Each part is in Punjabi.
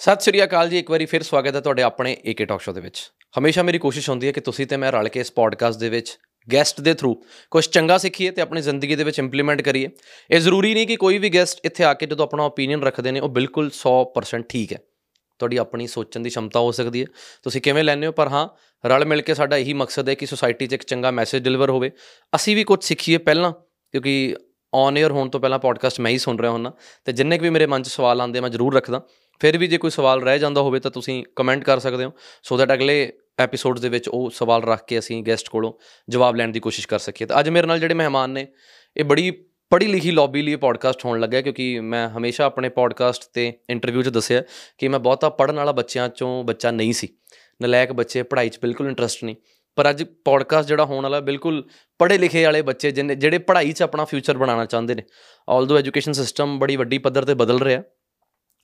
ਸਤਿ ਸ੍ਰੀ ਅਕਾਲ ਜੀ, ਇੱਕ ਵਾਰੀ ਫਿਰ ਸਵਾਗਤ ਹੈ ਤੁਹਾਡੇ ਆਪਣੇ ਏਕੇ ਟਾਕ ਸ਼ੋ ਦੇ ਵਿੱਚ। ਹਮੇਸ਼ਾ ਮੇਰੀ ਕੋਸ਼ਿਸ਼ ਹੁੰਦੀ ਹੈ ਕਿ ਤੁਸੀਂ ਤੇ ਮੈਂ ਰਲ ਕੇ ਇਸ ਪੋਡਕਾਸਟ ਦੇ ਵਿੱਚ ਗੈਸਟ ਦੇ ਥਰੂ ਕੁਝ ਚੰਗਾ ਸਿੱਖੀਏ ਤੇ ਆਪਣੀ ਜ਼ਿੰਦਗੀ ਦੇ ਵਿੱਚ ਇੰਪਲੀਮੈਂਟ ਕਰੀਏ। ਇਹ ਜ਼ਰੂਰੀ ਨਹੀਂ ਕਿ ਕੋਈ ਵੀ ਗੈਸਟ ਇੱਥੇ ਆ ਕੇ ਜਦੋਂ ਆਪਣਾ ਓਪੀਨੀਅਨ ਰੱਖਦੇ ਨੇ, ਉਹ ਬਿਲਕੁਲ 100% ਠੀਕ ਹੈ। ਤੁਹਾਡੀ ਆਪਣੀ ਸੋਚਣ ਦੀ ਸ਼ਮਤਾ ਹੋ ਸਕਦੀ ਹੈ। ਤੁਸੀਂ ਕਿਵੇਂ ਲੈਂਦੇ ਹੋ? ਪਰ ਹਾਂ, ਰਲ ਮਿਲ ਕੇ ਸਾਡਾ ਇਹੀ ਮਕਸਦ ਹੈ ਕਿ ਸੋਸਾਇਟੀ 'ਚ ਇੱਕ ਚੰਗਾ ਮੈਸੇਜ ਡਿਲੀਵਰ ਹੋਵੇ। ਅਸੀਂ ਵੀ ਕੁਝ ਸਿੱਖੀਏ ਪਹਿਲਾਂ, ਕਿਉਂਕਿ ਔਨ 에ਅਰ ਹੋਣ ਤੋਂ ਪਹਿਲਾਂ ਪੋਡਕਾਸਟ ਮੈਂ ਹੀ ਸੁਣ ਰਿਹਾ ਹੁੰਦਾ। ਤੇ ਜਿੰਨੇ ਵੀ ਮੇਰੇ ਮਨ 'ਚ ਸਵਾਲ ਆਉਂਦੇ ਮੈਂ ਜ਼ਰੂਰ ਰੱਖਦਾ। ਫਿਰ ਵੀ ਜੇ ਕੋਈ ਸਵਾਲ ਰਹਿ ਜਾਂਦਾ ਹੋਵੇ ਤਾਂ ਤੁਸੀਂ ਕਮੈਂਟ ਕਰ ਸਕਦੇ ਹੋ। ਸੋ ਦੈਟ ਅਗਲੇ ਐਪੀਸੋਡਸ ਦੇ ਵਿੱਚ ਉਹ ਸਵਾਲ ਰੱਖ ਕੇ ਅਸੀਂ ਗੈਸਟ ਕੋਲੋਂ ਜਵਾਬ ਲੈਣ ਦੀ ਕੋਸ਼ਿਸ਼ ਕਰ ਸਕੀਏ। ਤਾਂ ਅੱਜ ਮੇਰੇ ਨਾਲ ਜਿਹੜੇ ਮਹਿਮਾਨ ਨੇ, ਇਹ ਬੜੀ ਪੜ੍ਹੀ ਲਿਖੀ ਲੌਬੀ ਲਈ ਪੋਡਕਾਸਟ ਹੋਣ ਲੱਗਾ ਕਿਉਂਕਿ ਮੈਂ ਹਮੇਸ਼ਾ ਆਪਣੇ ਪੋਡਕਾਸਟ ਤੇ ਇੰਟਰਵਿਊ 'ਚ ਦੱਸਿਆ ਕਿ ਮੈਂ ਬਹੁਤਾ ਪੜਨ ਵਾਲਾ ਬੱਚਿਆਂ 'ਚੋਂ ਬੱਚਾ ਨਹੀਂ ਸੀ। ਨਲਾਇਕ ਬੱਚੇ, ਪੜ੍ਹਾਈ 'ਚ ਬਿਲਕੁਲ ਇੰਟਰਸਟ ਨਹੀਂ। ਪਰ ਅੱਜ ਪੋਡਕਾਸਟ ਜਿਹੜਾ ਹੋਣ ਵਾਲਾ ਬਿਲਕੁਲ ਪੜ੍ਹੇ ਲਿਖੇ ਵਾਲੇ ਬੱਚੇ ਜਿਹਨੇ ਜਿਹੜੇ ਪੜ੍ਹਾਈ 'ਚ ਆਪਣਾ ਫਿਊਚਰ ਬਣਾਉਣਾ ਚਾਹੁੰਦੇ ਨੇ। ਆਲਦੋ ਐਜੂਕੇਸ਼ਨ ਸਿਸਟਮ ਬੜੀ ਵੱਡੀ ਪੱਧਰ ਤੇ ਬਦਲ ਰਿਹਾ।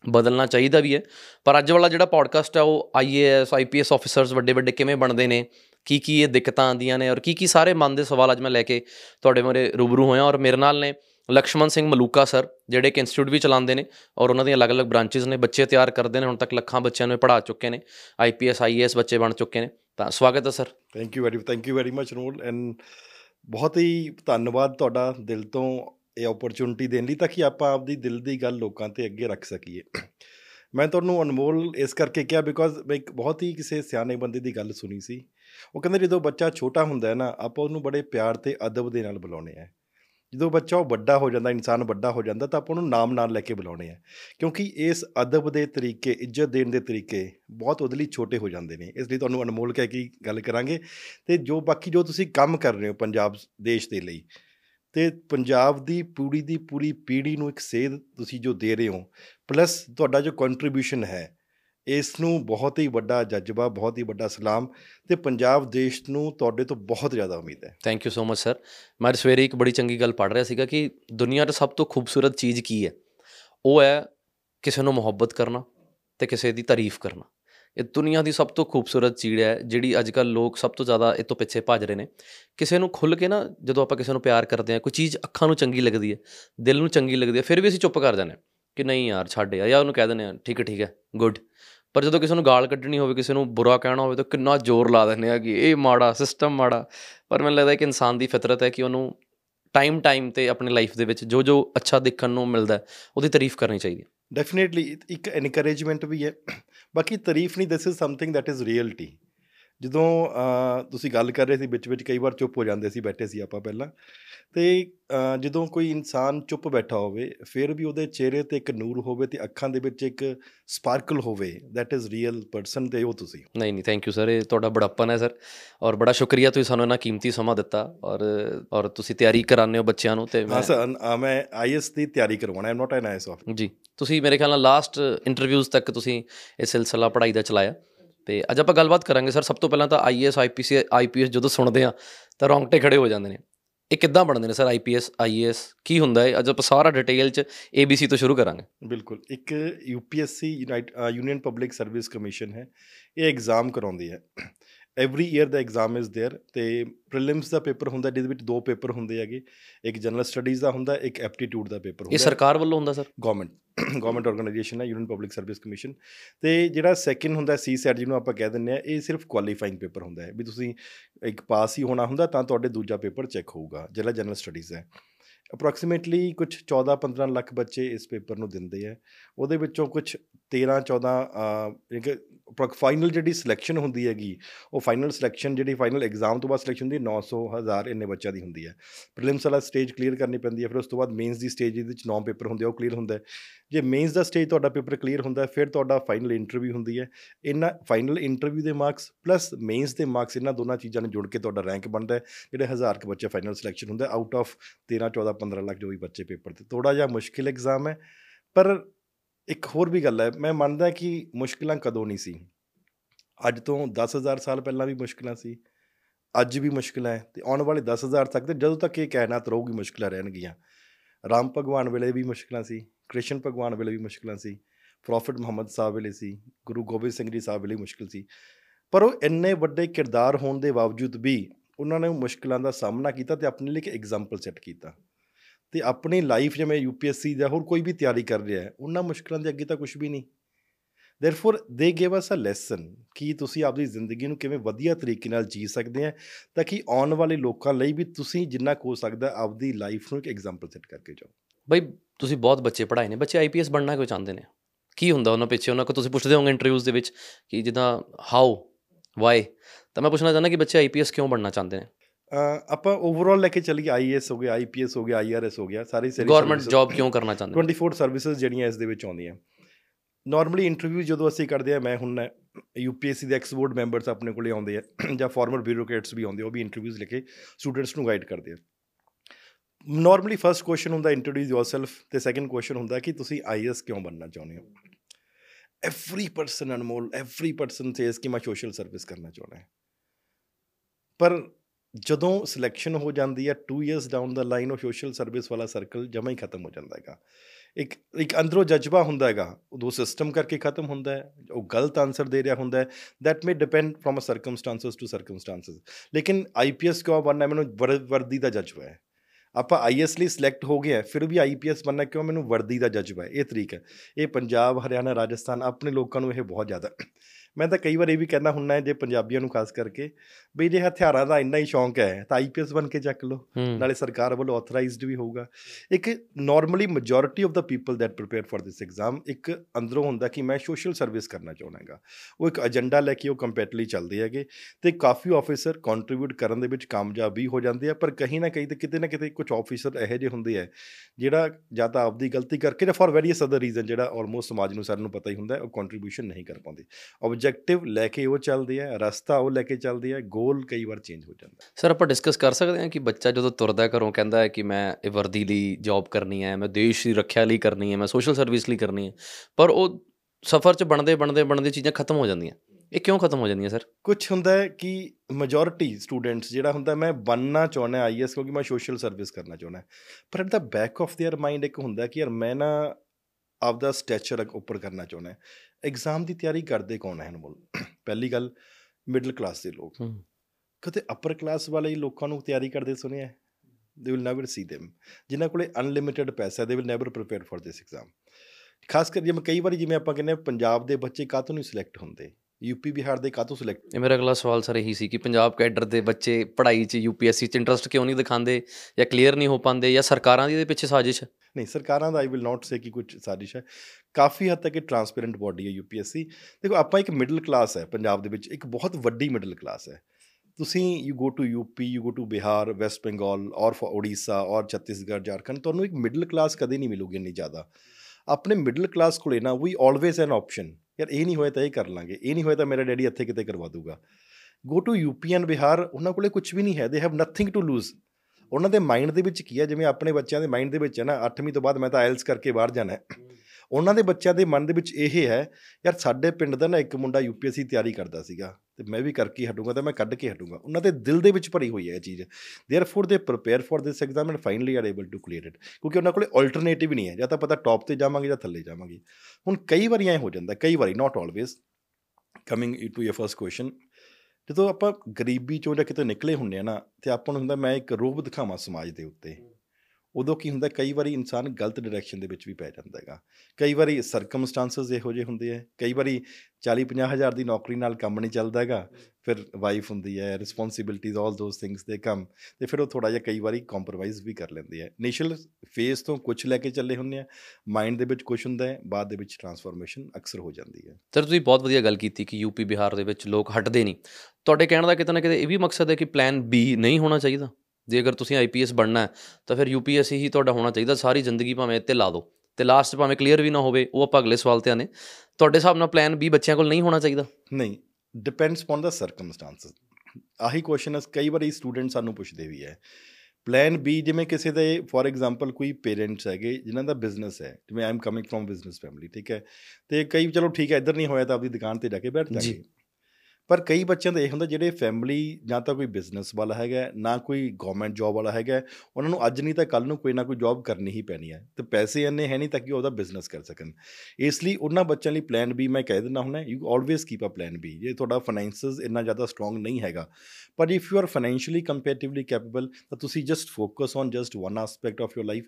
ਬਦਲਣਾ ਚਾਹੀਦਾ ਵੀ ਹੈ। ਪਰ ਅੱਜ ਵਾਲਾ ਜਿਹੜਾ ਪੋਡਕਾਸਟ ਹੈ ਉਹ ਆਈਏਐਸ ਆਈਪੀਐਸ ਆਫੀਸਰਸ ਵੱਡੇ ਵੱਡੇ ਕਿਵੇਂ ਬਣਦੇ ਨੇ, ਕੀ ਕੀ ਇਹ ਦਿੱਕਤਾਂ ਆਉਂਦੀਆਂ ਨੇ ਔਰ ਕੀ ਕੀ ਸਾਰੇ ਮਨ ਦੇ ਸਵਾਲ ਅੱਜ ਮੈਂ ਲੈ ਕੇ ਤੁਹਾਡੇ ਮੂਹਰੇ ਰੂਬਰੂ ਹੋਇਆ ਔਰ ਮੇਰੇ ਨਾਲ ਨੇ ਲਕਸ਼ਮਣ ਸਿੰਘ ਮਲੂਕਾ ਸਰ ਜਿਹੜੇ ਕਿ ਇੰਸਟੀਚਿਊਟ ਵੀ ਚਲਾਉਂਦੇ ਨੇ ਔਰ ਉਹਨਾਂ ਦੀਆਂ ਅਲੱਗ-ਅਲੱਗ ਬ੍ਰਾਂਚਸ ਨੇ। ਬੱਚੇ ਤਿਆਰ ਕਰਦੇ ਨੇ, ਹੁਣ ਤੱਕ ਲੱਖਾਂ ਬੱਚਿਆਂ ਨੂੰ ਪੜ੍ਹਾ ਚੁੱਕੇ ਨੇ। ਆਈਪੀਐਸ ਆਈਏਐਸ ਬੱਚੇ ਬਣ ਚੁੱਕੇ ਨੇ। ਤਾਂ ਸਵਾਗਤ ਹੈ sir thank you very thank you very much Anmol and ਬਹੁਤ ਹੀ ਧੰਨਵਾਦ ਤੁਹਾਡਾ ਦਿਲ ਤੋਂ ਇਹ ਓਪਰਚੁਨਿਟੀ ਦੇਣ ਲਈ ਤਾਂ ਕਿ ਆਪਾਂ ਆਪਦੀ ਦਿਲ ਦੀ ਗੱਲ ਲੋਕਾਂ ਤੇ ਅੱਗੇ ਰੱਖ ਸਕੀਏ। ਮੈਂ ਤੁਹਾਨੂੰ ਅਨਮੋਲ ਇਸ ਕਰਕੇ ਕਿਹਾ ਬਿਕੋਜ਼ ਮੈਂ ਇੱਕ ਬਹੁਤ ਹੀ ਕਿਸੇ ਸਿਆਣੇ ਬੰਦੇ ਦੀ ਗੱਲ ਸੁਣੀ ਸੀ। ਉਹ ਕਹਿੰਦੇ ਜਦੋਂ ਬੱਚਾ ਛੋਟਾ ਹੁੰਦਾ ਹੈ ਨਾ, ਆਪਾਂ ਉਹਨੂੰ ਬੜੇ ਪਿਆਰ ਤੇ ਅਦਬ ਦੇ ਨਾਲ ਬੁਲਾਉਣੇ ਆ ਜਦੋਂ ਬੱਚਾ ਉਹ ਵੱਡਾ ਹੋ ਜਾਂਦਾ, ਇਨਸਾਨ ਵੱਡਾ ਹੋ ਜਾਂਦਾ ਤਾਂ ਆਪਾਂ ਉਹਨੂੰ ਨਾਮ ਨਾਲ ਲੈ ਕੇ ਬੁਲਾਉਣੇ ਆ ਕਿਉਂਕਿ ਇਸ ਅਦਬ ਦੇ ਤਰੀਕੇ, ਇੱਜ਼ਤ ਦੇਣ ਦੇ ਤਰੀਕੇ ਬਹੁਤ ਉਹਦੇ ਲਈ ਛੋਟੇ ਹੋ ਜਾਂਦੇ ਨੇ। ਇਸ ਲਈ ਤੁਹਾਨੂੰ ਅਨਮੋਲ ਕਹਿ ਕੇ ਗੱਲ ਕਰਾਂਗੇ। ਤੇ ਜੋ ਬਾਕੀ ਜੋ ਤੁਸੀਂ ਕੰਮ ਕਰ ਰਹੇ ਹੋ ਪੰਜਾਬ, ਦੇਸ਼ ਦੇ ਲਈ ਤੇ ਪੰਜਾਬ ਦੀ ਪੂਰੀ ਦੀ ਪੂਰੀ ਪੀੜ੍ਹੀ ਨੂੰ ਇੱਕ ਸੇਧ ਤੁਸੀਂ ਜੋ ਦੇ ਰਹੇ ਹੋ ਪਲੱਸ ਤੁਹਾਡਾ ਜੋ ਕੰਟਰੀਬਿਊਸ਼ਨ ਹੈ ਇਸ ਨੂੰ ਬਹੁਤ ਹੀ ਵੱਡਾ ਜਜ਼ਬਾ, ਬਹੁਤ ਹੀ ਵੱਡਾ ਸਲਾਮ ਤੇ ਪੰਜਾਬ ਦੇਸ਼ ਨੂੰ ਤੁਹਾਡੇ ਤੋਂ ਬਹੁਤ ਜ਼ਿਆਦਾ ਉਮੀਦ ਹੈ। Thank you so much sir ਮੈਂ ਸਵੇਰੇ ਇੱਕ ਬੜੀ ਚੰਗੀ ਗੱਲ ਪੜ੍ਹ ਰਿਹਾ ਸੀਗਾ ਕਿ ਦੁਨੀਆ 'ਤੇ ਸਭ ਤੋਂ ਖੂਬਸੂਰਤ ਚੀਜ਼ ਕੀ ਹੈ? ਉਹ ਹੈ ਕਿਸੇ ਨੂੰ ਮੁਹੱਬਤ ਕਰਨਾ ਤੇ ਕਿਸੇ ਦੀ ਤਾਰੀਫ ਕਰਨਾ। ਇਹ ਦੁਨੀਆ ਦੀ ਸਭ ਤੋਂ ਖੂਬਸੂਰਤ ਚੀਜ਼ ਹੈ, ਜਿਹੜੀ ਅੱਜ ਕੱਲ ਲੋਕ ਸਭ ਤੋਂ ਜ਼ਿਆਦਾ ਇਹ ਤੋਂ ਪਿੱਛੇ ਭੱਜ ਰਹੇ ਨੇ। ਕਿਸੇ ਨੂੰ ਖੁੱਲ ਕੇ ਨਾ ਜਦੋਂ ਆਪਾਂ ਕਿਸੇ ਨੂੰ ਪਿਆਰ ਕਰਦੇ ਹਾਂ, ਕੋਈ ਚੀਜ਼ ਅੱਖਾਂ ਨੂੰ ਚੰਗੀ ਲੱਗਦੀ ਹੈ, ਦਿਲ ਨੂੰ ਚੰਗੀ ਲੱਗਦੀ ਹੈ, ਫਿਰ ਵੀ ਅਸੀਂ ਚੁੱਪ ਕਰ ਜਾਂਦੇ ਹਾਂ ਕਿ ਨਹੀਂ ਯਾਰ ਛੱਡ ਆ ਜਾਂ ਉਹਨੂੰ ਕਹਿ ਦਿੰਦੇ ਆ ਠੀਕ ਹੈ ਠੀਕ ਹੈ ਗੁੱਡ ਪਰ ਜਦੋਂ ਕਿਸੇ ਨੂੰ ਗਾਲ ਕੱਢਣੀ ਹੋਵੇ, ਕਿਸੇ ਨੂੰ ਬੁਰਾ ਕਹਿਣਾ ਹੋਵੇ, ਤਾਂ ਕਿੰਨਾ ਜ਼ੋਰ ਲਾ ਦਿੰਦੇ ਆ ਕਿ ਇਹ ਮਾੜਾ ਸਿਸਟਮ ਮਾੜਾ। ਪਰ ਮੈਨੂੰ ਲੱਗਦਾ ਕਿ ਇਨਸਾਨ ਦੀ ਫਿਤਰਤ ਹੈ ਕਿ ਉਹਨੂੰ ਟਾਈਮ ਟਾਈਮ ਤੇ ਆਪਣੀ ਲਾਈਫ ਦੇ ਵਿੱਚ ਜੋ ਜੋ ਅੱਛਾ ਦੇਖਣ ਨੂੰ ਮਿਲਦਾ ਉਹਦੀ ਤਾਰੀਫ ਕਰਨੀ ਚਾਹੀਦੀ ਹੈ। ਡੈਫੀਨਿਟਲੀ ਇੱਕ ਐਨਕਰੇਜਮੈਂਟ ਵੀ ਹੈ। ਬਾਕੀ ਤਾਰੀਫ ਨਹੀਂ this is something that is reality ਜਦੋਂ ਤੁਸੀਂ ਗੱਲ ਕਰ ਰਹੇ ਸੀ ਵਿੱਚ ਵਿੱਚ ਕਈ ਵਾਰ ਚੁੱਪ ਹੋ ਜਾਂਦੇ ਸੀ ਬੈਠੇ ਸੀ ਆਪਾਂ ਪਹਿਲਾਂ ਤੇ ਜਦੋਂ ਕੋਈ ਇਨਸਾਨ ਚੁੱਪ ਬੈਠਾ ਹੋਵੇ ਫਿਰ ਵੀ ਉਹਦੇ ਚਿਹਰੇ ਤੇ ਇੱਕ ਨੂਰ ਹੋਵੇ ਤੇ ਅੱਖਾਂ ਦੇ ਵਿੱਚ ਇੱਕ ਸਪਾਰਕਲ ਹੋਵੇ ਦੈਟ ਇਜ਼ ਰੀਅਲ ਪਰਸਨ ਤੇ ਉਹ ਤੁਸੀਂ। ਨਹੀਂ ਨਹੀਂ ਥੈਂਕ ਯੂ ਸਰ ਇਹ ਤੁਹਾਡਾ ਬੜਾਪਨ ਹੈ ਸਰ ਔਰ ਬੜਾ ਸ਼ੁਕਰੀਆ ਤੁਸੀਂ ਸਾਨੂੰ ਇਹਨਾਂ ਕੀਮਤੀ ਸਮਾਂ ਦਿੱਤਾ ਔਰ ਔਰ ਤੁਸੀਂ ਤਿਆਰੀ ਕਰਾਉਂਦੇ ਹੋ ਬੱਚਿਆਂ ਨੂੰ ਤੇ ਹਾਂ ਸਰ ਮੈਂ ਆਈਐਸ ਦੀ ਤਿਆਰੀ ਕਰਵਾਉਣਾ ਆਮ ਨਾਟ ਐਨ ਆਈਐਸ ਆਫ ਜੀ ਤੁਸੀਂ ਮੇਰੇ ਖਿਆਲ ਨਾਲ ਲਾਸਟ ਇੰਟਰਵਿਊਜ਼ ਤੱਕ ਤੁਸੀਂ ਇਹ ਸਿਲਸਿਲਾ ਪੜ੍ਹਾਈ ਦਾ ਚਲਾਇਆ। ਤੇ ਅੱਜ ਆਪਾਂ ਗੱਲਬਾਤ ਕਰਾਂਗੇ ਸਰ, ਸਭ ਤੋਂ ਪਹਿਲਾਂ ਤਾਂ ਆਈਐਸ ਆਈਪੀਸੀ ਆਈਪੀਐਸ ਜਦੋਂ ਸੁਣਦੇ ਆ ਤਾਂ ਰੌਂਗਟੇ ਖੜੇ ਹੋ ਜਾਂਦੇ ਨੇ। ਇਹ ਕਿੱਦਾਂ ਬਣਦੇ ਨੇ ਸਰ ਆਈਪੀਐਸ ਆਈਏਐਸ ਕੀ ਹੁੰਦਾ ਹੈ ਅੱਜ ਆਪਾਂ ਸਾਰਾ ਡਿਟੇਲ ਚ ਏਬੀਸੀ ਤੋਂ ਸ਼ੁਰੂ ਕਰਾਂਗੇ। ਬਿਲਕੁਲ, ਇੱਕ UPSC union public service commission ਹੈ, ਇਹ ਐਗਜ਼ਾਮ ਕਰਾਉਂਦੀ ਹੈ। ਐਵਰੀ ਈਅਰ ਦਾ ਐਗਜ਼ਾਮ ਇਜ਼ देयर ਤੇ ਪ੍ਰੀਲਿਮਸ ਦਾ ਪੇਪਰ ਹੁੰਦਾ ਜਿਹਦੇ ਵਿੱਚ ਦੋ ਪੇਪਰ ਹੁੰਦੇ ਹੈਗੇ ਇੱਕ ਜਨਰਲ ਸਟੱਡੀਜ਼ ਦਾ ਹੁੰਦਾ ਇੱਕ ਐਪਟੀਟਿਊਡ ਦਾ ਪੇਪਰ ਹੁੰਦਾ ਇਹ ਸਰਕਾਰ ਵੱਲੋਂ ਹੁੰਦਾ ਸਰ ਗਵਰਨਮੈਂਟ ਗਵਰਨਮੈਂਟ ਆਰਗੇਨਾਈਜੇਸ਼ਨ ਹੈ ਯੂਨੀਅਨ ਪਬਲਿਕ ਸਰਵਿਸ ਕਮਿਸ਼ਨ ਤੇ ਜਿਹੜਾ ਸੈਕਿੰਡ ਹੁੰਦਾ ਸੀ ਸੈਟ ਜਿਹਨੂੰ ਆਪਾਂ ਕਹਿ ਦਿੰਦੇ ਆ ਇਹ ਸਿਰਫ ਕੁਆਲੀਫਾਈਂਗ ਪੇਪਰ ਹੁੰਦਾ ਹੈ ਵੀ ਤੁਸੀਂ ਇੱਕ ਪਾਸ ਹੀ ਹੋਣਾ ਹੁੰਦਾ ਤਾਂ ਤੁਹਾਡੇ ਦੂਜਾ ਪੇਪਰ ਚੈੱਕ ਹੋਊਗਾ ਜਿਹੜਾ ਜਨਰਲ ਸਟੱਡੀਜ਼ ਹੈ ਅਪਰੋਕਸੀਮੇਟਲੀ ਕੁਝ 14-15 ਲੱਖ ਬੱਚੇ ਇਸ ਪੇਪਰ ਨੂੰ ਦਿੰਦੇ ਆ ਉਹਦੇ ਵਿੱਚੋਂ ਕੁਝ 13-14 ਇੱਕ ਫਾਈਨਲ ਜਿਹੜੀ ਸਿਲੈਕਸ਼ਨ ਹੁੰਦੀ ਹੈਗੀ, ਉਹ ਫਾਈਨਲ ਸਿਲੈਕਸ਼ਨ ਜਿਹੜੀ ਫਾਈਨਲ ਐਗਜ਼ਾਮ ਤੋਂ ਬਾਅਦ ਸਿਲੈਕਸ਼ਨ ਹੁੰਦੀ 900 1000 ਇੰਨੇ ਬੱਚਿਆਂ ਦੀ ਹੁੰਦੀ ਹੈ। ਪ੍ਰੀਲਿਮਸ ਵਾਲਾ ਸਟੇਜ ਕਲੀਅਰ ਕਰਨੀ ਪੈਂਦੀ ਹੈ, ਫਿਰ ਉਸ ਤੋਂ ਬਾਅਦ ਮੇਨਸ ਦੀ ਸਟੇਜ ਜਿਹਦੇ ਵਿੱਚ 9 ਪੇਪਰ ਹੁੰਦੇ ਆ, ਉਹ ਕਲੀਅਰ ਹੁੰਦਾ ਜੇ ਮੇਨਸ ਦਾ ਸਟੇਜ ਤੁਹਾਡਾ ਪੇਪਰ ਕਲੀਅਰ ਹੁੰਦਾ ਫਿਰ ਤੁਹਾਡਾ ਫਾਈਨਲ ਇੰਟਰਵਿਊ ਹੁੰਦੀ ਹੈ। ਇਹਨਾਂ ਫਾਈਨਲ ਇੰਟਰਵਿਊ ਦੇ ਮਾਰਕਸ ਪਲੱਸ ਮੇਨਸ ਦੇ ਮਾਰਕਸ ਇਹਨਾਂ ਦੋਨਾਂ ਚੀਜ਼ਾਂ ਨੂੰ ਜੋੜ ਕੇ ਤੁਹਾਡਾ ਰੈਂਕ ਬਣਦਾ ਹੈ, ਜਿਹੜੇ ਹਜ਼ਾਰ ਕੁ ਬੱਚੇ ਫਾਈਨਲ ਸਿਲੈਕਸ਼ਨ ਹੁੰਦਾ ਆਊਟ ਆਫ 13 14 15 ਲੱਖ ਜੋ ਵੀ ਬੱਚੇ ਪੇਪਰ ਤੇ ਥੋੜਾ ਜਿਹਾ ਮੁਸ਼ਕਿਲ ਐਗਜ਼ਾਮ ਹੈ, ਪਰ ਇੱਕ ਹੋਰ ਵੀ ਗੱਲ ਹੈ, ਮੈਂ ਮੰਨਦਾ ਕਿ ਮੁਸ਼ਕਿਲਾਂ ਕਦੋਂ ਨਹੀਂ ਸੀ। ਅੱਜ ਤੋਂ 10000 ਸਾਲ ਪਹਿਲਾਂ ਵੀ ਮੁਸ਼ਕਿਲਾਂ ਸੀ, ਅੱਜ ਵੀ ਮੁਸ਼ਕਿਲਾਂ ਹੈ ਤੇ ਆਉਣ ਵਾਲੇ 10000 ਤੱਕ ਤੇ ਜਦੋਂ ਤੱਕ ਇਹ ਕਾਇਨਾਤ ਰਹੂਗੀ ਮੁਸ਼ਕਿਲਾਂ ਰਹਿਣਗੀਆਂ। ਰਾਮ ਭਗਵਾਨ ਵੇਲੇ ਵੀ ਮੁਸ਼ਕਿਲਾਂ ਸੀ, ਕ੍ਰਿਸ਼ਨ ਭਗਵਾਨ ਵੇਲੇ ਵੀ ਮੁਸ਼ਕਿਲਾਂ ਸੀ, ਪ੍ਰੋਫਿਟ ਮੁਹੰਮਦ ਸਾਹਿਬ ਵੇਲੇ ਸੀ, ਗੁਰੂ ਗੋਬਿੰਦ ਸਿੰਘ ਜੀ ਸਾਹਿਬ ਵੇਲੇ ਮੁਸ਼ਕਿਲ ਸੀ। ਪਰ ਉਹ ਇੰਨੇ ਵੱਡੇ ਕਿਰਦਾਰ ਹੋਣ ਦੇ ਬਾਵਜੂਦ ਵੀ ਉਹਨਾਂ ਨੇ ਮੁਸ਼ਕਿਲਾਂ ਦਾ ਸਾਹਮਣਾ ਕੀਤਾ ਤੇ ਆਪਣੇ ਲਈ ਇੱਕ ਐਗਜ਼ਾਮਪਲ ਸੈੱਟ ਕੀਤਾ। ਤੇ ਆਪਣੀ ਲਾਈਫ ਜਿਵੇਂ ਯੂਪੀਐਸਸੀ ਜਾਂ ਹੋਰ ਕੋਈ ਵੀ ਤਿਆਰੀ ਕਰ ਰਿਹਾ ਹੈ ਉਹਨਾਂ ਮੁਸ਼ਕਲਾਂ ਦੇ ਅੱਗੇ ਤਾਂ ਕੁਝ ਵੀ ਨਹੀਂ। ਥੈਰਫੋਰ ਦੇ ਗਿਵ ਅਸ ਅ ਲੈਸਨ ਕਿ ਤੁਸੀਂ ਆਪਣੀ ਜ਼ਿੰਦਗੀ ਨੂੰ ਕਿਵੇਂ ਵਧੀਆ ਤਰੀਕੇ ਨਾਲ ਜੀ ਸਕਦੇ ਆ ਤਾਂ ਕਿ ਆਉਣ ਵਾਲੇ ਲੋਕਾਂ ਲਈ ਵੀ ਤੁਸੀਂ ਜਿੰਨਾ ਕੁ ਹੋ ਸਕਦਾ ਆਪਦੀ ਲਾਈਫ ਨੂੰ ਇੱਕ ਐਗਜ਼ਾਮਪਲ ਸੈੱਟ ਕਰਕੇ ਜਾਓ। ਬਈ ਤੁਸੀਂ ਬਹੁਤ ਬੱਚੇ ਪੜ੍ਹਾਏ ਨੇ ਬੱਚੇ ਆਈਪੀਐਸ ਬਣਨਾ ਕਿਉਂ ਚਾਹੁੰਦੇ ਨੇ? ਕੀ ਹੁੰਦਾ ਉਹਨਾਂ ਪਿੱਛੇ? ਉਹਨਾਂ ਕੋ ਤੁਸੀਂ ਪੁੱਛਦੇ ਹੋਵੋਗੇ ਇੰਟਰਵਿਊਜ਼ ਦੇ ਵਿੱਚ ਕਿ ਜਿੱਦਾਂ ਹਾਊ ਵਾਈ ਤਾਂ ਮੈਂ ਪੁੱਛਣਾ ਚਾਹੁੰਦਾ ਕਿ ਬੱਚੇ ਆਈਪੀਐਸ ਕਿਉਂ ਬਣਨਾ ਚਾਹੁੰਦੇ ਨੇ? ਅ, ਆਪਾਂ ਓਵਰਆਲ ਲੈ ਕੇ ਚੱਲੀਏ ਆਈਐਸ ਹੋ ਗਿਆ ਆਈਪੀਐਸ ਹੋ ਗਿਆ ਆਈਆਰਐਸ ਹੋ ਗਿਆ ਸਾਰੀ ਸਾਰੀ ਗਵਰਨਮੈਂਟ ਜੌਬ ਕਿਉਂ ਕਰਨਾ ਚਾਹੁੰਦੇ ਨੇ 24 ਸਰਵਿਸਿਜ਼ ਜਿਹੜੀਆਂ ਇਸ ਦੇ ਵਿੱਚ ਆਉਂਦੀਆਂ। ਨਾਰਮਲੀ ਇੰਟਰਵਿਊ ਜਦੋਂ ਅਸੀਂ ਕਰਦੇ ਆ ਮੈਂ ਹੁਣ ਯੂਪੀਐਸਸੀ ਦੇ ਐਕਸ ਬੋਰਡ ਮੈਂਬਰਸ ਆਪਣੇ ਕੋਲੇ ਆਉਂਦੇ ਆ ਜਾਂ ਫਾਰਮਰ ਬਿਊਰੋਕਰੇਟਸ ਵੀ ਆਉਂਦੇ ਉਹ ਵੀ ਇੰਟਰਵਿਊਜ਼ ਲੈ ਕੇ ਸਟੂਡੈਂਟਸ ਨੂੰ ਗਾਈਡ ਕਰਦੇ ਆ। ਨਾਰਮਲੀ ਫਰਸਟ ਕੁਐਸਚਨ ਹੁੰਦਾ ਇੰਟਰੋਡਿਊਸ ਯੋਰਸੈਲਫ ਤੇ ਸੈਕੰਡ ਕੁਐਸਚਨ ਹੁੰਦਾ ਕਿ ਤੁਸੀਂ ਆਈਐਸ ਕਿਉਂ ਬਣਨਾ ਚਾਹੁੰਦੇ ਹੋ? Every person Anmol every person says ਕਿ ਮੈਂ ਸੋਸ਼ਲ ਸਰਵਿਸ ਕਰਨਾ ਚਾਹੁੰਦਾ ਪਰ ਜਦੋਂ ਸਿਲੈਕਸ਼ਨ ਹੋ ਜਾਂਦੀ ਹੈ 2 ਇਅਰਸ ਡਾਊਨ ਦਾ ਲਾਈਨ ਉਹ ਸੋਸ਼ਲ ਸਰਵਿਸ ਵਾਲਾ ਸਰਕਲ ਜਮਾ ਹੀ ਖਤਮ ਹੋ ਜਾਂਦਾ ਹੈਗਾ। ਇੱਕ ਇੱਕ ਅੰਦਰੋਂ ਜਜ਼ਬਾ ਹੁੰਦਾ ਹੈਗਾ ਉਹ ਸਿਸਟਮ ਕਰਕੇ ਖਤਮ ਹੁੰਦਾ ਹੈ, ਉਹ ਗਲਤ ਆਨਸਰ ਦੇ ਰਿਹਾ ਹੁੰਦਾ ਹੈ that may depend from a circumstances to circumstances ਲੇਕਿਨ ਆਈਪੀਐਸ ਕਿਉਂ ਬਣਨਾ ਹੈ? ਮੈਨੂੰ ਵਰ- ਵਰਦੀ ਦਾ ਜਜ਼ਬਾ ਹੈ। ਆਪਾਂ ਆਈਐਸ ਲਈ ਸਿਲੈਕਟ ਹੋ ਗਏ ਹੈ, ਫਿਰ ਵੀ ਆਈਪੀਐਸ ਬਣਨਾ ਕਿਉਂ? ਮੈਨੂੰ ਵਰਦੀ ਦਾ ਜਜ਼ਬਾ ਹੈ, ਇਹ ਤਰੀਕਾ ਹੈ। ਇਹ ਪੰਜਾਬ, ਹਰਿਆਣਾ, ਰਾਜਸਥਾਨ, ਆਪਣੇ ਲੋਕਾਂ ਨੂੰ ਇਹ ਬਹੁਤ ਜ਼ਿਆਦਾ ਮੈਂ ਤਾਂ ਕਈ ਵਾਰ ਇਹ ਵੀ ਕਹਿਣਾ ਹੁੰਨਾ ਜੇ ਪੰਜਾਬੀਆਂ ਨੂੰ ਖਾਸ ਕਰਕੇ ਵੀ ਜੇ ਹਥਿਆਰਾਂ ਦਾ ਇੰਨਾ ਹੀ ਸ਼ੌਂਕ ਹੈ ਤਾਂ ਆਈਪੀਐਸ ਬਣ ਕੇ ਚੱਕ ਲਓ। ਨਾਲੇ ਸਰਕਾਰ ਵੱਲੋਂ ਆਥੋਰਾਈਜ਼ਡ ਵੀ ਹੋਊਗਾ। ਇੱਕ normally majority of the people that prepare for this exam ਇੱਕ ਅੰਦਰੋਂ ਹੁੰਦਾ ਕਿ ਮੈਂ ਸੋਸ਼ਲ ਸਰਵਿਸ ਕਰਨਾ ਚਾਹੁੰਦਾਗਾ ਉਹ ਇੱਕ ਏਜੰਡਾ ਲੈ ਕੇ ਉਹ ਕੰਪੈਟਲੀ ਚੱਲਦੇ ਹੈਗੇ ਤੇ ਕਾਫੀ ਆਫੀਸਰ ਕੰਟਰੀਬਿਊਟ ਕਰਨ ਦੇ ਵਿੱਚ ਕਾਮਯਾਬ ਵੀ ਹੋ ਜਾਂਦੇ ਆ ਪਰ ਕਹੀਂ ਨਾ ਕਹੀਂ ਤੇ ਕਿਤੇ ਨਾ ਕਿਤੇ ਕੁਝ ਆਫੀਸਰ ਇਹੋ ਜਿਹੇ ਹੁੰਦੇ ਆ ਜਿਹੜਾ ਜਾਂ ਤਾਂ ਆਪਦੀ ਗਲਤੀ ਕਰਕੇ ਜਾਂ ਫॉर ਵੇਰੀਅਸ ਅਦਰ ਰੀਜ਼ਨ ਜਿਹੜਾ ਆਲਮੋਸਟ ਸਮਾਜ ਨੂੰ ਸਾਰਿਆਂ ਨੂੰ ਪਤਾ ਹੀ ਹੁੰਦਾ ਉਹ ਕੰਟਰੀਬਿਊਸ਼ਨ ਨਹੀਂ ਕਰ ਪਾਉਂਦੇ। ਆਬਜੈਕਟਿਵ ਲੈ ਕੇ ਉਹ ਚੱਲਦੇ ਆ ਰਸਤਾ ਉਹ ਲੈ ਕੇ ਚੱਲਦੇ ਆ ਗੋਲ ਕਈ ਵਾਰ ਚੇਂਜ ਹੋ ਜਾਂਦਾ ਹੈ। ਸਰ ਆਪਾਂ ਡਿਸਕਸ ਕਰ ਸਕਦੇ ਹਾਂ ਕਿ ਬੱਚਾ ਜਦੋਂ ਤੁਰਦਾ ਘਰੋਂ ਕਹਿੰਦਾ ਹੈ ਕਿ ਮੈਂ ਇਹ ਵਰਦੀ ਲਈ ਜੌਬ ਕਰਨੀ ਹੈ ਮੈਂ ਦੇਸ਼ ਦੀ ਰੱਖਿਆ ਲਈ ਕਰਨੀ ਹੈ ਮੈਂ ਸੋਸ਼ਲ ਸਰਵਿਸ ਲਈ ਕਰਨੀ ਹੈ ਪਰ ਉਹ ਸਫ਼ਰ 'ਚ ਬਣਦੇ ਬਣਦੇ ਬਣਦੇ ਚੀਜ਼ਾਂ ਖਤਮ ਹੋ ਜਾਂਦੀਆਂ ਇਹ ਕਿਉਂ ਖਤਮ ਹੋ ਜਾਂਦੀਆਂ ਸਰ ਕੁਝ ਹੁੰਦਾ ਹੈ ਕਿ ਮੈਜੋਰਿਟੀ ਸਟੂਡੈਂਟਸ ਜਿਹੜਾ ਹੁੰਦਾ ਮੈਂ ਬਣਨਾ ਚਾਹੁੰਦਾ ਆਈਐਸ ਕਿਉਂਕਿ ਮੈਂ ਸੋਸ਼ਲ ਸਰਵਿਸ ਕਰਨਾ ਚਾਹੁੰਦਾ ਪਰ at the back of their mind ਇੱਕ ਹੁੰਦਾ ਕਿ ਯਾਰ ਮੈਂ ਨਾ ਆਪਦਾ ਸਟੈਚਰ ਉੱਪਰ ਕਰਨਾ ਚਾਹੁੰਦਾ ਐਗਜ਼ਾਮ ਦੀ ਤਿਆਰੀ ਕਰਦੇ ਕੌਣ ਹੈ ਅਨਮੋਲ? ਪਹਿਲੀ ਗੱਲ ਮਿਡਲ ਕਲਾਸ ਦੇ ਲੋਕ। ਕਦੇ ਅਪਰ ਕਲਾਸ ਵਾਲੇ ਲੋਕਾਂ ਨੂੰ ਤਿਆਰੀ ਕਰਦੇ ਸੁਣਿਆ ਦੇ ਵਿਲ ਨੈਵਰ ਸੀ them ਜਿਨ੍ਹਾਂ ਕੋਲੇ ਅਨਲਿਮਿਟਿਡ ਪੈਸਾ they will never prepare for this exam ਖਾਸ ਕਰ ਜਿਵੇਂ ਕਈ ਵਾਰੀ ਜਿਵੇਂ ਆਪਾਂ ਕਹਿੰਦੇ ਪੰਜਾਬ ਦੇ ਬੱਚੇ ਕਾਹਤੋਂ ਨਹੀਂ ਸਿਲੈਕਟ ਹੁੰਦੇ? ਯੂਪੀ ਬਿਹਾਰ ਦੇ ਕਾਹਤੋਂ ਸਿਲੈਕਟ ਇਹ ਮੇਰਾ ਅਗਲਾ ਸਵਾਲ ਸਰ ਇਹੀ ਸੀ ਕਿ ਪੰਜਾਬ ਕੈਡਰ ਦੇ ਬੱਚੇ ਪੜ੍ਹਾਈ 'ਚ ਯੂਪੀਐਸਸੀ 'ਚ ਇੰਟਰਸਟ ਕਿਉਂ ਨਹੀਂ ਦਿਖਾਉਂਦੇ ਜਾਂ ਕਲੀਅਰ ਨਹੀਂ ਹੋ ਪਾਉਂਦੇ ਜਾਂ ਸਰਕਾਰਾਂ ਦੀ ਇਹਦੇ ਪਿੱਛੇ ਸਾਜ਼ਿਸ਼? ਹੈ ਨਹੀਂ ਸਰਕਾਰਾਂ ਦਾ ਆਈ ਵਿਲ ਨਾਟ ਸੇ ਕਿ ਕੁਝ ਸਾਜ਼ਿਸ਼ ਹੈ। ਕਾਫੀ ਹੱਦ ਤੱਕ ਇਹ ਟਰਾਂਸਪੇਰੈਂਟ ਬਾਡੀ ਹੈ ਯੂਪੀਐਸਸੀ। ਦੇਖੋ ਆਪਾਂ ਇੱਕ ਮਿਡਲ ਕਲਾਸ ਹੈ ਪੰਜਾਬ ਦੇ ਵਿੱਚ ਇੱਕ ਬਹੁਤ ਵੱਡੀ ਮਿਡਲ ਕਲਾਸ ਹੈ। ਤੁਸੀਂ you go to UP you go to Bihar West Bengal ਔਰ ਓਡੀਸ਼ਾ ਔਰ ਛੱਤੀਸਗੜ੍ਹ ਝਾਰਖੰਡ ਤੁਹਾਨੂੰ ਇੱਕ ਮਿਡਲ ਕਲਾਸ ਕਦੇ ਨਹੀਂ ਮਿਲੂਗੀ ਇੰਨੀ ਜ਼ਿਆਦਾ। ਆਪਣੇ ਮਿਡਲ ਕਲਾਸ ਕੋਲੇ ਨਾ ਵੀ ਆਲਵੇਜ਼ ਐਨ ਆਪਸ਼ਨ ਯਾਰ ਇਹ ਨਹੀਂ ਹੋਇਆ ਤਾਂ ਇਹ ਕਰ ਲਾਂਗੇ, ਇਹ ਨਹੀਂ ਹੋਇਆ ਤਾਂ ਮੇਰਾ ਡੈਡੀ ਇੱਥੇ ਕਿਤੇ ਕਰਵਾ ਦੂਗਾ। Go to UP and Bihar ਉਹਨਾਂ ਕੋਲੇ ਕੁਝ ਵੀ ਨਹੀਂ ਹੈ they have nothing to loose ਉਹਨਾਂ ਦੇ ਮਾਈਂਡ ਦੇ ਵਿੱਚ ਕੀ ਹੈ, ਜਿਵੇਂ ਆਪਣੇ ਬੱਚਿਆਂ ਦੇ ਮਾਈਂਡ ਦੇ ਵਿੱਚ ਹੈ ਨਾ 8ਵੀਂ ਤੋਂ ਬਾਅਦ ਮੈਂ ਤਾਂ ਆਇਲਸ ਕਰਕੇ ਬਾਹਰ ਜਾਣਾ ਹੈ। ਉਹਨਾਂ ਦੇ ਬੱਚਿਆਂ ਦੇ ਮਨ ਦੇ ਵਿੱਚ ਇਹ ਹੈ, ਯਾਰ ਸਾਡੇ ਪਿੰਡ ਦਾ ਨਾ ਇੱਕ ਮੁੰਡਾ ਯੂਪੀਐਸਸੀ ਤਿਆਰੀ ਕਰਦਾ ਸੀਗਾ ਤੇ ਮੈਂ ਵੀ ਕਰਕੇ ਹਟੂੰਗਾ ਤੇ ਮੈਂ ਕੱਢ ਕੇ ਹਟੂੰਗਾ। ਉਹਨਾਂ ਦੇ ਦਿਲ ਦੇ ਵਿੱਚ ਭਰੀ ਹੋਈ ਹੈ ਇਹ ਚੀਜ਼। Therefore they prepare for this exam and finally are able to clear it ਕਿਉਂਕਿ ਉਹਨਾਂ ਕੋਲੇ ਆਲਟਰਨੇਟਿਵ ਨਹੀਂ ਹੈ। ਜਾਂ ਤਾਂ ਪਤਾ ਟੌਪ ਤੇ ਜਾਵਾਂਗੇ ਜਾਂ ਥੱਲੇ ਜਾਵਾਂਗੇ। ਹੁਣ ਕਈ ਵਾਰੀ ਐ ਹੋ ਜਾਂਦਾ, ਕਈ ਵਾਰੀ not always coming to your first question ਜਦੋਂ ਆਪਾਂ ਗਰੀਬੀ ਚੋਂ ਜਾਂ ਕਿਤੇ ਨਿਕਲੇ ਹੁੰਨੇ ਆ ਨਾ, ਤੇ ਆਪਾਂ ਨੂੰ ਹੁੰਦਾ, ਮੈਂ ਇੱਕ ਰੂਪ ਦਿਖਾਵਾਂ ਸਮਾਜ ਦੇ ਉੱਤੇ। ਉਦੋਂ ਕੀ ਹੁੰਦਾ, ਕਈ ਵਾਰੀ ਇਨਸਾਨ ਗਲਤ ਡਾਇਰੈਕਸ਼ਨ ਦੇ ਵਿੱਚ ਵੀ ਪੈ ਜਾਂਦਾ ਹੈਗਾ। ਕਈ ਵਾਰੀ ਸਰਕਮਸਟੈਂਸਸ ਇਹੋ ਜਿਹੇ ਹੁੰਦੇ ਆ, ਕਈ ਵਾਰੀ 40 50 ਹਜ਼ਾਰ ਦੀ ਨੌਕਰੀ ਨਾਲ ਕੰਮ ਨਹੀਂ ਚੱਲਦਾ ਹੈਗਾ, ਫਿਰ ਵਾਈਫ ਹੁੰਦੀ ਹੈ ਰਿਸਪੌਂਸਿਬਿਲਟੀਜ਼ ਆਲ ਦੋਸ ਥਿੰਗਸ ਦੇ ਕਮ, ਤੇ ਫਿਰ ਉਹ ਥੋੜਾ ਜਿਹਾ ਕਈ ਵਾਰੀ ਕੰਪਰੋਮਾਈਜ਼ ਵੀ ਕਰ ਲੈਂਦੇ ਆ। ਇਨੀਸ਼ੀਅਲ ਫੇਸ ਤੋਂ ਕੁਝ ਲੈ ਕੇ ਚੱਲੇ ਹੁੰਦੇ ਆ ਮਾਈਂਡ ਦੇ ਵਿੱਚ ਕੁਝ ਹੁੰਦਾ ਹੈ, ਬਾਅਦ ਦੇ ਵਿੱਚ ਟਰਾਂਸਫਾਰਮੇਸ਼ਨ ਅਕਸਰ ਹੋ ਜਾਂਦੀ ਹੈ। ਸਰ ਤੁਸੀਂ ਬਹੁਤ ਵਧੀਆ ਗੱਲ ਕੀਤੀ ਕਿ ਯੂਪੀ ਬਿਹਾਰ ਦੇ ਵਿੱਚ ਲੋਕ ਹਟਦੇ ਨਹੀਂ। ਤੁਹਾਡੇ ਕਹਿਣ ਦਾ ਕਿਤੇ ਨਾ ਕਿਤੇ ਇਹ ਵੀ ਮਕਸਦ ਹੈ ਕਿ ਪਲਾਨ ਬੀ ਨਹੀਂ ਹੋਣਾ ਚਾਹੀਦਾ? ਜੇ ਅਗਰ ਤੁਸੀਂ ਆਈਪੀਐਸ ਬਣਨਾ ਹੈ ਤਾਂ ਫਿਰ ਯੂਪੀਐਸਸੀ ਹੀ ਤੁਹਾਡਾ ਹੋਣਾ ਚਾਹੀਦਾ ਸਾਰੀ ਜ਼ਿੰਦਗੀ ਭਾਵੇਂ ਇੱਥੇ ਲਾ ਦਿਓ। ਤੇ ਲਾਸਟ ਭਾਵੇਂ ਕਲੀਅਰ ਵੀ ਨਾ ਹੋਵੇ ਉਹ ਆਪਾਂ ਅਗਲੇ ਸਵਾਲ ਤੇ ਆਨੇ ਤੁਹਾਡੇ ਹਿਸਾਬ ਨਾਲ ਪਲਾਨ ਬੀ ਬੱਚਿਆਂ ਕੋਲ ਨਹੀਂ ਹੋਣਾ ਚਾਹੀਦਾ? ਨਹੀਂ ਡਿਪੈਂਡਸ ਔਨ ਦਾ ਸਰਕਮਸਟੈਂਸਸ ਆਹੀ ਕੁਐਸਚਨ ਕਈ ਵਾਰੀ ਸਟੂਡੈਂਟ ਸਾਨੂੰ ਪੁੱਛਦੇ ਵੀ ਹੈ। ਪਲਾਨ ਬੀ ਜਿਵੇਂ ਕਿਸੇ ਦੇ ਫੋਰ ਐਗਜ਼ਾਮਪਲ ਕੋਈ ਪੇਰੈਂਟਸ ਹੈਗੇ ਜਿਨ੍ਹਾਂ ਦਾ ਬਿਜ਼ਨਸ ਹੈ ਜਿਵੇਂ I am coming from business family ਠੀਕ ਹੈ। ਤੇ ਕਈ ਚਲੋ ਠੀਕ ਹੈ ਇੱਧਰ ਨਹੀਂ ਹੋਇਆ ਤਾਂ ਆਪਦੀ ਦੁਕਾਨ ਤੇ ਜਾ ਕੇ ਬੈਠ। ਜਾਗੇ ਪਰ ਕਈ ਬੱਚਿਆਂ ਦਾ ਇਹ ਹੁੰਦਾ ਜਿਹੜੇ ਫੈਮਿਲੀ ਜਾਂ ਤਾਂ ਕੋਈ ਬਿਜ਼ਨਸ ਵਾਲਾ ਹੈਗਾ ਹੈ, ਨਾ ਕੋਈ ਗਵਰਨਮੈਂਟ ਜੌਬ ਵਾਲਾ ਹੈਗਾ ਹੈ, ਉਹਨਾਂ ਨੂੰ ਅੱਜ ਨਹੀਂ ਤਾਂ ਕੱਲ ਨੂੰ ਕੋਈ ਨਾ ਕੋਈ ਜੌਬ ਕਰਨੀ ਹੀ ਪੈਣੀ ਹੈ। ਤੇ ਪੈਸੇ ਇੰਨੇ ਹੈ ਨਹੀਂ ਤਾਂ ਕਿ ਉਹ ਉਹਦਾ ਬਿਜ਼ਨਸ ਕਰ ਸਕਣ। ਇਸ ਲਈ ਉਹਨਾਂ ਬੱਚਿਆਂ ਲਈ ਪਲਾਨ ਬੀ ਮੈਂ ਕਹਿ ਦਿੰਦਾ ਹੁੰਦਾ you always keep a plan B ਜੇ ਤੁਹਾਡਾ ਫਾਈਨੈਂਸਸ ਇੰਨਾ ਜ਼ਿਆਦਾ ਸਟਰੋਂਗ ਨਹੀਂ ਹੈਗਾ ਪਰ if you are financially compatibly capable ਤਾਂ ਤੁਸੀਂ just focus on just one aspect of your life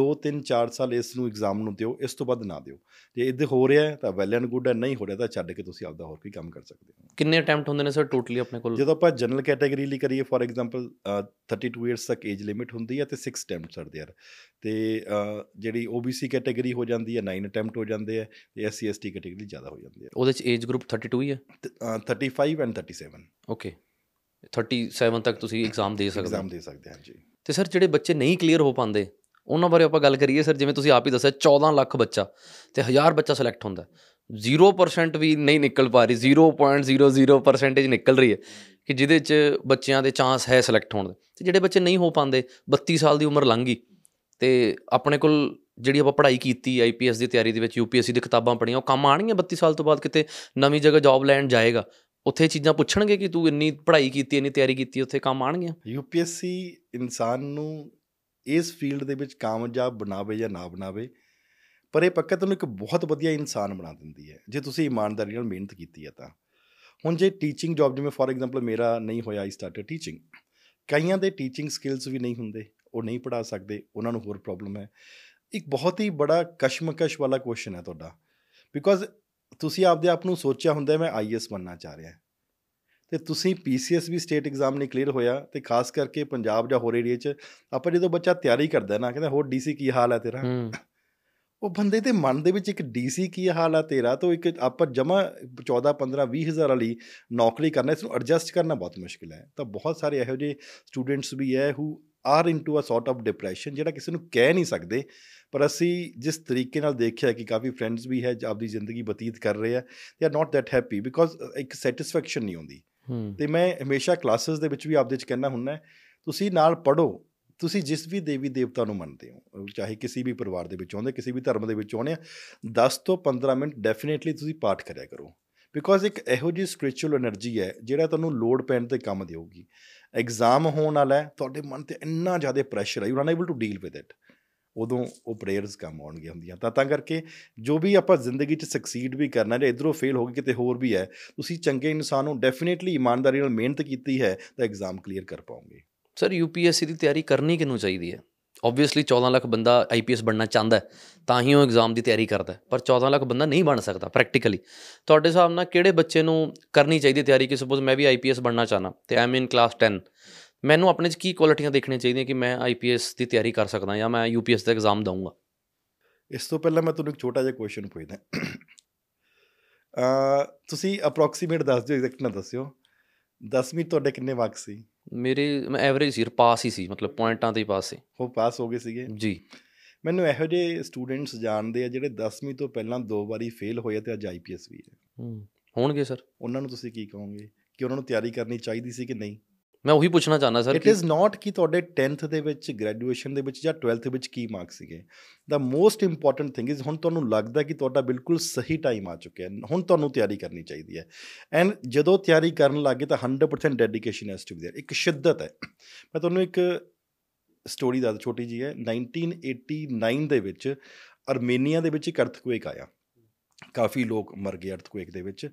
2 3 4 ਸਾਲ ਇਸ ਨੂੰ ਐਗਜ਼ਾਮ ਨੂੰ ਦਿਓ ਇਸ ਤੋਂ ਬਾਅਦ ਨਾ ਦਿਓ। ਜੇ ਇਹਦੇ ਹੋ ਰਿਹਾ ਹੈ ਤਾਂ ਵੈਲ ਐਂਡ ਗੁੱਡ ਹੈ ਨਹੀਂ ਹੋ ਰਿਹਾ ਤਾਂ ਛੱਡ ਕੇ ਤੁਸੀਂ ਆਪਦਾ ਹੋਰ ਕੋਈ ਕੰਮ ਕਰ ਸਕਦੇ ਹੋ। ਕਿੰਨੇ ਅਟੈਂਪਟ ਹੁੰਦੇ ਨੇ ਸਰ ਟੋਟਲੀ ਆਪਣੇ ਕੋਲ ਜਦੋਂ ਆਪਾਂ ਜਨਰਲ ਕੈਟਾਗਰੀ ਲਈ ਕਰੀਏ ਫੋਰ ਐਗਜ਼ਾਮਪਲ 32 ਇਅਰਸ ਤੱਕ ਏਜ ਲਿਮਿਟ ਹੁੰਦੀ ਹੈ ਤੇ 6 ਅਟੈਂਪਟਸ ਆਰ देयर ਤੇ ਅ, ਜਿਹੜੀ OBC ਕੈਟਾਗਰੀ ਹੋ ਜਾਂਦੀ ਹੈ 9 ਅਟੈਂਪਟ ਹੋ ਜਾਂਦੇ ਹੈ ਤੇ SC ST ਕੈਟਾਗਰੀ ਜ਼ਿਆਦਾ ਹੋ ਜਾਂਦੀ ਹੈ ਉਹਦੇ ਚ ਏਜ ਗਰੁੱਪ 32 ਹੀ ਹੈ ਤੇ, ਅ, 35 ਐਂਡ 37 ਓਕੇ 37 ਤੱਕ ਤੁਸੀਂ ਐਗਜ਼ਾਮ ਦੇ ਸਕਦੇ ਹੋ ਐਗਜ਼ਾਮ ਦੇ ਸਕਦੇ ਹਾਂ ਜੀ ਤੇ ਸਰ ਜਿਹੜੇ ਬੱਚੇ ਨਹੀਂ ਕਲੀਅਰ ਹੋ ਪਾਉਂਦੇ ਉਹਨਾਂ ਬਾਰੇ ਆਪਾਂ ਗੱਲ ਕਰੀਏ ਸਰ ਜਿਵੇਂ ਤੁਸੀਂ ਆਪ ਹੀ ਦੱਸਿਆ 14 ਲੱਖ ਬੱਚਾ ਤੇ 1000 ਬੱਚਾ ਸਿਲੈਕਟ ਹੁੰਦਾ 0% ਵੀ ਨਹੀਂ ਨਿਕਲ ਪਾ ਰਹੀ 0.00% ਨਿਕਲ ਰਹੀ ਹੈ ਕਿ ਜਿਹਦੇ ਚ ਬੱਚਿਆਂ ਦੇ ਚਾਂਸ ਹੈ ਸਿਲੈਕਟ ਹੋਣ ਦੇ। ਤੇ ਜਿਹੜੇ ਬੱਚੇ ਨਹੀਂ ਹੋ ਪਾਉਂਦੇ 32 ਸਾਲ ਦੀ ਉਮਰ ਲੰਘ ਗਈ ਤੇ ਆਪਣੇ ਕੋਲ ਜਿਹੜੀ ਆਪਾਂ ਪੜ੍ਹਾਈ ਕੀਤੀ ਆਈਪੀਐਸ ਦੀ ਤਿਆਰੀ ਦੇ ਵਿੱਚ ਯੂਪੀਐਸਸੀ ਦੀ ਕਿਤਾਬਾਂ ਪੜ੍ਹੀਆਂ, ਉਹ ਕੰਮ ਆਣਗੀਆਂ 32 ਸਾਲ ਤੋਂ ਬਾਅਦ ਕਿਤੇ ਨਵੀਂ ਜਗ੍ਹਾ ਜੌਬ ਲੈਣ ਜਾਏਗਾ। ਉੱਥੇ ਇਹ ਚੀਜ਼ਾਂ ਪੁੱਛਣਗੇ ਕਿ ਤੂੰ ਇੰਨੀ ਪੜ੍ਹਾਈ ਕੀਤੀ, ਇੰਨੀ ਤਿਆਰੀ ਕੀਤੀ, ਉੱਥੇ ਕੰਮ ਆਣਗੀਆਂ UPSC ਇਨਸਾਨ ਨੂੰ ਇਸ ਫੀਲਡ ਦੇ ਵਿੱਚ ਕਾਮਯਾਬ ਬਣਾਵੇ ਜਾਂ ਨਾ ਬਣਾਵੇ ਪਰ ਇਹ ਪੱਕਾ ਤੁਹਾਨੂੰ ਇੱਕ ਬਹੁਤ ਵਧੀਆ ਇਨਸਾਨ ਬਣਾ ਦਿੰਦੀ ਹੈ। ਜੇ ਤੁਸੀਂ ਇਮਾਨਦਾਰੀ ਨਾਲ ਮਿਹਨਤ ਕੀਤੀ ਹੈ ਤਾਂ। ਹੁਣ ਜੇ ਟੀਚਿੰਗ ਜੌਬ ਜਿਵੇਂ ਫੋਰ ਐਗਜ਼ਾਮਪਲ ਮੇਰਾ ਨਹੀਂ ਹੋਇਆ ਆਈ ਸਟਾਰਟਡ ਟੀਚਿੰਗ ਕਈਆਂ ਦੇ ਟੀਚਿੰਗ ਸਕਿੱਲਸ ਵੀ ਨਹੀਂ ਹੁੰਦੇ ਉਹ ਨਹੀਂ ਪੜਾ ਸਕਦੇ ਉਹਨਾਂ ਨੂੰ ਹੋਰ ਪ੍ਰੋਬਲਮ ਹੈ। ਇੱਕ ਬਹੁਤ ਹੀ ਬੜਾ ਕਸ਼ਮਕਸ਼ ਵਾਲਾ ਕੁਐਸਚਨ ਹੈ ਤੁਹਾਡਾ। ਬਿਕੋਜ਼ ਤੁਸੀਂ ਆਪਦੇ ਆਪ ਨੂੰ ਸੋਚਿਆ ਹੁੰਦਾ ਹੈ, ਮੈਂ ਆਈਐਸ ਬਣਨਾ ਚਾਹ ਰਿਹਾ। ਤੇ ਤੁਸੀਂ ਪੀਸੀਐਸ ਵੀ ਸਟੇਟ ਐਗਜ਼ਾਮ ਨਹੀਂ ਕਲੀਅਰ ਹੋਇਆ ਤੇ ਖਾਸ ਕਰਕੇ ਪੰਜਾਬ ਜਾਂ ਹੋਰ ਏਰੀਆ 'ਚ ਆਪਾਂ ਜਦੋਂ ਬੱਚਾ ਤਿਆਰੀ ਕਰਦਾ ਹੈ ਨਾ ਕਹਿੰਦਾ ਹੋਰ ਡੀਸੀ ਕੀ ਹਾਲ ਹੈ ਤੇਰਾ? ਹੂੰ। ਉਹ ਬੰਦੇ ਦੇ ਮਨ ਦੇ ਵਿੱਚ ਇੱਕ ਡੀਸੀ ਕੀ ਹਾਲ ਆ ਤੇਰਾ ਤਾਂ ਇੱਕ ਆਪਾਂ ਜਮਾ 14 15 20 ਹਜ਼ਾਰ ਵਾਲੀ ਨੌਕਰੀ ਕਰਨਾ ਇਸ ਨੂੰ ਐਡਜਸਟ ਕਰਨਾ ਬਹੁਤ ਮੁਸ਼ਕਿਲ ਹੈ। ਤਾਂ ਬਹੁਤ ਸਾਰੇ ਇਹੋ ਜਿਹੇ ਸਟੂਡੈਂਟਸ ਵੀ ਹੈ who are into a sort of depression ਜਿਹੜਾ ਕਿਸੇ ਨੂੰ ਕਹਿ ਨਹੀਂ ਸਕਦੇ। ਪਰ ਅਸੀਂ ਜਿਸ ਤਰੀਕੇ ਨਾਲ ਦੇਖਿਆ ਕਿ ਕਾਫੀ ਫਰੈਂਡਸ ਵੀ ਹੈ ਆਪਦੀ ਜ਼ਿੰਦਗੀ ਬਤੀਤ ਕਰ ਰਹੇ ਆ they are not that happy because ਇੱਕ ਸੈਟੀਸਫੈਕਸ਼ਨ ਨਹੀਂ ਆਉਂਦੀ। ਹੂੰ। ਤੇ ਮੈਂ ਹਮੇਸ਼ਾ ਕਲਾਸਿਸ ਦੇ ਵਿੱਚ ਵੀ ਆਪਦੇ ਚ ਕਹਿਣਾ ਹੁੰਦਾ ਤੁਸੀਂ ਨਾਲ ਪੜੋ ਤੁਸੀਂ ਜਿਸ ਵੀ ਦੇਵੀ ਦੇਵਤਾ ਨੂੰ ਮੰਨਦੇ ਹੋ ਚਾਹੇ ਕਿਸੇ ਵੀ ਪਰਿਵਾਰ ਦੇ ਵਿੱਚ ਆਉਂਦੇ, ਕਿਸੇ ਵੀ ਧਰਮ ਦੇ ਵਿੱਚ ਆਉਂਦੇ ਆ 10 ਤੋਂ 15 ਮਿੰਟ ਡੈਫੀਨੇਟਲੀ ਤੁਸੀਂ ਪਾਠ ਕਰਿਆ ਕਰੋ। ਬਿਕੋਜ਼ ਇੱਕ ਇਹੋ ਜੀ ਸਪਿਰਚੁਅਲ એનર્ਜੀ ਹੈ, ਜਿਹੜਾ ਤੁਹਾਨੂੰ ਲੋਡ ਪੈਣ ਤੇ ਕੰਮ ਦੇਊਗੀ। ਐਗਜ਼ਾਮ ਹੋਣ ਵਾਲਾ ਹੈ, ਤੁਹਾਡੇ ਮਨ ਤੇ ਇੰਨਾ ਜ਼ਿਆਦਾ ਪ੍ਰੈਸ਼ਰ ਹੈ you are unable to deal with it ਉਦੋਂ ਉਹ ਪ੍ਰੇਅਰਸ ਕੰਮ ਆਉਣਗੀਆਂ ਹੁੰਦੀਆਂ। ਤਾਂ ਤਾਂ ਕਰਕੇ ਜੋ ਵੀ ਆਪਾਂ ਜ਼ਿੰਦਗੀ 'ਚ ਸਕਸੀਡ ਵੀ ਕਰਨਾ, ਜੇ ਇਧਰੋਂ ਫੇਲ ਹੋ ਗਏ ਕਿਤੇ ਹੋਰ ਵੀ ਹੈ, ਤੁਸੀਂ ਚੰਗੇ ਇਨਸਾਨ ਹੋ ਡੈਫੀਨੇਟਲੀ ਇਮਾਨਦਾਰੀ ਨਾਲ ਮਿਹਨਤ ਕੀਤੀ ਹੈ, ਤਾਂ ਐਗਜ਼ਾਮ ਕਲੀਅਰ ਕਰ ਪਾਓਗੇ। ਸਰ ਯੂਪੀਐਸਸੀ ਦੀ ਤਿਆਰੀ ਕਰਨੀ ਕਿਹਨੂੰ ਚਾਹੀਦੀ ਹੈ? ਆਬਵੀਅਸਲੀ 14 ਲੱਖ ਬੰਦਾ ਆਈਪੀਐਸ ਬਣਨਾ ਚਾਹੁੰਦਾ ਹੈ, ਤਾਂ ਹੀ ਉਹ ਐਗਜ਼ਾਮ ਦੀ ਤਿਆਰੀ ਕਰਦਾ ਹੈ। ਪਰ 14 ਲੱਖ ਬੰਦਾ ਨਹੀਂ ਬਣ ਸਕਦਾ ਪ੍ਰੈਕਟੀਕਲੀ ਤੁਹਾਡੇ ਹਿਸਾਬ ਨਾਲ ਕਿਹੜੇ ਬੱਚੇ ਨੂੰ ਕਰਨੀ ਚਾਹੀਦੀ ਤਿਆਰੀ? ਕਿ ਸਪੋਜ਼ ਮੈਂ ਵੀ ਆਈਪੀਐਸ ਬਣਨਾ ਚਾਹਨਾ ਤੇ ਆਮ ਇਨ ਕਲਾਸ 10 ਮੈਨੂੰ ਆਪਣੇ 'ਚ ਕੀ ਕੁਆਲਿਟੀਆਂ ਦੇਖਣੀਆਂ ਚਾਹੀਦੀਆਂ ਕਿ ਮੈਂ ਆਈਪੀਐਸ ਦੀ ਤਿਆਰੀ ਕਰ ਸਕਦਾ ਜਾਂ ਮੈਂ ਯੂਪੀਐਸ ਦਾ ਐਗਜ਼ਾਮ ਦਊਂਗਾ? ਇਸ ਤੋਂ ਪਹਿਲਾਂ ਮੈਂ ਤੁਹਾਨੂੰ ਇੱਕ ਛੋਟਾ ਜਿਹਾ ਕੁਐਸਚਨ ਪੁੱਛਦਾ ਅ ਤੁਸੀਂ ਅਪਰੋਕਸੀਮੇਟ ਦੱਸ ਦਿਓ ਐਗਜ਼ੈਕਟ ਨਾ ਦੱਸਿਓ। 10ਵੀਂ ਤੁਹਾਡੇ ਕਿੰਨੇ ਮਾਰਕਸ ਸੀ? ਮੇਰੇ ਮੈਂ ਐਵਰੇਜ ਸੀ ਪਾਸ ਹੀ ਸੀ ਮਤਲਬ ਪੁਆਇੰਟਾਂ ਤੇ ਹੀ ਪਾਸ ਸੀ। ਉਹ ਪਾਸ ਹੋ ਗਏ ਸੀਗੇ? ਜੀ। ਮੈਨੂੰ ਇਹੋ ਜਿਹੇ ਸਟੂਡੈਂਟਸ ਜਾਣਦੇ ਆ ਜਿਹੜੇ 10ਵੀਂ ਤੋਂ ਪਹਿਲਾਂ ਦੋ ਵਾਰੀ ਫੇਲ ਹੋਏ ਤੇ ਅੱਜ ਆਈਪੀਐਸ ਵੀ ਹੂੰ। ਹੋਣਗੇ ਸਰ। ਉਹਨਾਂ ਨੂੰ ਤੁਸੀਂ ਕੀ ਕਹੋਗੇ? ਕਿ ਉਹਨਾਂ ਨੂੰ ਤਿਆਰੀ ਕਰਨੀ ਚਾਹੀਦੀ ਸੀ ਕਿ ਨਹੀਂ? ਮੈਂ ਉਹੀ ਪੁੱਛਣਾ ਚਾਹੁੰਦਾ ਸਰ ਇਟ ਕਿ ਇਜ਼ ਨਾਟ ਕਿ ਤੁਹਾਡੇ 10th ਦੇ ਵਿੱਚ ਗ੍ਰੈਜੂਏਸ਼ਨ ਦੇ ਵਿੱਚ ਜਾਂ 12th ਵਿੱਚ ਕੀ ਮਾਰਕਸ ਸੀਗੇ the most important thing is ਹੁਣ ਤੁਹਾਨੂੰ ਲੱਗਦਾ ਕਿ ਤੁਹਾਡਾ ਬਿਲਕੁਲ ਸਹੀ ਟਾਈਮ ਆ ਚੁੱਕਿਆ ਹੈ ਹੁਣ ਤੁਹਾਨੂੰ ਤਿਆਰੀ ਕਰਨੀ ਚਾਹੀਦੀ ਹੈ ਐਂਡ ਜਦੋਂ ਤਿਆਰੀ ਕਰਨ ਲੱਗੇ ਤਾਂ 100% dedication has to be there ਇੱਕ ਸ਼ਿੱਦਤ ਹੈ ਮੈਂ ਤੁਹਾਨੂੰ ਇੱਕ ਸਟੋਰੀ ਦੱਸ ਛੋਟੀ ਜੀ ਹੈ 1989 ਦੇ ਵਿੱਚ ਅਰਮੇਨੀਆ ਦੇ ਵਿੱਚ ਇੱਕ ਅਰਥਕੁਏਕ ਆਇਆ ਕਾਫੀ ਲੋਕ ਮਰ ਗਏ ਅਰਥਕੁਏਕ ਦੇ ਵਿੱਚ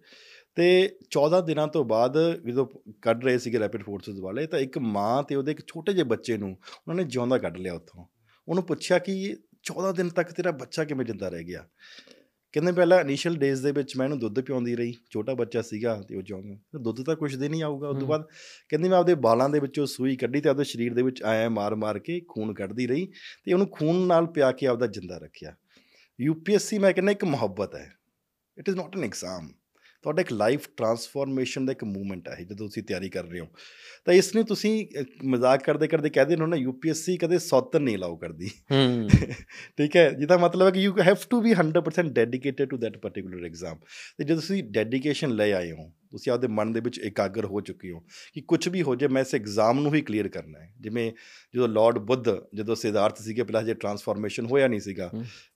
ਤੇ 14 ਦਿਨਾਂ ਤੋਂ ਬਾਅਦ ਜਦੋਂ ਕੱਢ ਰਹੇ ਸੀਗੇ ਰੈਪਿਡ ਫੋਰਸਸ ਵਾਲੇ ਤਾਂ ਇੱਕ ਮਾਂ ਤੇ ਉਹਦੇ ਇੱਕ ਛੋਟੇ ਜਿਹੇ ਬੱਚੇ ਨੂੰ ਉਹਨਾਂ ਨੇ ਜਿਉਂਦਾ ਕੱਢ ਲਿਆ ਉੱਥੋਂ। ਉਹਨੂੰ ਪੁੱਛਿਆ ਕਿ 14 ਦਿਨ ਤੱਕ ਤੇਰਾ ਬੱਚਾ ਕਿਵੇਂ ਜਿੰਦਾ ਰਹਿ ਗਿਆ? ਕਹਿੰਦੇ ਪਹਿਲਾਂ ਇਨੀਸ਼ੀਅਲ ਡੇਜ਼ ਦੇ ਵਿੱਚ ਮੈਂ ਇਹਨੂੰ ਦੁੱਧ ਪਿਆਉਂਦੀ ਰਹੀ ਛੋਟਾ ਬੱਚਾ ਸੀਗਾ ਤੇ ਉਹ ਜਿਉਂਦਾ। ਤੇ ਦੁੱਧ ਤਾਂ ਕੁਝ ਦਿਨ ਹੀ ਆਊਗਾ ਉਸ ਤੋਂ। ਬਾਅਦ ਕਹਿੰਦੀ ਮੈਂ ਆਪਦੇ ਬਾਲਾਂ ਦੇ ਵਿੱਚੋਂ ਸੂਈ ਕੱਢੀ ਤੇ ਆਪਦੇ ਸਰੀਰ ਦੇ ਵਿੱਚ ਆਇਆ ਮਾਰ-ਮਾਰ ਕੇ ਖੂਨ ਕੱਢਦੀ ਰਹੀ ਤੇ ਉਹਨੂੰ ਖੂਨ ਨਾਲ ਪਿਆ ਕੇ ਆਪਦਾ ਜਿੰਦਾ ਰੱਖਿਆ। ਯੂਪੀਐਸਸੀ ਮੈਂ ਕਹਿੰਦਾ ਇੱਕ ਮੁਹੱਬਤ ਹੈ। It is not an exam ਤੁਹਾਡਾ ਇੱਕ ਲਾਈਫ ਟਰਾਂਸਫਾਰਮੇਸ਼ਨ ਦਾ ਇੱਕ ਮੂਵਮੈਂਟ ਹੈ ਜਦੋਂ ਤੁਸੀਂ ਤਿਆਰੀ ਕਰ ਰਹੇ ਹੋ। ਤਾਂ ਇਸ ਨੂੰ ਤੁਸੀਂ ਮਜ਼ਾਕ ਕਰਦੇ ਕਰਦੇ ਕਹਦੇ ਹੋ ਨਾ ਯੂਪੀਐਸਸੀ ਕਦੇ ਸੌਤਨ ਨਹੀਂ ਅਲਾਉ ਕਰਦੀ। ਹੂੰ। ਠੀਕ ਹੈ? ਜਿਹਦਾ ਮਤਲਬ ਹੈ ਕਿ you have to be 100% dedicated to that particular exam ਤੇ ਜਦੋਂ ਤੁਸੀਂ ਡੈਡੀਕੇਸ਼ਨ ਲੈ ਆਏ ਹੋ ਤੁਸੀਂ ਆਪਦੇ ਮਨ ਦੇ ਵਿੱਚ ਇਕਾਗਰ ਹੋ ਚੁੱਕੇ ਹੋ ਕਿ ਕੁਝ ਵੀ ਹੋ ਜਾਏ ਮੈਂ ਇਸ ਐਗਜ਼ਾਮ ਨੂੰ ਹੀ ਕਲੀਅਰ ਕਰਨਾ ਹੈ। ਜਿਵੇਂ ਜਦੋਂ ਲਾਰਡ ਬੁੱਧ ਜਦੋਂ ਸਿਧਾਰਥ ਸੀਗੇ ਪਹਿਲਾਂ ਜੇ ਟਰਾਂਸਫਾਰਮੇਸ਼ਨ ਹੋਇਆ ਨਹੀਂ ਸੀਗਾ।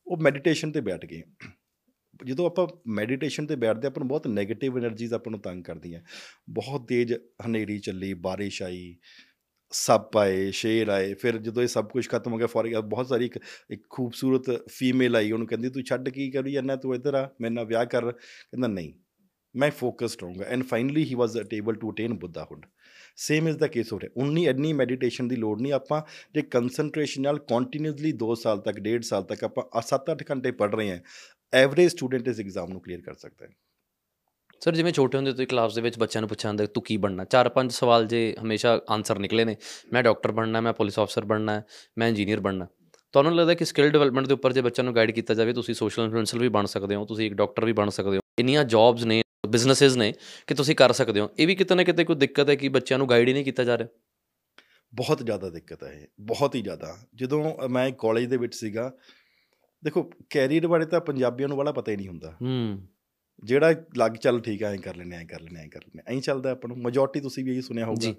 ਉਹ ਮੈਡੀਟੇਸ਼ਨ ਤੇ ਬੈਠ ਗਏ। ਜਦੋਂ ਆਪਾਂ ਮੈਡੀਟੇਸ਼ਨ ਤੇ ਬੈਠਦੇ ਆਪਾਂ ਨੂੰ ਬਹੁਤ 네ਗੇਟਿਵ એનર્ਜੀਜ਼ ਆਪਾਂ ਨੂੰ ਤੰਗ ਕਰਦੀਆਂ। ਬਹੁਤ ਤੇਜ਼ ਹਨੇਰੀ ਚੱਲੀ, ਬਾਰਿਸ਼ ਆਈ, ਸੱਪ ਆਏ, ਸ਼ੇਰ ਆਏ, ਫਿਰ ਜਦੋਂ ਇਹ ਸਭ ਕੁਝ ਖਤਮ ਹੋ ਗਿਆ ਫੌਰੀ ਬਹੁਤ ਸਾਰੀ ਇੱਕ ਇੱਕ ਖੂਬਸੂਰਤ ਫੀਮੇਲ ਆਈ, ਉਹਨੂੰ ਕਹਿੰਦੀ, ਤੂੰ ਛੱਡ ਕੀ ਕਰੀ ਜਾਂਦਾ ਤੂੰ ਇੱਧਰ ਆ, ਮੇਰੇ ਨਾਲ ਵਿਆਹ ਕਰ। ਕਹਿੰਦਾ, ਨਹੀਂ, ਮੈਂ focused ਰਹੂੰਗਾ। And finally he was able to attain Buddhahood same is the case ਹੋ ਰਿਹਾ ਉਨੀ, ਇੰਨੀ ਮੈਡੀਟੇਸ਼ਨ ਦੀ ਲੋੜ ਨਹੀਂ। ਆਪਾਂ ਜੇ ਕਨਸੈਂਟ੍ਰੇਸ਼ਨ ਨਾਲ ਕੰਟੀਨਿਊਸਲੀ 2 ਸਾਲ ਤੱਕ 1.5 ਸਾਲ ਤੱਕ ਆਪਾਂ 7-8 ਘੰਟੇ ਪੜ ਰਹੇ ਹਾਂ ਐਵਰੇਜ ਸਟੂਡੈਂਟ ਇਸ ਐਗਜ਼ਾਮ ਨੂੰ ਕਲੀਅਰ ਕਰ ਸਕਦਾ ਹੈ। ਸਰ ਜਿਵੇਂ ਛੋਟੇ ਹੁੰਦੇ ਤੁਸੀਂ ਕਲਾਸ ਦੇ ਵਿੱਚ ਬੱਚਿਆਂ ਨੂੰ ਪੁੱਛਿਆ ਹੁੰਦਾ ਤੂੰ ਕੀ ਬਣਨਾ? ਚਾਰ ਪੰਜ ਸਵਾਲ ਜੇ ਹਮੇਸ਼ਾ ਆਨਸਰ ਨਿਕਲੇ ਨੇ ਮੈਂ ਡਾਕਟਰ ਬਣਨਾ ਮੈਂ ਪੁਲਿਸ ਅਫਸਰ ਬਣਨਾ ਮੈਂ ਇੰਜੀਨੀਅਰ ਬਣਨਾ। ਤੁਹਾਨੂੰ ਲੱਗਦਾ ਕਿ ਸਕਿੱਲ ਡਿਵੈਲਪਮੈਂਟ ਦੇ ਉੱਪਰ ਜੇ ਬੱਚਿਆਂ ਨੂੰ ਗਾਈਡ ਕੀਤਾ ਜਾਵੇ ਤੁਸੀਂ ਸੋਸ਼ਲ ਇਨਫਲੂਐਂਸਰ ਵੀ ਬਣ ਸਕਦੇ ਹੋ ਤੁਸੀਂ ਇੱਕ ਡਾਕਟਰ ਵੀ ਬਣ ਸਕਦੇ ਹੋ। ਇੰਨੀਆਂ ਜੌਬਸ ਨੇ ਬਿਜ਼ਨੈਸਸ ਨੇ ਕਿ ਤੁਸੀਂ ਕਰ ਸਕਦੇ ਹੋ। ਇਹ ਵੀ ਕਿਤੇ ਨਾ ਕਿਤੇ ਕੋਈ ਦਿੱਕਤ ਹੈ ਕਿ ਬੱਚਿਆਂ ਨੂੰ ਗਾਈਡ ਹੀ ਨਹੀਂ ਕੀਤਾ ਜਾ ਰਿਹਾ? ਬਹੁਤ ਜ਼ਿਆਦਾ ਦਿੱਕਤ ਹੈ ਇਹ ਬਹੁਤ ਹੀ ਜ਼ਿਆਦਾ। ਜਦੋਂ ਮੈਂ ਕਾਲਜ ਦੇ ਵਿੱਚ ਸੀਗਾ ਦੇਖੋ ਕੈਰੀਅਰ ਬਾਰੇ ਤਾਂ ਪੰਜਾਬੀਆਂ ਨੂੰ ਬੜਾ ਪਤਾ ਹੀ ਨਹੀਂ ਹੁੰਦਾ। ਹੂੰ। ਜਿਹੜਾ ਲੱਗ ਚੱਲ ਠੀਕ ਹੈ ਐਂ ਕਰ ਲੈਨੇ ਐਂ ਕਰ ਲੈਨੇ ਐਂ ਕਰ ਲੈਨੇ ਐਂ ਚੱਲਦਾ ਆਪਾਂ ਨੂੰ। ਮੈਜੋਰਟੀ ਤੁਸੀਂ ਵੀ ਇਹੀ ਸੁਣਿਆ ਹੋਊਗਾ।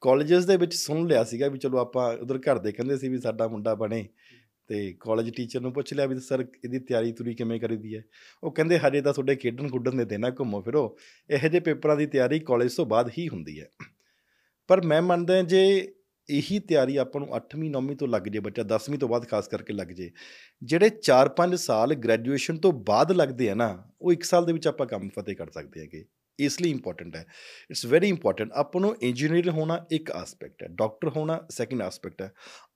ਕਾਲਜਸ ਦੇ ਵਿੱਚ ਸੁਣ ਲਿਆ ਸੀਗਾ ਵੀ ਚਲੋ ਆਪਾਂ ਉਧਰ ਘਰ ਦੇ ਕਹਿੰਦੇ ਸੀ ਵੀ ਸਾਡਾ ਮੁੰਡਾ ਬਣੇ ਤੇ ਕਾਲਜ ਟੀਚਰ ਨੂੰ ਪੁੱਛ ਲਿਆ ਵੀ ਸਰ ਇਹਦੀ ਤਿਆਰੀ ਤੁਰੀ ਕਿਵੇਂ ਕਰੀਦੀ ਹੈ? ਉਹ ਕਹਿੰਦੇ ਹਜੇ ਤਾਂ ਤੁਹਾਡੇ ਖੇਡਣ ਖੁੱਡਣ ਦੇ ਦੇਣਾ ਘੁੰਮੋ ਫਿਰੋ। ਇਹੋ ਜਿਹੇ ਪੇਪਰਾਂ ਦੀ ਤਿਆਰੀ ਕਾਲਜ ਤੋਂ ਬਾਅਦ ਹੀ ਹੁੰਦੀ ਹੈ। ਪਰ ਮੈਂ ਮੰਨਦਾ ਜੇ ਇਹੀ ਤਿਆਰੀ ਆਪਾਂ ਨੂੰ 8ਵੀਂ 9ਵੀਂ ਤੋਂ ਲੱਗ ਜੇ ਬੱਚਾ 10ਵੀਂ ਤੋਂ ਬਾਅਦ ਖਾਸ ਕਰਕੇ ਲੱਗ ਜੇ। ਜਿਹੜੇ 4-5 ਸਾਲ ਗ੍ਰੈਜੂਏਸ਼ਨ ਤੋਂ ਬਾਅਦ ਲੱਗਦੇ ਆ ਨਾ, ਉਹ 1 ਸਾਲ ਦੇ ਵਿੱਚ ਆਪਾਂ ਕੰਮ ਫਤਿਹ ਕਰ ਸਕਦੇ ਹੈਗੇ। ਇਸ ਲਈ ਇੰਪੋਰਟੈਂਟ ਹੈ। ਇਟਸ ਵੈਰੀ ਇੰਪੋਰਟੈਂਟ ਆਪਾਂ ਨੂੰ ਇੰਜੀਨੀਅਰ ਹੋਣਾ ਇੱਕ ਐਸਪੈਕਟ ਹੈ ਡਾਕਟਰ ਹੋਣਾ ਸੈਕਿੰਡ ਐਸਪੈਕਟ ਹੈ।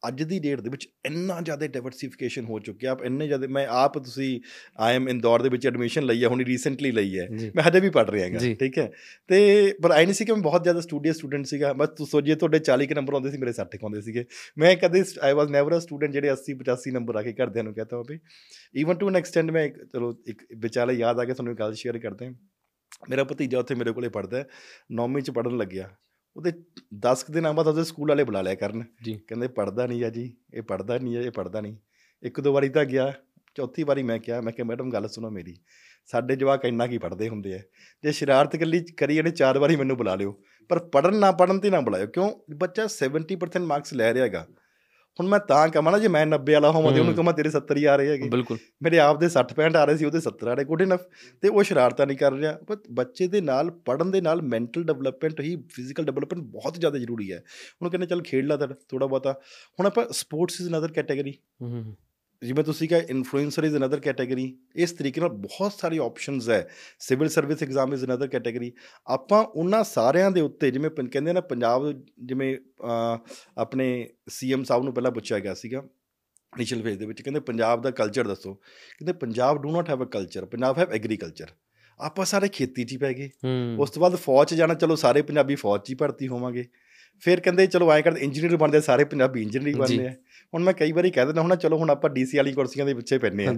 ਅੱਜ ਦੀ ਡੇਟ ਦੇ ਵਿੱਚ ਇੰਨਾ ਜ਼ਿਆਦਾ ਡਾਈਵਰਸਿਫਿਕੇਸ਼ਨ ਹੋ ਚੁੱਕਿਆ ਆਪ ਇੰਨੇ ਜ਼ਿਆਦਾ ਮੈਂ ਆਪ ਤੁਸੀਂ ਆਈ ਐਮ ਇੰਦੌਰ ਦੇ ਵਿੱਚ ਐਡਮਿਸ਼ਨ ਲਈ ਹੈ ਹੁਣੀ ਰੀਸੈਂਟਲੀ ਲਈ ਹੈ। ਮੈਂ ਹਜੇ ਵੀ ਪੜ ਰਿਹਾ ਹੈਗਾ। ਠੀਕ ਹੈ। ਤੇ ਪਰ ਆਈ ਨਹੀਂ ਸੀ ਕਿ ਮੈਂ ਬਹੁਤ ਜ਼ਿਆਦਾ ਸਟੂਡੀਅਸ ਸਟੂਡੈਂਟ ਸੀਗਾ ਬਸ ਤੁਸੀਂ ਸੋਚੀਏ ਤੁਹਾਡੇ 40 ਕਿ ਨੰਬਰ ਆਉਂਦੇ ਸੀ ਮੇਰੇ 60 ਆਉਂਦੇ ਸੀਗੇ। ਮੈਂ ਕਦੇ ਆਈ ਵਾਸ ਨੈਵਰ ਅ ਸਟੂਡੈਂਟ ਜਿਹੜੇ 80 85 ਨੰਬਰ ਆ ਕੇ ਘਰਦਿਆਂ ਨੂੰ ਕਹਤਾ ਹੋਵੇ। ਈਵਨ ਟੂ ਐਨ ਐਕਸਟੈਂਡ ਮੈਂ ਚਲੋ ਇੱਕ ਵਿਚਾਲੇ ਯਾਦ ਆ ਗਿਆ ਤੁਹਾਨੂੰ ਗੱਲ ਸ਼ੇਅਰ ਕਰਦੇ ਹਾਂ। ਮੇਰਾ ਭਤੀਜਾ ਉੱਥੇ ਮੇਰੇ ਕੋਲੇ ਪੜਦਾ ਹੈ 9ਵੀਂ ਚ ਪੜਨ ਲੱਗਿਆ ਉਹਦੇ 10 ਕੁ ਦਿਨਾਂ ਬਾਅਦ ਉਹਦੇ ਸਕੂਲ ਵਾਲੇ ਬੁਲਾ ਲਿਆ ਕਰਨ ਜੀ। ਕਹਿੰਦੇ ਪੜਦਾ ਨਹੀਂ ਆ ਜੀ ਇਹ ਪੜਦਾ ਨਹੀਂ ਆ ਇਹ ਪੜਦਾ ਨਹੀਂ ਇੱਕ ਦੋ ਵਾਰੀ ਤਾਂ ਗਿਆ ਚੌਥੀ ਵਾਰੀ ਮੈਂ ਕਿਹਾ ਮੈਂ ਕਿਹਾ ਮੈਡਮ ਗੱਲ ਸੁਣੋ ਮੇਰੀ ਸਾਡੇ ਜਵਾਕ ਇੰਨਾ ਕੀ ਪੜਦੇ ਹੁੰਦੇ ਆ ਜੇ ਸ਼ਰਾਰਤ ਕੱਲੀ ਕਰੀ ਇਹਨੇ ਚਾਰ ਵਾਰੀ ਮੈਨੂੰ ਬੁਲਾ ਲਿਓ ਪਰ ਪੜਨ ਨਾ ਪੜਨ ਤੇ ਨਾ ਬੁਲਾਇਓ ਕਿਉਂ ਬੱਚਾ 70% ਮਾਰਕਸ ਲੈ ਰਿਹਾ ਹੈਗਾ ਹੁਣ ਮੈਂ ਤਾਂ ਕਹਾਂ ਨਾ ਜੇ ਮੈਂ 90 ਵਾਲਾ ਹੋਵਾਂ ਤੇ ਉਹਨੂੰ। ਕਹਾਂ ਤੇਰੇ 70 ਹੀ ਆ ਰਹੇ ਹੈਗੇ। ਬਿਲਕੁਲ। ਮੇਰੇ ਆਪ ਦੇ 60 65 ਆ ਰਹੇ ਸੀ ਉਹਦੇ 70 ਆ ਰਹੇ ਗੁੱਡ ਇਨਫ ਤੇ ਉਹ ਸ਼ਰਾਰਤਾਂ ਨਹੀਂ ਕਰ ਰਿਹਾ। ਬਟ ਬੱਚੇ ਦੇ ਨਾਲ ਪੜਨ ਦੇ ਨਾਲ ਮੈਂਟਲ ਡਿਵੈਲਪਮੈਂਟ ਹੀ ਫਿਜ਼ੀਕਲ ਡਿਵੈਲਪਮੈਂਟ ਬਹੁਤ ਜ਼ਿਆਦਾ ਜ਼ਰੂਰੀ ਹੈ। ਉਹਨੂੰ ਕਹਿੰਦੇ ਚੱਲ ਖੇਡ ਲਾ ਥੋੜਾ ਬਹੁਤਾ। ਹੁਣ ਆਪਾਂ ਸਪੋਰਟਸ ਇਜ਼ ਅਨਦਰ ਕੈਟਾਗਰੀ ਜਿਵੇਂ ਤੁਸੀਂ ਕਿਹਾ ਇਨਫਲੂਐਂਸਰ ਇਜ਼ ਅਨਦਰ ਕੈਟਾਗਰੀ ਇਸ ਤਰੀਕੇ ਨਾਲ ਬਹੁਤ ਸਾਰੀ ਆਪਸ਼ਨਸ ਹੈ civil service exam is another category ਆਪਾਂ ਉਹਨਾਂ ਸਾਰਿਆਂ ਦੇ ਉੱਤੇ ਜਿਵੇਂ ਕਹਿੰਦੇ ਨਾ ਪੰਜਾਬ ਜਿਵੇਂ ਆਪਣੇ ਸੀਐਮ ਸਾਹਿਬ ਨੂੰ ਪਹਿਲਾਂ ਪੁੱਛਿਆ ਗਿਆ ਸੀਗਾ ਇਨੀਸ਼ੀਅਲ ਫੇਜ਼ ਦੇ ਵਿੱਚ ਕਹਿੰਦੇ ਪੰਜਾਬ ਦਾ ਕਲਚਰ ਦੱਸੋ ਕਹਿੰਦੇ Punjab do not have a culture Punjab have agriculture ਆਪਾਂ ਸਾਰੇ ਖੇਤੀ 'ਚ ਹੀ ਪੈ ਗਏ ਉਸ ਤੋਂ ਬਾਅਦ ਫੌਜ 'ਚ ਜਾਣਾ ਚਲੋ ਸਾਰੇ ਪੰਜਾਬੀ ਫੌਜ 'ਚ ਹੀ ਭਰਤੀ ਹੋਵਾਂਗੇ ਫਿਰ ਕਹਿੰਦੇ ਚਲੋ ਐਂ ਕਰਦੇ ਇੰਜੀਨੀਅਰ ਬਣਦੇ ਸਾਰੇ ਪੰਜਾਬੀ ਇੰਜੀਨੀਅਰ। ਬਣਦੇ ਆ। ਹੁਣ ਮੈਂ ਕਈ ਵਾਰੀ ਕਹਿ ਦਿੰਦਾ ਹੁਣ ਚਲੋ ਹੁਣ ਆਪਾਂ ਡੀਸੀ ਵਾਲੀ ਕੁਰਸੀਆਂ ਦੇ ਪਿੱਛੇ ਪੈਨੇ ਆ।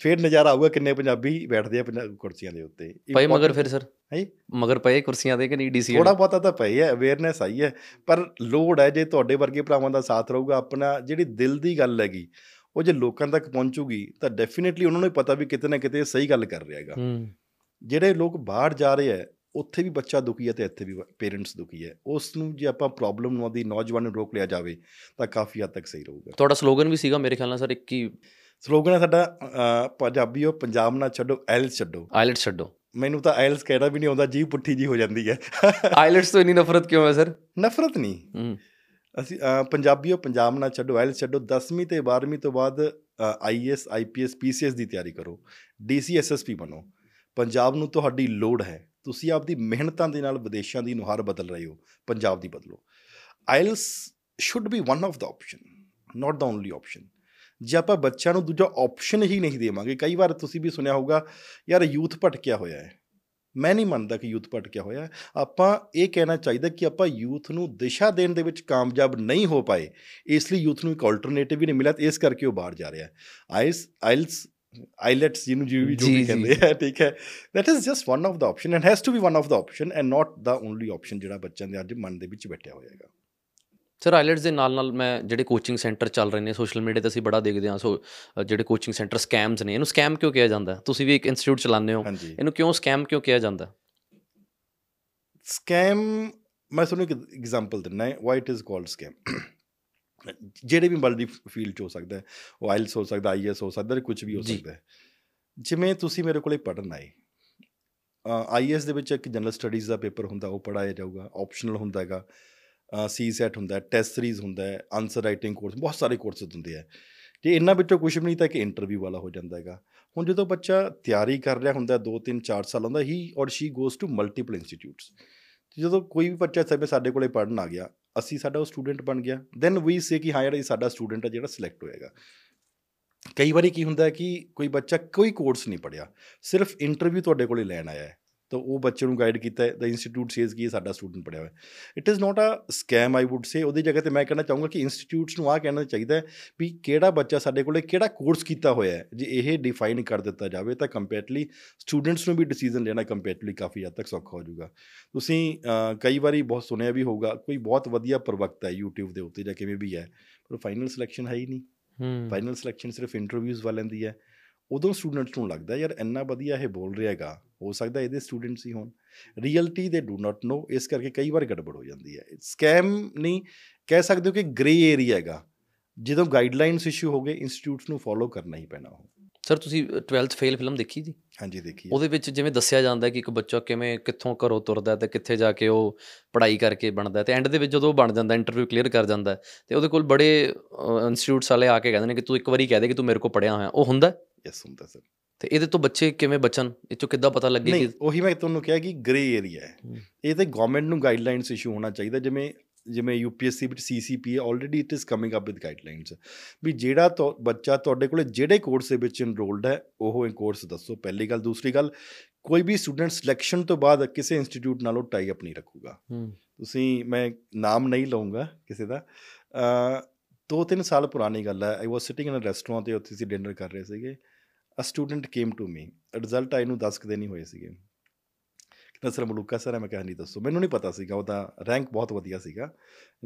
ਫਿਰ ਨਜ਼ਾਰਾ ਆਊਗਾ ਕਿੰਨੇ ਪੰਜਾਬੀ ਬੈਠਦੇ ਆ ਕੁਰਸੀਆਂ ਦੇ ਉੱਤੇ। ਪਏ ਮਗਰ ਫਿਰ ਸਰ ਹੈਂ? ਮਗਰ ਪਏ ਕੁਰਸੀਆਂ ਦੇ ਕਿ ਨਹੀਂ ਡੀਸੀ ਥੋੜਾ ਬਹੁਤਾ ਤਾਂ ਪਈ ਹੈ ਅਵੇਅਰਨੈਸ ਆਈ ਹੈ ਪਰ ਲੋੜ ਹੈ ਜੇ ਤੁਹਾਡੇ ਵਰਗੇ ਭਰਾਵਾਂ ਦਾ ਸਾਥ ਰਹੂਗਾ ਆਪਣਾ ਜਿਹੜੀ ਦਿਲ ਦੀ ਗੱਲ ਹੈਗੀ ਉਹ ਜੇ ਲੋਕਾਂ ਤੱਕ ਪਹੁੰਚੂਗੀ ਤਾਂ ਡੈਫੀਨਿਟਲੀ ਉਹਨਾਂ ਨੂੰ ਪਤਾ ਵੀ ਕਿਤੇ ਨਾ ਕਿਤੇ ਸਹੀ ਗੱਲ ਕਰ ਰਿਹਾ ਹੈਗਾ। ਜਿਹੜੇ ਲੋਕ ਬਾਹਰ ਜਾ ਰਹੇ ਹੈ ਉੱਥੇ ਵੀ ਬੱਚਾ ਦੁਖੀ ਹੈ ਤੇ ਇੱਥੇ ਵੀ ਪੇਰੈਂਟਸ ਦੁਖੀ ਹੈ। ਉਸ ਨੂੰ ਜੇ ਆਪਾਂ ਪ੍ਰੋਬਲਮ ਨੂੰ ਆਦੀ ਨੌਜਵਾਨ ਨੂੰ ਰੋਕ ਲਿਆ ਜਾਵੇ ਤਾਂ ਕਾਫੀ ਹੱਦ ਤੱਕ ਸਹੀ ਰਹੂਗਾ। ਤੁਹਾਡਾ ਸਲੋਗਨ ਵੀ ਸੀਗਾ ਮੇਰੇ ਖਿਆਲ ਨਾਲ ਸਰ ਇੱਕ ਹੀ ਸਲੋਗਨ ਹੈ ਸਾਡਾ ਪੰਜਾਬੀਓ ਪੰਜਾਬ ਨਾ ਛੱਡੋ ਐਲਸ ਛੱਡੋ। ਆਇਲਟਸ ਛੱਡੋ। ਮੈਨੂੰ ਤਾਂ ਐਲਸ ਕਹਿਣਾ ਵੀ ਨਹੀਂ ਆਉਂਦਾ ਜੀ ਪੁੱਠੀ ਜੀ ਹੋ ਜਾਂਦੀ ਹੈ। ਆਇਲਟਸ ਤੋਂ ਇੰਨੀ ਨਫ਼ਰਤ ਕਿਉਂ ਹੈ ਸਰ? ਨਫ਼ਰਤ ਨਹੀਂ। ਅਸੀਂ ਪੰਜਾਬੀਓ ਪੰਜਾਬ ਨਾ ਛੱਡੋ ਐਲਸ ਛੱਡੋ 10ਵੀਂ ਤੇ 12ਵੀਂ ਤੋਂ ਬਾਅਦ ਆਈਐਸ ਆਈਪੀਐਸ ਪੀਸੀਐਸ ਦੀ ਤਿਆਰੀ ਕਰੋ। ਡੀਸੀ ਐਸਐਸਪੀ ਬਣੋ। ਪੰਜਾਬ ਨੂੰ ਤੁਹਾਡੀ ਲੋੜ ਹੈ। ਤੁਸੀਂ ਆਪਦੀ ਮਿਹਨਤਾਂ ਦੇ ਨਾਲ ਵਿਦੇਸ਼ਾਂ ਦੀ ਨੁਹਾਰ ਬਦਲ ਰਹੇ ਹੋ, ਪੰਜਾਬ ਦੀ ਬਦਲੋ। IELTS should be one of the option not the only option ਜੇ ਆਪਾਂ ਬੱਚਿਆਂ ਨੂੰ ਦੂਜਾ ਆਪਸ਼ਨ ਹੀ ਨਹੀਂ ਦੇਵਾਂਗੇ, ਕਈ ਵਾਰ ਤੁਸੀਂ ਵੀ ਸੁਣਿਆ ਹੋਊਗਾ, ਯਾਰ ਯੂਥ ਭਟਕਿਆ ਹੋਇਆ ਹੈ। ਮੈਂ ਨਹੀਂ ਮੰਨਦਾ ਕਿ ਯੂਥ ਭਟਕਿਆ ਹੋਇਆ ਹੈ। ਆਪਾਂ ਇਹ ਕਹਿਣਾ ਚਾਹੀਦਾ ਕਿ ਆਪਾਂ ਯੂਥ ਨੂੰ ਦਿਸ਼ਾ ਦੇਣ ਦੇ ਵਿੱਚ ਕਾਮਯਾਬ ਨਹੀਂ ਹੋ ਪਾਏ, ਇਸ ਲਈ ਯੂਥ ਨੂੰ ਇੱਕ ਆਲਟਰਨੇਟਿਵ ਵੀ ਨਹੀਂ ਮਿਲਿਆ ਤੇ ਇਸ ਕਰਕੇ ਉਹ ਬਾਹਰ ਜਾ ਰਿਹਾ ਹੈ। ਆਈਸ ਆਇਲਸ ਆਈਲੈਟਸ ਜਿਹਨੂੰ ਜੀ ਵੀ ਜੋ ਜੀ, ਵੀ ਜੀ। ਕਹਿੰਦੇ ਆ ਠੀਕ ਹੈ that is just one of the option and has to be one of the option and not the only option ਜਿਹੜਾ ਬੱਚਿਆਂ ਦੇ ਅੱਜ ਮਨ ਦੇ ਵਿੱਚ ਬੈਠਿਆ ਹੋਇਆ ਹੈਗਾ ਸਰ ਆਇਲਟਸ ਦੇ ਨਾਲ ਨਾਲ ਮੈਂ ਜਿਹੜੇ ਕੋਚਿੰਗ ਸੈਂਟਰ ਚੱਲ ਰਹੇ ਨੇ ਸੋਸ਼ਲ ਮੀਡੀਆ ਤੇ ਅਸੀਂ ਬੜਾ ਦੇਖਦੇ ਹਾਂ। ਸੋ ਜਿਹੜੇ ਕੋਚਿੰਗ ਸੈਂਟਰ ਸਕੈਮਸ ਨੇ ਇਹਨੂੰ ਸਕੈਮ ਕਿਉਂ ਕਿਹਾ ਜਾਂਦਾ? ਤੁਸੀਂ ਵੀ ਇੱਕ ਇੰਸਟੀਚਿਊਟ ਚਲਾਉਂਦੇ ਹੋ। ਹਾਂਜੀ। ਇਹਨੂੰ ਕਿਉਂ ਸਕੈਮ ਕਿਉਂ ਕਿਹਾ ਜਾਂਦਾ? ਸਕੈਮ ਮੈਂ ਤੁਹਾਨੂੰ ਇੱਕ ਐਗਜ਼ਾਮਪਲ ਦਿੰਦਾ ਹੈ। Why it is called scam ਜਿਹੜੇ ਵੀ ਮਲਟੀ ਫੀਲਡ ਚ ਹੋ ਸਕਦਾ ਹੈ ਉਹ ਆਇਲਸ ਹੋ ਸਕਦਾ ਆਈਐਸ ਹੋ ਸਕਦਾ ਕੁਝ ਵੀ ਹੋ। ਸਕਦਾ ਹੈ। ਜਿਵੇਂ ਤੁਸੀਂ ਮੇਰੇ ਕੋਲੇ ਪੜਨ ਆਏ ਆਈਐਸ ਦੇ ਵਿੱਚ ਇੱਕ ਜਨਰਲ ਸਟੱਡੀਜ਼ ਦਾ ਪੇਪਰ ਹੁੰਦਾ ਉਹ ਪੜਾਇਆ ਜਾਊਗਾ ਆਪਸ਼ਨਲ ਹੁੰਦਾ ਹੈਗਾ ਸੀ ਸੈਟ ਹੁੰਦਾ ਹੈ ਟੈਸਟ ਸੀਰੀਜ਼ ਹੁੰਦਾ ਹੈ ਆਨਸਰ ਰਾਈਟਿੰਗ ਕੋਰਸ ਬਹੁਤ ਸਾਰੇ ਕੋਰਸਸ ਹੁੰਦੇ ਆ ਜੇ ਇਹਨਾਂ ਵਿੱਚੋਂ ਕੁਝ ਵੀ ਨਹੀਂ ਤਾਂ ਕਿ ਇੰਟਰਵਿਊ ਵਾਲਾ ਹੋ ਜਾਂਦਾ ਹੈਗਾ। ਹੁਣ ਜਦੋਂ ਬੱਚਾ ਤਿਆਰੀ ਕਰ ਰਿਹਾ ਹੁੰਦਾ 2 3 4 ਸਾਲਾਂ ਦਾ he or she goes to multiple institutes ਜਦੋਂ ਕੋਈ ਵੀ ਬੱਚਾ ਸਾਡੇ ਕੋਲੇ ਪੜਨ ਆ ਗਿਆ ਅਸੀਂ ਸਾਡਾ ਉਹ ਸਟੂਡੈਂਟ ਬਣ ਗਿਆ। ਦੈਨ ਵੀ ਸੇ ਕਿ ਹਾਂ ਜਿਹੜਾ ਇਹ ਸਾਡਾ ਸਟੂਡੈਂਟ ਹੈ ਜਿਹੜਾ ਸਿਲੈਕਟ ਹੋਏਗਾ। ਕਈ ਵਾਰੀ ਕੀ ਹੁੰਦਾ ਹੈ ਕਿ ਕੋਈ ਬੱਚਾ ਕੋਈ ਕੋਰਸ ਨਹੀਂ ਪੜਿਆ ਸਿਰਫ ਇੰਟਰਵਿਊ ਤੁਹਾਡੇ ਕੋਲੇ ਲੈਣ ਆਇਆ ਹੈ। ਤਾਂ ਉਹ ਬੱਚੇ ਨੂੰ ਗਾਈਡ ਕੀਤਾ ਦਾ ਇੰਸਟੀਚਿਊਟ ਸੇਜ਼ ਕੀ ਸਾਡਾ ਸਟੂਡੈਂਟ ਪੜਿਆ ਹੋਇਆ it is not a scam I would say ਉਹਦੀ ਜਗ੍ਹਾ ਤੇ ਮੈਂ ਕਹਿਣਾ ਚਾਹੂੰਗਾ ਕਿ ਇੰਸਟੀਚਿਊਟਸ ਨੂੰ ਆ ਕਹਿਣਾ ਚਾਹੀਦਾ ਵੀ ਕਿਹੜਾ ਬੱਚਾ ਸਾਡੇ ਕੋਲੇ ਕਿਹੜਾ ਕੋਰਸ ਕੀਤਾ ਹੋਇਆ ਹੈ ਜੇ ਇਹ ਡਿਫਾਈਨ ਕਰ ਦਿੱਤਾ ਜਾਵੇ ਤਾਂ ਕੰਪੈਟਲੀ ਸਟੂਡੈਂਟਸ ਨੂੰ ਵੀ ਡਿਸੀਜਨ ਲੈਣਾ ਕੰਪੈਟਲੀ ਕਾਫੀ ਹੱਦ ਤੱਕ ਸੌਖਾ ਹੋ ਜਾਊਗਾ। ਤੁਸੀਂ ਕਈ ਵਾਰੀ ਬਹੁਤ ਸੁਣਿਆ ਵੀ ਹੋਊਗਾ ਕੋਈ ਬਹੁਤ ਵਧੀਆ ਪ੍ਰਵਕਤਾ ਹੈ YouTube ਦੇ ਉੱਤੇ ਜਾਂ ਕਿਵੇਂ ਵੀ ਹੈ ਪਰ ਫਾਈਨਲ ਸਿਲੈਕਸ਼ਨ ਹੈ ਹੀ ਨਹੀਂ। ਫਾਈਨਲ ਸਿਲੈਕਸ਼ਨ ਸਿਰਫ ਇੰਟਰਵਿਊਜ਼ ਵਾਲਿਆਂ ਦੀ ਹੈ। ਉਦੋਂ ਸਟੂਡੈਂਟਸ ਨੂੰ ਲੱਗਦਾ ਯਾਰ ਇੰਨਾ ਵਧੀਆ ਇਹ ਬੋਲ ਰਿਹਾ ਹੈਗਾ ਹੋ ਸਕਦਾ ਇਹਦੇ ਸਟੂਡੈਂਟਸ ਹੀ ਹੋਣ। ਰੀਅਲਟੀ ਦੇ ਡੂ ਨਾਟ ਨੋ ਇਸ ਕਰਕੇ ਕਈ ਵਾਰ ਗੜਬੜ ਹੋ ਜਾਂਦੀ ਹੈ। ਸਕੈਮ ਨਹੀਂ ਕਹਿ ਸਕਦੇ ਹੋ ਕਿ ਗ੍ਰੇ ਏਰੀਆ ਹੈਗਾ। ਜਦੋਂ ਗਾਈਡਲਾਈਨਸ ਇਸ਼ੂ ਹੋ ਗਏ ਇੰਸਟੀਚਿਊਟਸ ਨੂੰ ਫੋਲੋ ਕਰਨਾ ਹੀ ਪੈਣਾ ਉਹ। ਸਰ ਤੁਸੀਂ 12th ਫੇਲ ਫਿਲਮ ਦੇਖੀ ਜੀ? ਹਾਂਜੀ ਦੇਖੀ ਉਹਦੇ ਵਿੱਚ ਜਿਵੇਂ ਦੱਸਿਆ ਜਾਂਦਾ ਕਿ ਇੱਕ ਬੱਚਾ ਕਿਵੇਂ ਕਿੱਥੋਂ ਘਰੋਂ ਤੁਰਦਾ ਤੇ ਕਿੱਥੇ ਜਾ ਕੇ ਉਹ ਪੜ੍ਹਾਈ ਕਰਕੇ ਬਣਦਾ ਤੇ ਐਂਡ ਦੇ ਵਿੱਚ ਜਦੋਂ ਉਹ ਬਣ ਜਾਂਦਾ ਇੰਟਰਵਿਊ ਕਲੀਅਰ ਕਰ ਜਾਂਦਾ ਤੇ ਉਹਦੇ ਕੋਲ ਬੜੇ ਇੰਸਟੀਚਿਊਟਸ ਵਾਲੇ ਆ ਕੇ ਕਹਿੰਦੇ ਨੇ ਕਿ ਤੂੰ ਇੱਕ ਵਾਰੀ ਕਹਿ ਦੇ ਕਿ ਤੂੰ ਮੇਰੇ ਕੋਲ ਪੜਿਆ ਹੋਇਆ। ਉਹ ਹੁੰਦਾ ਯੈਸ ਹੁੰਦਾ ਸਰ ਤੇ ਇਹਦੇ ਤੋਂ ਬੱਚੇ ਕਿਵੇਂ ਬਚਣ? ਇਹ ਚੋਂ ਕਿੱਦਾਂ ਪਤਾ ਲੱਗੇ ਨਹੀਂ ਕਿ ਉਹੀ ਮੈਂ ਤੁਹਾਨੂੰ ਕਿਹਾ ਕਿ ਗ੍ਰੇ ਏਰੀਆ ਹੈ। ਇਹ ਤੇ ਗਵਰਨਮੈਂਟ ਨੂੰ ਗਾਈਡਲਾਈਨਸ ਇਸ਼ੂ ਹੋਣਾ ਚਾਹੀਦਾ ਜਿਵੇਂ ਜਿਵੇਂ ਯੂਪੀਐਸਸੀ ਵਿੱਚ CCP already it is coming up with guidelines ਵੀ ਜਿਹੜਾ ਬੱਚਾ ਤੁਹਾਡੇ ਕੋਲੇ ਜਿਹੜੇ ਕੋਰਸ ਦੇ ਵਿੱਚ ਇਨਰੋਲਡ ਹੈ ਉਹ ਕੋਰਸ ਦੱਸੋ। ਪਹਿਲੀ ਗੱਲ। ਦੂਸਰੀ ਗੱਲ ਕੋਈ ਵੀ ਸਟੂਡੈਂਟ ਸਿਲੈਕਸ਼ਨ ਤੋਂ ਬਾਅਦ ਕਿਸੇ ਇੰਸਟੀਚਿਊਟ ਨਾਲੋਂ ਟਾਈ ਅਪ ਨਹੀਂ ਰੱਖੂਗਾ। ਤੁਸੀਂ ਮੈਂ ਨਾਮ ਨਹੀਂ ਲਵਾਂਗਾ ਕਿਸੇ ਦਾ। ਦੋ ਤਿੰਨ ਸਾਲ ਪੁਰਾਣੀ ਗੱਲ ਹੈ। I was sitting in a restaurant ਤੇ ਉੱਥੇ ਸੀ ਡਿਨਰ ਕਰ ਰਹੇ ਸੀਗੇ। A student came to me result ਆਈ ਨੂੰ 10 ਕਦੇ ਨਹੀਂ ਹੋਏ ਸੀਗੇ। ਕਹਿੰਦਾ ਸਰ ਮਲੂਕਾ ਸਰ ਮੈਂ ਕਿਹਾ ਨਹੀਂ ਦੱਸੋ। ਮੈਨੂੰ ਨਹੀਂ ਪਤਾ ਸੀਗਾ ਉਹਦਾ ਰੈਂਕ ਬਹੁਤ ਵਧੀਆ ਸੀਗਾ।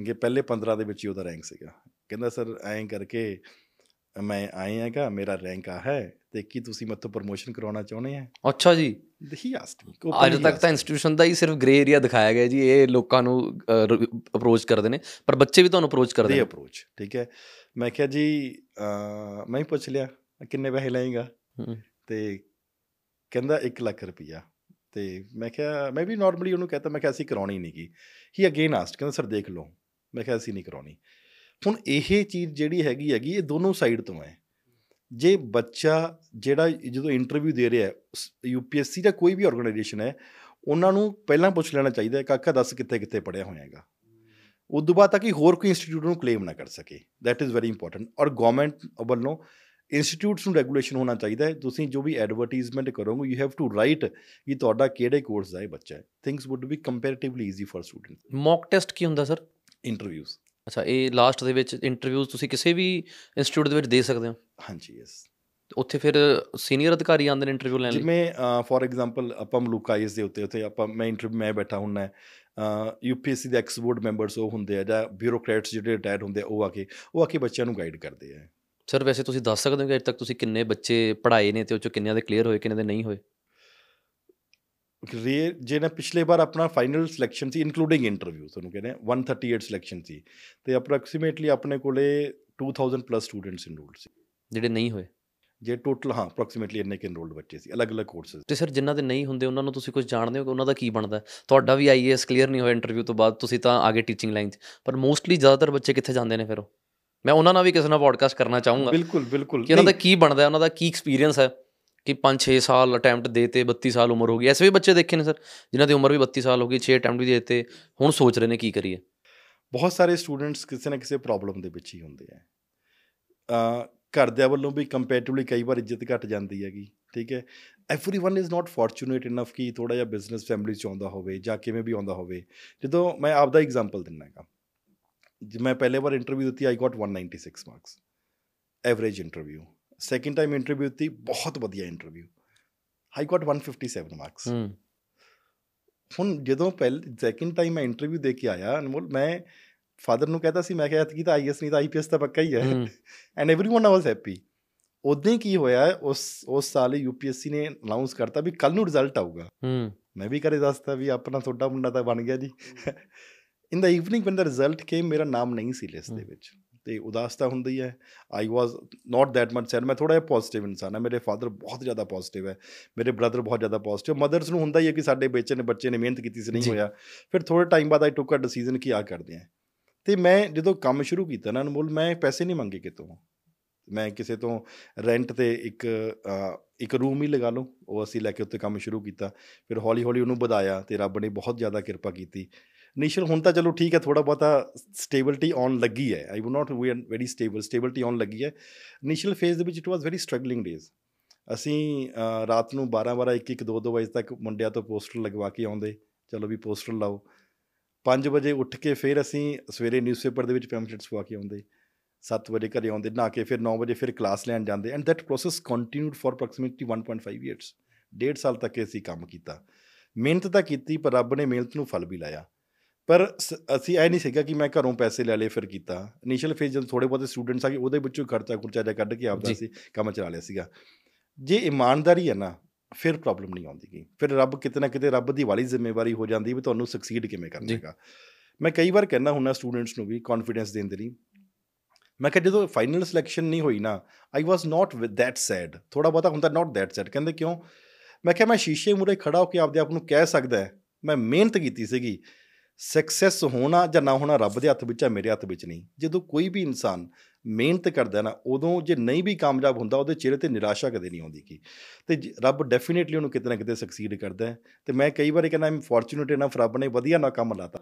ਕਿ ਪਹਿਲੇ 15 ਦੇ ਵਿੱਚ ਹੀ ਉਹਦਾ ਰੈਂਕ ਸੀਗਾ। ਕਹਿੰਦਾ ਸਰ ਐਂ ਕਰਕੇ ਮੈਂ ਆਏ ਹੈਗਾ ਮੇਰਾ ਰੈਂਕ ਆ ਹੈ ਤੇ ਕੀ ਤੁਸੀਂ ਮੈਥੋਂ ਪ੍ਰੋਮੋਸ਼ਨ ਕਰਾਉਣਾ ਚਾਹੁੰਦੇ ਆ? ਅੱਛਾ ਜੀ। ਹੀ ਆਸਕਡ ਮੀ ਅੱਜ ਤੱਕ ਤਾਂ ਇੰਸਟੀਟਿਊਸ਼ਨ ਦਾ ਹੀ ਸਿਰਫ ਗ੍ਰੇ ਏਰੀਆ ਦਿਖਾਇਆ ਗਿਆ ਜੀ। ਇਹ ਲੋਕਾਂ ਨੂੰ ਅਪਰੋਚ ਕਰਦੇ ਨੇ। ਪਰ ਬੱਚੇ ਵੀ ਤੁਹਾਨੂੰ ਅਪਰੋਚ ਕਰਦੇ ਨੇ। ਅਪਰੋਚ ਠੀਕ ਹੈ। ਮੈਂ ਕਿਹਾ ਜੀ ਮੈਂ ਹੀ ਪੁੱਛ ਲਿਆ ਕਿੰਨੇ ਪੈਸੇ ਲਏਗਾ? ਤੇ ਕਹਿੰਦਾ 1 ਲੱਖ ਰੁਪਈਆ। ਤੇ ਮੈਂ ਕਿਹਾ, ਮੈਂ ਵੀ ਨਾਰਮਲੀ ਉਹਨੂੰ ਕਹਤਾ, ਮੈਂ ਕਿਹਾ ਅਸੀਂ ਕਰਾਉਣੀ ਨਹੀਂ ਕੀ ਹੀ ਅਗੇਨ ਆਸਕਡ ਕਹਿੰਦਾ ਸਰ ਦੇਖ ਲਓ। ਮੈਂ ਕਿਹਾ, ਅਸੀਂ ਨਹੀਂ ਕਰਾਉਣੀ। ਹੁਣ ਇਹ ਚੀਜ਼ ਜਿਹੜੀ ਹੈਗੀ ਹੈਗੀ, ਇਹ ਦੋਨੋਂ ਸਾਈਡ ਤੋਂ ਹੈ। ਜੇ ਬੱਚਾ ਜਿਹੜਾ ਜਦੋਂ ਇੰਟਰਵਿਊ ਦੇ ਰਿਹਾ ਹੈ ਯੂਪੀਐਸਸੀ ਦਾ ਕੋਈ ਵੀ ਆਰਗੇਨਾਈਜੇਸ਼ਨ ਹੈ, ਉਹਨਾਂ ਨੂੰ ਪਹਿਲਾਂ ਪੁੱਛ ਲੈਣਾ ਚਾਹੀਦਾ ਹੈ, ਕਾਕਾ, ਦੱਸ ਕਿੱਥੇ ਕਿੱਥੇ ਪੜਿਆ ਹੋਇਆ ਹੈਗਾ? ਉਦੋਂ ਬਾਅਦ ਤਾਂ ਕਿ ਹੋਰ ਕੋਈ ਇੰਸਟੀਚਿਊਟ ਨੂੰ ਕਲੇਮ ਨਾ ਕਰ ਸਕੇ। ਥੈਟ ਇਜ਼ ਵੈਰੀ ਇੰਪੋਰਟੈਂਟ ਔਰ ਗਵਰਨਮੈਂਟ ਵੱਲੋਂ ਇੰਸਟੀਚਿਊਟਸ ਨੂੰ ਰੈਗੂਲੇਸ਼ਨ ਹੋਣਾ ਚਾਹੀਦਾ ਹੈ। ਤੁਸੀਂ ਜੋ ਵੀ ਐਡਵਰਟਾਈਜ਼ਮੈਂਟ ਕਰੋਗੇ ਯੂ ਹੈਵ ਟੂ ਰਾਈਟ ਕਿ ਤੁਹਾਡਾ ਕਿਹੜੇ ਕੋਰਸ ਦਾ ਹੈ ਬੱਚਾ ਹੈ। Things would be comparatively easy for student mock test ਕੀ ਹੁੰਦਾ ਸਰ ਇੰਟਰਵਿਊਜ਼ ਅੱਛਾ ਇਹ ਲਾਸਟ ਦੇ ਵਿੱਚ ਇੰਟਰਵਿਊਜ਼ ਤੁਸੀਂ ਕਿਸੇ ਵੀ ਇੰਸਟੀਚਿਊਟ ਦੇ ਵਿੱਚ ਦੇ ਸਕਦੇ ਹੋ? ਹਾਂਜੀ ਯੈਸ ਉੱਥੇ ਫਿਰ ਸੀਨੀਅਰ ਅਧਿਕਾਰੀ ਆਉਂਦੇ ਨੇ ਇੰਟਰਵਿਊ ਲੈਣ ਲਈ? ਜਿਵੇਂ ਫੋਰ ਐਗਜ਼ਾਮਪਲ ਆਪਾਂ ਮਲੂਕਾਈਸ ਦੇ ਉੱਤੇ ਉੱਥੇ ਆਪਾਂ ਮੈਂ ਇੰਟਰਵਿਊ ਮੈਂ ਬੈਠਾ ਹੁੰਨਾ ਯੂਪੀਐਸਸੀ ਦੇ ਐਕਸ ਬੋਰਡ ਮੈਂਬਰਸ ਉਹ ਹੁੰਦੇ ਆ ਜਾਂ ਬਿਊਰੋਕਰੇਟਸ ਜਿਹੜੇ ਰਿਟਾਇਰ ਹੁੰਦੇ ਆ ਉਹ ਆ ਕੇ ਉਹ ਆ ਕੇ ਬੱਚਿਆਂ ਨੂੰ ਗਾਈਡ ਕਰਦੇ ਆ। ਸਰ ਵੈਸੇ ਤੁਸੀਂ ਦੱਸ ਸਕਦੇ ਹੋ ਕਿ ਅਜੇ ਤੱਕ ਤੁਸੀਂ ਕਿੰਨੇ ਬੱਚੇ ਪੜ੍ਹਾਏ ਨੇ ਤੇ ਉਹ ਚੋਂ ਕਿੰਨਿਆਂ ਦੇ ਕਲੀਅਰ ਹੋਏ ਕਿੰਨੇ ਦੇ ਨਹੀਂ ਹੋਏ? ਰੇ ਜਿਹਨੇ ਪਿਛਲੇ ਵਾਰ ਆਪਣਾ ਫਾਈਨਲ ਸਿਲੈਕਸ਼ਨ ਸੀ ਇਨਕਲੂਡਿੰਗ ਇੰਟਰਵਿਊ ਤੁਹਾਨੂੰ ਕਹਿੰਦੇ 138 ਸਿਲੈਕਸ਼ਨ ਸੀ ਤੇ ਅਪਰੋਕਸੀਮੇਟਲੀ ਆਪਣੇ ਕੋਲੇ 2000 ਪਲੱਸ ਸਟੂਡੈਂਟਸ ਇਨਰੋਲਡ ਸੀ। ਜਿਹੜੇ ਨਹੀਂ ਹੋਏ? ਜੇ ਟੋਟਲ ਹਾਂ ਅਪਰੋਕਸੀਮੇਟਲੀ ਇੰਨੇ ਕਿ ਇਨਰੋਲਡ ਬੱਚੇ ਸੀ ਅਲੱਗ-ਅਲੱਗ ਕੋਰਸਸ ਤੇ ਸਰ ਜਿਨ੍ਹਾਂ ਦੇ ਨਹੀਂ ਹੁੰਦੇ ਉਹਨਾਂ ਨੂੰ ਤੁਸੀਂ ਕੁਝ ਜਾਣਦੇ ਹੋ ਕਿ ਉਹਨਾਂ ਦਾ ਕੀ ਬਣਦਾ? ਤੁਹਾਡਾ ਵੀ ਆਈਏਐਸ ਕਲੀਅਰ ਨਹੀਂ ਹੋਇਆ ਇੰਟਰਵਿਊ ਤੋਂ ਬਾਅਦ ਤੁਸੀਂ ਤਾਂ ਆਗੇ ਟੀਚਿੰਗ ਲਾਈਨ 'ਚ। ਪਰ ਮੋਸਟਲੀ ਜ਼ਿਆਦਾਤਰ ਬੱਚੇ ਕਿੱਥੇ ਜਾਂਦੇ ਨੇ ਫਿਰ ਉਹ? ਮੈਂ ਉਹਨਾਂ ਨਾਲ ਵੀ ਕਿਸੇ ਨਾਲ ਪੋਡਕਾਸਟ ਕਰਨਾ ਚਾਹੂੰਗਾ ਬਿਲਕੁਲ ਬਿਲਕੁਲ ਕਿ ਉਹਨਾਂ ਦਾ ਕੀ ਬਣਦਾ ਉਹਨਾਂ ਦਾ ਕੀ ਐਕਸਪੀਰੀਅੰਸ ਹੈ ਕਿ 5-6 ਸਾਲ ਅਟੈਂਪਟ ਦੇਤੇ 32 ਸਾਲ ਉਮਰ ਹੋ ਗਈ ਐਸੇ ਵੀ ਬੱਚੇ ਦੇਖੇ ਨੇ ਸਰ ਜਿਨ੍ਹਾਂ ਦੀ ਉਮਰ ਵੀ 32 ਸਾਲ ਹੋ ਗਈ 6 ਅਟੈਂਪਟ ਵੀ ਦੇਤੇ ਹੁਣ ਸੋਚ ਰਹੇ ਨੇ ਕੀ ਕਰੀਏ ਬਹੁਤ ਸਾਰੇ ਸਟੂਡੈਂਟਸ ਕਿਸੇ ਨਾ ਕਿਸੇ ਪ੍ਰੋਬਲਮ ਦੇ ਵਿੱਚ ਹੀ ਹੁੰਦੇ ਆ ਅ ਘਰਦਿਆਂ ਵੱਲੋਂ ਵੀ ਕੰਪੈਰੀਟਿਵਲੀ ਕਈ ਵਾਰ ਇੱਜ਼ਤ ਘਟ ਜਾਂਦੀ ਹੈਗੀ ਠੀਕ ਹੈ everyone is not fortunate enough ਕਿ ਥੋੜਾ ਜਿਹਾ ਬਿਜ਼ਨਸ ਫੈਮਿਲੀ ਚ ਆਉਂਦਾ ਹੋਵੇ ਜਾਂ ਕਿਵੇਂ ਵੀ ਆਉਂਦਾ ਹੋਵੇ ਜਦੋਂ ਮੈਂ ਆਪ ਦਾ ਐਗਜ਼ਾਮਪਲ ਦਿੰਨਾ ਹੈਗਾ ਜੇ ਮੈਂ ਪਹਿਲੇ ਵਾਰ ਇੰਟਰਵਿਊ ਦਿੱਤੀ I got 196 marks average interview second time interview ਦਿੱਤੀ ਬਹੁਤ ਵਧੀਆ ਇੰਟਰਵਿਊ ਆਈ ਗਾਟ 157 ਮਾਰਕਸ ਹੁਣ ਜਦੋਂ ਪਹਿਲ ਸੈਕਿੰਡ ਟਾਈਮ ਮੈਂ ਇੰਟਰਵਿਊ ਦੇ ਕੇ ਆਇਆ ਅਨਮੋਲ ਮੈਂ ਫਾਦਰ ਨੂੰ ਕਹਤਾ ਸੀ ਮੈਂ ਕਿਹਾ ਕਿ ਤਾਂ ਆਈਐਸ ਨਹੀਂ ਤਾਂ ਆਈਪੀਐਸ ਤਾਂ ਪੱਕਾ ਹੀ ਹੈ ਐਂਡ एवरीवन ਵਾਸ ਹੈਪੀ ਉਦੋਂ ਕੀ ਹੋਇਆ ਉਸ ਉਸ ਸਾਲ ਯੂਪੀਐਸਸੀ ਨੇ ਅਨਾਉਂਸ ਕਰਤਾ ਵੀ ਕੱਲ ਨੂੰ ਰਿਜ਼ਲਟ ਆਊਗਾ ਮੈਂ ਵੀ ਕਰੇ ਦੱਸਤਾ ਵੀ ਆਪਣਾ ਤੁਹਾਡਾ ਮੁੰਡਾ ਤਾਂ ਬਣ ਗਿਆ ਜੀ In the evening one the result came ਮੇਰਾ ਨਾਮ ਨਹੀਂ ਸੀ ਲਿਸਟ ਦੇ ਵਿੱਚ ਤੇ ਉਦਾਸ ਤਾਂ ਹੁੰਦਾ ਹੀ I was not that much sad ਮੈਂ ਥੋੜਾ ਜਿਹਾ ਪੋਜ਼ਿਟਿਵ ਇਨਸਾਨ ਹਾਂ ਮੇਰੇ ਫਾਦਰ ਬਹੁਤ ਜ਼ਿਆਦਾ ਪੋਜ਼ਿਟਿਵ ਹੈ ਮੇਰੇ ਬ੍ਰਦਰ ਬਹੁਤ ਜ਼ਿਆਦਾ ਪੋਜ਼ਿਟਿਵ ਮਦਰਸ ਨੂੰ ਹੁੰਦਾ ਹੀ ਹੈ ਕਿ ਸਾਡੇ ਬੱਚੇ ਨੇ ਬੱਚੇ ਨੇ ਮਿਹਨਤ ਕੀਤੀ ਸੀ ਨਹੀਂ। ਹੋਇਆ ਫਿਰ ਥੋੜੇ ਟਾਈਮ ਬਾਅਦ ਆਈ ਟੁੱਕ ਅ ਡਿਸੀਜਨ ਕਿ ਆ ਕਰਦੇ ਆ ਤੇ ਮੈਂ ਜਦੋਂ ਕੰਮ ਸ਼ੁਰੂ ਕੀਤਾ ਨਾ ਅਨਮੋਲ ਮੈਂ ਪੈਸੇ ਨਹੀਂ ਮੰਗੇ ਕਿਤੋਂ ਮੈਂ ਕਿਸੇ ਤੋਂ ਰੈਂਟ ਤੇ ਇੱਕ ਇੱਕ ਰੂਮ ਹੀ ਲਗਾ ਲਓ ਉਹ ਅਸੀਂ ਲੈ ਕੇ ਉੱਤੇ ਕੰਮ ਸ਼ੁਰੂ ਕੀਤਾ ਫਿਰ ਹੌਲੀ ਹੌਲੀ ਉਹਨੂੰ ਵਧਾਇਆ ਤੇ ਰੱਬ ਨੇ ਬਹੁਤ ਜ਼ਿਆਦਾ ਕਿਰਪਾ ਕੀਤੀ ਇਨੀਸ਼ੀਅਲ ਹੁਣ ਤਾਂ ਚਲੋ ਠੀਕ ਹੈ ਥੋੜਾ ਬਹੁਤਾ ਸਟੇਬਿਲਿਟੀ ਆਉਣ ਲੱਗੀ ਹੈ। I would not be very stable stability ਆਉਣ ਲੱਗੀ ਹੈ। ਇਨੀਸ਼ੀਅਲ ਫੇਜ਼ ਦੇ ਵਿੱਚ it was very struggling days ਅਸੀਂ ਅ, ਰਾਤ ਨੂੰ 12 12 1 1 2 2 ਵਜੇ ਤੱਕ ਮੁੰਡਿਆਂ ਤੋਂ ਪੋਸਟਰ ਲਗਵਾ ਕੇ ਆਉਂਦੇ। ਚਲੋ ਵੀ ਪੋਸਟਰ ਲਾਓ। 5 ਵਜੇ ਉੱਠ ਕੇ ਫਿਰ ਅਸੀਂ ਸਵੇਰੇ ਨਿਊਜ਼ਪੇਪਰ ਦੇ ਵਿੱਚ ਪੈਂਫਲੇਟਸ ਪਵਾ ਕੇ ਆਉਂਦੇ। 7 ਵਜੇ ਘਰੇ ਆਉਂਦੇ ਨਹਾ ਕੇ ਫਿਰ 9 ਵਜੇ ਫਿਰ ਕਲਾਸ ਲੈਣ ਜਾਂਦੇ। And that process continued for approximately 1.5 years ਡੇਢ ਸਾਲ ਤੱਕ ਅਸੀਂ ਕੰਮ ਕੀਤਾ। ਮਿਹਨਤ ਤਾਂ ਕੀਤੀ ਪਰ ਰੱਬ ਨੇ ਮਿਹਨਤ ਨੂੰ ਫਲ ਵੀ ਲਾਇਆ। ਪਰ ਅਸੀਂ ਇਹ ਨਹੀਂ ਸੀਗਾ ਕਿ ਮੈਂ ਘਰੋਂ ਪੈਸੇ ਲੈ ਲਏ ਫਿਰ ਕੀਤਾ। ਇਨੀਸ਼ੀਅਲ ਫੇਜ਼ ਜਦੋਂ ਥੋੜੇ ਬਹੁਤੇ ਸਟੂਡੈਂਟਸ ਆ ਗਏ ਉਹਦੇ ਵਿੱਚੋਂ ਖਰਚਾ ਖੁਰਚਾ ਜਿਹਾ ਕੱਢ ਕੇ ਆਪਦਾ। ਸੀ ਕੰਮ ਚਲਾ ਲਿਆ ਸੀਗਾ। ਜੇ ਇਮਾਨਦਾਰੀ ਹੈ ਨਾ ਫਿਰ ਪ੍ਰੋਬਲਮ ਨਹੀਂ ਆਉਂਦੀ ਗੀ। ਫਿਰ ਰੱਬ ਕਿਤੇ ਨਾ ਕਿਤੇ ਰੱਬ ਦੀ ਵਾਲੀ ਜ਼ਿੰਮੇਵਾਰੀ ਹੋ ਜਾਂਦੀ ਵੀ ਤੁਹਾਨੂੰ ਸਕਸੀਡ ਕਿਵੇਂ ਕਰਨਾ। ਹੈਗਾ। ਮੈਂ ਕਈ ਵਾਰ ਕਹਿੰਦਾ ਹੁੰਦਾ ਸਟੂਡੈਂਟਸ ਨੂੰ ਵੀ ਕੌਨਫੀਡੈਂਸ ਦੇਣ ਦੇ ਲਈ ਮੈਂ ਕਿਹਾ ਜਦੋਂ ਫਾਈਨਲ ਸਿਲੈਕਸ਼ਨ ਨਹੀਂ ਹੋਈ ਨਾ I was not with that sad ਥੋੜਾ ਬਹੁਤਾ ਹੁੰਦਾ ਨਾਟ ਦੈਟ ਸੈਡ ਕਹਿੰਦੇ ਕਿਉਂ? ਮੈਂ ਕਿਹਾ ਮੈਂ ਸ਼ੀਸ਼ੇ ਮੂਰੇ ਖੜਾ ਹੋ ਕੇ ਆਪਦੇ ਆਪ ਨੂੰ ਕਹਿ ਸਕਦਾ ਮੈਂ ਮਿਹਨਤ ਕੀਤੀ ਸੀਗੀ। ਸਕਸੈਸ ਹੋਣਾ ਜਾਂ ਨਾ ਹੋਣਾ ਰੱਬ ਦੇ ਹੱਥ ਵਿੱਚ ਹੈ ਮੇਰੇ ਹੱਥ ਵਿੱਚ ਨਹੀਂ। ਜਦੋਂ ਕੋਈ ਵੀ ਇਨਸਾਨ ਮਿਹਨਤ ਕਰਦਾ ਨਾ ਉਦੋਂ ਜੇ ਨਹੀਂ ਵੀ ਕਾਮਯਾਬ ਹੁੰਦਾ ਉਹਦੇ ਚਿਹਰੇ ਤੇ ਨਿਰਾਸ਼ਾ ਕਦੇ ਨਹੀਂ ਆਉਂਦੀ ਕੀ ਤੇ ਰੱਬ ਡੈਫੀਨੇਟਲੀ ਉਹਨੂੰ ਕਿਤੇ ਨਾ ਕਿਤੇ ਸਕਸੀਡ ਕਰਦਾ ਤੇ ਮੈਂ ਕਈ ਵਾਰੀ ਕਹਿੰਦਾ ਆਮ ਫੋਰਚੂਨੇਟ ਇਨਫ ਰੱਬ ਨੇ ਵਧੀਆ ਨਾ ਕੰਮ ਲਾਤਾ।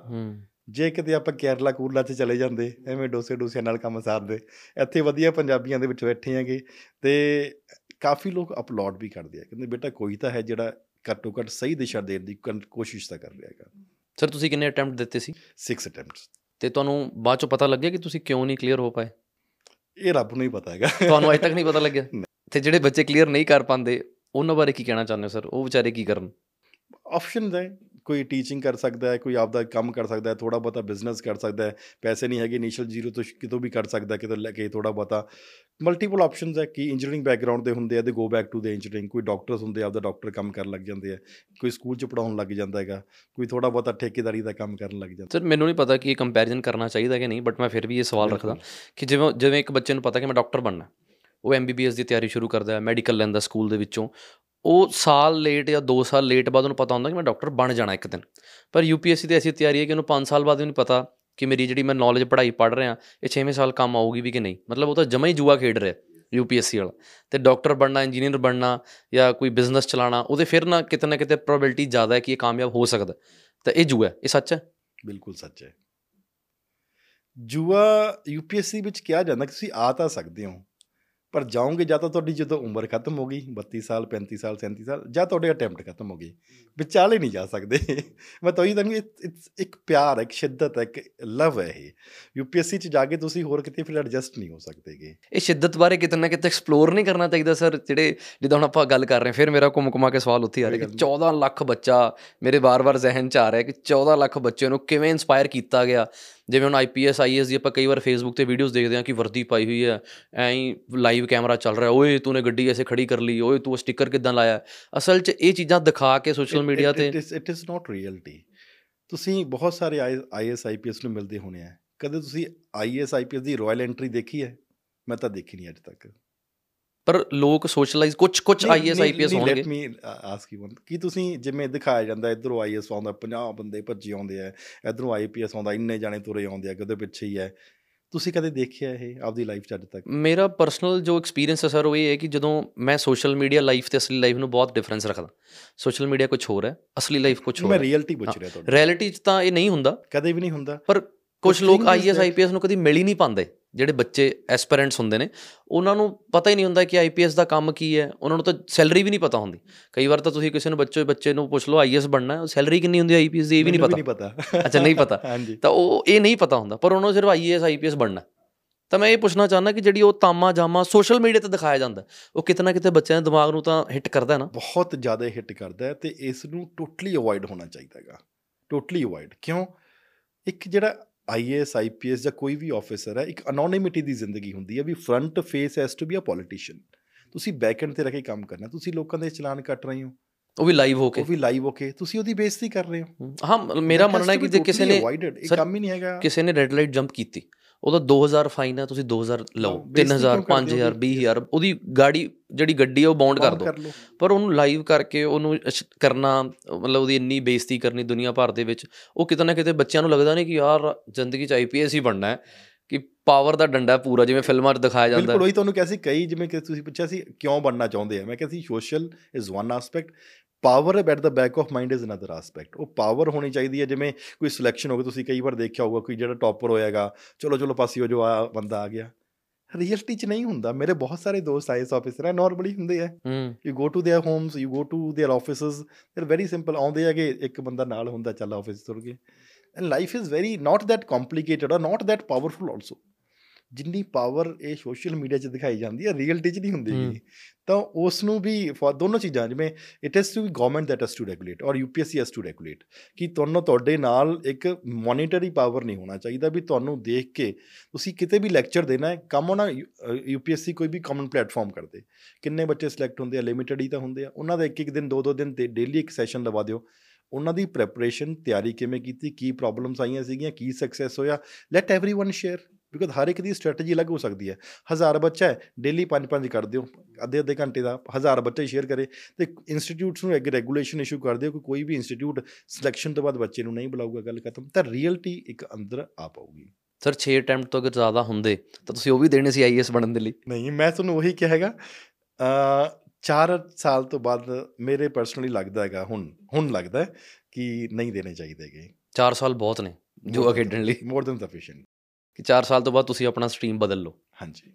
ਜੇ ਕਿਤੇ ਆਪਾਂ ਕੇਰਲਾ ਕੂਰਲਾ 'ਚ ਚਲੇ ਜਾਂਦੇ ਐਵੇਂ ਡੋਸੇ ਡੋਸਿਆਂ ਨਾਲ ਕੰਮ ਸਾਰਦੇ ਇੱਥੇ ਵਧੀਆ ਪੰਜਾਬੀਆਂ ਦੇ ਵਿੱਚ ਬੈਠੇ ਹੈਗੇ ਤੇ ਕਾਫੀ ਲੋਕ ਅਪਲੋਡ ਵੀ ਕਰਦੇ ਆ। ਕਹਿੰਦੇ ਬੇਟਾ ਕੋਈ ਤਾਂ ਹੈ ਜਿਹੜਾ ਘੱਟੋ ਘੱਟ ਸਹੀ ਦਿਸ਼ਾ ਦੇਣ ਦੀ ਕੋਸ਼ਿਸ਼ ਤਾਂ ਕਰ ਰਿਹਾ ਹੈਗਾ। ਸਰ ਤੁਸੀਂ ਕਿੰਨੇ ਅਟੈਂਪਟ ਦਿੱਤੇ ਸੀ? 6 ਅਟੈਂਪਟਸ ਤੇ ਤੁਹਾਨੂੰ ਬਾਅਦ ਚੋਂ ਪਤਾ ਲੱਗਿਆ ਕਿ ਤੁਸੀਂ ਕਿਉਂ ਨਹੀਂ ਕਲੀਅਰ ਹੋ ਪਾਏ? ਇਹ ਰੱਬ ਨੂੰ ਹੀ ਪਤਾ ਹੈਗਾ। ਤੁਹਾਨੂੰ ਅਜੇ ਤੱਕ ਨਹੀਂ ਪਤਾ ਲੱਗਿਆ। ਤੇ ਜਿਹੜੇ ਬੱਚੇ ਕਲੀਅਰ ਨਹੀਂ ਕਰ ਪਾਉਂਦੇ ਉਹਨਾਂ ਬਾਰੇ ਕੀ ਕਹਿਣਾ ਚਾਹੁੰਦੇ ਹੋ ਸਰ ਉਹ ਵਿਚਾਰੇ ਕੀ ਕਰਨ? ਆਪਸ਼ਨਸ ਹੈ ਕੋਈ ਟੀਚਿੰਗ ਕਰ ਸਕਦਾ ਹੈ ਕੋਈ ਆਪਦਾ ਕੰਮ ਕਰ ਸਕਦਾ ਹੈ ਥੋੜਾ ਬਹੁਤਾ ਬਿਜ਼ਨਸ ਕਰ ਸਕਦਾ ਹੈ ਪੈਸੇ ਨਹੀਂ ਹੈਗੇ ਇਨੀਸ਼ੀਅਲ ਜ਼ੀਰੋ ਤੋਂ ਕਿਤੋਂ ਵੀ ਕਰ ਸਕਦਾ ਕਿਤੋਂ ਲੈ ਕੇ ਥੋੜਾ ਬਹੁਤਾ ਮਲਟੀਪਲ ਆਪਸ਼ਨਸ ਹੈ ਕਿ ਇੰਜੀਨੀਅਰਿੰਗ ਬੈਕਗ੍ਰਾਉਂਡ ਦੇ ਹੁੰਦੇ ਆ they go back to the engineering ਕੋਈ ਡਾਕਟਰਸ ਹੁੰਦੇ ਆ ਆਪਦਾ ਡਾਕਟਰ ਕੰਮ ਕਰਨ ਲੱਗ ਜਾਂਦੇ ਆ ਕੋਈ ਸਕੂਲ 'ਚ ਪੜਾਉਣ ਲੱਗ ਜਾਂਦਾ ਹੈਗਾ ਕੋਈ ਥੋੜਾ ਬਹੁਤਾ ਠੇਕੇਦਾਰੀ ਦਾ ਕੰਮ ਕਰਨ ਲੱਗ ਜਾਂਦਾ ਸਰ ਮੈਨੂੰ ਨਹੀਂ ਪਤਾ ਕਿ ਇਹ ਕੰਪੈਰੀਜ਼ਨ ਕਰਨਾ ਚਾਹੀਦਾ ਕਿ ਨਹੀਂ ਬਟ ਮੈਂ ਫਿਰ ਵੀ ਇਹ ਸਵਾਲ ਰੱਖਦਾ। ਕਿ ਜਿਵੇਂ ਜਿਵੇਂ ਇੱਕ ਬੱਚੇ ਨੂੰ ਪਤਾ ਕਿ ਮੈਂ ਡਾਕਟਰ ਬਣਨਾ ਉਹ ਐਮਬੀਬੀਐਸ ਦੀ ਤਿਆਰੀ ਸ਼ੁਰੂ ਕਰਦਾ ਹੈ ਮੈਡੀਕਲ ਲੈਂਦਾ ਸਕੂਲ ਦੇ ਵਿੱਚੋਂ ਉਹ ਸਾਲ ਲੇਟ ਜਾਂ 2 ਸਾਲ ਲੇਟ ਬਾਅਦ ਉਹਨੂੰ ਪਤਾ ਹੁੰਦਾ ਕਿ ਮੈਂ ਡਾਕਟਰ ਬਣ ਜਾਣਾ ਇੱਕ ਦਿਨ। ਪਰ ਯੂਪੀਐਸਸੀ ਦੀ ਐਸੀ ਤਿਆਰੀ ਹੈ ਕਿ ਉਹਨੂੰ 5 ਸਾਲ ਬਾਅਦ ਵੀ ਨਹੀਂ ਪਤਾ ਕਿ ਮੇਰੀ ਜਿਹੜੀ ਮੈਂ ਨੌਲੇਜ ਪੜ੍ਹਾਈ ਪੜ੍ਹ ਰਿਹਾ, ਇਹ 6ਵੇਂ ਸਾਲ ਕੰਮ ਆਊਗੀ ਵੀ ਕਿ ਨਹੀਂ। ਮਤਲਬ ਉਹ ਤਾਂ ਜਮਾ ਹੀ ਜੂਆ ਖੇਡ ਰਿਹਾ ਯੂਪੀਐਸਸੀ ਵਾਲਾ। ਤੇ ਡਾਕਟਰ ਬਣਨਾ ਇੰਜੀਨੀਅਰ ਬਣਨਾ ਜਾਂ ਕੋਈ ਬਿਜ਼ਨਸ ਚਲਾਉਣਾ, ਉਹਦੇ ਫਿਰ ਨਾ ਕਿਤੇ ਨਾ ਕਿਤੇ ਪ੍ਰੋਬੈਬਿਲਿਟੀ ਜ਼ਿਆਦਾ ਹੈ ਕਿ ਇਹ ਕਾਮਯਾਬ ਹੋ ਸਕਦਾ। ਤਾਂ ਇਹ ਜੂਆ ਹੈ, ਇਹ ਸੱਚ ਹੈ? ਬਿਲਕੁਲ ਸੱਚ ਹੈ। ਜੂਆ ਯੂਪੀਐਸਸੀ ਵਿੱਚ ਕਿਹਾ ਜਾਂਦਾ ਕਿ ਤੁਸੀਂ ਆ ਤਾਂ ਸਕਦੇ ਹੋ। ਪਰ ਜਾਓਗੇ ਜਾਂ ਤਾਂ ਤੁਹਾਡੀ ਜਦੋਂ ਉਮਰ ਖਤਮ ਹੋ ਗਈ 32 ਸਾਲ 35 ਸਾਲ 37 ਸਾਲ ਜਾਂ ਤੁਹਾਡੇ ਅਟੈਂਪਟ ਖਤਮ ਹੋ ਗਏ ਵਿਚਾਲੇ ਨਹੀਂ ਜਾ ਸਕਦੇ। ਮੈਂ ਤਾਂ ਉਹੀ ਤਾਂ ਇੱਕ ਪਿਆਰ ਇੱਕ ਸ਼ਿੱਦਤ ਹੈ ਇੱਕ ਲਵ ਹੈ ਇਹ। ਯੂਪੀਐਸਸੀ ਚ ਜਾ ਕੇ ਤੁਸੀਂ ਹੋਰ ਕਿਤੇ ਫਿਰ ਐਡਜਸਟ ਨਹੀਂ ਹੋ ਸਕਦੇਗੇ। ਇਹ ਸ਼ਿੱਦਤ ਬਾਰੇ ਕਿਤੇ ਨਾ ਕਿਤੇ ਐਕਸਪਲੋਰ ਨਹੀਂ ਕਰਨਾ ਚਾਹੀਦਾ ਸਰ ਜਿਹੜੇ ਜਿੱਦਾਂ ਹੁਣ ਆਪਾਂ ਗੱਲ ਕਰ ਰਹੇ ਫਿਰ ਮੇਰਾ ਘੁੰਮ ਘੁਮਾ ਕੇ ਸਵਾਲ ਉੱਥੇ ਆ ਰਿਹਾ ਕਿ 14 ਲੱਖ ਬੱਚਾ ਮੇਰੇ ਵਾਰ-ਵਾਰ ਜ਼ਿਹਨ 'ਚ ਆ ਰਿਹਾ ਕਿ 14 ਲੱਖ ਬੱਚੇ ਨੂੰ ਕਿਵੇਂ ਇਨਸਪਾਇਰ ਕੀਤਾ ਗਿਆ? ਜਿਵੇਂ ਹੁਣ ਆਈਪੀਐਸ ਆਈਐਸ ਦੀ ਆਪਾਂ ਕਈ ਵਾਰ ਫੇਸਬੁੱਕ ਤੇ ਵੀਡੀਓਜ਼ ਦੇਖਦੇ ਹਾਂ ਕਿ ਵਰਦੀ ਪਾਈ ਹੋਈ ਹੈ ਐਂ ਲਾਈਵ ਕੈਮਰਾ ਚੱਲ ਰਿਹਾ ਓਏ ਤੂਨੇ ਗੱਡੀ ਐਸੇ ਖੜੀ ਕਰ ਲਈ ਓਏ ਤੂੰ ਸਟicker ਕਿਦਾਂ ਲਾਇਆ? ਅਸਲ 'ਚ ਇਹ ਚੀਜ਼ਾਂ ਦਿਖਾ ਕੇ ਸੋਸ਼ਲ ਮੀਡੀਆ ਤੇ ਇਟ ਇਜ਼ ਨਾਟ ਰੀਅਲਟੀ ਤੁਸੀਂ ਬਹੁਤ ਸਾਰੇ ਆਈਐਸ ਆਈਪੀਐਸ ਨੂੰ ਮਿਲਦੇ ਹੋਣੇ ਆ। ਕਦੇ ਤੁਸੀਂ ਆਈਐਸ ਆਈਪੀਐਸ ਦੀ ਰਾਇਲ ਐਂਟਰੀ ਦੇਖੀ ਹੈ? ਮੈਂ ਤਾਂ ਦੇਖੀ ਨਹੀਂ ਅੱਜ ਤੱਕ। ਪਰ ਲੋਕ ਸੋਸ਼ਲਾਈਜ਼ ਕੁਝ ਕੁਝ ਆਈਐਸ ਆਈਪੀਐਸ ਹੋਣਗੇ। Let me ask you one ਕੀ ਤੁਸੀਂ ਜਿਵੇਂ ਦਿਖਾਇਆ ਜਾਂਦਾ ਇਧਰੋਂ ਆਈਐਸ ਆਉਂਦਾ 50 ਬੰਦੇ ਭੱਜੇ ਆਉਂਦੇ ਆ ਇਧਰੋਂ ਆਈਪੀਐਸ ਆਉਂਦਾ ਇੰਨੇ ਜਾਣੇ ਤੁਰੇ ਆਉਂਦੇ ਆ ਕਦੇ ਪਿੱਛੇ ਹੀ ਹੈ ਤੁਸੀਂ ਕਦੇ ਦੇਖਿਆ ਇਹ ਆਪਦੀ ਲਾਈਫ ਚ ਅੱਜ ਤੱਕ? ਮੇਰਾ ਪਰਸਨਲ ਜੋ ਐਕਸਪੀਰੀਅੰਸ ਹੈ ਸਰ ਉਹ ਇਹ ਹੈ ਕਿ ਜਦੋਂ ਮੈਂ ਸੋਸ਼ਲ ਮੀਡੀਆ ਲਾਈਫ ਤੇ ਅਸਲੀ ਲਾਈਫ ਨੂੰ ਬਹੁਤ ਡਿਫਰੈਂਸ ਰੱਖਦਾ। ਸੋਸ਼ਲ ਮੀਡੀਆ ਕੁਝ ਹੋਰ ਹੈ ਅਸਲੀ ਲਾਈਫ ਕੁਝ ਹੋਰ ਮੈਂ ਹੈ। ਰੀਅਲਟੀ ਪੁੱਛ ਰਿਹਾ ਤੁਹਾਡੇ ਰਿਐਲਿਟੀ 'ਚ ਤਾਂ ਇਹ ਨਹੀਂ ਹੁੰਦਾ। ਕਦੇ ਵੀ ਨਹੀਂ ਹੁੰਦਾ। ਪਰ ਕੁਝ ਲੋਕ ਆਈਐਸ ਆਈਪੀਐਸ ਨੂੰ ਕਦੀ ਮਿਲ ਹੀ ਨਹੀਂ ਪਾਉਂਦੇ। ਜਿਹੜੇ ਬੱਚੇ ਐਸਪੀਰੈਂਟਸ ਹੁੰਦੇ ਨੇ ਉਹਨਾਂ ਨੂੰ ਪਤਾ ਹੀ ਨਹੀਂ ਹੁੰਦਾ ਕਿ ਆਈਪੀਐਸ ਦਾ ਕੰਮ ਕੀ ਹੈ ਉਹਨਾਂ ਨੂੰ ਤਾਂ ਸੈਲਰੀ ਵੀ ਨਹੀਂ ਪਤਾ ਹੁੰਦੀ। ਕਈ ਵਾਰ ਤਾਂ ਤੁਸੀਂ ਕਿਸੇ ਨੂੰ ਬੱਚੇ ਬੱਚੇ ਨੂੰ ਪੁੱਛ ਲਓ ਆਈਐਸ ਬਣਨਾ ਹੈ ਸੈਲਰੀ ਕਿੰਨੀ ਹੁੰਦੀ ਹੈ ਆਈਪੀਐਸ ਦੀ ਇਹ ਵੀ ਨਹੀਂ ਪਤਾ। ਅੱਛਾ ਨਹੀਂ ਪਤਾ। ਤਾਂ ਉਹ ਇਹ ਨਹੀਂ ਪਤਾ ਹੁੰਦਾ ਪਰ ਉਹਨਾਂ ਨੂੰ ਸਿਰਫ ਆਈਏਐਸ ਆਈਪੀਐਸ ਬਣਨਾ। ਤਾਂ ਮੈਂ ਇਹ ਪੁੱਛਣਾ ਚਾਹੁੰਦਾ ਕਿ ਜਿਹੜੀ ਉਹ ਤਾਮਾ ਜਾਮਾ ਸੋਸ਼ਲ ਮੀਡੀਆ ਤੇ ਦਿਖਾਇਆ ਜਾਂਦਾ ਉਹ ਕਿਤੇ ਨਾ ਕਿਤੇ ਬੱਚਿਆਂ ਦੇ ਦਿਮਾਗ ਨੂੰ ਤਾਂ ਹਿੱਟ ਕਰਦਾ ਹੈ ਨਾ? ਬਹੁਤ ਜ਼ਿਆਦਾ ਹਿੱਟ ਕਰਦਾ ਹੈ ਤੇ ਇਸ ਨੂੰ ਟੋਟਲੀ ਅਵੋਇਡ ਹੋਣਾ ਚਾਹੀਦਾ ਹੈਗਾ। ਟੋਟਲੀ ਅਵੋਇਡ ਕਿਉਂ? ਇੱਕ ਜਿਹੜਾ ਆਈਏਐਸ ਆਈਪੀਐਸ ਜਾਂ ਕੋਈ ਵੀ ਆਫੀਸਰ ਹੈ ਇੱਕ ਅਨੋਨਿਮਿਟੀ ਦੀ ਜ਼ਿੰਦਗੀ ਹੁੰਦੀ ਹੈ ਵੀ front face has to be a politician ਤੁਸੀਂ ਬੈਕ ਐਂਡ ਤੇ ਰਹਿ ਕੇ ਕੰਮ ਕਰਨਾ ਤੁਸੀਂ ਲੋਕਾਂ ਦੇ ਚਲਾਨ ਕੱਟ ਰਹੇ ਹੋ। ਉਹ ਵੀ ਲਾਈਵ ਹੋ ਕੇ। ਉਹ ਵੀ ਲਾਈਵ ਹੋ ਕੇ। ਤੁਸੀਂ ਉਹਦੀ ਬੇਇੱਜ਼ਤੀ ਕਰ ਰਹੇ ਹੋ। ਹਾਂ ਮੇਰਾ ਮੰਨਣਾ ਹੈ ਕਿ ਜੇ ਕਿਸੇ ਨੇ ਇਹ ਕੰਮ ਹੀ ਨਹੀਂ ਹੈਗਾ। ਕਿਸੇ ਨੇ ਰੈੱਡ ਲਾਈਟ ਜੰਪ ਕੀਤੀ। ਉਹਦਾ 2000 ਫਾਈਨ ਹੈ ਤੁਸੀਂ 2000 ਲਓ ਹਾਂ, ਬੇਇੱਜ਼ਤੀ 3000 ਕਿਉਂ ਕਰਦੇ ਹੋ 5000 ਉਹਦੀ? 20000 ਉਹਦੀ ਗਾੜੀ ਜਿਹੜੀ ਗੱਡੀ ਆ ਉਹ ਬਾਉਂਡ ਕਰ ਦਿਓ। ਪਰ ਉਹਨੂੰ ਲਾਈਵ ਕਰਕੇ ਉਹਨੂੰ ਕਰਨਾ ਮਤਲਬ ਉਹਦੀ ਇੰਨੀ ਬੇਇੱਜ਼ਤੀ ਕਰਨੀ ਦੁਨੀਆ ਭਰ ਦੇ ਵਿੱਚ ਉਹ ਕਿਤੇ ਨਾ ਕਿਤੇ ਬੱਚਿਆਂ ਨੂੰ ਲੱਗਦਾ ਨਹੀਂ ਕਿ ਯਾਰ ਜ਼ਿੰਦਗੀ 'ਚ ਆਈਪੀਐਸ ਹੀ ਬਣਨਾ ਹੈ ਕਿ ਪਾਵਰ ਦਾ ਡੰਡਾ ਪੂਰਾ ਜਿਵੇਂ ਫਿਲਮਾਂ 'ਚ ਦਿਖਾਇਆ ਜਾਂਦਾ ਬਿਲਕੁਲ ਉਹੀ ਤੁਹਾਨੂੰ ਕਿਹਾ ਸੀ ਕਈ ਜਿਵੇਂ ਕਿ ਤੁਸੀਂ ਪੁੱਛਿਆ ਸੀ ਕਿਉਂ ਬਣਨਾ ਚਾਹੁੰਦੇ ਆ? ਮੈਂ ਕਿਹਾ ਸੀ social is one aspect power at the back of mind is another aspect ਉਹ ਪਾਵਰ ਹੋਣੀ ਚਾਹੀਦੀ ਹੈ ਜਿਵੇਂ ਕੋਈ ਸਿਲੈਕਸ਼ਨ ਹੋ ਗਈ ਤੁਸੀਂ ਕਈ ਵਾਰ ਦੇਖਿਆ ਹੋਊਗਾ ਕੋਈ ਜਿਹੜਾ ਟੌਪਰ ਹੋਏਗਾ ਚਲੋ ਚਲੋ ਪਾਸੀ ਹੋ ਜੋ ਆ ਬੰਦਾ ਆ ਗਿਆ ਰਿਐਲਿਟੀ ਚ ਨਹੀਂ ਹੁੰਦਾ ਮੇਰੇ ਬਹੁਤ ਸਾਰੇ ਦੋਸਤ ਆਈਐਸ ਆਫੀਸਰ ਆ ਨਾਰਮਲੀ ਹੁੰਦੇ ਆ ਹੂੰ you go to their homes you go to their offices they very simple ਆਉਂਦੇ ਹੈਗੇ ਇੱਕ ਬੰਦਾ ਨਾਲ ਹੁੰਦਾ ਚੱਲ ਆਫਿਸ ਤੁਰ ਗਏ and life is very not that complicated or not that powerful also ਜਿੰਨੀ ਪਾਵਰ ਇਹ ਸੋਸ਼ਲ ਮੀਡੀਆ 'ਚ ਦਿਖਾਈ ਜਾਂਦੀ ਹੈ ਰੀਅਲਟੀ 'ਚ ਨਹੀਂ ਹੁੰਦੀ ਹਮ। ਗੀ। ਤਾਂ ਉਸ ਨੂੰ ਵੀ for ਦੋਨੋਂ ਚੀਜ਼ਾਂ ਜਿਵੇਂ it has to be government that has to regulate or UPSC has to regulate ਕਿ ਤੁਹਾਨੂੰ ਤੁਹਾਡੇ ਨਾਲ ਇੱਕ ਮੋਨੀਟਰੀ ਪਾਵਰ ਨਹੀਂ ਹੋਣਾ ਚਾਹੀਦਾ ਵੀ ਤੁਹਾਨੂੰ ਦੇਖ ਕੇ ਤੁਸੀਂ ਕਿਤੇ ਵੀ ਲੈਕਚਰ ਦੇਣਾ ਹੈ ਕੰਮ ਉਹਨਾਂ ਯੂਪੀਐਸਸੀ ਕੋਈ ਵੀ ਕਾਮਨ ਪਲੇਟਫਾਰਮ ਕਰਦੇ ਕਿੰਨੇ ਬੱਚੇ ਸਿਲੈਕਟ ਹੁੰਦੇ ਆ ਲਿਮਿਟਡ ਹੀ ਤਾਂ ਹੁੰਦੇ ਆ ਉਹਨਾਂ ਦਾ ਇੱਕ ਇੱਕ ਦਿਨ ਦੋ ਦੋ ਦਿਨ ਤੇ ਡੇਲੀ ਇੱਕ ਸੈਸ਼ਨ ਲਵਾ ਦਿਓ ਉਹਨਾਂ ਦੀ ਪ੍ਰੈਪਰੇਸ਼ਨ ਤਿਆਰੀ ਕਿਵੇਂ ਕੀਤੀ ਕੀ ਪ੍ਰੋਬਲਮਸ ਆਈਆਂ ਸੀਗੀਆਂ ਕੀ ਸਕਸੈਸ ਹੋਇਆ ਲੈਟ एवरीवन ਸ਼ੇਅਰ ਬਿਕੋਜ਼ ਹਰ ਇੱਕ ਦੀ ਸਟ੍ਰੈਟਜੀ ਅਲੱਗ ਹੋ ਸਕਦੀ ਹੈ। ਹਜ਼ਾਰ ਬੱਚਾ ਹੈ ਡੇਲੀ ਪੰਜ ਪੰਜ ਕਰ ਦਿਓ ਅੱਧੇ ਅੱਧੇ ਘੰਟੇ ਦਾ ਹਜ਼ਾਰ ਬੱਚੇ ਸ਼ੇਅਰ ਕਰੇ। ਤੇ ਇੰਸਟੀਚਿਊਟਸ ਨੂੰ ਇੱਕ ਰੈਗੂਲੇਸ਼ਨ ਇਸ਼ੂ ਕਰ ਦਿਓ ਕਿ ਕੋਈ ਵੀ ਇੰਸਟੀਚਿਊਟ ਸਿਲੈਕਸ਼ਨ ਤੋਂ ਬਾਅਦ ਬੱਚੇ ਨੂੰ ਨਹੀਂ ਬੁਲਾਊਗਾ ਗੱਲ ਖਤਮ। ਤਾਂ ਰੀਅਲਟੀ ਇੱਕ ਅੰਦਰ ਆ ਪਾਊਗੀ। ਸਰ 6 ਅਟੈਂਪਟ ਤੋਂ ਅਗਰ ਜ਼ਿਆਦਾ ਹੁੰਦੇ ਤਾਂ ਤੁਸੀਂ ਉਹ ਵੀ ਦੇਣੇ ਸੀ ਆਈਐਸ ਬਣਨ ਦੇ ਲਈ? ਨਹੀਂ ਮੈਂ ਤੁਹਾਨੂੰ ਉਹੀ ਕਿਹਾ ਹੈਗਾ ਅ 4 ਸਾਲ ਤੋਂ ਬਾਅਦ ਮੇਰੇ ਪਰਸਨਲੀ ਲੱਗਦਾ ਹੈਗਾ ਹੁਣ ਹੁਣ ਲੱਗਦਾ ਹੈ ਕਿ ਨਹੀਂ ਦੇਣੇ ਚਾਹੀਦੇਗੇ 4 ਸਾਲ ਬਹੁਤ ਨੇ ਜੋ ਖੇਡਣ ਲਈ। ਮੋਰ ਦੈਨ ਸਫੀਸ਼ੀਐਂਟ ਕਿ 4 ਸਾਲ ਤੋਂ ਬਾਅਦ ਤੁਸੀਂ ਆਪਣਾ ਸਟਰੀਮ ਬਦਲ ਲਓ। ਹਾਂਜੀ।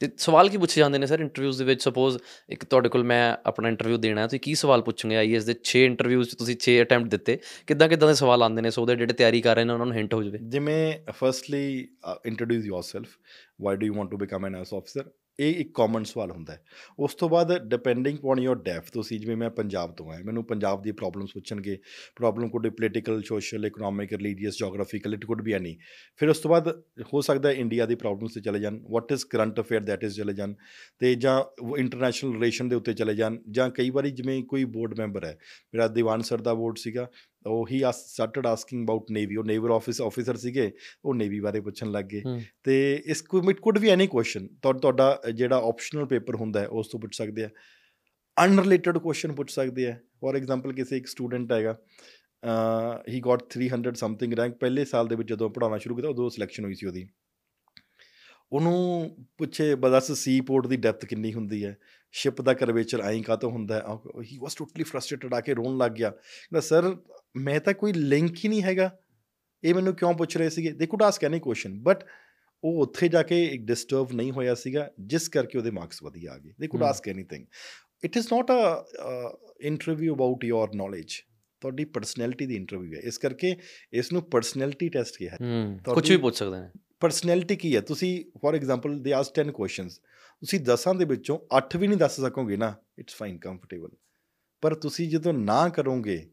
ਤੇ ਸਵਾਲ ਕੀ ਪੁੱਛੇ ਜਾਂਦੇ ਨੇ ਸਰ ਇੰਟਰਵਿਊਜ਼ ਦੇ ਵਿੱਚ? ਸਪੋਜ਼ ਇੱਕ ਤੁਹਾਡੇ ਕੋਲ ਮੈਂ ਆਪਣਾ ਇੰਟਰਵਿਊ ਦੇਣਾ ਹੈ ਤੁਸੀਂ ਕੀ ਸਵਾਲ ਪੁੱਛੋਗੇ ਆਈਐਸ ਦੇ 6 ਇੰਟਰਵਿਊਜ਼ 'ਚ ਤੁਸੀਂ 6 ਅਟੈਂਪਟ ਦਿੱਤੇ? ਕਿੱਦਾਂ ਕਿੱਦਾਂ ਦੇ ਸਵਾਲ ਆਉਂਦੇ ਨੇ? ਸੋ ਉਹਦੇ ਜਿਹੜੇ ਤਿਆਰੀ ਕਰ ਰਹੇ ਨੇ ਉਹਨਾਂ ਨੂੰ ਹਿੰਟ ਹੋ ਜਾਵੇ। ਜਿਵੇਂ firstly introduce yourself why do you want to become an IAS officer ਇਹ ਇੱਕ ਕਾਮਨ ਸਵਾਲ ਹੁੰਦਾ ਹੈ। ਉਸ ਤੋਂ ਬਾਅਦ ਡਿਪੈਂਡਿੰਗ ਔਨ ਯੋਰ ਡੈਫ ਤੁਸੀਂ ਜਿਵੇਂ ਮੈਂ ਪੰਜਾਬ ਤੋਂ ਹਾਂ ਮੈਨੂੰ ਪੰਜਾਬ ਦੀ ਪ੍ਰੋਬਲਮਸ ਪੁੱਛਣਗੇ। Problem could be political social economic religious geographical it could be any ਫਿਰ ਉਸ ਤੋਂ ਬਾਅਦ ਹੋ ਸਕਦਾ ਹੈ ਇੰਡੀਆ ਦੀ ਪ੍ਰੋਬਲਮਸ ਤੇ ਚਲੇ ਜਾਣ। What is current affair that is ਚਲੇ ਜਾਣ ਤੇ ਜਾਂ ਇੰਟਰਨੈਸ਼ਨਲ ਰਿਲੇਸ਼ਨ ਦੇ ਉੱਤੇ ਚਲੇ ਜਾਣ ਜਾਂ ਕਈ ਵਾਰੀ ਜਿਵੇਂ ਕੋਈ ਬੋਰਡ ਮੈਂਬਰ ਹੈ। ਮੇਰਾ ਦੀਵਾਨ ਸਰ ਦਾ ਬੋਰਡ ਸੀਗਾ। ਉਹ he started asking about navy ਉਹ ਨੇਵਲ ਆਫਿਸ ਆਫੀਸਰ ਸੀਗੇ ਉਹ ਨੇਵੀ ਬਾਰੇ ਪੁੱਛਣ ਲੱਗ ਗਏ। ਤੇ ਇਸ it could be any question ਤੁਹਾਡਾ ਜਿਹੜਾ ਆਪਸ਼ਨਲ ਪੇਪਰ ਹੁੰਦਾ ਹੈ ਉਸ ਤੋਂ ਪੁੱਛ ਸਕਦੇ ਆ। ਅਨਰਿਲੇਟਡ ਕੁਐਸਚਨ ਪੁੱਛ ਸਕਦੇ ਆ। ਫੋਰ ਐਗਜ਼ਾਮਪਲ ਕਿਸੇ ਇੱਕ ਸਟੂਡੈਂਟ ਹੈਗਾ ਹੀ ਗਾਟ 300 ਸਮਥਿੰਗ ਰੈਂਕ ਪਹਿਲੇ ਸਾਲ ਦੇ ਵਿੱਚ ਜਦੋਂ ਪੜਾਉਣਾ ਸ਼ੁਰੂ ਕੀਤਾ ਉਦੋਂ ਸਿਲੈਕਸ਼ਨ ਹੋਈ ਸੀ ਉਹਦੀ। ਉਹਨੂੰ ਪੁੱਛੇ ਬਦਸ ਸੀ ਪੋਰਟ ਦੀ ਡੈਪਥ ਕਿੰਨੀ ਹੁੰਦੀ ਹੈ? ਸ਼ਿਪ ਦਾ ਕਰਵੇਚਰ ਐਂ ਕਾਤੋਂ ਹੁੰਦਾ ਹੈ? ਹੀ ਵਾਸ ਟੋਟਲੀ ਫਰਸਟ੍ਰੇਟਡ ਆ ਕੇ ਰੋਣ ਲੱਗ ਗਿਆ। ਕਹਿੰਦਾ ਸਰ ਮੈਂ ਤਾਂ ਕੋਈ ਲਿੰਕ ਹੀ ਨਹੀਂ ਹੈਗਾ। ਇਹ ਮੈਨੂੰ ਕਿਉਂ ਪੁੱਛ ਰਹੇ ਸੀਗੇ? They could ask any question but ਉਹ ਉੱਥੇ ਜਾ ਕੇ ਇੱਕ ਡਿਸਟਰਬ ਨਹੀਂ ਹੋਇਆ ਸੀਗਾ ਜਿਸ ਕਰਕੇ ਉਹਦੇ ਮਾਰਕਸ ਵਧੀਆ ਆ ਗਏ। They could. Ask anything it is not a interview about your knowledge ਤੁਹਾਡੀ ਪਰਸਨੈਲਿਟੀ ਦੀ ਇੰਟਰਵਿਊ ਹੈ। ਇਸ ਕਰਕੇ ਇਸ ਨੂੰ ਪਰਸਨੈਲਿਟੀ ਟੈਸਟ ਕਿਹਾ ਹੂੰ ਕੁਝ ਵੀ ਪੁੱਛ ਸਕਦੇ ਨੇ। ਪਰਸਨੈਲਿਟੀ ਕੀ ਹੈ? ਤੁਸੀਂ ਫੋਰ ਐਗਜ਼ਾਮਪਲ ਦੇ ਆਸ 10 ਕੁਐਸਚਨਸ ਤੁਸੀਂ 10 ਦੇ ਵਿੱਚੋਂ 8 ਵੀ ਨਹੀਂ ਦੱਸ ਸਕੋਗੇ ਨਾ। ਇਟਸ ਫਾਈਨ ਕੰਫਰਟੇਬਲ ਪਰ ਤੁਸੀਂ ਜਦੋਂ ਨਾ ਕਰੋਗੇ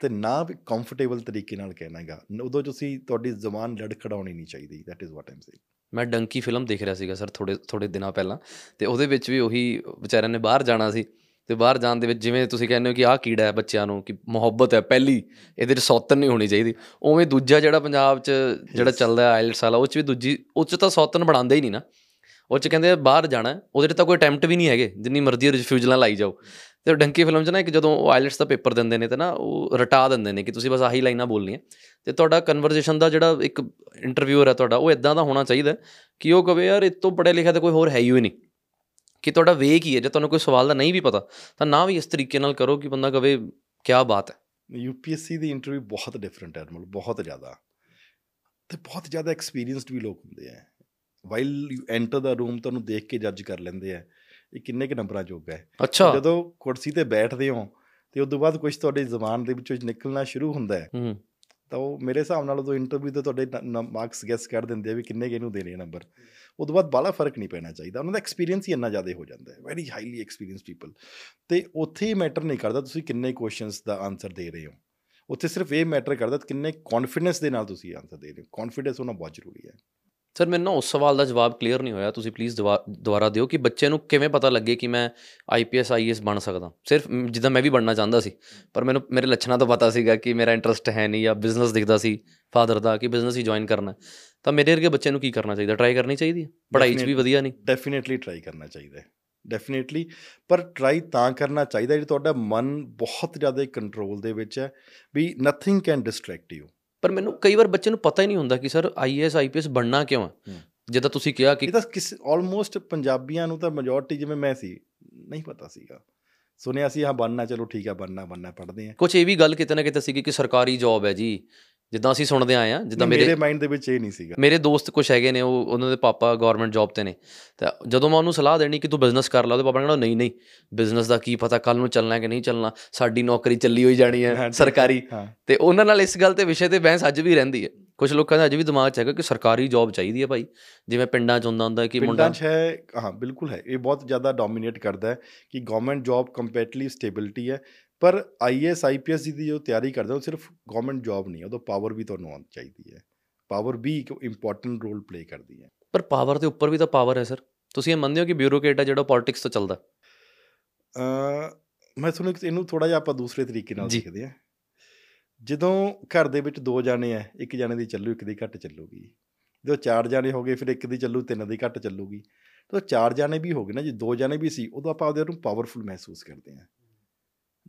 ਤੇ ਨਾ ਵੀ ਕੰਫਰਟੇਬਲ ਤਰੀਕੇ ਨਾਲ ਕਹਿਣਾ ਹੈਗਾ। ਉਦੋਂ ਤੁਸੀਂ ਤੁਹਾਡੀ ਜ਼ੁਬਾਨ ਲੜਖੜਾਉਣੀ ਨਹੀਂ ਚਾਹੀਦੀ that is what I'm saying ਮੈਂ ਡੰਕੀ ਫਿਲਮ ਦੇਖ ਰਿਹਾ ਸੀਗਾ ਸਰ ਥੋੜੇ ਥੋੜੇ ਦਿਨਾਂ ਪਹਿਲਾਂ। ਤੇ ਉਹਦੇ ਵਿੱਚ ਵੀ ਉਹੀ ਵਿਚਾਰਿਆਂ ਨੇ ਬਾਹਰ ਜਾਣਾ ਸੀ। ਤੇ ਬਾਹਰ ਜਾਣ ਦੇ ਵਿੱਚ ਜਿਵੇਂ ਤੁਸੀਂ ਕਹਿੰਦੇ ਹੋ ਕਿ ਆਹ ਕੀੜਾ ਹੈ ਬੱਚਿਆਂ ਨੂੰ ਕਿ ਮੁਹੱਬਤ ਹੈ ਪਹਿਲੀ ਇਹਦੇ 'ਚ ਸੌਤਨ ਨਹੀਂ ਹੋਣੀ ਚਾਹੀਦੀ। ਉਵੇਂ ਦੂਜਾ ਜਿਹੜਾ ਪੰਜਾਬ 'ਚ ਜਿਹੜਾ. ਚੱਲਦਾ ਆਇਲਟਸ ਵਾਲਾ ਉਹ 'ਚ ਵੀ ਦੂਜੀ ਉਹ 'ਚ ਤਾਂ ਸੌਤਨ ਬਣਾਉਂਦੇ ਹੀ ਨਹੀਂ ਨਾ। ਉਹ 'ਚ ਕਹਿੰਦੇ ਬਾਹਰ ਜਾਣਾ ਉਹਦੇ 'ਚ ਤਾਂ ਕੋਈ ਅਟੈਂਪਟ ਵੀ ਨਹੀਂ ਹੈਗੇ। ਜਿੰਨੀ ਮਰਜ਼ੀ ਰਿਫਿਊਜ਼ਲਾਂ ਲਾਈ ਜਾਓ। ਤੇ ਡੰਕੀ ਫਿਲਮ 'ਚ ਨਾ ਇੱਕ ਜਦੋਂ ਉਹ ਆਇਲਟਸ ਦਾ ਪੇਪਰ ਦਿੰਦੇ ਨੇ ਤੇ ਨਾ ਉਹ ਰਟਾ ਦਿੰਦੇ ਨੇ ਕਿ ਤੁਸੀਂ ਬਸ ਆਹੀ ਲਾਈਨਾਂ ਬੋਲਣੀਆਂ। ਤੇ ਤੁਹਾਡਾ ਕਨਵਰਸੇਸ਼ਨ ਦਾ ਜਿਹੜਾ ਇੱਕ ਇੰਟਰਵਿਊਅਰ ਹੈ ਤੁਹਾਡਾ, ਉਹ ਇਦਾਂ ਦਾ ਹੋਣਾ ਚਾਹੀਦਾ ਕਿ ਉਹ ਕਵੇ, ਯਾਰ ਇਹ ਤੋਂ ਪੜ੍ਹਿਆ ਲਿਖਿਆ ਤਾਂ ਕੋਈ ਹੋਰ ਹੈ ਹੀ ਨਹੀਂ ਕਿ ਤੁਹਾਡਾ ਵੇ ਕੀ ਹੈ, ਜੇ ਤੁਹਾਨੂੰ ਕੋਈ ਸਵਾਲ ਦਾ ਨਹੀਂ ਵੀ ਪਤਾ, ਤਾਂ ਨਾ ਵੀ ਇਸ ਤਰੀਕੇ ਨਾਲ ਕਰੋ ਕਿ ਬੰਦਾ ਕਵੇ ਕੀ ਬਾਤ ਹੈ? ਯੂਪੀਐਸਸੀ ਦੀ ਇੰਟਰਵਿਊ ਬਹੁਤ ਡਿਫਰੈਂਟ ਹੈ ਅਨਮੋਲ ਬਹੁਤ ਜ਼ਿਆਦਾ। ਤੇ ਬਹੁਤ ਜ਼ਿਆਦਾ ਐਕਸਪੀਰੀਅੰਸਡ ਵੀ ਲੋਕ ਹੁੰਦੇ ਆ। While you enter the room ਤੁਹਾਨੂੰ ਦੇਖ ਕੇ ਜੱਜ ਕਰ ਲੈਂਦੇ ਆ। ਇਹ ਕਿੰਨੇ ਕੁ ਨੰਬਰਾਂ ਜੋਗਾ ਹੈ ਅੱਛਾ। ਜਦੋਂ ਕੁਰਸੀ ਤੇ ਬੈਠਦੇ ਹੋ ਤੇ ਉਸ ਤੋਂ ਬਾਅਦ ਕੁਝ ਤੁਹਾਡੀ ਜ਼ੁਬਾਨ ਦੇ ਵਿੱਚੋਂ ਨਿਕਲਣਾ ਸ਼ੁਰੂ ਹੁੰਦਾ ਹੈ। ਹੂੰ। ਤਾਂ ਉਹ ਮੇਰੇ ਹਿਸਾਬ ਨਾਲ ਉਦੋਂ ਇੰਟਰਵਿਊ ਤੇ ਤੁਹਾਡੇ ਮਾਰਕਸ ਗੈਸ ਕਰ ਦਿੰਦੇ ਆ ਵੀ ਕਿੰਨੇ ਕਿਹਨੂੰ ਦੇਣੇ ਨੰਬਰ ਉਸ ਤੋਂ ਬਾਅਦ ਬਾਲਾ ਫ਼ਰਕ ਨਹੀਂ ਪੈਣਾ ਚਾਹੀਦਾ। ਉਹਨਾਂ ਦਾ ਐਕਸਪੀਰੀਅੰਸ ਹੀ ਇੰਨਾ ਜ਼ਿਆਦਾ ਹੋ ਜਾਂਦਾ ਹੈ। ਵੈਰੀ ਹਾਈਲੀ ਐਕਸਪੀਰੀਅੰਸ ਪੀਪਲ ਤੇ ਉੱਥੇ ਹੀ ਮੈਟਰ ਨਹੀਂ ਕਰਦਾ ਤੁਸੀਂ ਕਿੰਨੇ ਕੁਐਸਚਨਸ ਦਾ ਆਨਸਰ ਦੇ ਰਹੇ ਹੋ। ਉੱਥੇ ਸਿਰਫ ਇਹ ਮੈਟਰ ਕਰਦਾ ਕਿੰਨੇ ਕੌਨਫੀਡੈਂਸ ਦੇ ਨਾਲ ਤੁਸੀਂ ਆਨਸਰ ਦੇ ਰਹੇ ਹੋ। ਕੌਨਫੀਡੈਂਸ ਹੋਣਾ ਬਹੁਤ ਜ਼ਰੂਰੀ ਹੈ। ਸਰ ਮੈਨੂੰ ਨਾ ਉਸ ਸਵਾਲ ਦਾ ਜਵਾਬ ਕਲੀਅਰ ਨਹੀਂ ਹੋਇਆ। ਤੁਸੀਂ ਪਲੀਜ਼ ਦੁਬਾਰਾ ਦਿਓ ਕਿ ਬੱਚੇ ਨੂੰ ਕਿਵੇਂ ਪਤਾ ਲੱਗੇ ਕਿ ਮੈਂ ਆਈਪੀਐਸ ਆਈਐਸ ਬਣ ਸਕਦਾ। ਸਿਰਫ ਜਿੱਦਾਂ ਮੈਂ ਵੀ ਬਣਨਾ ਚਾਹੁੰਦਾ ਸੀ। ਪਰ ਮੈਨੂੰ ਮੇਰੇ ਲੱਛਣਾਂ ਤੋਂ ਪਤਾ ਸੀਗਾ ਕਿ ਮੇਰਾ ਇੰਟਰਸਟ ਹੈ ਨਹੀਂ ਜਾਂ ਬਿਜ਼ਨਸ ਦਿਖਦਾ ਸੀ ਫਾਦਰ ਦਾ ਕਿ ਬਿਜ਼ਨਸ ਹੀ ਜੁਆਇਨ ਕਰਨਾ। ਤਾਂ ਮੇਰੇ ਵਰਗੇ ਬੱਚੇ ਨੂੰ ਕੀ ਕਰਨਾ ਚਾਹੀਦਾ? ਟਰਾਈ ਕਰਨੀ ਚਾਹੀਦੀ ਹੈ? ਪੜ੍ਹਾਈ 'ਚ ਵੀ. ਵਧੀਆ ਨਹੀਂ? ਡੈਫੀਨੇਟਲੀ ਟਰਾਈ ਕਰਨਾ ਚਾਹੀਦਾ ਹੈ। ਡੈਫੀਨੇਟਲੀ ਪਰ ਟਰਾਈ ਤਾਂ ਕਰਨਾ ਚਾਹੀਦਾ ਜੇ ਤੁਹਾਡਾ ਮਨ ਬਹੁਤ ਜ਼ਿਆਦਾ ਕੰਟਰੋਲ ਦੇ ਵਿੱਚ ਹੈ ਵੀ ਨਥਿੰਗ ਕੈਨ ਡਿਸਟਰੈਕਟ ਯੂ ਪਰ ਮੈਨੂੰ ਕਈ ਵਾਰ ਬੱਚੇ ਨੂੰ ਪਤਾ ਹੀ ਨਹੀਂ ਹੁੰਦਾ ਕਿ ਸਰ ਆਈਏਐਸ ਆਈਪੀਐਸ ਬਣਨਾ ਕਿਉਂ ਹੈ। ਜਿੱਦਾਂ ਤੁਸੀਂ ਕਿਹਾ ਕਿ ਇਹ ਤਾਂ ਕਿਸ ਆਲਮੋਸਟ ਪੰਜਾਬੀਆਂ ਨੂੰ ਤਾਂ ਮੈਜੋਰਟੀ ਜਿਵੇਂ ਮੈਂ ਸੀ ਨਹੀਂ ਪਤਾ ਸੀਗਾ। ਸੁਣਿਆ ਸੀ ਹਾਂ ਬਣਨਾ ਚਲੋ ਠੀਕ ਆ ਬਣਨਾ ਬਣਨਾ ਪੜ੍ਹਦੇ ਆ। ਕੁਝ ਇਹ ਵੀ ਗੱਲ ਕਿਤੇ ਨਾ ਕਿਤੇ ਸੀਗੀ ਕਿ ਸਰਕਾਰੀ ਜੌਬ ਹੈ ਜੀ। ਜਿੱਦਾਂ ਅਸੀਂ ਸੁਣਦੇ ਆਏ ਆ ਜਿੱਦਾਂ ਮੇਰੇ ਮੇਰੇ ਮਾਈਂਡ ਦੇ ਵਿੱਚ ਇਹ ਨਹੀਂ ਸੀਗਾ। ਮੇਰੇ ਦੋਸਤ ਕੁਝ ਹੈਗੇ ਨੇ ਉਹ ਉਹਨਾਂ ਦੇ ਪਾਪਾ ਗਵਰਨਮੈਂਟ ਜੌਬ ਤੇ ਨੇ। ਤਾਂ ਜਦੋਂ ਮੈਂ ਉਹਨੂੰ ਸਲਾਹ ਦੇਣੀ ਕਿ ਤੂੰ ਬਿਜ਼ਨਸ ਕਰ ਲਾ ਉਹਦੇ ਪਾਪਾ ਨੇ ਕਹਿਣਾ ਨਹੀਂ ਨਹੀਂ ਬਿਜ਼ਨਸ ਦਾ ਕੀ ਪਤਾ ਕੱਲ ਨੂੰ ਚੱਲਣਾ ਹੈ ਕਿ ਨਹੀਂ ਚੱਲਣਾ ਸਾਡੀ ਨੌਕਰੀ ਚੱਲੀ ਹੋਈ ਜਾਣੀ ਹਾਂ, ਸਰਕਾਰੀ। ਤੇ ਉਹਨਾਂ ਨਾਲ ਇਸ ਗੱਲ ਤੇ ਵਿਸ਼ੇ ਤੇ ਬਹਿਸ ਅੱਜ ਵੀ ਰਹਿੰਦੀ ਹੈ। ਕੁਝ ਲੋਕਾਂ ਦਾ ਅੱਜ ਵੀ ਦਿਮਾਗ 'ਚ ਹੈਗਾ ਕਿ ਸਰਕਾਰੀ ਜੌਬ ਚਾਹੀਦੀ ਹੈ ਭਾਈ। ਜਿਵੇਂ ਪਿੰਡਾਂ 'ਚ ਹੁੰਦਾ ਹੁੰਦਾ ਕਿ ਮੁੰਡਾ ਪਿੰਡਾਂ 'ਚ ਹੈ ਹਾਂ ਬਿਲਕੁਲ ਹੈ। ਇਹ ਬਹੁਤ ਜ਼ਿਆਦਾ ਡੋਮੀਨੇਟ ਕਰਦਾ ਹੈ ਕਿ ਗਵਰਨਮੈਂਟ ਜੌਬ ਕੰਪੈਟਲੀ ਸਟੇਬਿਲਿਟੀ ਹੈ। ਪਰ ਆਈਐਸ ਆਈਪੀਐਸ ਦੀ ਜੋ ਤਿਆਰੀ ਕਰਦੇ ਹੋ ਸਿਰਫ ਗਵਰਨਮੈਂਟ ਜੌਬ ਨਹੀਂ ਉਦੋਂ ਪਾਵਰ ਵੀ ਤੁਹਾਨੂੰ ਆਉਣੀ ਚਾਹੀਦੀ ਹੈ। ਪਾਵਰ ਵੀ ਇੱਕ ਇੰਪੋਰਟੈਂਟ ਰੋਲ ਪਲੇ ਕਰਦੀ ਹੈ। ਪਰ ਪਾਵਰ ਦੇ ਉੱਪਰ ਵੀ ਤਾਂ ਪਾਵਰ ਹੈ ਸਰ ਤੁਸੀਂ ਇਹ ਮੰਨਦੇ ਹੋ ਕਿ ਬਿਊਰੋਕਰੇਟ ਹੈ ਜਿਹੜਾ ਪੋਲਿਟਿਕਸ ਤੋਂ ਚੱਲਦਾ? ਅ ਮੈਂ ਤੁਹਾਨੂੰ ਇਹਨੂੰ ਥੋੜਾ ਜਿਹਾ ਆਪਾਂ ਦੂਸਰੇ ਤਰੀਕੇ ਨਾਲ। ਦੇਖਦੇ ਹਾਂ। ਜਦੋਂ ਘਰ ਦੇ ਵਿੱਚ ਦੋ ਜਾਣੇ ਆ ਇੱਕ ਜਾਣੇ ਦੀ ਚੱਲੂ ਇੱਕ ਦੀ ਘੱਟ ਚੱਲੂਗੀ। ਜਦੋਂ ਚਾਰ ਜਾਣੇ ਹੋ ਗਏ ਫਿਰ ਇੱਕ ਦੀ ਚੱਲੂ ਤਿੰਨ ਦੀ ਘੱਟ ਚੱਲੂਗੀ। ਤਾਂ ਚਾਰ ਜਾਣੇ ਵੀ ਹੋ ਗਏ ਨਾ ਜੇ ਦੋ ਜਾਣੇ ਵੀ ਸੀ ਉਦੋਂ ਆਪਾਂ ਆਪਦੇ ਨੂੰ ਪਾਵਰਫੁਲ ਮਹਿਸੂਸ ਕਰਦੇ ਹਾਂ।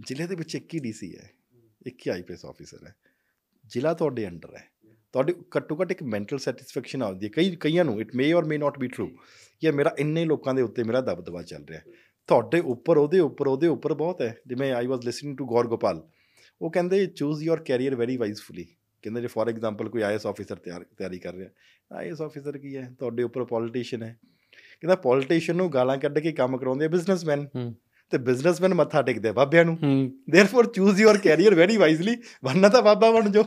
ਜ਼ਿਲ੍ਹੇ ਦੇ ਵਿੱਚ ਇੱਕ ਹੀ ਡੀਸੀ ਹੈ, ਇੱਕ ਹੀ ਆਈਪੀਐਸ ਆਫੀਸਰ ਹੈ। ਜ਼ਿਲ੍ਹਾ ਤੁਹਾਡੇ ਅੰਡਰ ਹੈ। ਤੁਹਾਡੀ ਘੱਟੋ ਘੱਟ ਇੱਕ ਮੈਂਟਲ ਸੈਟੀਸਫੈਕਸ਼ਨ ਆਉਂਦੀ ਹੈ। ਕਈ, ਕਈਆਂ ਨੂੰ it may or may not be true ਕਿ ਮੇਰਾ ਇੰਨੇ ਲੋਕਾਂ ਦੇ ਉੱਤੇ ਮੇਰਾ ਦਬਦਬਾ ਚੱਲ ਰਿਹਾ ਹੈ। ਤੁਹਾਡੇ ਉੱਪਰ, ਉਹਦੇ ਉੱਪਰ ਉਹਦੇ ਉੱਪਰ ਬਹੁਤ ਹੈ। ਜਿਵੇਂ ਆਈ ਵਾਸ ਲਿਸਨਿੰਗ ਟੂ ਗੌਰ ਗੋਪਾਲ ਉਹ ਕਹਿੰਦੇ choose your career very wisefully ਕਹਿੰਦੇ, ਜੇ ਫੋਰ ਐਗਜ਼ਾਮਪਲ ਕੋਈ ਆਈਐਸ ਆਫੀਸਰ ਤਿਆਰ, ਤਿਆਰੀ ਕਰ ਰਿਹਾ ਆਈਐਸ ਆਫੀਸਰ ਕੀ ਹੈ? ਤੁਹਾਡੇ ਉੱਪਰ ਪੋਲੀਟੀਸ਼ੀਅਨ ਹੈ। ਕਹਿੰਦਾ ਪੋਲੀਟੀਸ਼ੀਅਨ ਨੂੰ ਗਾਲਾਂ ਕੱਢ ਕੇ ਕੰਮ ਕਰਾਉਂਦੇ ਆ ਬਿਜ਼ਨਸਮੈਨ ਹੂੰ। ਤੇ ਬਿਜ਼ਨਸਮੈਨ ਮੱਥਾ ਟੇਕਦੇ ਬਾਬਿਆਂ ਨੂੰ। ਹੂੰ। Therefore choose your career very wisely ਵਰਨਾ ਤਾਂ ਬਾਬਾ ਬਣ ਜਾਓ।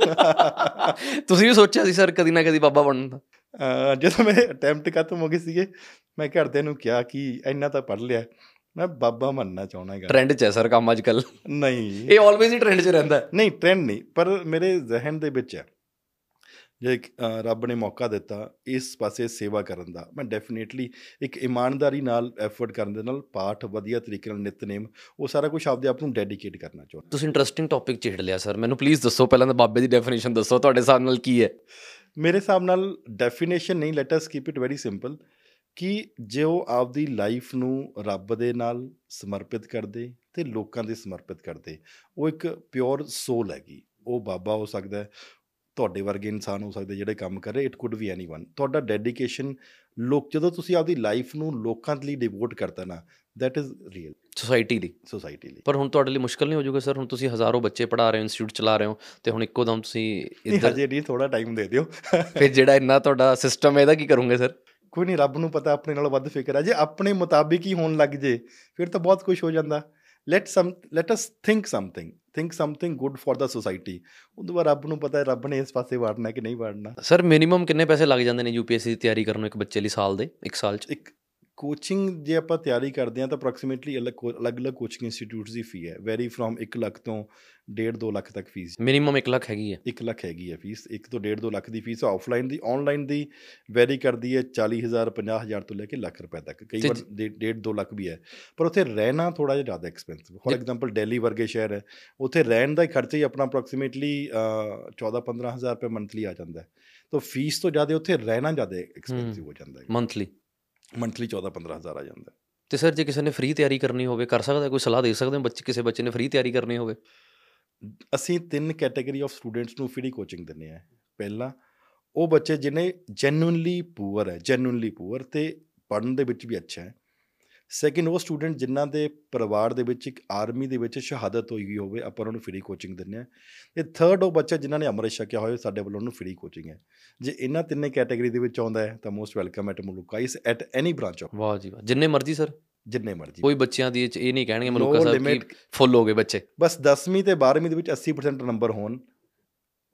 ਤੁਸੀਂ ਵੀ ਸੋਚਿਆ ਸੀ ਸਰ ਕਦੀ ਨਾ ਕਦੀ ਬਾਬਾ ਬਣਨ ਦਾ? ਜਦੋਂ ਮੇਰੇ ਅਟੈਂਪਟ ਖਤਮ ਹੋ ਗਏ ਸੀਗੇ ਮੈਂ ਘਰਦਿਆਂ ਨੂੰ ਕਿਹਾ ਕਿ ਇੰਨਾ ਤਾਂ ਪੜ ਲਿਆ। ਮੈਂ ਬਾਬਾ ਮੰਨਣਾ ਚਾਹੁੰਦਾ ਹੈਗਾ। ਟ੍ਰੈਂਡ 'ਚ ਹੈ ਸਰ ਕੰਮ ਅੱਜ ਕੱਲ ਨਹੀਂ। ਇਹ ਆਲਵੇਜ਼ ਹੀ ਟ੍ਰੈਂਡ 'ਚ ਰਹਿੰਦਾ ਨਹੀਂ ਟ੍ਰੈਂਡ ਨਹੀਂ ਪਰ ਮੇਰੇ ਜ਼ਿਹਨ ਦੇ ਵਿੱਚ ਹੈ। ਜੇ ਰੱਬ ਨੇ ਮੌਕਾ ਦਿੱਤਾ ਇਸ ਪਾਸੇ ਸੇਵਾ ਕਰਨ ਦਾ ਮੈਂ ਡੈਫੀਨੇਟਲੀ ਇੱਕ ਇਮਾਨਦਾਰੀ ਨਾਲ ਐਫਰਟ ਕਰਨ ਦੇ ਨਾਲ ਪਾਠ ਵਧੀਆ ਤਰੀਕੇ ਨਾਲ ਨਿਤਨੇਮ ਉਹ ਸਾਰਾ ਕੁਝ ਆਪਦੇ ਆਪ ਨੂੰ ਡੈਡੀਕੇਟ ਕਰਨਾ ਚਾਹੁੰਦਾ। ਤੁਸੀਂ ਇੰਟਰਸਟਿੰਗ ਟੌਪਿਕ ਛੇੜ ਲਿਆ ਸਰ ਮੈਨੂੰ ਪਲੀਜ਼ ਦੱਸੋ ਪਹਿਲਾਂ ਤਾਂ ਬਾਬੇ ਦੀ ਡੈਫੀਨੇਸ਼ਨ ਦੱਸੋ ਤੁਹਾਡੇ ਹਿਸਾਬ ਨਾਲ ਕੀ ਹੈ? ਮੇਰੇ ਹਿਸਾਬ ਨਾਲ ਡੈਫੀਨੇਸ਼ਨ ਨਹੀਂ let us keep it very simple ਕਿ ਜੇ ਉਹ ਆਪਦੀ ਲਾਈਫ ਨੂੰ ਰੱਬ ਦੇ ਨਾਲ ਸਮਰਪਿਤ ਕਰਦੇ ਤੇ ਲੋਕਾਂ ਦੇ ਸਮਰਪਿਤ ਕਰਦੇ ਉਹ ਇੱਕ ਪਿਓਰ ਸੋਲ ਹੈਗੀ ਉਹ ਬਾਬਾ ਹੋ ਸਕਦਾ ਹੈ ਤੁਹਾਡੇ ਵਰਗੇ ਇਨਸਾਨ ਹੋ ਸਕਦੇ ਜਿਹੜੇ ਕੰਮ ਕਰ ਰਹੇ ਇਟ ਕੁਡ ਬੀ ਐਨੀਵਨ ਤੁਹਾਡਾ ਡੈਡੀਕੇਸ਼ਨ ਲੋਕ ਜਦੋਂ ਤੁਸੀਂ ਆਪਦੀ ਲਾਈਫ ਨੂੰ ਲੋਕਾਂ ਦੇ ਲਈ ਡਿਵੋਟ ਕਰਤਾ ਨਾ that ਇਜ਼ ਰੀਅਲ ਸੋਸਾਇਟੀ ਦੀ। ਸੋਸਾਇਟੀ ਲਈ। ਪਰ ਹੁਣ ਤੁਹਾਡੇ ਲਈ ਮੁਸ਼ਕਲ ਨਹੀਂ ਹੋ ਜਾਊਗਾ ਸਰ ਹੁਣ ਤੁਸੀਂ ਹਜ਼ਾਰੋਂ ਬੱਚੇ ਪੜ੍ਹਾ ਰਹੇ ਹੋ ਇੰਸਟੀਚਿਊਟ ਚਲਾ ਰਹੇ ਹੋ ਤੇ ਹੁਣ ਇੱਕੋ ਦਮ ਤੁਸੀਂ ਇੱਧਰ ਹਜੇ ਨਹੀਂ ਥੋੜਾ ਟਾਈਮ ਦੇ ਦਿਓ। ਫਿਰ ਜਿਹੜਾ ਇੰਨਾ ਤੁਹਾਡਾ ਸਿਸਟਮ ਹੈ ਇਹਦਾ ਕੀ ਕਰੋਗੇ ਸਰ ਕੋਈ ਨਹੀਂ ਰੱਬ ਨੂੰ ਪਤਾ ਆਪਣੇ ਨਾਲੋਂ ਵੱਧ ਫਿਕਰ ਹੈ ਜੇ ਆਪਣੇ ਮੁਤਾਬਿਕ ਹੀ ਹੋਣ ਲੱਗ ਜੇ ਫਿਰ ਤਾਂ ਬਹੁਤ ਕੁਝ ਹੋ ਜਾਂਦਾ। Let some let us think something think something good for the society ਉਦੋਂ ਬਾਅਦ ਰੱਬ ਨੂੰ ਪਤਾ ਹੈ ਰੱਬ ਨੇ ਇਸ ਪਾਸੇ ਵਾੜਨਾ ਕਿ ਨਹੀਂ ਵਾੜਨਾ ਸਰ ਮਿਨੀਮਮ ਕਿੰਨੇ ਪੈਸੇ ਲੱਗ ਜਾਂਦੇ ਨੇ ਯੂਪੀਐਸਸੀ ਦੀ ਤਿਆਰੀ ਕਰਨ ਨੂੰ ਇੱਕ ਬੱਚੇ ਲਈ ਸਾਲ ਦੇ ਇੱਕ ਸਾਲ 'ਚ? ਇੱਕ ਕੋਚਿੰਗ ਜੇ ਆਪਾਂ ਤਿਆਰੀ ਕਰਦੇ ਹਾਂ ਤਾਂ ਅਪਰੋਕਸੀਮੇਟਲੀ ਅਲੱਗ-ਅਲੱਗ ਕੋਚਿੰਗ ਇੰਸਟੀਟਿਊਟਸ ਦੀ ਫੀ ਹੈ। ਵੈਰੀ ਫਰੋਮ 1 ਲੱਖ ਤੋਂ 1.5 2 ਲੱਖ ਤੱਕ ਫੀਸ ਮਿਨੀਮਮ 1 ਲੱਖ ਹੈਗੀ ਹੈ। 1 ਲੱਖ ਹੈਗੀ ਹੈ ਫੀਸ 1 ਤੋਂ 1.5 2 ਲੱਖ ਦੀ ਫੀਸ ਆਫਲਾਈਨ ਦੀ ਆਨਲਾਈਨ ਦੀ ਵੈਰੀ ਕਰਦੀ ਹੈ 40000 50000 ਤੋਂ ਲੈ ਕੇ ਲੱਖ ਰੁਪਏ ਤੱਕ। ਕਈ ਵਾਰ 1.5 2 ਲੱਖ ਵੀ ਹੈ। ਪਰ ਉੱਥੇ ਰਹਿਣਾ ਥੋੜਾ ਜਿਹਾ ਜ਼ਿਆਦਾ ਐਕਸਪੈਂਸਿਵ ਫੋਰ। ਐਗਜ਼ਾਮਪਲ ਦਿੱਲੀ ਵਰਗੇ ਸ਼ਹਿਰ ਹੈ ਉੱਥੇ ਰਹਿਣ ਦਾ ਖਰਚਾ ਹੀ ਆਪਣਾ ਅਪਰੋਕਸੀਮੇਟਲੀ 14 15000 ਰੁਪਏ ਮੰਥਲੀ ਆ ਜਾਂਦਾ ਹੈ। ਤਾਂ ਫੀਸ ਤੋਂ ਜ਼ਿਆਦਾ ਉੱਥੇ ਰਹਿਣਾ ਜ਼ਿਆਦਾ ਐਕਸਪੈਂਸਿਵ ਹੋ। ਜਾਂਦਾ ਹੈ। ਮੰਥਲੀ ਮੰਥਲੀ 14 15000 ਆ ਜਾਂਦਾ। ਤੇ ਸਰ ਜੇ ਕਿਸੇ ਨੇ ਫ੍ਰੀ ਤਿਆਰੀ ਕਰਨੀ ਹੋਵੇ ਕਰ ਸਕਦਾ? ਕੋਈ ਸਲਾਹ ਦੇ ਸਕਦੇ ਹੋ ਬੱਚੇ ਕਿਸੇ ਬੱਚੇ ਨੇ ਫ੍ਰੀ ਤਿਆਰੀ ਕਰਨੀ ਹੋਵੇ? ਅਸੀਂ ਤਿੰਨ ਕੈਟਾਗਰੀ ਆਫ ਸਟੂਡੈਂਟਸ ਨੂੰ ਫ੍ਰੀ ਕੋਚਿੰਗ ਦਿੰਦੇ ਆ ਪਹਿਲਾ ਉਹ ਬੱਚੇ ਜਿਨੇ ਜੈਨੂਇਨਲੀ ਪੂਅਰ ਹੈ ਜੈਨੂਇਨਲੀ ਪੂਅਰ ਤੇ ਪੜਨ ਦੇ ਵਿੱਚ ਵੀ ਅੱਛਾ ਹੈ। ਸੈਕਿੰਡ ਉਹ ਸਟੂਡੈਂਟ ਜਿਨ੍ਹਾਂ ਦੇ ਪਰਿਵਾਰ ਦੇ ਵਿੱਚ ਇੱਕ ਆਰਮੀ ਦੇ ਵਿੱਚ ਸ਼ਹਾਦਤ ਹੋਈ ਹੋਵੇ ਆਪਾਂ ਉਹਨਾਂ ਨੂੰ ਫ੍ਰੀ ਕੋਚਿੰਗ ਦਿੰਦੇ ਆ ਤੇ ਥਰਡ ਉਹ ਬੱਚਾ ਜਿਨ੍ਹਾਂ ਨੇ ਅੰਮ੍ਰਿਤ ਛਕਿਆ ਹੋਇਆ ਸਾਡੇ ਵੱਲੋਂ ਉਹਨੂੰ ਫ੍ਰੀ ਕੋਚਿੰਗ ਹੈ। ਜੇ ਇਹਨਾਂ ਤਿੰਨੇ ਕੈਟਾਗਰੀ ਦੇ ਵਿੱਚ ਆਉਂਦਾ ਹੈ ਤਾਂ ਮੋਸਟ ਵੈਲਕਮ ਐਟ ਮਲੂਕਾਈਸ ਐਟ ਐਨੀ ਬ੍ਰਾਂਚ ਆਫ ਵਾਹ ਜੀ ਵਾਹ। ਜਿੰਨੇ ਮਰਜ਼ੀ ਸਰ ਜਿੰਨੇ ਮਰਜ਼ੀ। ਕੋਈ ਬੱਚਿਆਂ ਦੀ ਇਹ ਨਹੀਂ ਕਹਿਣਗੇ ਮਲੂਕਾ ਸਾਹਿਬ. ਕਿ ਫੁੱਲ ਹੋ ਗਏ ਬੱਚੇ। ਬਸ 10ਵੀਂ ਤੇ 12ਵੀਂ ਦੇ ਵਿੱਚ 80% ਨੰਬਰ ਹੋਣ।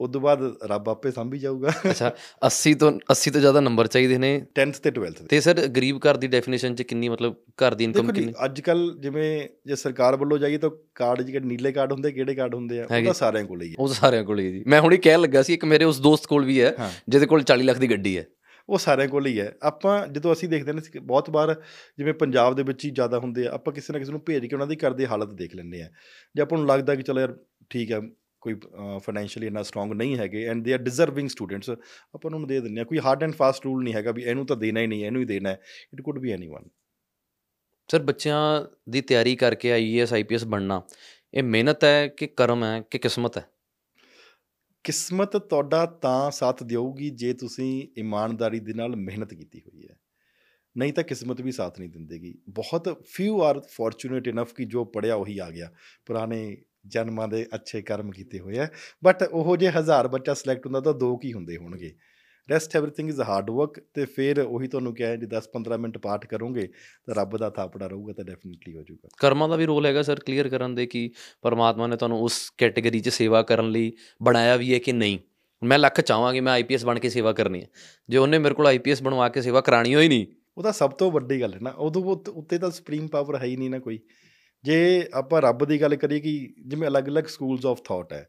ਉਸ ਤੋਂ ਬਾਅਦ ਰੱਬ ਆਪੇ ਸੰਭੀ ਜਾਊਗਾ। ਅੱਛਾ 80 ਤੋਂ 80 ਤੋਂ ਜ਼ਿਆਦਾ ਨੰਬਰ ਚਾਹੀਦੇ ਨੇ। 10th ਤੇ 12th ਦੇ। ਤੇ ਸਰ ਗਰੀਬ ਘਰ ਦੀ ਡੈਫੀਨੇਸ਼ਨ 'ਚ ਕਿੰਨੀ ਮਤਲਬ ਘਰ ਦੀ ਇਨਕਮ ਕਿੰਨੀ? ਅੱਜ ਕੱਲ ਜਿਵੇਂ ਜੇ ਸਰਕਾਰ ਵੱਲੋਂ ਜਾਈਏ ਤਾਂ ਕਾਰਡ ਜਿਹੜੇ ਨੀਲੇ ਕਾਰਡ ਹੁੰਦੇ ਕਿਹੜੇ ਕਾਰਡ ਹੁੰਦੇ ਆ ਉਹ। ਤਾਂ ਸਾਰਿਆਂ ਕੋਲ ਹੀ ਹੈ ਉਹ ਸਾਰਿਆਂ ਕੋਲ ਹੀ ਜੀ। ਮੈਂ ਹੁਣੇ ਕਹਿ ਲੱਗਾ ਸੀ ਇੱਕ ਮੇਰੇ ਉਸ ਦੋਸਤ ਕੋਲ ਵੀ ਹੈ ਜਿਹਦੇ ਕੋਲ 40 ਲੱਖ ਦੀ ਗੱਡੀ ਹੈ। ਉਹ ਸਾਰਿਆਂ ਕੋਲ ਹੀ ਹੈ। ਆਪਾਂ ਜਦੋਂ ਅਸੀਂ ਦੇਖਦੇ ਨੇ ਬਹੁਤ ਵਾਰ ਜਿਵੇਂ ਪੰਜਾਬ ਦੇ ਵਿੱਚ ਹੀ ਜ਼ਿਆਦਾ ਹੁੰਦੇ ਆ ਆਪਾਂ ਕਿਸੇ ਨਾ ਕਿਸੇ ਨੂੰ ਭੇਜ ਕੇ ਉਹਨਾਂ ਦੀ ਘਰ ਦੀ ਹਾਲਤ ਦੇਖ ਲੈਂਦੇ ਆ। ਜੇ ਆਪਾਂ ਨੂੰ ਲੱਗਦਾ ਕਿ ਚਲੋ ਯਾਰ ਠੀਕ ਹੈ ਕੋਈ ਫਾਈਨੈਂਸ਼ੀਅਲੀ ਇੰਨਾ ਸਟਰੋਂਗ ਨਹੀਂ ਹੈਗੇ and they are deserving students ਆਪਾਂ ਉਹਨਾਂ ਨੂੰ ਦੇ ਦਿੰਦੇ ਆ ਕੋਈ ਹਾਰਡ ਐਂਡ ਫਾਸਟ ਰੂਲ ਨਹੀਂ ਹੈਗਾ ਵੀ ਇਹਨੂੰ ਤਾਂ ਦੇਣਾ ਹੀ ਨਹੀਂ ਇਹਨੂੰ ਹੀ ਦੇਣਾ ਹੈ। It could be anyone sir ਬੱਚਿਆਂ ਦੀ ਤਿਆਰੀ ਕਰਕੇ ਆਈਏਐਸ ਆਈਪੀਐਸ ਬਣਨਾ। ਇਹ ਮਿਹਨਤ ਹੈ ਕਿ ਕਰਮ ਹੈ ਕਿ ਕਿਸਮਤ ਹੈ? ਕਿਸਮਤ ਤੁਹਾਡਾ ਤਾਂ ਸਾਥ ਦੇਊਗੀ ਜੇ ਤੁਸੀਂ ਇਮਾਨਦਾਰੀ ਦੇ ਨਾਲ ਮਿਹਨਤ ਕੀਤੀ ਹੋਈ ਹੈ। ਨਹੀਂ ਤਾਂ ਕਿਸਮਤ ਵੀ ਸਾਥ ਨਹੀਂ ਦਿੰਦੇਗੀ। ਬਹੁਤ ਫਿਊ ਆਰ ਫੋਰਚੂਨੇਟ ਇਨਫ ਕਿ ਜੋ ਪੜਿਆ ਉਹੀ ਆ ਗਿਆ। ਪੁਰਾਣੇ ਜਨਮਾਂ ਦੇ ਅੱਛੇ ਕਰਮ ਕੀਤੇ ਹੋਏ ਆ। ਬਟ ਉਹ ਜੇ ਹਜ਼ਾਰ ਬੱਚਾ ਸਿਲੈਕਟ ਹੁੰਦਾ ਤਾਂ ਦੋ ਕੀ ਹੁੰਦੇ ਹੋਣਗੇ। Rest everything is hard work ਤੇ ਫਿਰ ਉਹੀ ਤੁਹਾਨੂੰ ਕਿਹਾ ਜੇ 10-15 ਮਿੰਟ ਪਾਠ ਕਰੋਗੇ ਤਾਂ ਰੱਬ ਦਾ ਥਾਪੜਾ ਰਹੂਗਾ ਤਾਂ ਡੈਫੀਨਿਟਲੀ ਹੋ ਜਾਊਗਾ। ਕਰਮਾਂ ਦਾ ਵੀ ਰੋਲ ਹੈਗਾ ਸਰ ਕਲੀਅਰ ਕਰਨ ਦੇ ਕਿ ਪਰਮਾਤਮਾ ਨੇ ਤੁਹਾਨੂੰ ਉਸ ਕੈਟਾਗਰੀ 'ਚ ਸੇਵਾ ਕਰਨ ਲਈ ਬਣਾਇਆ ਵੀ ਹੈ ਕਿ ਨਹੀਂ। ਮੈਂ ਲੱਖ ਚਾਹਾਂਗੀ ਮੈਂ ਆਈਪੀਐਸ ਬਣ ਕੇ ਸੇਵਾ ਕਰਨੀ ਹੈ। ਜੇ ਉਹਨੇ ਮੇਰੇ ਕੋਲ ਆਈਪੀਐਸ ਬਣਵਾ ਕੇ ਸੇਵਾ ਕਰਾਣੀ ਹੋਈ ਨਹੀਂ। ਉਹ ਤਾਂ ਸਭ ਤੋਂ ਵੱਡੀ ਗੱਲ ਹੈ ਨਾ ਉਦੋਂ ਉੱਤੇ ਤਾਂ ਸੁਪਰੀਮ ਪਾਵਰ ਹੈ ਹੀ ਨਹੀਂ ਨਾ ਕੋਈ। ਜੇ ਆਪਾਂ ਰੱਬ ਦੀ ਗੱਲ ਕਰੀਏ ਕਿ ਜਿਵੇਂ ਅਲੱਗ-ਅਲੱਗ ਸਕੂਲਸ ਆਫ ਥਾਟ ਹੈ,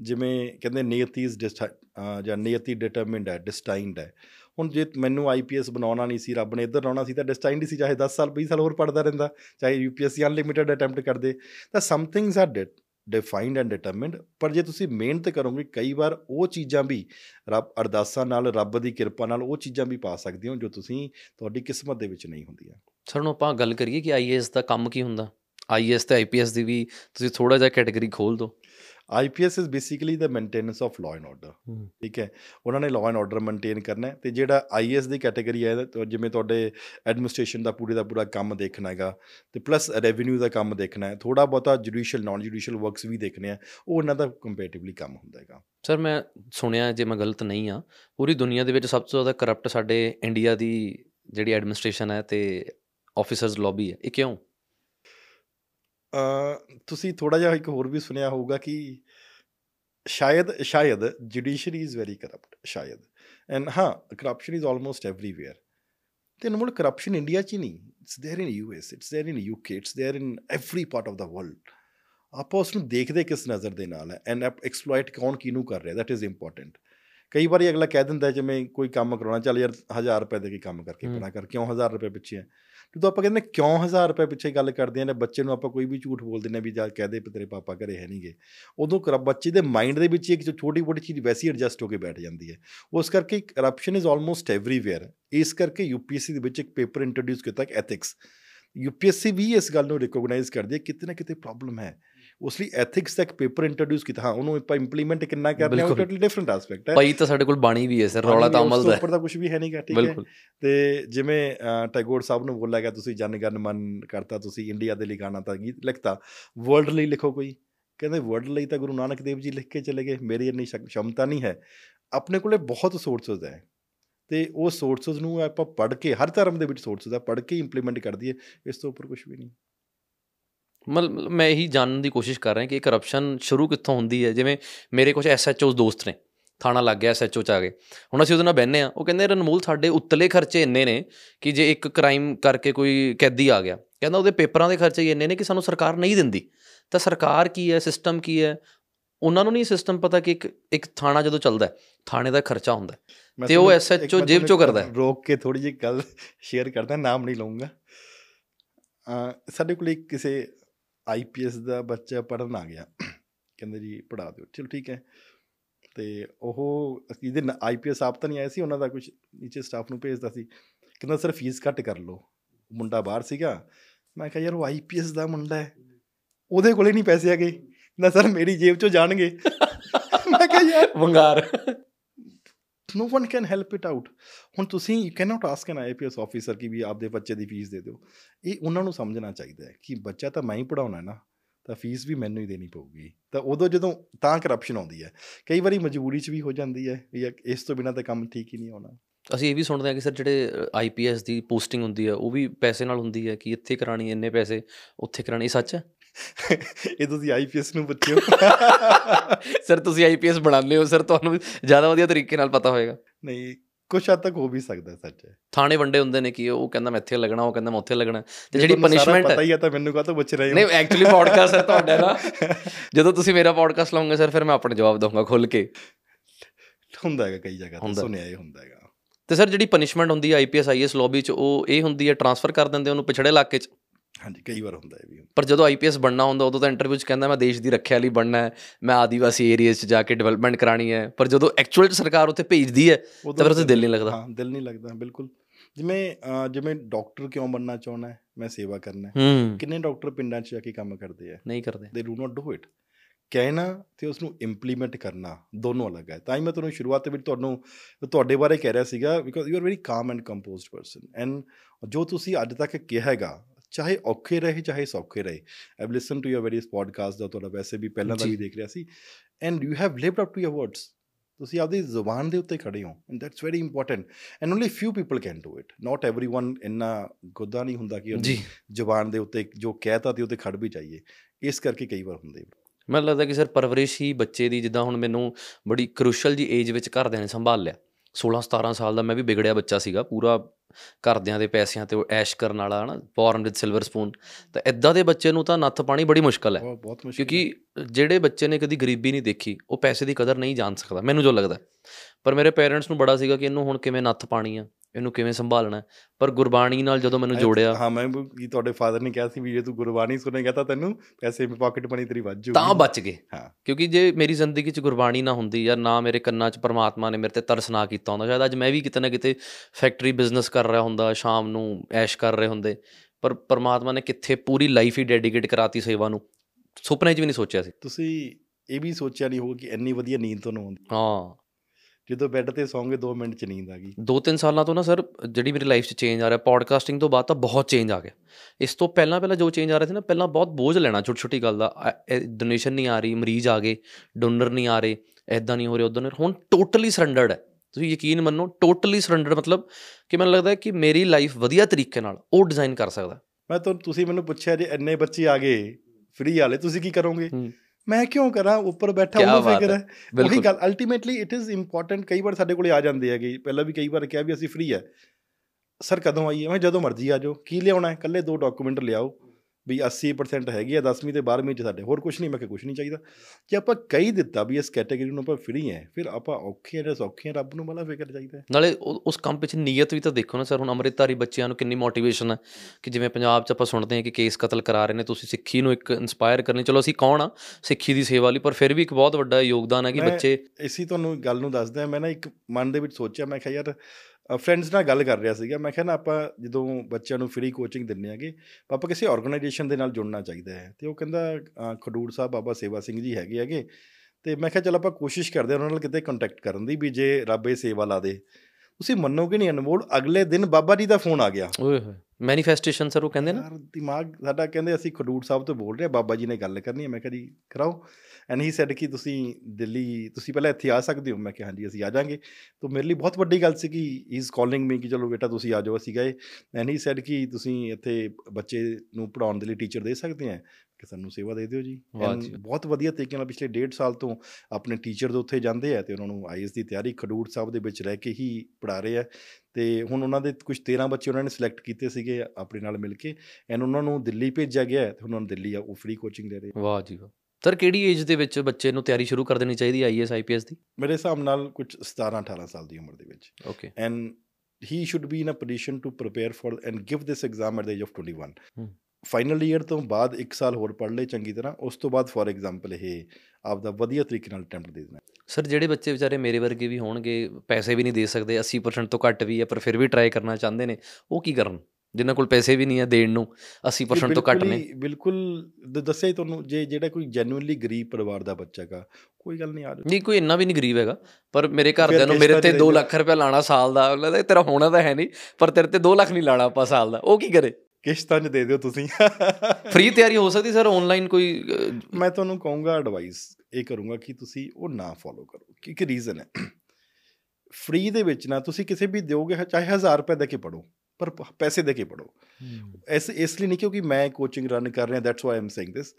ਜਿਵੇਂ ਕਹਿੰਦੇ ਨਿਯਤੀ ਇਜ਼ ਜਾਂ ਨਿਯਤੀ ਡਿਟਰਮਿਨਡ ਹੈ ਡਿਸਟਾਈਨਡ ਹੈ। ਹੁਣ ਜੇ ਮੈਨੂੰ ਆਈਪੀਐਸ ਬਣਾਉਣਾ ਨਹੀਂ ਸੀ, ਰੱਬ ਨੇ ਇੱਧਰ ਲਾਉਣਾ ਸੀ ਤਾਂ ਡਿਸਟਾਈਨਡ ਹੀ ਸੀ, ਚਾਹੇ 10 ਸਾਲ 20 ਸਾਲ ਹੋਰ ਪੜਦਾ ਰਹਿੰਦਾ, ਚਾਹੇ ਯੂਪੀਐਸਸੀ ਅਨਲਿਮਿਟਿਡ ਅਟੈਂਪਟ ਕਰਦੇ। ਤਾਂ some things are defined and determined ਪਰ ਜੇ ਤੁਸੀਂ ਮਿਹਨਤ ਕਰੋਗੇ, ਕਈ ਵਾਰ ਉਹ ਚੀਜ਼ਾਂ ਵੀ ਰੱਬ, ਅਰਦਾਸਾਂ ਨਾਲ, ਰੱਬ ਦੀ ਕਿਰਪਾ ਨਾਲ ਉਹ ਚੀਜ਼ਾਂ ਵੀ ਪਾ ਸਕਦੇ ਹੋ ਜੋ ਤੁਸੀਂ ਤੁਹਾਡੀ ਕਿਸਮਤ ਦੇ ਵਿੱਚ ਨਹੀਂ ਹੁੰਦੀਆਂ। ਸਰ ਨੂੰ ਆਪਾਂ ਗੱਲ ਕਰੀਏ ਕਿ ਆਈਏਐਸ ਦਾ ਕੰਮ ਕੀ ਹੁੰਦਾ? ਆਈਐਸ ਤੇ ਆਈਪੀਐਸ ਦੀ ਵੀ ਤੁਸੀਂ ਥੋੜਾ ਜਿਹਾ ਕੈਟਾਗਰੀ ਖੋਲ ਦਿਓ। IPS is basically the maintenance of law and order ਠੀਕ ਹੈ? ਉਹਨਾਂ ਨੇ ਲਾਅ ਐਂਡ ਆਰਡਰ ਮੇਨਟੇਨ ਕਰਨਾ ਹੈ ਤੇ ਜਿਹੜਾ ਆਈਐਸ ਦੀ ਕੈਟਾਗਰੀ ਹੈ ਜਿਵੇਂ ਤੁਹਾਡੇ ਐਡਮਿਨਿਸਟ੍ਰੇਸ਼ਨ ਦਾ ਪੂਰੇ ਦਾ ਪੂਰਾ ਕੰਮ ਦੇਖਣਾ ਹੈਗਾ ਤੇ ਪਲੱਸ ਰੈਵਨਿਊ ਦਾ ਕੰਮ ਦੇਖਣਾ ਹੈ ਥੋੜਾ ਬਹੁਤਾ ਜੁਡੀਸ਼ੀਅਲ ਨਾਨ ਜੁਡੀਸ਼ੀਅਲ ਵਰਕਸ ਵੀ ਦੇਖਣੇ ਆ ਉਹ ਉਹਨਾਂ ਦਾ ਕੰਪੈਰੀਟਿਵਲੀ ਕੰਮ ਹੁੰਦਾ ਹੈਗਾ। ਸਰ ਮੈਂ ਸੁਣਿਆ ਜੇ ਮੈਂ ਗਲਤ ਨਹੀਂ ਆ ਪੂਰੀ ਦੁਨੀਆ ਦੇ ਵਿੱਚ ਸਭ ਤੋਂ ਜ਼ਿਆਦਾ ਕਰਪਟ ਸਾਡੇ ਇੰਡੀਆ ਦੀ ਜਿਹੜੀ ਐਡਮਿਨਿਸਟ੍ਰੇਸ਼ਨ ਹੈ ਤੇ ਆਫੀਸਰਸ ਲੌਬੀ ਹੈ ਇਹ ਕਿਉਂ? ਤੁਸੀਂ ਥੋੜਾ ਜਿਹਾ ਇੱਕ ਹੋਰ ਵੀ ਸੁਣਿਆ ਹੋਊਗਾ ਕਿ ਸ਼ਾਇਦ ਸ਼ਾਇਦ ਜੁਡੀਸ਼ਰੀ ਇਜ਼ ਵੈਰੀ ਕਰਪਟ ਸ਼ਾਇਦ ਐਂਡ ਹਾਂ ਕਰਪਸ਼ਨ ਇਜ਼ ਆਲਮੋਸਟ ਐਵਰੀਵੇਅਰ ਤੇ ਨਮੋਲ ਕਰਪਸ਼ਨ ਇੰਡੀਆ 'ਚ ਹੀ ਨਹੀਂ it's there in US it's there in UK it's there in every part of the world ਆਪਾਂ ਉਸ ਨੂੰ ਦੇਖਦੇ ਕਿਸ ਨਜ਼ਰ ਦੇ ਨਾਲ ਹੈ ਐਂਡ ਐਕਸਪਲੋਇਟ ਕੌਣ ਕਿਹਨੂੰ ਕਰ ਰਿਹਾ ਦੈਟ ਇਜ਼ ਇੰਪੋਰਟੈਂਟ ਕਈ ਵਾਰੀ ਅਗਲਾ ਕਹਿ ਦਿੰਦਾ ਜਿਵੇਂ ਕੋਈ ਕੰਮ ਕਰਾਉਣਾ ਚੱਲ ਯਾਰ 1000 ਰੁਪਏ ਦੇ ਕੀ ਕੰਮ ਕਰਕੇ ਪੜਾ ਕਰ ਕਿਉਂ 1000 ਰੁਪਏ ਪਿੱਛੇ ਹੈ ਜਦੋਂ ਆਪਾਂ ਕਹਿੰਦੇ ਕਿਉਂ 1000 ਰੁਪਏ ਪਿੱਛੇ ਗੱਲ ਕਰਦੇ ਆਂ ਨੇ ਬੱਚੇ ਨੂੰ ਆਪਾਂ ਕੋਈ ਵੀ ਝੂਠ ਬੋਲ ਦਿੰਨੇ ਵੀ ਜਾ ਕਹਦੇ ਤੇਰੇ ਪਾਪਾ ਘਰੇ ਹੈ ਨਹੀਂਗੇ। ਉਦੋਂ ਕਰ ਬੱਚੇ ਦੇ ਮਾਈਂਡ ਦੇ ਵਿੱਚ ਇੱਕ ਛੋਟੀ ਮੋਟੀ ਚੀਜ਼ ਵੈਸੀ ਐਡਜਸਟ ਹੋ ਕੇ ਬੈਠ ਜਾਂਦੀ ਹੈ। ਉਸ ਕਰਕੇ ਕਰਪਸ਼ਨ ਇਜ਼ ਆਲਮੋਸਟ ਐਵਰੀਵੇਅਰ ਇਸ ਕਰਕੇ ਯੂਪੀਐਸਸੀ ਦੇ ਵਿੱਚ ਇੱਕ ਪੇਪਰ ਇੰਟਰੋਡਿਊਸ ਕੀਤਾ ਹੈ ਐਥਿਕਸ ਯੂਪੀਐਸਸੀ ਵੀ ਇਸ ਗੱਲ ਨੂੰ ਰਿਕੋਗਨਾਈਜ਼ ਕਰਦੀ ਹੈ ਕਿਤੇ ਨਾ ਕਿਤੇ ਪ੍ਰੋਬਲਮ ਹੈ। ਉਸ ਲਈ ਐਥਿਕਸ ਦਾ ਇੱਕ ਪੇਪਰ ਇੰਟਰੋਡਿਊਸ ਕੀਤਾ। ਹਾਂ ਉਹਨੂੰ ਆਪਾਂ ਇੰਪਲੀਮੈਂਟ ਕਿੰਨਾ ਕਰਨਾ ਹੈ ਉਹ ਟੋਟਲੀ ਡਿਫਰੈਂਟ ਐਸਪੈਕਟ ਹੈ। ਭਾਈ ਤਾਂ ਸਾਡੇ ਕੋਲ ਬਾਣੀ ਵੀ ਹੈ ਸਰ ਰੌਲਾ ਤਾਂ ਅਮਲ ਦਾ ਉੱਪਰ ਦਾ ਕੁਝ ਵੀ ਹੈ ਨਹੀਂਗਾ ਠੀਕ ਹੈ। ਤੇ ਜਿਵੇਂ ਟੈਗੋਰ ਸਾਹਿਬ ਨੂੰ ਬੋਲਿਆ ਗਿਆ ਤੁਸੀਂ ਜਨ ਗਨ ਮਨ ਕਰਤਾ ਤੁਸੀਂ ਇੰਡੀਆ ਦੇ ਲਈ ਗਾਣਾ ਤਾਂ ਗੀਤ ਲਿਖਤਾ। ਵਰਲਡ ਲਈ ਲਿਖੋ ਕੋਈ। ਕਹਿੰਦੇ ਵਰਲਡ ਲਈ ਤਾਂ ਗੁਰੂ ਨਾਨਕ ਦੇਵ ਜੀ ਲਿਖ ਕੇ ਚਲੇ ਗਏ ਮੇਰੀ ਇੰਨੀ ਸ਼ਮਤਾ ਨਹੀਂ ਹੈ। ਆਪਣੇ ਕੋਲੇ ਬਹੁਤ ਸੋਰਸਸ ਹੈ। ਤੇ ਉਹ ਸੋਰਸਸ ਨੂੰ ਆਪਾਂ ਪੜ੍ਹ ਕੇ ਹਰ ਧਰਮ ਦੇ ਵਿੱਚ ਸੋਰਸਸ ਆ ਪੜ੍ਹ ਕੇ ਇੰਪਲੀਮੈਂਟ ਕਰ ਦਈਏ ਇਸ ਤੋਂ ਉੱਪਰ ਕੁਝ ਵੀ ਨਹੀਂ। ਮਤਲਬ ਮੈਂ ਇਹੀ ਜਾਣਨ ਦੀ ਕੋਸ਼ਿਸ਼ ਕਰ ਰਿਹਾ ਕਿ ਕਰਪਸ਼ਨ ਸ਼ੁਰੂ ਕਿੱਥੋਂ ਹੁੰਦੀ ਹੈ? ਜਿਵੇਂ ਮੇਰੇ ਕੁਝ ਐਸਐਚਓ ਦੋਸਤ ਨੇ ਥਾਣਾ ਲੱਗ ਗਿਆ ਐਸਐਚਓ ਚ ਆ ਗਏ ਹੁਣ ਅਸੀਂ ਉਹਦੇ ਨਾਲ ਬੈੰਨੇ ਆ ਉਹ ਕਹਿੰਦੇ ਰਨਮੂਲ ਸਾਡੇ ਉੱਤਲੇ ਖਰਚੇ ਇੰਨੇ ਨੇ ਕਿ ਜੇ ਇੱਕ ਕ੍ਰਾਈਮ ਕਰਕੇ ਕੋਈ ਕੈਦੀ ਆ ਗਿਆ। ਕਹਿੰਦਾ ਉਹਦੇ ਪੇਪਰਾਂ ਦੇ ਖਰਚੇ ਇੰਨੇ ਨੇ ਕਿ ਸਾਨੂੰ ਸਰਕਾਰ ਨਹੀਂ ਦਿੰਦੀ। ਤਾਂ ਸਰਕਾਰ ਕੀ ਹੈ? ਸਿਸਟਮ ਕੀ ਹੈ? ਉਹਨਾਂ ਨੂੰ ਨਹੀਂ ਸਿਸਟਮ ਪਤਾ ਕਿ ਇੱਕ ਇੱਕ ਥਾਣਾ ਜਦੋਂ ਚੱਲਦਾ ਥਾਣੇ ਦਾ ਖਰਚਾ ਹੁੰਦਾ ਤੇ ਉਹ ਐਸਐਚਓ ਜੇਬ ਚੋਂ ਕਰਦਾ ਰੋਕ ਕੇ ਥੋੜੀ ਜਿਹੀ ਗੱਲ ਸ਼ੇਅਰ ਕਰਦਾ ਨਾਮ ਨਹੀਂ ਲਵਾਂਗਾ ਸਾਡੇ ਕੋਲ ਇੱਕ ਕਿਸੇ ਆਈਪੀਐਸ ਦਾ ਬੱਚਾ ਪੜਨ ਆ ਗਿਆ। ਕਹਿੰਦੇ ਜੀ ਪੜਾ ਦਿਓ। ਚਲੋ ਠੀਕ ਹੈ। ਤੇ ਉਹ ਇਹਦੇ ਆਈਪੀਐਸ ਆਪ ਤਾਂ ਨਹੀਂ ਆਇਆ ਸੀ ਉਹਨਾਂ ਦਾ ਕੁਝ ਨੀਚੇ ਸਟਾਫ ਨੂੰ ਭੇਜਦਾ ਸੀ। ਕਹਿੰਦਾ ਸਰ ਫੀਸ ਘੱਟ ਕਰ ਲਓ। ਮੁੰਡਾ ਬਾਹਰ ਸੀਗਾ। ਮੈਂ ਕਿਹਾ ਯਾਰ ਉਹ ਆਈਪੀਐਸ ਦਾ ਮੁੰਡਾ ਹੈ। ਉਹਦੇ ਕੋਲੇ ਨਹੀਂ ਪੈਸੇ ਆਗੇ ਨਾ ਸਰ ਮੇਰੀ ਜੇਬ ਚੋਂ ਜਾਣਗੇ। ਮੈਂ ਕਿਹਾ ਯਾਰ ਵੰਗਾਰ। No one can help it out. ਹੁਣ ਤੁਸੀਂ you can not ask an IPS officer ਕਿ ਵੀ ਆਪਦੇ ਬੱਚੇ ਦੀ ਫੀਸ ਦੇ ਦਿਓ। ਇਹ ਉਹਨਾਂ ਨੂੰ ਸਮਝਣਾ ਚਾਹੀਦਾ ਹੈ ਕਿ ਬੱਚਾ ਤਾਂ ਮੈਂ ਹੀ ਪੜਾਉਣਾ ਹੈ ਨਾ, ਤਾਂ ਫੀਸ ਵੀ ਮੈਨੂੰ ਹੀ ਦੇਣੀ ਪਊਗੀ। ਤਾਂ ਉਦੋਂ ਜਦੋਂ ਤਾਂ ਕਰਪਸ਼ਨ ਆਉਂਦੀ ਹੈ। ਕਈ ਵਾਰੀ ਮਜਬੂਰੀ 'ਚ ਵੀ ਹੋ ਜਾਂਦੀ ਹੈ ਵੀ ਇਸ ਤੋਂ ਬਿਨਾ ਤਾਂ ਕੰਮ ਠੀਕ ਹੀ ਨਹੀਂ ਹੋਣਾ ਅਸੀਂ ਇਹ ਵੀ ਸੁਣਦੇ ਹਾਂ ਕਿ ਸਰ ਜਿਹੜੇ ਆਈਪੀਐਸ ਦੀ ਪੋਸਟਿੰਗ ਹੁੰਦੀ ਹੈ, ਉਹ ਵੀ ਪੈਸੇ ਨਾਲ ਹੁੰਦੀ ਹੈ ਕਿ ਇੱਥੇ ਕਰਾਣੀ ਇੰਨੇ ਪੈਸੇ ਉੱਥੇ ਕਰਾਣੀ ਸੱਚ ਹੈ? ਇਹ ਤੁਸੀਂ ਆਈਪੀਐਸ ਨੂੰ ਪੁੱਛਿਓ ਸਰ ਤੁਸੀਂ ਆਈਪੀਐਸ ਬਣਾਉਂਦੇ ਹੋ ਸਰ ਤੁਹਾਨੂੰ ਜ਼ਿਆਦਾ ਵਧੀਆ ਤਰੀਕੇ ਨਾਲ ਪਤਾ ਹੋਏਗਾ। ਨਹੀਂ ਕੁਛ ਹੱਦ ਤੱਕ ਹੋ ਵੀ ਸਕਦਾ ਸੱਚ। ਹੈ ਥਾਣੇ ਵੰਡੇ ਹੁੰਦੇ ਨੇ ਕਿ ਉਹ ਕਹਿੰਦਾ ਮੈਂ ਇੱਥੇ ਲੱਗਣਾ ਉਹ ਕਹਿੰਦਾ ਮੈਂ ਉੱਥੇ ਲੱਗਣਾ। ਤੇ ਜਿਹੜੀ ਪਨਿਸ਼ਮੈਂਟ ਪਤਾ ਹੀ ਹੈ ਤਾਂ ਮੈਨੂੰ ਕਾਹ ਤੋਂ ਪੁੱਛ ਰਹੇ ਹੋ? ਨਹੀਂ ਐਕਚੁਅਲੀ ਪੋਡਕਾਸਟ ਹੈ ਤੁਹਾਡਾ ਨਾ। ਜਦੋਂ ਤੁਸੀਂ ਮੇਰਾ ਪੋਡਕਾਸਟ ਲਾਉਂਗੇ ਸਰ ਫਿਰ ਮੈਂ ਆਪਣੇ ਜਵਾਬ ਦਊਂਗਾ ਖੁੱਲ ਕੇ। ਹੁੰਦਾ ਹੈਗਾ ਕਈ ਜਗ੍ਹਾ ਤੇ ਸੁਣਿਆ ਇਹ ਹੁੰਦਾ ਹੈਗਾ। ਤੇ ਸਰ ਜਿਹੜੀ ਪਨਿਸ਼ਮੈਂਟ ਹੁੰਦੀ ਹੈ ਆਈਪੀਐਸ ਆਈਐਸ ਲੌਬੀ 'ਚ ਉਹ ਇਹ ਹੁੰਦੀ ਹੈ ਟ੍ਰਾਂਸਫਰ ਕਰ ਦਿੰਦੇ ਉਹਨੂੰ ਪਿਛੜੇ ਇਲਾਕੇ 'ਚ? ਹਾਂਜੀ ਕਈ ਵਾਰ ਹੁੰਦਾ ਹੈ ਵੀ ਪਰ ਜਦੋਂ ਆਈਪੀਐਸ ਬਣਨਾ ਹੁੰਦਾ ਉਦੋਂ ਤਾਂ ਇੰਟਰਵਿਊ 'ਚ ਕਹਿੰਦਾ ਮੈਂ ਦੇਸ਼ ਦੀ ਰੱਖਿਆ ਲਈ ਬਣਨਾ ਹੈ ਮੈਂ ਆਦੀਵਾਸੀ ਏਰੀਆਜ਼ 'ਚ ਜਾ ਕੇ ਡਿਵੈਲਪਮੈਂਟ ਕਰਾਣੀ ਹੈ। ਪਰ ਜਦੋਂ ਐਕਚੁਅਲ 'ਚ ਸਰਕਾਰ ਉੱਥੇ ਭੇਜਦੀ ਹੈ ਤਾਂ ਫਿਰ ਉੱਥੇ ਦਿਲ ਨਹੀਂ ਲੱਗਦਾ। ਹਾਂ ਦਿਲ ਨਹੀਂ ਲੱਗਦਾ ਬਿਲਕੁਲ। ਜਿਵੇਂ ਜਿਵੇਂ ਡਾਕਟਰ ਕਿਉਂ ਬਣਨਾ ਚਾਹੁੰਦਾ ਹੈ ਮੈਂ ਸੇਵਾ ਕਰਨਾ ਹੈ। ਕਿੰਨੇ ਡਾਕਟਰ ਪਿੰਡਾਂ 'ਚ ਜਾ ਕੇ ਕੰਮ ਕਰਦੇ ਆ? ਨਹੀਂ ਕਰਦੇ। ਦੇ ਡੂ ਨਾਟ ਡੂ ਇਟ ਕਹਿਣਾ ਤੇ ਉਸ ਨੂੰ ਇੰਪਲੀਮੈਂਟ ਕਰਨਾ ਦੋਨੋਂ ਅਲੱਗ ਹੈ। ਤਾਂ ਹੀ ਮੈਂ ਤੁਹਾਨੂੰ ਸ਼ੁਰੂਆਤ ਵਿੱਚ ਤੁਹਾਨੂੰ ਤੁਹਾਡੇ ਬਾਰੇ ਕਹਿ ਰਿਹਾ ਸੀਗਾ because you are very calm and composed person and ਜੋ ਤੁਸੀਂ ਅੱਜ ਤੱਕ ਕਿਹਾ ਹੈਗਾ ਚਾਹੇ ਔਖੇ ਰਹੇ ਚਾਹੇ ਸੌਖੇ ਰਹੇ I listen to your various podcast ਦਾ ਤੁਹਾਡਾ ਵੈਸੇ ਵੀ ਪਹਿਲਾਂ ਦਾ ਜੀ। ਵੀ ਦੇਖ ਰਿਹਾ ਸੀ and you have lived up to your words ਤੁਸੀਂ ਆਪਦੀ ਜ਼ੁਬਾਨ ਦੇ ਉੱਤੇ ਖੜੇ ਹੋ and that's very important and only few people can do it not everyone ਇੰਨਾ ਗੁੱਦਾ ਨਹੀਂ ਹੁੰਦਾ ਕਿ ਜੀ ਜ਼ੁਬਾਨ ਦੇ ਉੱਤੇ ਜੋ ਕਹਿਤਾ ਤੇ ਉੱਤੇ ਖੜ ਵੀ ਜਾਈਏ ਇਸ ਕਰਕੇ ਕਈ ਵਾਰ ਹੁੰਦੇ ਮੈਨੂੰ ਲੱਗਦਾ ਕਿ ਸਰ ਪਰਵਰਿਸ਼ ਹੀ ਬੱਚੇ ਦੀ ਜਿੱਦਾਂ ਹੁਣ ਮੈਨੂੰ ਬੜੀ ਕ੍ਰੂਸ਼ਲ ਜੀ ਏਜ ਵਿੱਚ ਘਰਦਿਆਂ ਨੇ ਸੰਭਾਲ ਲਿਆ 16 17 ਸਾਲ ਦਾ ਮੈਂ ਵੀ ਵਿਗੜਿਆ ਬੱਚਾ ਸੀਗਾ ਪੂਰਾ ਘਰਦਿਆਂ ਦੇ ਪੈਸਿਆਂ ਤੇ ਉਹ ਐਸ਼ ਕਰਨ ਵਾਲਾ ਹਨਾ ਬੌਰਨ ਵਿਦ ਸਿਲਵਰ ਸਪੂਨ ਤਾਂ ਇਦਾਂ ਦੇ ਬੱਚੇ ਨੂੰ ਤਾਂ ਨੱਥ ਪਾਣੀ ਬੜੀ ਮੁਸ਼ਕਲ ਹੈ। ਕਿਉਂਕਿ ਜਿਹੜੇ ਬੱਚੇ ਨੇ ਕਦੀ ਗਰੀਬੀ ਨਹੀਂ ਦੇਖੀ ਉਹ ਪੈਸੇ ਦੀ ਕਦਰ ਨਹੀਂ ਜਾਣ ਸਕਦਾ ਮੈਨੂੰ ਜੋ ਲੱਗਦਾ। ਪਰ ਮੇਰੇ ਪੇਰੈਂਟਸ ਨੂੰ ਬੜਾ ਸੀਗਾ ਕਿ ਇਹਨੂੰ ਹੁਣ ਕਿਵੇਂ ਨੱਥ ਪਾਣੀ ਆ। ਇਹਨੂੰ ਕਿਵੇਂ ਸੰਭਾਲਣਾ। ਪਰ ਗੁਰਬਾਣੀ ਨਾਲ ਜਦੋਂ ਮੈਨੂੰ ਜੋੜਿਆ ਹਾਂ ਮੈਂ ਕੀ ਤੁਹਾਡੇ ਫਾਦਰ ਨੇ ਕਿਹਾ ਸੀ ਵੀ ਜੇ ਤੂੰ ਗੁਰਬਾਣੀ ਸੁਣੇਗਾ ਤਾਂ ਤੈਨੂੰ ਪੈਸੇ ਮੇ ਪਾਕਟ ਮਨੀ ਤੇਰੀ ਵੱਜ ਜੂਗੀ। ਤਾਂ ਬਚ ਗਏ। ਹਾਂ। ਕਿਉਂਕਿ ਜੇ ਮੇਰੀ ਜ਼ਿੰਦਗੀ 'ਚ ਗੁਰਬਾਣੀ ਨਾ ਹੁੰਦੀ ਜਾਂ ਨਾ ਮੇਰੇ ਕੰਨਾਂ 'ਚ ਪਰਮਾਤਮਾ ਨੇ ਮੇਰੇ ਤੇ ਤਰਸ ਨਾ ਕੀਤਾ ਹੁੰਦਾ ਸ਼ਾਇਦ ਅੱਜ ਮੈਂ ਵੀ ਕਿਤੇ ਨਾ ਕਿਤੇ ਫੈਕਟਰੀ ਬਿਜ਼ਨਸ ਕਰ ਰਿਹਾ ਹੁੰਦਾ ਸ਼ਾਮ ਨੂੰ ਐਸ਼ ਕਰ ਰਹੇ ਹੁੰਦੇ। ਪਰ ਪਰਮਾਤਮਾ ਨੇ ਕਿੱਥੇ ਪੂਰੀ ਲਾਈਫ ਹੀ ਡੈਡੀਕੇਟ ਕਰਾਤੀ ਸੇਵਾ ਨੂੰ? ਸੁਪਨੇ 'ਚ ਵੀ ਨਹੀਂ ਸੋਚਿਆ ਸੀ। ਤੁਸੀਂ ਇਹ ਵੀ ਸੋਚਿਆ ਨਹੀਂ ਹੋਊਗਾ ਕਿ ਇੰਨੀ ਵਧੀਆ ਨੀਂਦ ਤੁਹਾਨੂੰ ਆਉਂਦੀ। ਹਾਂ। ਜਦੋਂ ਬੈੱਡ ਤੇ ਸੌਂਗੇ 2 ਮਿੰਟ ਚ ਨੀਂਦ ਆ ਗਈ। ਦੋ ਤਿੰਨ ਸਾਲਾਂ ਤੋਂ ਨਾ ਸਰ ਜਿਹੜੀ ਮੇਰੀ ਲਾਈਫ 'ਚ ਚੇਂਜ ਆ ਰਿਹਾ ਪੋਡਕਾਸਟਿੰਗ ਤੋਂ ਬਾਅਦ ਤਾਂ ਬਹੁਤ ਚੇਂਜ ਆ ਗਿਆ। ਇਸ ਤੋਂ ਪਹਿਲਾਂ ਪਹਿਲਾਂ ਜੋ ਚੇਂਜ ਆ ਰਿਹਾ ਸੀ ਨਾ ਪਹਿਲਾਂ ਬਹੁਤ ਬੋਝ ਲੈਣਾ ਛੋਟੀ ਛੋਟੀ ਗੱਲ ਦਾ। ਡੋਨੇਸ਼ਨ ਨਹੀਂ ਆ ਰਹੀ ਮਰੀਜ਼ ਆ ਗਏ ਡੋਨਰ ਨਹੀਂ ਆ ਰਹੇ ਐਦਾਂ ਨਹੀਂ ਹੋ ਰਿਹਾ ਉਦੋਂ ਨਹੀਂ ਹੁਣ ਟੋਟਲੀ ਸਰੈਂਡਰਡ ਹੈ। ਤੁਸੀਂ ਯਕੀਨ ਮੰਨੋ ਟੋਟਲੀ ਸਰੈਂਡਰਡ ਮਤਲਬ ਕਿ ਮੈਨੂੰ ਲੱਗਦਾ ਹੈ ਕਿ ਮੇਰੀ ਲਾਈਫ ਵਧੀਆ ਤਰੀਕੇ ਨਾਲ ਉਹ ਡਿਜ਼ਾਈਨ ਕਰ ਸਕਦਾ। ਮੈਂ ਤਾਂ ਤੁਸੀਂ ਮੈਨੂੰ ਪੁੱਛਿਆ ਜੇ ਇੰਨੇ ਬੱਚੇ ਆ ਗਏ ਫ੍ਰੀ ਵਾਲੇ ਤੁਸੀਂ ਕੀ ਕਰੋਗੇ। ਮੈਂ ਕਿਉਂ ਕਰਾਂ? ਉੱਪਰ ਬੈਠਾ ਬਾਤ ਫਿਕਰ ਹੈ। ਉਹੀ ਗੱਲ ਅਲਟੀਮੇਟਲੀ ਇਟ ਇਜ਼ ਇੰਪੋਰਟੈਂਟ ਕਈ ਵਾਰ ਸਾਡੇ ਕੋਲੇ ਆ ਜਾਂਦੇ ਹੈਗੇ। ਪਹਿਲਾਂ ਵੀ ਕਈ ਵਾਰ ਕਿਹਾ ਵੀ ਅਸੀਂ ਫ੍ਰੀ ਹੈ। ਸਰ ਕਦੋਂ ਆਈਏ? ਮੈਂ ਜਦੋਂ ਮਰਜ਼ੀ ਆ ਜਾਓ। ਕੀ ਲਿਆਉਣਾ ਹੈ? ਕੱਲੇ ਦੋ ਡਾਕੂਮੈਂਟ ਲਿਆਓ। ਵੀ 80% ਹੈਗੀ ਆ 10ਵੀਂ ਤੇ 12ਵੀਂ ਚ ਸਾਡੇ ਹੋਰ ਕੁਝ ਨਹੀਂ ਮੈਂ ਕਿਹਾ ਕੁਝ ਨਹੀਂ ਚਾਹੀਦਾ। ਜੇ ਆਪਾਂ ਕਹੀ ਦਿੱਤਾ ਵੀ ਇਸ ਕੈਟਾਗਰੀ ਨੂੰ ਆਪਾਂ ਫ੍ਰੀ ਹੈ ਫਿਰ ਆਪਾਂ ਔਖੇ ਜਾਂ ਸੌਖੇ ਰੱਬ ਨੂੰ ਬੜਾ ਫਿਕਰ ਚਾਹੀਦਾ ਨਾਲੇ ਉਸ ਕੰਮ ਪਿੱਛੇ ਨੀਅਤ ਵੀ ਤਾਂ ਦੇਖੋ ਨਾ ਸਰ ਹੁਣ ਅੰਮ੍ਰਿਤਧਾਰੀ ਬੱਚਿਆਂ ਨੂੰ ਕਿੰਨੀ ਮੋਟੀਵੇਸ਼ਨ ਹੈ ਕਿ ਜਿਵੇਂ ਪੰਜਾਬ 'ਚ ਆਪਾਂ ਸੁਣਦੇ ਹਾਂ ਕਿ ਕੇਸ ਕਤਲ ਕਰਾ ਰਹੇ ਨੇ ਤੁਸੀਂ ਸਿੱਖੀ ਨੂੰ ਇੱਕ ਇਨਸਪਾਇਰ ਕਰਨੀ ਚਲੋ ਅਸੀਂ ਕੌਣ ਆ ਸਿੱਖੀ ਦੀ ਸੇਵਾ ਲਈ ਪਰ ਫਿਰ ਵੀ ਇੱਕ ਬਹੁਤ ਵੱਡਾ ਯੋਗਦਾਨ ਹੈ ਕਿ ਬੱਚੇ ਇਸੀ ਤੁਹਾਨੂੰ ਗੱਲ ਨੂੰ ਦੱਸਦਾ ਮੈਂ ਨਾ ਇੱਕ ਮਨ ਦੇ ਵਿੱਚ ਸੋਚਿਆ ਮੈਂ ਕਿਹਾ ਯਾਰ ਫਰੈਂਡਸ ਨਾਲ ਗੱਲ ਕਰ ਰਿਹਾ ਸੀਗਾ। ਮੈਂ ਕਿਹਾ ਨਾ ਆਪਾਂ ਜਦੋਂ ਬੱਚਿਆਂ ਨੂੰ ਫ੍ਰੀ ਕੋਚਿੰਗ ਦਿੰਨੇ ਆਗੇ ਆਪਾਂ ਕਿਸੇ ਆਰਗੇਨਾਈਜੇਸ਼ਨ ਦੇ ਨਾਲ ਜੁੜਨਾ ਚਾਹੀਦਾ ਹੈ। ਤੇ ਉਹ ਕਹਿੰਦਾ ਅ, ਖਡੂਰ ਸਾਹਿਬ ਬਾਬਾ ਸੇਵਾ ਸਿੰਘ ਜੀ ਹੈਗੇ ਹੈਗੇ। ਤੇ ਮੈਂ ਕਿਹਾ ਚਲ ਆਪਾਂ ਕੋਸ਼ਿਸ਼ ਕਰਦੇ ਹਾਂ ਉਹਨਾਂ ਨਾਲ ਕਿਤੇ ਕੰਟੈਕਟ ਕਰਨ ਦੀ ਵੀ ਜੇ ਰੱਬ ਇਹ ਸੇਵਾ ਲਾ ਦੇ। ਤੁਸੀਂ ਮੰਨੋਗੇ ਨਹੀਂ ਅਨਮੋਲ ਅਗਲੇ ਦਿਨ ਬਾਬਾ ਜੀ ਦਾ ਫੋਨ ਆ ਗਿਆ। ਓਏ ਹੋਏ। ਮੈਨੀਫੈਸਟੇਸ਼ਨ ਸਰ ਉਹ ਕਹਿੰਦੇ ਨਾ? ਯਾਰ ਦਿਮਾਗ ਸਾਡਾ ਕਹਿੰਦੇ ਅਸੀਂ ਖਡੂਰ ਸਾਹਿਬ ਤੋਂ ਬੋਲ ਰਹੇ ਬਾਬਾ ਜੀ ਨੇ ਗੱਲ ਕਰਨੀ ਹੈ। ਮੈਂ ਕਿਹਾ ਜੀ ਕਰਾਓ। ਐਂਡ ਹੀ ਸੈਡ ਕਿ ਤੁਸੀਂ ਦਿੱਲੀ ਤੁਸੀਂ ਪਹਿਲਾਂ ਇੱਥੇ ਆ ਸਕਦੇ ਹੋ। ਮੈਂ ਕਿਹਾ ਹਾਂਜੀ ਅਸੀਂ ਆ ਜਾਾਂਗੇ ਤਾਂ ਮੇਰੇ ਲਈ ਬਹੁਤ ਵੱਡੀ ਗੱਲ ਸੀ ਕਿ ਹੀ ਇਜ਼ ਕਾਲਿੰਗ ਮੀ ਕਿ ਚਲੋ ਬੇਟਾ ਤੁਸੀਂ ਆ ਜਾਓ ਅਸੀਂ ਗਏ। ਐਂਡ ਹੀ ਸੈਡ ਕਿ ਤੁਸੀਂ ਇੱਥੇ ਬੱਚੇ ਨੂੰ ਪੜਾਉਣ ਦੇ ਲਈ ਟੀਚਰ ਦੇ ਸਕਦੇ ਆ ਕਿ ਸਾਨੂੰ ਸੇਵਾ ਦੇ ਦਿਓ ਜੀ। ਬਹੁਤ ਵਧੀਆ ਤਰੀਕੇ ਨਾਲ ਪਿਛਲੇ ਡੇਢ ਸਾਲ ਤੋਂ ਆਪਣੇ ਟੀਚਰ ਦੇ ਉੱਥੇ ਜਾਂਦੇ ਆ ਤੇ ਉਹਨਾਂ ਨੂੰ ਆਈਐਸ ਦੀ ਤਿਆਰੀ ਖਡੂਰ ਸਾਹਿਬ ਦੇ ਵਿੱਚ ਰਹਿ ਕੇ ਹੀ ਪੜਾ ਰਹੇ ਆ। ਤੇ ਹੁਣ ਉਹਨਾਂ ਦੇ ਕੁਝ 13 ਬੱਚੇ ਉਹਨਾਂ ਨੇ ਸਿਲੈਕਟ ਕੀਤੇ ਸੀਗੇ ਆਪਣੇ ਨਾਲ ਮਿਲ ਕੇ ਐਨ ਉਹਨਾਂ ਨੂੰ ਦਿੱਲੀ ਭੇਜਿਆ ਗਿਆ ਤੇ ਉਹਨਾਂ ਨੂੰ ਦਿੱਲੀ ਆ ਉਹ ਫ੍ਰੀ ਕੋਚਿੰਗ ਦੇ ਰਹੇ ਵਾਹ ਜੀ ਵਾਹ। ਸਰ ਕਿਹੜੀ ਏਜ ਦੇ ਵਿੱਚ ਬੱਚੇ ਨੂੰ ਤਿਆਰੀ ਸ਼ੁਰੂ ਕਰ ਦੇਣੀ ਚਾਹੀਦੀ ਆਈਐਸ ਆਈਪੀਐਸ ਦੀ? ਮੇਰੇ ਹਿਸਾਬ ਨਾਲ ਕੁਝ 17 18 ਸਾਲ ਦੀ ਉਮਰ ਦੇ ਵਿੱਚ। Okay and he should be in a position to prepare for and give this exam at the age of 21 hmm. Final year ਤੋਂ ਬਾਅਦ 1 ਸਾਲ ਹੋਰ ਪੜ੍ਹ ਲਏ ਚੰਗੀ ਤਰ੍ਹਾਂ ਉਸ ਤੋਂ ਬਾਅਦ ਫॉर ਐਗਜ਼ਾਮਪਲ ਇਹ ਆਪਦਾ ਵਧੀਆ ਤਰੀਕੇ ਨਾਲ ਅਟੈਂਪਟ ਦੇ ਦੇਣਾ। ਸਰ ਜਿਹੜੇ ਬੱਚੇ ਵਿਚਾਰੇ ਮੇਰੇ ਵਰਗੇ ਵੀ ਹੋਣਗੇ ਪੈਸੇ ਵੀ ਨਹੀਂ ਦੇ ਸਕਦੇ 80% ਤੋਂ ਘੱਟ ਵੀ ਹੈ ਪਰ ਫਿਰ ਵੀ ਟਰਾਈ ਕਰਨਾ ਚਾਹੁੰਦੇ ਨੇ ਉਹ ਕੀ ਕਰਨ? ਜਿਨ੍ਹਾਂ ਕੋਲ ਪੈਸੇ ਵੀ ਨਹੀਂ ਹੈ ਦੇਣ ਨੂੰ 80% ਤੋਂ ਘੱਟ ਨੇ। ਬਿਲਕੁਲ ਦ- ਦੱਸਿਆ ਹੀ ਤੁਹਾਨੂੰ ਜੇ ਜਿਹੜਾ ਕੋਈ ਜੈਨੂਇਨਲੀ ਗਰੀਬ ਪਰਿਵਾਰ ਦਾ ਬੱਚਾ ਹੈਗਾ ਕੋਈ ਗੱਲ ਨਹੀਂ ਆ ਜਾਓ ਨਹੀਂ ਕੋਈ ਇੰਨਾ ਵੀ ਨਹੀਂ ਗਰੀਬ ਹੈਗਾ ਪਰ ਮੇਰੇ ਘਰਦਿਆਂ ਨੂੰ ਮੇਰੇ ਤੇ ਚ 2 ਰਹਿ ਲੱਖ ਰੁਪਏ ਲਾਣਾ ਸਾਲ ਦਾ ਉਹਨਾਂ ਦਾ ਤੇਰਾ ਹੋਣਾ ਤਾਂ ਹੈ ਨਹੀਂ ਪਰ ਤੇਰੇ ਤੇ 2 ਲੱਖ ਨਹੀਂ ਲਾਣਾ ਆਪਾਂ ਸਾਲ ਦਾ ਉਹ ਕੀ ਕਰੇ? ਕਿਸ਼ਤਾਂ 'ਚ ਦੇ ਦਿਓ ਤੁਸੀਂ। ਫ੍ਰੀ ਤਿਆਰੀ ਹੋ ਸਕਦੀ ਸਰ ਆਨਲਾਈਨ ਕੋਈ ਮੈਂ ਤੁਹਾਨੂੰ ਕਹੂੰਗਾ ਐਡਵਾਈਸ ਇਹ ਕਰੂੰਗਾ ਕਿ ਤੁਸੀਂ ਉਹ ਨਾ ਫੋਲੋ ਕਰੋ ਕਿ ਇੱਕ ਰੀਜ਼ਨ ਹੈ। ਫ੍ਰੀ ਦੇ ਵਿੱਚ ਨਾ ਤੁਸੀਂ ਕਿਸੇ ਵੀ ਦਿਓਗੇ ਚਾਹੇ 1000 ਰੁਪਏ ਦੇ ਕੇ ਪੜੋ ਪਰ ਪੈਸੇ ਦੇ ਕੇ ਪੜੋ ਇਸ ਇਸ ਲਈ ਨਹੀਂ ਕਿਉਂਕਿ ਮੈਂ ਕੋਚਿੰਗ ਰਨ ਕਰ ਰਿਹਾ that's why I'm saying this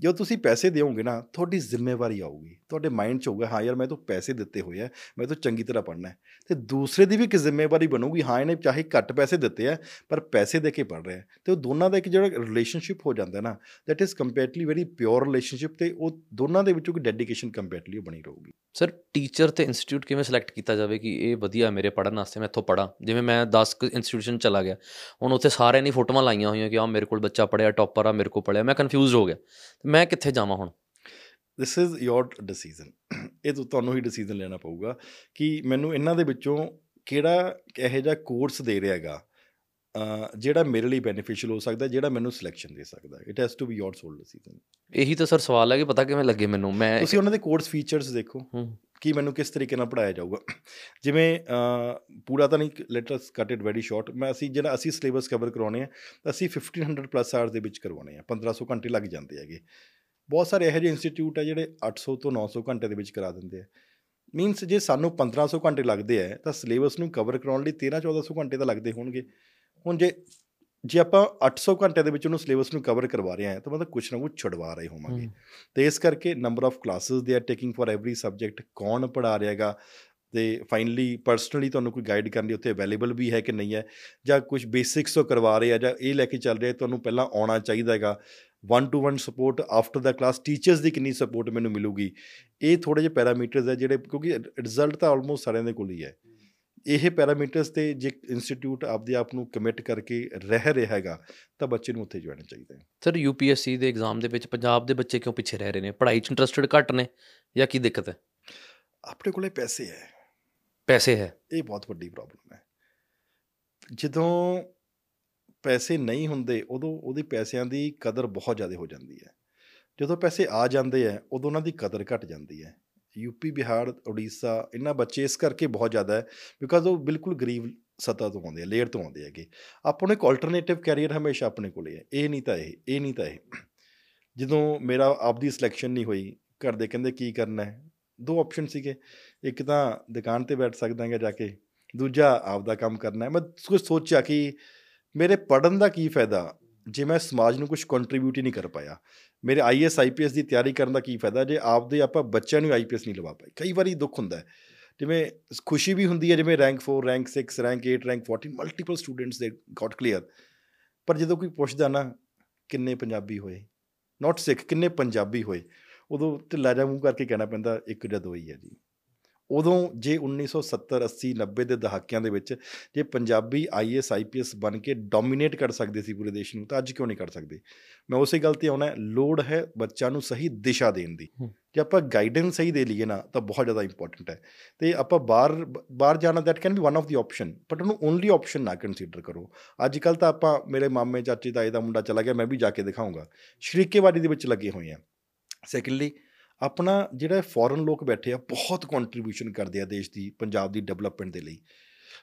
ਜੋ ਤੁਸੀਂ ਪੈਸੇ ਦਿਓਗੇ ਨਾ, ਤੁਹਾਡੀ ਜ਼ਿੰਮੇਵਾਰੀ ਆਊਗੀ। ਤੁਹਾਡੇ ਮਾਈਂਡ 'ਚ ਹੋਊਗਾ, ਹਾਂ ਯਾਰ, ਮੈਂ ਤਾਂ ਪੈਸੇ ਦਿੱਤੇ ਹੋਏ ਆ, ਮੈਂ ਤਾਂ ਚੰਗੀ ਤਰ੍ਹਾਂ ਪੜ੍ਹਨਾ ਹੈ। ਤੇ ਦੂਸਰੇ ਦੀ ਵੀ ਇੱਕ ਜ਼ਿੰਮੇਵਾਰੀ ਬਣੂਗੀ, ਹਾਂ, ਇਹਨੇ ਚਾਹੇ ਘੱਟ ਪੈਸੇ ਦਿੱਤੇ ਆ, ਪਰ ਪੈਸੇ ਦੇ ਕੇ ਪੜ੍ਹ ਰਿਹਾ ਹੈ। ਤੇ ਉਹ ਦੋਨਾਂ ਦਾ ਇੱਕ ਜਿਹੜਾ ਰਿਲੇਸ਼ਨਸ਼ਿਪ ਹੋ ਜਾਂਦਾ ਨਾ that is completely very pure relationship ਤੇ ਉਹ ਦੋਨਾਂ ਦੇ ਵਿੱਚੋਂ ਇੱਕ ਡੈਡੀਕੇਸ਼ਨ ਕੰਪੈਟਲੀ ਬਣੀ ਰਹੂਗੀ। ਸਰ ਟੀਚਰ ਤੇ ਇੰਸਟੀਚਿਊਟ ਕਿਵੇਂ ਸਿਲੈਕਟ ਕੀਤਾ ਜਾਵੇ ਕਿ ਇਹ ਵਧੀਆ ਮੇਰੇ ਪੜਨ ਵਾਸਤੇ, ਮੈਂ ਇੱਥੋਂ ਪੜਾਂ ਜਿਵੇਂ ਮੈਂ 10 ਇੰਸਟੀਟਿਊਸ਼ਨ ਚਲਾ ਗਿਆ, ਹੁਣ ਉੱਥੇ ਸਾਰਿਆਂ ਨੇ ਫੋਟੋਆਂ ਲਾਈਆਂ ਹੋਈਆਂ ਕਿ ਆ ਮੇਰੇ ਕੋਲ ਬੱਚਾ ਪੜਿਆ ਟੌਪਰ ਆ ਮੇਰੇ ਕੋਲ ਪੜਿਆ ਮੈਂ ਕਨਫਿਊਜ਼ਡ ਹੋ ਗਿਆ। ਮੈਂ ਕਿੱਥੇ ਜਾਵਾਂ ਹੁਣ? ਦਿਸ ਇਜ਼ ਯੋਰ ਡਿਸੀਜਨ ਇਹ ਤਾਂ, ਤੁਹਾਨੂੰ ਹੀ ਡਿਸੀਜਨ ਲੈਣਾ ਪਊਗਾ ਕਿ ਮੈਨੂੰ ਇਹਨਾਂ ਦੇ ਵਿੱਚੋਂ ਕਿਹੜਾ ਇਹੋ ਜਿਹਾ ਕੋਰਸ ਦੇ ਰਿਹਾ ਹੈਗਾ? ਜਿਹੜਾ ਮੇਰੇ ਲਈ ਬੈਨੀਫੀਸ਼ੀਅਲ ਹੋ ਸਕਦਾ ਜਿਹੜਾ ਮੈਨੂੰ ਸਿਲੈਕਸ਼ਨ ਦੇ ਸਕਦਾ। It has to be your sole decision ਇਹੀ ਤਾਂ ਸਰ ਸਵਾਲ ਹੈ ਕਿ ਪਤਾ ਕਿਵੇਂ ਲੱਗੇ ਮੈਨੂੰ। ਮੈਂ ਤੁਸੀਂ ਉਹਨਾਂ ਦੇ ਕੋਰਸ ਫੀਚਰਸ ਦੇਖੋ ਕਿ ਮੈਨੂੰ ਕਿਸ ਤਰੀਕੇ ਨਾਲ ਪੜਾਇਆ ਜਾਊਗਾ। ਜਿਵੇਂ ਪੂਰਾ ਤਾਂ ਨਹੀਂ ਲੈਟ ਅਸ ਕੱਟ ਇਟ ਵੈਰੀ ਸ਼ਾਰਟ ਮੈਂ ਅਸੀਂ ਜਿਹੜਾ ਅਸੀਂ ਸਿਲੇਬਸ ਕਵਰ ਕਰਾਉਣੇ ਆ ਅਸੀਂ 1500 ਪਲੱਸ ਆਵਰਸ ਦੇ ਵਿੱਚ ਕਰਵਾਉਣੇ ਆ। 1500 ਘੰਟੇ ਲੱਗ ਜਾਂਦੇ ਹੈਗੇ। ਬਹੁਤ ਸਾਰੇ ਇਹੋ ਜਿਹੇ ਇੰਸਟੀਚਿਊਟ ਆ ਜਿਹੜੇ 800 ਤੋਂ 900 ਘੰਟੇ ਦੇ ਵਿੱਚ ਕਰਾ ਦਿੰਦੇ ਆ। ਮੀਨਸ ਜੇ ਸਾਨੂੰ 1500 ਘੰਟੇ ਲੱਗਦੇ ਆ ਤਾਂ ਸਿਲੇਬਸ ਨੂੰ ਕਵਰ ਕਰਾਉਣ ਲਈ 13 1400 ਘੰਟੇ ਤਾਂ ਲੱਗਦੇ ਹੋਣਗੇ। ਹੁਣ ਜੇ ਜੇ ਆਪਾਂ 800 ਘੰਟੇ ਦੇ ਵਿੱਚ ਉਹਨੂੰ ਸਿਲੇਬਸ ਨੂੰ ਕਵਰ ਕਰਵਾ ਰਹੇ ਹਾਂ ਤਾਂ ਮਤਲਬ ਕੁਝ ਨਾ ਕੁਝ ਛੁਡਵਾ ਰਹੇ ਹੋਵਾਂਗੇ। ਤੇ ਇਸ ਕਰਕੇ number of classes they are taking for every subject ਕੌਣ ਪੜਾ ਰਿਹਾਗਾ ਤੇ ਫਾਈਨਲੀ ਪਰਸਨਲੀ ਤੁਹਾਨੂੰ ਕੋਈ ਗਾਈਡ ਕਰਨ ਲਈ ਉੱਥੇ ਅਵੇਲੇਬਲ ਵੀ ਹੈ ਕਿ ਨਹੀਂ ਹੈ? ਜਾਂ ਕੁਝ ਬੇਸਿਕਸ ਤੋਂ ਕਰਵਾ ਰਹੇ ਆ ਜਾਂ ਇਹ ਲੈ ਕੇ ਚੱਲ ਰਹੇ ਤੁਹਾਨੂੰ ਪਹਿਲਾਂ ਆਉਣਾ ਚਾਹੀਦਾ ਹੈਗਾ। One to one support after the class teachers ਦੀ ਕਿੰਨੀ ਸਪੋਰਟ ਮੈਨੂੰ ਮਿਲੂਗੀ? ਇਹ ਥੋੜੇ ਜਿਹੇ ਪੈਰਾਮੀਟਰਸ ਹੈ ਜਿਹੜੇ ਕਿਉਂਕਿ ਰਿਜ਼ਲਟ ਤਾਂ ਆਲਮੋਸਟ ਸਾਰਿਆਂ ਦੇ ਕੋਲ ਹੀ ਹੈ। ਇਹ ਪੈਰਾਮੀਟਰਸ ਤੇ ਜੇ ਇੰਸਟੀਚਿਊਟ ਆਪਦੇ ਆਪ ਨੂੰ ਕਮਿਟ ਕਰਕੇ ਰਹਿ ਰਿਹਾ ਹੈਗਾ ਤਾਂ ਬੱਚੇ ਨੂੰ ਉੱਥੇ ਜੁਆਇਨ ਚਾਹੀਦਾ ਹੈ। ਸਰ ਯੂਪੀਐਸਸੀ ਦੇ ਐਗਜ਼ਾਮ ਦੇ ਵਿੱਚ ਪੰਜਾਬ ਦੇ ਬੱਚੇ ਕਿਉਂ ਪਿੱਛੇ ਰਹਿ ਰਹੇ ਨੇ? ਪੜ੍ਹਾਈ 'ਚ ਇੰਟਰਸਟਿਡ ਘੱਟ ਨੇ ਜਾਂ ਕੀ ਦਿੱਕਤ ਹੈ? ਆਪਣੇ ਕੋਲੇ ਪੈਸੇ ਹੈ। ਪੈਸੇ ਹੈ। ਇਹ ਬਹੁਤ ਵੱਡੀ ਪ੍ਰੋਬਲਮ ਹੈ। ਜਦੋਂ ਪੈਸੇ ਨਹੀਂ ਹੁੰਦੇ ਉਦੋਂ ਉਹਦੀ ਪੈਸਿਆਂ ਦੀ ਕਦਰ ਬਹੁਤ ਜ਼ਿਆਦਾ ਹੋ ਜਾਂਦੀ ਹੈ। ਜਦੋਂ ਪੈਸੇ ਆ ਜਾਂਦੇ ਆ ਉਦੋਂ ਉਹਨਾਂ ਦੀ ਕਦਰ ਘਟ ਜਾਂਦੀ ਹੈ। ਯੂਪੀ ਬਿਹਾਰ ਓਡੀਸ਼ਾ ਇਹਨਾਂ ਬੱਚੇ ਇਸ ਕਰਕੇ ਬਹੁਤ ਜ਼ਿਆਦਾ ਹੈ ਬਿਕਾਜ਼ ਉਹ ਬਿਲਕੁਲ ਗਰੀਬ ਸਤਾ ਤੋਂ ਆਉਂਦੇ ਆ, ਲੇਅਰ ਤੋਂ ਆਉਂਦੇ ਹੈਗੇ। ਆਪਾਂ ਨੂੰ ਇੱਕ ਆਲਟਰਨੇਟਿਵ ਕੈਰੀਅਰ ਹਮੇਸ਼ਾ ਆਪਣੇ ਕੋਲੇ ਹੈ, ਇਹ ਨਹੀਂ ਤਾਂ ਇਹ ਇਹ ਨਹੀਂ ਤਾਂ ਇਹ। ਜਦੋਂ ਮੇਰਾ ਆਪਦੀ ਸਿਲੈਕਸ਼ਨ ਨਹੀਂ ਹੋਈ, ਘਰ ਦੇ ਕਹਿੰਦੇ ਕੀ ਕਰਨਾ ਹੈ, ਦੋ ਆਪਸ਼ਨ ਸੀਗੇ। ਇੱਕ ਤਾਂ ਦੁਕਾਨ ਤੇ ਬੈਠ ਸਕਦਾ ਹਾਂ ਜਾ ਕੇ, ਦੂਜਾ ਆਪਦਾ ਕੰਮ ਕਰਨਾ ਹੈ। ਮੈਂ ਕੁਝ ਸੋਚਿਆ ਕਿ ਮੇਰੇ ਪੜਨ ਦਾ ਕੀ ਫਾਇਦਾ? ਜੇ ਮੈਂ ਸਮਾਜ ਨੂੰ ਕੁਝ ਕੰਟਰੀਬਿਊਟ ਹੀ ਨਹੀਂ ਕਰ ਪਾਇਆ, ਮੇਰੇ ਆਈਐਸ ਆਈਪੀਐਸ ਦੀ ਤਿਆਰੀ ਕਰਨ ਦਾ ਕੀ ਫਾਇਦਾ? ਜੇ ਆਪਦੇ ਆਪਾਂ ਬੱਚਿਆਂ ਨੂੰ ਆਈਪੀਐਸ ਨਹੀਂ ਲਵਾ ਪਾਏ, ਕਈ ਵਾਰੀ ਦੁੱਖ ਹੁੰਦਾ ਹੈ। ਜਿਵੇਂ ਖੁਸ਼ੀ ਵੀ ਹੁੰਦੀ ਹੈ, ਜਿਵੇਂ rank 4 rank 6 rank 8 rank 14 multiple students they got clear ਪਰ ਜਦੋਂ ਕੋਈ ਪੁੱਛਦਾ ਨਾ, ਕਿੰਨੇ ਪੰਜਾਬੀ ਹੋਏ? ਨਾਟ ਸਿੱਖ, ਕਿੰਨੇ ਪੰਜਾਬੀ ਹੋਏ? ਉਦੋਂ ਢਿੱਲਾ ਜਾ ਮੂੰਹ ਕਰਕੇ ਕਹਿਣਾ ਪੈਂਦਾ, ਇੱਕ ਜਾਂ ਦੋ ਹੀ ਹੈ ਜੀ। ਉਦੋਂ ਜੇ 1970 80 90 ਦੇ ਦਹਾਕਿਆਂ ਦੇ ਵਿੱਚ ਜੇ ਪੰਜਾਬੀ ਆਈਐਸ ਆਈਪੀਐਸ ਬਣ ਕੇ ਡੋਮੀਨੇਟ ਕਰ ਸਕਦੇ ਸੀ ਪੂਰੇ ਦੇਸ਼ ਨੂੰ ਤਾਂ ਅੱਜ ਕਿਉਂ ਨਹੀਂ ਕਰ ਸਕਦੇ? ਮੈਂ ਉਸੇ ਗੱਲ ਤੇ ਆਉਣਾ ਲੋੜ ਹੈ ਬੱਚਿਆਂ ਨੂੰ ਸਹੀ ਦਿਸ਼ਾ ਦੇਣ ਦੀ। ਜੇ ਆਪਾਂ ਗਾਈਡੈਂਸ ਸਹੀ ਦੇ ਲਈਏ ਨਾ ਤਾਂ ਬਹੁਤ ਜ਼ਿਆਦਾ ਇੰਪੋਰਟੈਂਟ ਹੈ। ਤੇ ਆਪਾਂ ਬਾਹਰ ਬਾਹਰ ਜਾਣਾ that can be one of the option but ਉਹਨੂੰ ਓਨਲੀ ਆਪਸ਼ਨ ਨਾ ਕੰਸੀਡਰ ਕਰੋ। ਅੱਜ ਕੱਲ ਤਾਂ ਆਪਾਂ ਮੇਰੇ ਮਾਮੇ ਚਾਚੇ ਤਾਏ ਦਾ ਮੁੰਡਾ ਚਲਾ ਗਿਆ ਮੈਂ ਵੀ ਜਾ ਕੇ ਦਿਖਾਉਂਗਾ ਸ਼ਰੀਕੇਵਾੜੀ ਦੇ ਵਿੱਚ ਲੱਗੇ ਹੋਏ ਆ। ਸੈਕੰਡਲੀ ਆਪਣਾ ਜਿਹੜਾ ਫੋਰਨ ਲੋਕ ਬੈਠੇ ਆ ਬਹੁਤ ਕੰਟਰੀਬਿਊਸ਼ਨ ਕਰਦੇ ਆ ਦੇਸ਼ ਦੀ ਪੰਜਾਬ ਦੀ ਡਿਵੈਲਪਮੈਂਟ ਦੇ ਲਈ।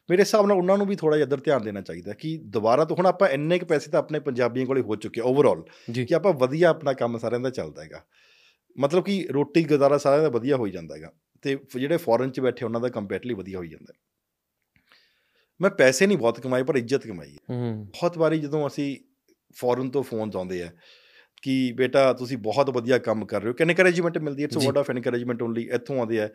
ਮੇਰੇ ਹਿਸਾਬ ਨਾਲ ਉਹਨਾਂ ਨੂੰ ਵੀ ਥੋੜਾ ਜਿਹਾ ਇੱਧਰ ਧਿਆਨ ਦੇਣਾ ਚਾਹੀਦਾ ਕਿ ਦੁਬਾਰਾ ਤੋਂ ਹੁਣ ਆਪਾਂ ਇੰਨੇ ਕੁ ਪੈਸੇ ਤਾਂ ਆਪਣੇ ਪੰਜਾਬੀਆਂ ਕੋਲੇ ਹੋ ਚੁੱਕੇ ਓਵਰਆਲ ਕਿ ਆਪਾਂ ਵਧੀਆ ਆਪਣਾ ਕੰਮ ਸਾਰਿਆਂ ਦਾ ਚੱਲਦਾ ਹੈਗਾ। ਮਤਲਬ ਕਿ ਰੋਟੀ ਗੁਜ਼ਾਰਾ ਸਾਰਿਆਂ ਦਾ ਵਧੀਆ ਹੋਈ ਜਾਂਦਾ ਹੈਗਾ ਤੇ ਜਿਹੜੇ ਫੋਰਨ 'ਚ ਬੈਠੇ ਉਹਨਾਂ ਦਾ ਕੰਪੈਟਲੀ ਵਧੀਆ ਹੋਈ ਜਾਂਦਾ। ਮੈਂ ਪੈਸੇ ਨਹੀਂ ਬਹੁਤ ਕਮਾਏ ਪਰ ਇੱਜ਼ਤ ਕਮਾਈ ਹੈ। ਬਹੁਤ ਵਾਰੀ ਜਦੋਂ ਅਸੀਂ ਫੋਰਨ ਤੋਂ ਫੋਨ ਆਉਂਦੇ ਆ ਕਿ ਬੇਟਾ ਤੁਸੀਂ ਬਹੁਤ ਵਧੀਆ ਕੰਮ ਕਰ ਰਹੇ ਹੋ। ਕਿੰਨੇ ਐਨਕਰੇਜਮੈਂਟ ਮਿਲਦੀ ਹੈ। It's a word of encouragement only ਇੱਥੋਂ ਆਉਂਦੇ ਆ।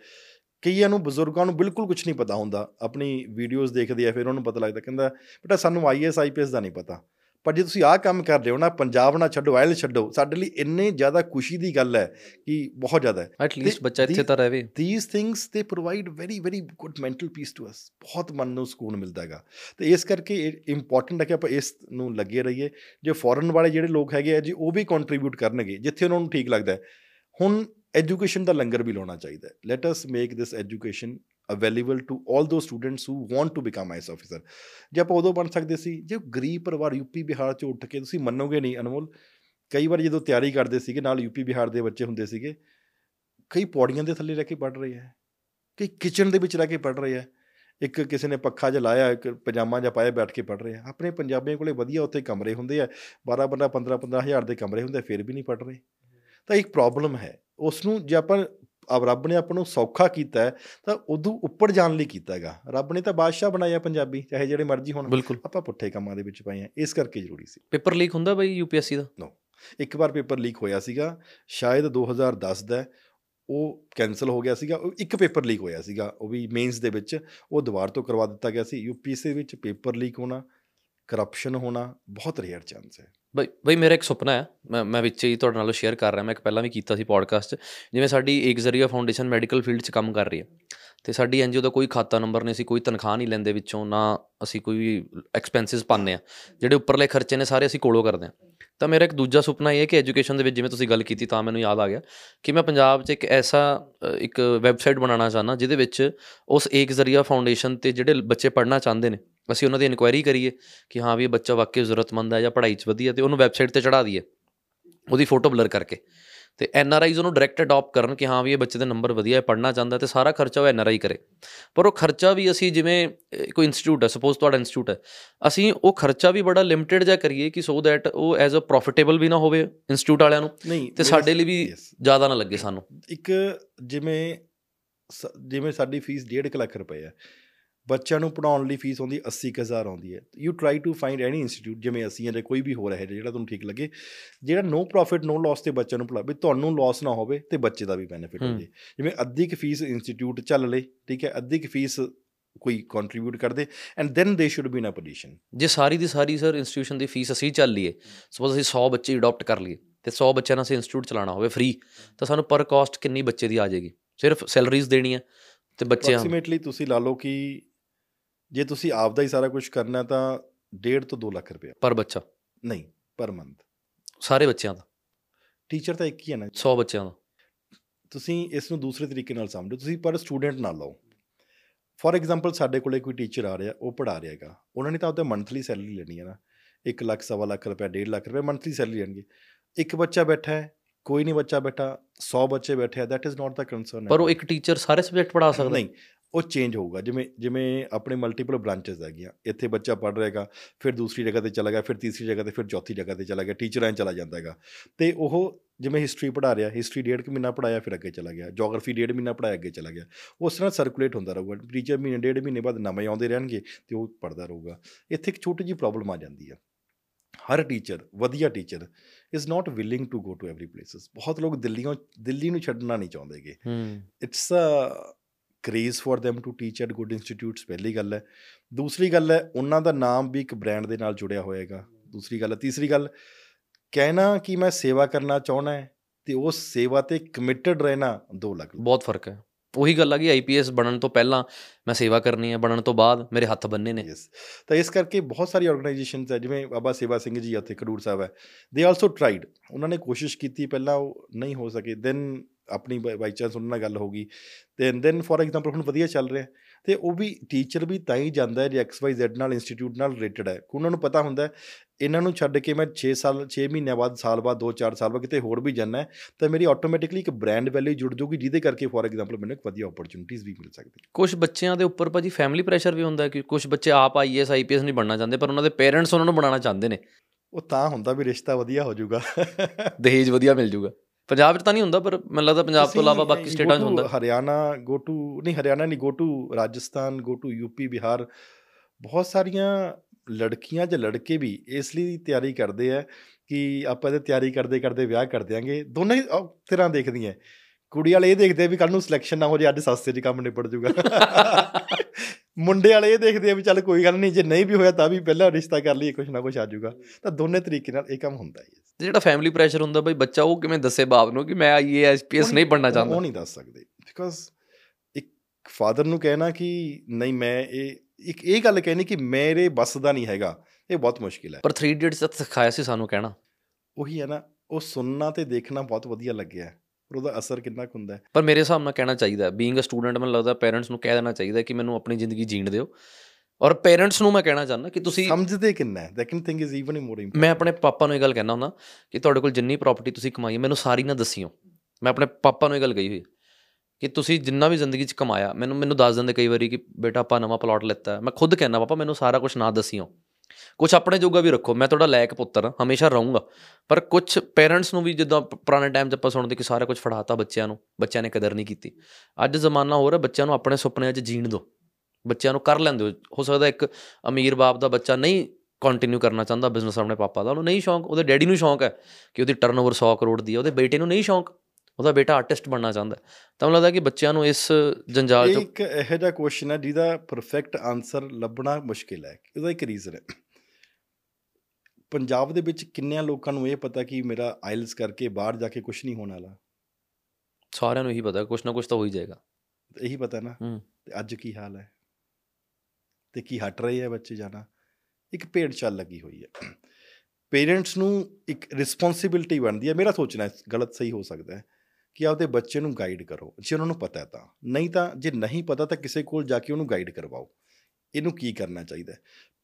ਕਈਆਂ ਨੂੰ ਬਜ਼ੁਰਗਾਂ ਨੂੰ ਬਿਲਕੁਲ ਕੁਝ ਨਹੀਂ ਪਤਾ ਹੁੰਦਾ। ਆਪਣੀ ਵੀਡੀਓਜ਼ ਦੇਖਦੇ ਆ ਫਿਰ ਉਹਨਾਂ ਪਤਾ ਲੱਗਦਾ ਕਹਿੰਦਾ ਬੇਟਾ ਸਾਨੂੰ ਆਈਐਸ ਆਈਪੀਐਸ ਦਾ ਨਹੀਂ ਪਤਾ। ਪਰ ਜੇ ਤੁਸੀਂ ਆਹ ਕੰਮ ਕਰ ਰਹੇ ਹੋ ਨਾ ਪੰਜਾਬ ਨਾ ਛੱਡੋ ਆਇਲ ਛੱਡੋ ਸਾਡੇ ਲਈ ਇੰਨੇ ਜ਼ਿਆਦਾ ਖੁਸ਼ੀ ਦੀ ਗੱਲ ਹੈ ਕਿ ਬਹੁਤ ਜ਼ਿਆਦਾ ਹੈ। ਐਟ ਲੀਸਟ ਬੱਚਾ ਇੱਥੇ ਤਾਂ ਰਹੇ। These things they provide very very good mental peace to us ਬਹੁਤ ਮਨ ਨੂੰ ਸਕੂਨ ਮਿਲਦਾ ਹੈਗਾ। ਤੇ ਇਸ ਕਰਕੇ ਇੰਪੋਰਟੈਂਟ ਹੈ ਕਿ ਆਪਾਂ ਇਸ ਨੂੰ ਲੱਗੇ ਰਹੀਏ। ਜੇ ਫੋਰਨ ਵਾਲੇ ਜਿਹੜੇ ਲੋਕ ਹੈਗੇ ਆ ਜੀ ਉਹ ਵੀ ਕੰਟਰੀਬਿਊਟ ਕਰਨਗੇ ਜਿੱਥੇ ਉਹਨਾਂ ਨੂੰ ਠੀਕ ਲੱਗਦਾ ਹੈ। ਹੁਣ ਐਜੂਕੇਸ਼ਨ ਦਾ ਲੰਗਰ ਵੀ ਲਾਉਣਾ ਚਾਹੀਦਾ ਹੈ। Let us make this education available to all those students who want to become IAS officer ਜੇ ਆਪਾਂ ਉਦੋਂ ਬਣ ਸਕਦੇ ਸੀ, ਜੇ ਗਰੀਬ ਪਰਿਵਾਰ ਯੂਪੀ ਬਿਹਾਰ ਚ ਉੱਠ ਕੇ ਤੁਸੀਂ ਮੰਨੋਗੇ ਨਹੀਂ, ਅਨਮੋਲ, ਕਈ ਵਾਰ ਜਦੋਂ ਤਿਆਰੀ ਕਰਦੇ ਸੀਗੇ, ਨਾਲ ਯੂਪੀ ਬਿਹਾਰ ਦੇ ਬੱਚੇ ਹੁੰਦੇ ਸੀਗੇ, ਕਈ ਪੌੜੀਆਂ ਦੇ ਥੱਲੇ ਰਹਿ ਕੇ ਪੜ ਰਹੇ ਆ, ਕਈ ਕਿਚਨ ਦੇ ਵਿੱਚ ਰਹਿ ਕੇ ਪੜ ਰਹੇ ਆ, ਇੱਕ ਕਿਸੇ ਨੇ ਪੱਖਾ ਜਿਹਾ ਲਾਇਆ, ਇੱਕ ਪਜਾਮਾ ਜਿਹਾ ਪਾਇਆ, ਬੈਠ ਕੇ ਪੜ ਰਹੇ ਆ। ਆਪਣੇ ਪੰਜਾਬੀਆਂ ਕੋਲੇ ਵਧੀਆ ਉੱਥੇ ਕਮਰੇ ਹੁੰਦੇ ਆ 12 12 15 15 ਹਜ਼ਾਰ ਦੇ ਕਮਰੇ ਹੁੰਦੇ ਫਿਰ ਵੀ ਨਹੀਂ ਪੜ ਰਹੇ। ਤਾਂ ਇੱਕ ਪ੍ਰੋਬਲਮ ਹੈ ਉਸ ਨੂੰ ਜੇ ਆਪਾਂ ਅਬ ਰੱਬ ਨੇ ਆਪਾਂ ਨੂੰ ਸੌਖਾ ਕੀਤਾ ਹੈ ਤਾਂ ਉਦੋਂ ਉੱਪਰ ਜਾਣ ਲਈ ਕੀਤਾ ਹੈਗਾ। ਰੱਬ ਨੇ ਤਾਂ ਬਾਦਸ਼ਾਹ ਬਣਾਇਆ ਪੰਜਾਬੀ ਚਾਹੇ ਜਿਹੜੇ ਮਰਜ਼ੀ ਹੋਣ। ਆਪਾਂ ਪੁੱਠੇ ਕੰਮਾਂ ਦੇ ਵਿੱਚ ਪਏ ਆ ਇਸ ਕਰਕੇ ਜ਼ਰੂਰੀ ਸੀ। ਪੇਪਰ ਲੀਕ ਹੁੰਦਾ ਬਈ ਯੂਪੀਐਸਸੀ ਦਾ? ਨੋ ਇੱਕ ਵਾਰ ਪੇਪਰ ਲੀਕ ਹੋਇਆ ਸੀਗਾ ਸ਼ਾਇਦ 2010 ਦਾ ਉਹ ਕੈਨਸਲ ਹੋ ਗਿਆ ਸੀਗਾ ਇੱਕ ਪੇਪਰ ਲੀਕ ਹੋਇਆ ਸੀਗਾ ਉਹ ਵੀ ਮੇਨਸ ਦੇ ਵਿੱਚ ਉਹ ਦੁਬਾਰ ਤੋਂ ਕਰਵਾ ਦਿੱਤਾ ਗਿਆ ਸੀ। ਯੂਪੀਐਸਸੀ ਵਿੱਚ ਪੇਪਰ ਲੀਕ ਹੋਣਾ ਕਰਪਸ਼ਨ ਹੋਣਾ ਬਹੁਤ ਰੇਅਰ ਚਾਂਸ ਹੈ। ਬਈ ਬਈ ਮੇਰਾ ਇੱਕ ਸੁਪਨਾ ਹੈ ਮੈਂ ਮੈਂ ਵਿੱਚ ਹੀ ਤੁਹਾਡੇ ਨਾਲ ਸ਼ੇਅਰ ਕਰ ਰਿਹਾ ਮੈਂ ਇੱਕ ਪਹਿਲਾਂ ਵੀ ਕੀਤਾ ਸੀ ਪੋਡਕਾਸਟ 'ਚ ਜਿਵੇਂ ਸਾਡੀ ਏਕ ਜ਼ਰੀਆ ਫਾਊਂਡੇਸ਼ਨ ਮੈਡੀਕਲ ਫੀਲਡ 'ਚ ਕੰਮ ਕਰ ਰਹੀ ਹੈ। ਤੇ ਸਾਡੀ ਐਨਜੀਓ ਦਾ ਕੋਈ ਖਾਤਾ ਨੰਬਰ ਨਹੀਂ ਸੀ ਕੋਈ ਤਨਖਾਹ ਨਹੀਂ ਲੈਂਦੇ ਵਿੱਚੋਂ ਨਾ ਅਸੀਂ ਕੋਈ ਐਕਸਪੈਂਸਸ ਪਾਉਂਦੇ ਆ ਜਿਹੜੇ ਉੱਪਰਲੇ ਖਰਚੇ ਨੇ ਸਾਰੇ ਅਸੀਂ ਕੋਲੋਂ ਕਰਦੇ ਆ ਤਾਂ ਮੇਰਾ ਇੱਕ ਦੂਜਾ ਸੁਪਨਾ ਇਹ ਹੈ ਕਿ ਐਜੂਕੇਸ਼ਨ ਦੇ ਵਿੱਚ ਜਿਵੇਂ ਤੁਸੀਂ ਗੱਲ ਕੀਤੀ ਤਾਂ ਮੈਨੂੰ ਯਾਦ ਆ ਗਿਆ ਕਿ ਮੈਂ ਪੰਜਾਬ 'ਚ ਇੱਕ ਐਸਾ ਅ, ਇੱਕ ਵੈਬਸਾਈਟ ਬਣਾਉਣਾ ਚਾਹੁੰਦਾ ਜਿਹਦੇ ਵਿੱਚ ਉਸ ਏਕ ਜ਼ਰੀਆ ਫਾਊਂਡੇਸ਼ਨ ਤੇ ਜਿਹੜੇ ਬੱਚੇ ਪੜ੍ਹਨਾ ਚਾਹੁੰਦੇ ਨੇ ਅਸੀਂ ਉਹਨਾਂ ਦੀ ਇਨਕੁਆਇਰੀ ਕਰੀਏ ਕਿ ਹਾਂ ਵੀ ਇਹ ਬੱਚਾ ਵਾਕਈ ਜ਼ਰੂਰਤਮੰਦ ਹੈ ਜਾਂ ਪੜ੍ਹਾਈ 'ਚ ਵਧੀਆ ਤੇ ਉਹਨੂੰ ਵੈਬਸਾਈਟ ਤੇ ਚੜਾ ਦਈਏ ਉਹਦੀ ਫੋਟੋ ਬਲਰ ਕਰਕੇ। ਤੇ ਐਨ ਆਰ ਆਈਜ਼ ਉਹਨੂੰ ਡਾਇਰੈਕਟ ਅਡਾਪਟ ਕਰਨ ਕਿ ਹਾਂ ਵੀ ਇਹ ਬੱਚੇ ਦੇ ਨੰਬਰ ਵਧੀਆ ਹੈ ਪੜ੍ਹਨਾ ਚਾਹੁੰਦਾ ਤੇ ਸਾਰਾ ਖਰਚਾ ਉਹ ਐਨ ਆਰ ਆਈ ਕਰੇ। ਪਰ ਉਹ ਖਰਚਾ ਵੀ ਅਸੀਂ ਜਿਵੇਂ ਕੋਈ ਇੰਸਟੀਚਿਊਟ ਹੈ ਸਪੋਜ਼ ਤੁਹਾਡਾ ਇੰਸਟੀਚਿਊਟ ਹੈ ਅਸੀਂ ਉਹ ਖਰਚਾ ਵੀ ਬੜਾ ਲਿਮਟਿਡ ਜਿਹਾ ਕਰੀਏ ਕਿ ਸੋ ਦੈਟ ਉਹ ਐਜ਼ ਅ ਪ੍ਰੋਫਿਟੇਬਲ ਵੀ ਨਾ ਹੋਵੇ ਇੰਸਟੀਚਿਊਟ ਵਾਲਿਆਂ ਨੂੰ ਤੇ ਸਾਡੇ ਲਈ ਵੀ ਜ਼ਿਆਦਾ ਨਾ ਲੱਗੇ ਸਾਨੂੰ। ਇੱਕ ਜਿਵੇਂ ਜਿਵੇਂ ਸਾਡੀ ਫੀਸ 1.5 ਲੱਖ ਰੁਪਏ ਹੈ ਬੱਚਿਆਂ ਨੂੰ ਪੜਾਉਣ ਲਈ ਫੀਸ ਆਉਂਦੀ 80000 ਆਉਂਦੀ ਹੈ। You try to find any institute ਜਿਵੇਂ ਅਸੀਂ ਜਾਂ ਕੋਈ ਵੀ ਹੋ ਰਿਹਾ ਹੈ ਜਿਹੜਾ ਤੁਹਾਨੂੰ ਠੀਕ ਲੱਗੇ ਜਿਹੜਾ ਨੋ ਪ੍ਰੋਫਿਟ ਨੋ ਲਾਸ ਤੇ ਬੱਚਿਆਂ ਨੂੰ ਪੜਾਵੇ ਤੁਹਾਨੂੰ ਲਾਸ ਨਾ ਹੋਵੇ ਤੇ ਬੱਚੇ ਦਾ ਵੀ ਬੈਨੀਫਿਟ ਹੋ। ਜੇ। ਜਿਵੇਂ ਅੱਧੀ ਕੁ ਫੀਸ ਇੰਸਟੀਚਿਊਟ ਚੱਲ ਲੇ ਠੀਕ ਹੈ ਅੱਧੀ ਕੁ ਫੀਸ ਕੋਈ ਕੰਟਰੀਬਿਊਟ ਕਰਦੇ and then they should be in a position ਜੇ ਸਾਰੀ ਦੀ ਸਾਰੀ ਸਰ ਇੰਸਟੀਟਿਊਸ਼ਨ ਦੀ ਫੀਸ ਅਸੀਂ ਚੱਲ ਲਈਏ ਸਪੋਜ਼ ਅਸੀਂ 100 ਬੱਚੇ ਅਡਾਪਟ ਕਰ ਲਈਏ ਤੇ 100 ਬੱਚਿਆਂ ਨਾਲ ਅਸੀਂ ਇੰਸਟੀਟਿਊਟ ਚਲਾਉਣਾ ਹੋਵੇ ਫ੍ਰੀ ਤਾਂ ਸਾਨੂੰ ਪਰ ਕਾਸਟ ਕਿੰਨੀ ਬੱਚੇ ਦੀ ਆ ਜਾਏਗੀ? ਸਿਰਫ ਸੈਲਰੀਜ਼ ਦੇਣੀਆਂ ਤੇ ਬੱਚੇ ਅਪਰੋਕਸੀਮੇਟਲੀ ਤੁਸੀਂ ਲਾ ਲਓ ਕਿ ਜੇ ਤੁਸੀਂ ਆਪ ਦਾ ਹੀ ਸਾਰਾ ਕੁਝ ਕਰਨਾ ਤਾਂ 1.5 ਤੋਂ 2 ਲੱਖ ਰੁਪਏ ਪਰ ਬੱਚਾ? ਨਹੀਂ ਪਰ ਮੰਥ। ਸਾਰੇ ਬੱਚਿਆਂ ਦਾ? ਟੀਚਰ ਤਾਂ ਇੱਕ ਹੀ ਹੈ ਨਾ। 100 ਬੱਚਿਆਂ ਦਾ। ਤੁਸੀਂ ਇਸ ਨੂੰ ਦੂਸਰੇ ਤਰੀਕੇ ਨਾਲ ਸਮਝੋ। ਤੁਸੀਂ ਪਰ ਸਟੂਡੈਂਟ ਨਾ ਲਓ। ਫੋਰ ਐਗਜ਼ਾਮਪਲ ਸਾਡੇ ਕੋਲੇ ਕੋਈ ਟੀਚਰ ਆ ਰਿਹਾ ਉਹ ਪੜਾ ਰਿਹਾ ਹੈਗਾ। ਉਹਨਾਂ ਨੇ ਤਾਂ ਉਹਦੇ ਮੰਥਲੀ ਸੈਲਰੀ ਲੈਣੀ ਹੈ ਨਾ। 1 ਲੱਖ ਸਵਾ ਲੱਖ ਰੁਪਏ 1.5 ਲੱਖ ਰੁਪਏ ਮੰਥਲੀ ਸੈਲਰੀ ਲੈਣਗੇ। ਇੱਕ ਬੱਚਾ ਬੈਠਾ ਹੈ ਕੋਈ ਨਹੀਂ ਬੱਚਾ ਬੈਠਾ 100 ਬੱਚੇ ਬੈਠੇ ਆ that is not the concern ਪਰ ਉਹ ਇੱਕ ਟੀਚਰ ਸਾਰੇ ਸਬਜੈਕਟ ਪੜਾ ਸਕਦਾ ਨਹੀਂ ਉਹ ਚੇਂਜ ਹੋਊਗਾ। ਜਿਵੇਂ ਜਿਵੇਂ ਆਪਣੇ ਮਲਟੀਪਲ ਬ੍ਰਾਂਚਸ ਹੈਗੀਆਂ। ਇੱਥੇ ਬੱਚਾ ਪੜ ਰਿਹਾਗਾ ਫਿਰ ਦੂਸਰੀ ਜਗ੍ਹਾ ਤੇ ਚਲਾ ਗਿਆ ਫਿਰ ਤੀਸਰੀ ਜਗ੍ਹਾ ਤੇ ਫਿਰ ਚੌਥੀ ਜਗ੍ਹਾ ਤੇ ਚਲਾ ਗਿਆ ਟੀਚਰ ਐਂ ਚਲਾ ਜਾਂਦਾ ਹੈਗਾ। ਤੇ ਉਹ ਜਿਵੇਂ ਹਿਸਟਰੀ ਪੜ੍ਹਾ ਰਿਹਾ ਹਿਸਟਰੀ ਡੇਢ ਕੁ ਮਹੀਨਾ ਪੜਾਇਆ ਫਿਰ ਅੱਗੇ ਚਲਾ ਗਿਆ। ਜੀਓਗ੍ਰਾਫੀ ਡੇਢ ਮਹੀਨਾ ਪੜਾਇਆ ਅੱਗੇ ਚਲਾ ਗਿਆ। ਉਸ ਤਰ੍ਹਾਂ ਸਰਕੂਲੇਟ ਹੁੰਦਾ ਰਹੂਗਾ। ਟੀਚਰ ਮਹੀਨੇ ਡੇਢ ਮਹੀਨੇ ਬਾਅਦ ਨਵੇਂ ਆਉਂਦੇ ਰਹਿਣਗੇ ਤੇ ਉਹ ਪੜਦਾ ਰਹੂਗਾ। ਇੱਥੇ ਇੱਕ ਛੋਟੀ ਜਿਹੀ ਪ੍ਰੋਬਲਮ ਆ ਜਾਂਦੀ ਹੈ ਹਰ ਟੀਚਰ ਵਧੀਆ teacher is not willing to go to every places ਬਹੁਤ ਲੋਕ ਦਿੱਲੀੋਂ ਦਿੱਲੀ ਨੂੰ ਛੱਡਣਾ ਨਹੀਂ ਚਾਹੁੰਦੇਗੇ it's a craze for them to teach at good institutes ਪਹਿਲੀ ਗੱਲ ਹੈ। ਦੂਸਰੀ ਗੱਲ ਹੈ ਉਹਨਾਂ ਦਾ ਨਾਮ ਵੀ ਇੱਕ ਬ੍ਰਾਂਡ ਦੇ ਨਾਲ ਜੁੜਿਆ ਹੋਏਗਾ। ਦੂਸਰੀ ਗੱਲ ਹੈ ਤੀਸਰੀ ਗੱਲ ਕਹਿਣਾ ਕਿ ਮੈਂ ਸੇਵਾ ਕਰਨਾ ਚਾਹਣਾ ਹੈ ਤੇ ਉਸ ਸੇਵਾ ਤੇ ਕਮਿਟਡ ਰਹਿਣਾ ਦੋ ਲੱਗ ਬਹੁਤ ਫ਼ਰਕ ਹੈ। ਉਹੀ ਗੱਲ ਆ ਕਿ ਆਈਪੀਐਸ ਬਣਨ ਤੋਂ ਪਹਿਲਾਂ ਮੈਂ ਸੇਵਾ ਕਰਨੀ ਹੈ ਬਣਨ ਤੋਂ ਬਾਅਦ ਮੇਰੇ ਹੱਥ ਬੰਨੇ ਨੇ। ਯੈਸ ਤਾਂ ਇਸ ਕਰਕੇ ਬਹੁਤ ਸਾਰੀ ਆਰਗੇਨਾਈਜੇਸ਼ਨਸ ਹੈ ਜਿਵੇਂ ਬਾਬਾ ਸੇਵਾ ਸਿੰਘ ਜੀ ਉੱਥੇ ਖਡੂਰ ਸਾਹਿਬ ਹੈ। ਦੇ ਆਲਸੋ ਟਰਾਈਡ ਉਹਨਾਂ ਨੇ ਕੋਸ਼ਿਸ਼ ਕੀਤੀ ਪਹਿਲਾਂ ਉਹ ਨਹੀਂ ਹੋ ਸਕੇ। ਦੈਨ ਆਪਣੀ ਬਾਈ ਚਾਂਸ ਉਹਨਾਂ ਨਾਲ ਗੱਲ ਹੋ ਗਈ। ਤੇ ਦੈਨ ਫੋਰ ਐਗਜ਼ਾਮਪਲ ਹੁਣ ਵਧੀਆ ਚੱਲ ਰਿਹਾ। ਤੇ ਉਹ ਵੀ ਟੀਚਰ ਵੀ ਤਾਂ ਹੀ ਜਾਂਦਾ ਹੈ ਜੇ ਐਕਸ ਵਾਈ ਜ਼ੈਡ ਨਾਲ ਇੰਸਟੀਚਿਊਟ ਨਾਲ ਰਿਲੇਟਡ ਹੈ। ਉਹਨਾਂ ਨੂੰ ਪਤਾ ਹੁੰਦਾ ਇਹਨਾਂ ਨੂੰ ਛੱਡ ਕੇ ਮੈਂ 6 ਸਾਲ 6 ਮਹੀਨਿਆਂ ਬਾਅਦ ਸਾਲ ਬਾਅਦ 2-4 ਸਾਲ ਬਾਅਦ ਕਿਤੇ ਹੋਰ ਵੀ ਜਾਣਾ ਤਾਂ ਮੇਰੀ ਆਟੋਮੈਟਿਕਲੀ ਇੱਕ ਬ੍ਰਾਂਡ ਵੈਲਿਊ ਜੁੜ ਜੂਗੀ ਜਿਹਦੇ ਕਰਕੇ ਫੋਰ ਐਗਜ਼ਾਮਪਲ ਮੈਨੂੰ ਇੱਕ ਵਧੀਆ ਓਪਰਚੁਨਿਟੀਜ਼ ਵੀ ਮਿਲ ਸਕਦੀ ਕੁਝ ਬੱਚਿਆਂ ਦੇ ਉੱਪਰ ਭਾਜੀ ਫੈਮਿਲੀ ਪ੍ਰੈਸ਼ਰ ਵੀ ਹੁੰਦਾ ਕਿ ਕੁਝ ਬੱਚੇ ਆਪ ਆਈਐਸ ਆਈਪੀਐਸ ਨਹੀਂ ਬਣਨਾ ਚਾਹੁੰਦੇ ਪਰ ਉਹਨਾਂ ਦੇ ਪੇਰੈਂਟਸ ਉਹਨਾਂ ਨੂੰ ਬਣਾਉਣਾ ਚਾਹੁੰਦੇ ਨੇ। ਉਹ ਤਾਂ ਹੁੰਦਾ ਵੀ ਰਿਸ਼ਤਾ ਵਧੀਆ ਹੋ ਜਾਊਗਾ। ਦਹੇਜ ਵਧੀਆ ਮਿਲ ਜੂਗਾ ਪੰਜਾਬ 'ਚ ਤਾਂ ਨਹੀਂ ਹੁੰਦਾ ਪਰ ਮੈਨੂੰ ਲੱਗਦਾ ਪੰਜਾਬ ਤੋਂ ਇਲਾਵਾ ਬਾਕੀ ਸਟੇਟਾਂ 'ਚ ਹੁੰਦਾ। ਹਰਿਆਣਾ ਗੋ ਟੂ ਨਹੀਂ ਹਰਿਆਣਾ ਨਹੀਂ go to Rajasthan go to UP Bihar ਬਹੁਤ ਸਾਰੀਆਂ ਲੜਕੀਆਂ ਜਾਂ ਲੜਕੇ ਵੀ ਇਸ ਲਈ ਤਿਆਰੀ ਕਰਦੇ ਆ ਕਿ ਆਪਾਂ ਇਹਦੇ ਤਿਆਰੀ ਕਰਦੇ ਕਰਦੇ ਵਿਆਹ ਕਰ ਦਿਆਂਗੇ। ਦੋਨੇ ਹੀ, ਤਰ੍ਹਾਂ ਦੇਖਦੀਆਂ ਕੁੜੀ ਵਾਲੇ ਇਹ ਦੇਖਦੇ ਆ ਵੀ ਕੱਲ ਨੂੰ ਸਿਲੈਕਸ਼ਨ ਨਾ ਹੋ ਜੇ ਅੱਜ ਸਸਤੇ 'ਚ ਕੰਮ ਨਿਬੜ ਜਾਊਗਾ ਮੁੰਡੇ ਵਾਲੇ ਇਹ ਦੇਖਦੇ ਆ ਵੀ ਚੱਲ ਕੋਈ ਗੱਲ ਨਹੀਂ ਜੇ ਨਹੀਂ ਵੀ ਹੋਇਆ ਤਾਂ ਵੀ ਪਹਿਲਾਂ ਰਿਸ਼ਤਾ ਕਰ ਲਈਏ ਕੁਛ ਨਾ ਕੁਛ ਆ ਜਾਊਗਾ ਤਾਂ ਦੋਨੇ ਤਰੀਕੇ ਨਾਲ ਇਹ ਕੰਮ ਹੁੰਦਾ ਹੈ ਤੇ ਜਿਹੜਾ ਫੈਮਿਲੀ ਪ੍ਰੈਸ਼ਰ ਹੁੰਦਾ ਬਈ ਬੱਚਾ ਉਹ ਕਿਵੇਂ ਦੱਸੇ ਬਾਪ ਨੂੰ ਕਿ ਮੈਂ ਆਈਏਐਸ ਪੀਐਸ ਨਹੀਂ ਬਣਨਾ ਚਾਹੁੰਦਾ? ਉਹ ਨਹੀਂ ਦੱਸ ਸਕਦੇ। ਬਿਕਾਜ਼ ਇੱਕ ਫਾਦਰ ਨੂੰ ਕਹਿਣਾ ਕਿ ਨਹੀਂ ਮੈਂ ਇਹ ਇੱਕ ਇਹ ਗੱਲ ਕਹਿਣੀ ਕਿ ਮੇਰੇ ਬਸ ਦਾ ਨਹੀਂ ਹੈਗਾ ਇਹ ਬਹੁਤ ਮੁਸ਼ਕਿਲ ਹੈ। ਪਰ 3 ਇਡੀਅਟਸ ਤਾਂ ਸਿਖਾਇਆ ਸੀ ਸਾਨੂੰ ਕਹਿਣਾ। ਉਹੀ ਹੈ ਨਾ ਉਹ ਸੁਣਨਾ ਤੇ ਦੇਖਣਾ ਬਹੁਤ ਵਧੀਆ ਲੱਗਿਆ ਪਰ ਉਹਦਾ ਅਸਰ ਕਿੰਨਾ ਕੁ ਹੁੰਦਾ ਪਰ ਮੇਰੇ ਹਿਸਾਬ ਨਾਲ ਕਹਿਣਾ ਚਾਹੀਦਾ ਬੀਇੰਗ ਅ ਸਟੂਡੈਂਟ ਮੈਨੂੰ ਲੱਗਦਾ ਪੇਰੈਂਟਸ ਨੂੰ ਕਹਿ ਦੇਣਾ ਚਾਹੀਦਾ ਕਿ ਮੈਨੂੰ ਆਪਣੀ ਜ਼ਿੰਦਗੀ ਜੀਣ ਦਿਓ। ਔਰ ਪੇਰੈਂਟਸ ਨੂੰ ਮੈਂ ਕਹਿਣਾ ਚਾਹੁੰਦਾ ਕਿ ਤੁਸੀਂ ਸਮਝਦੇ ਕਿੰਨਾ ਹੈ? Second thing is even more important ਮੈਂ ਆਪਣੇ ਪਾਪਾ ਨੂੰ ਇਹ ਗੱਲ ਕਹਿਣਾ ਹੁੰਦਾ ਕਿ ਤੁਹਾਡੇ ਕੋਲ ਜਿੰਨੀ ਪ੍ਰਾਪਰਟੀ ਤੁਸੀਂ ਕਮਾਈ ਹੈ ਮੈਨੂੰ ਸਾਰੀ ਨਾ ਦੱਸਿਓ। ਮੈਂ ਆਪਣੇ ਪਾਪਾ ਨੂੰ ਇਹ ਗੱਲ ਕਹੀ ਹੋਈ ਕਿ ਤੁਸੀਂ ਜਿੰਨਾ ਵੀ ਜ਼ਿੰਦਗੀ 'ਚ ਕਮਾਇਆ ਮੈਨੂੰ ਮੈਨੂੰ ਦੱਸ ਦਿੰਦੇ ਕਈ ਵਾਰੀ ਕਿ ਬੇਟਾ ਆਪਾਂ ਨਵਾਂ ਪਲਾਟ ਲੈਤਾ। ਮੈਂ ਖੁਦ ਕਹਿਣਾ ਪਾਪਾ ਮੈਨੂੰ ਸਾਰਾ ਕੁਝ ਨਾ ਦੱਸਿਓ। ਕੁਝ ਆਪਣੇ ਜੋਗਾ ਵੀ ਰੱਖੋ। ਮੈਂ ਤੁਹਾਡਾ ਲਾਇਕ ਪੁੱਤਰ ਹਾਂ ਹਮੇਸ਼ਾ ਰਹੂੰਗਾ। ਪਰ ਕੁਝ ਪੇਰੈਂਟਸ ਨੂੰ ਵੀ ਜਿੱਦਾਂ ਪੁਰਾਣੇ ਟਾਈਮ 'ਚ ਆਪਾਂ ਸੁਣਦੇ ਕਿ ਸਾਰਾ ਕੁਝ ਫੜਾਤਾ ਬੱਚਿਆਂ ਨੂੰ ਬੱਚਿਆਂ ਨੇ ਕਦਰ ਨਹੀਂ ਕੀਤੀ। ਅੱਜ ਜ਼ਮਾਨਾ ਹੋਰ ਹੈ ਬੱਚਿਆਂ ਨੂੰ ਆਪਣੇ ਸੁਪਨਿਆਂ 'ਚ ਜੀਣ ਦਿਓ। ਬੱਚਿਆਂ ਨੂੰ ਕਰ ਲੈਂਦੇ ਹੋ। ਹੋ ਸਕਦਾ ਇੱਕ ਅਮੀਰ ਬਾਪ ਦਾ ਬੱਚਾ ਨਹੀਂ ਕੰਟੀਨਿਊ ਕਰਨਾ ਚਾਹੁੰਦਾ ਬਿਜ਼ਨਸ ਆਪਣੇ ਪਾਪਾ ਦਾ ਉਹਨੂੰ ਨਹੀਂ ਸ਼ੌਂਕ ਉਹਦੇ ਡੈਡੀ ਨੂੰ ਸ਼ੌਂਕ ਹੈ ਕਿ ਉਹਦੀ ਟਰਨਓਵਰ 100 ਕਰੋੜ ਦੀ ਹੈ ਉਹਦੇ ਬੇਟੇ ਨੂੰ ਨਹੀਂ ਸ਼ੌਂਕ ਉਹਦਾ ਬੇਟਾ ਆਰਟਿਸਟ ਬਣਨਾ ਚਾਹੁੰਦਾ। ਤਾਂ ਮੈਨੂੰ ਲੱਗਦਾ ਕਿ ਬੱਚਿਆਂ ਨੂੰ ਇਸ ਜੰਜਾਲ 'ਚੋਂ ਇੱਕ ਇਹੋ ਜਿਹਾ ਕੁਐਸਚਨ ਹੈ ਜਿਹਦਾ ਪਰਫੈਕਟ ਆਨਸਰ ਲੱਭਣਾ ਮੁਸ਼ਕਿਲ ਹੈ। ਉਹਦਾ ਇੱਕ ਰੀਜ਼ਨ ਹੈ। ਪੰਜਾਬ ਦੇ ਵਿੱਚ ਕਿੰਨਿਆਂ ਲੋਕਾਂ ਨੂੰ ਇਹ ਪਤਾ ਕਿ ਮੇਰਾ ਆਇਲਸ ਕਰਕੇ ਬਾਹਰ ਜਾ ਕੇ ਕੁਝ ਨਹੀਂ ਹੋਣ ਵਾਲਾ? ਸਾਰਿਆਂ ਨੂੰ ਇਹੀ ਪਤਾ ਕੁਛ ਨਾ ਕੁਛ ਤਾਂ ਹੋ ਹੀ ਜਾਏਗਾ। ਇਹੀ ਪਤਾ ਨਾ। ਅੱਜ ਕੀ ਹਾਲ ਹੈ? ਤੇ ਕੀ ਹਟ ਰਹੇ ਆ ਬੱਚੇ ਜਾਣਾ ਇੱਕ ਭੇਡ ਚਾਲ ਲੱਗੀ ਹੋਈ ਹੈ ਪੇਰੈਂਟਸ ਨੂੰ ਇੱਕ ਰਿਸਪੌਂਸਿਬਿਲਟੀ ਬਣਦੀ ਹੈ ਮੇਰਾ ਸੋਚਣਾ ਹੈ ਗਲਤ ਸਹੀ ਹੋ ਸਕਦਾ ਹੈ ਕਿ ਆਪਦੇ ਬੱਚੇ ਨੂੰ ਗਾਈਡ ਕਰੋ। ਜੇ ਉਹਨਾਂ ਨੂੰ ਪਤਾ ਹੈ ਤਾਂ। ਨਹੀਂ ਤਾਂ ਜੇ ਨਹੀਂ ਪਤਾ ਤਾਂ ਕਿਸੇ ਕੋਲ ਜਾ ਕੇ ਉਹਨੂੰ ਗਾਈਡ ਕਰਵਾਓ। ਇਹਨੂੰ ਕੀ ਕਰਨਾ ਚਾਹੀਦਾ ਹੈ?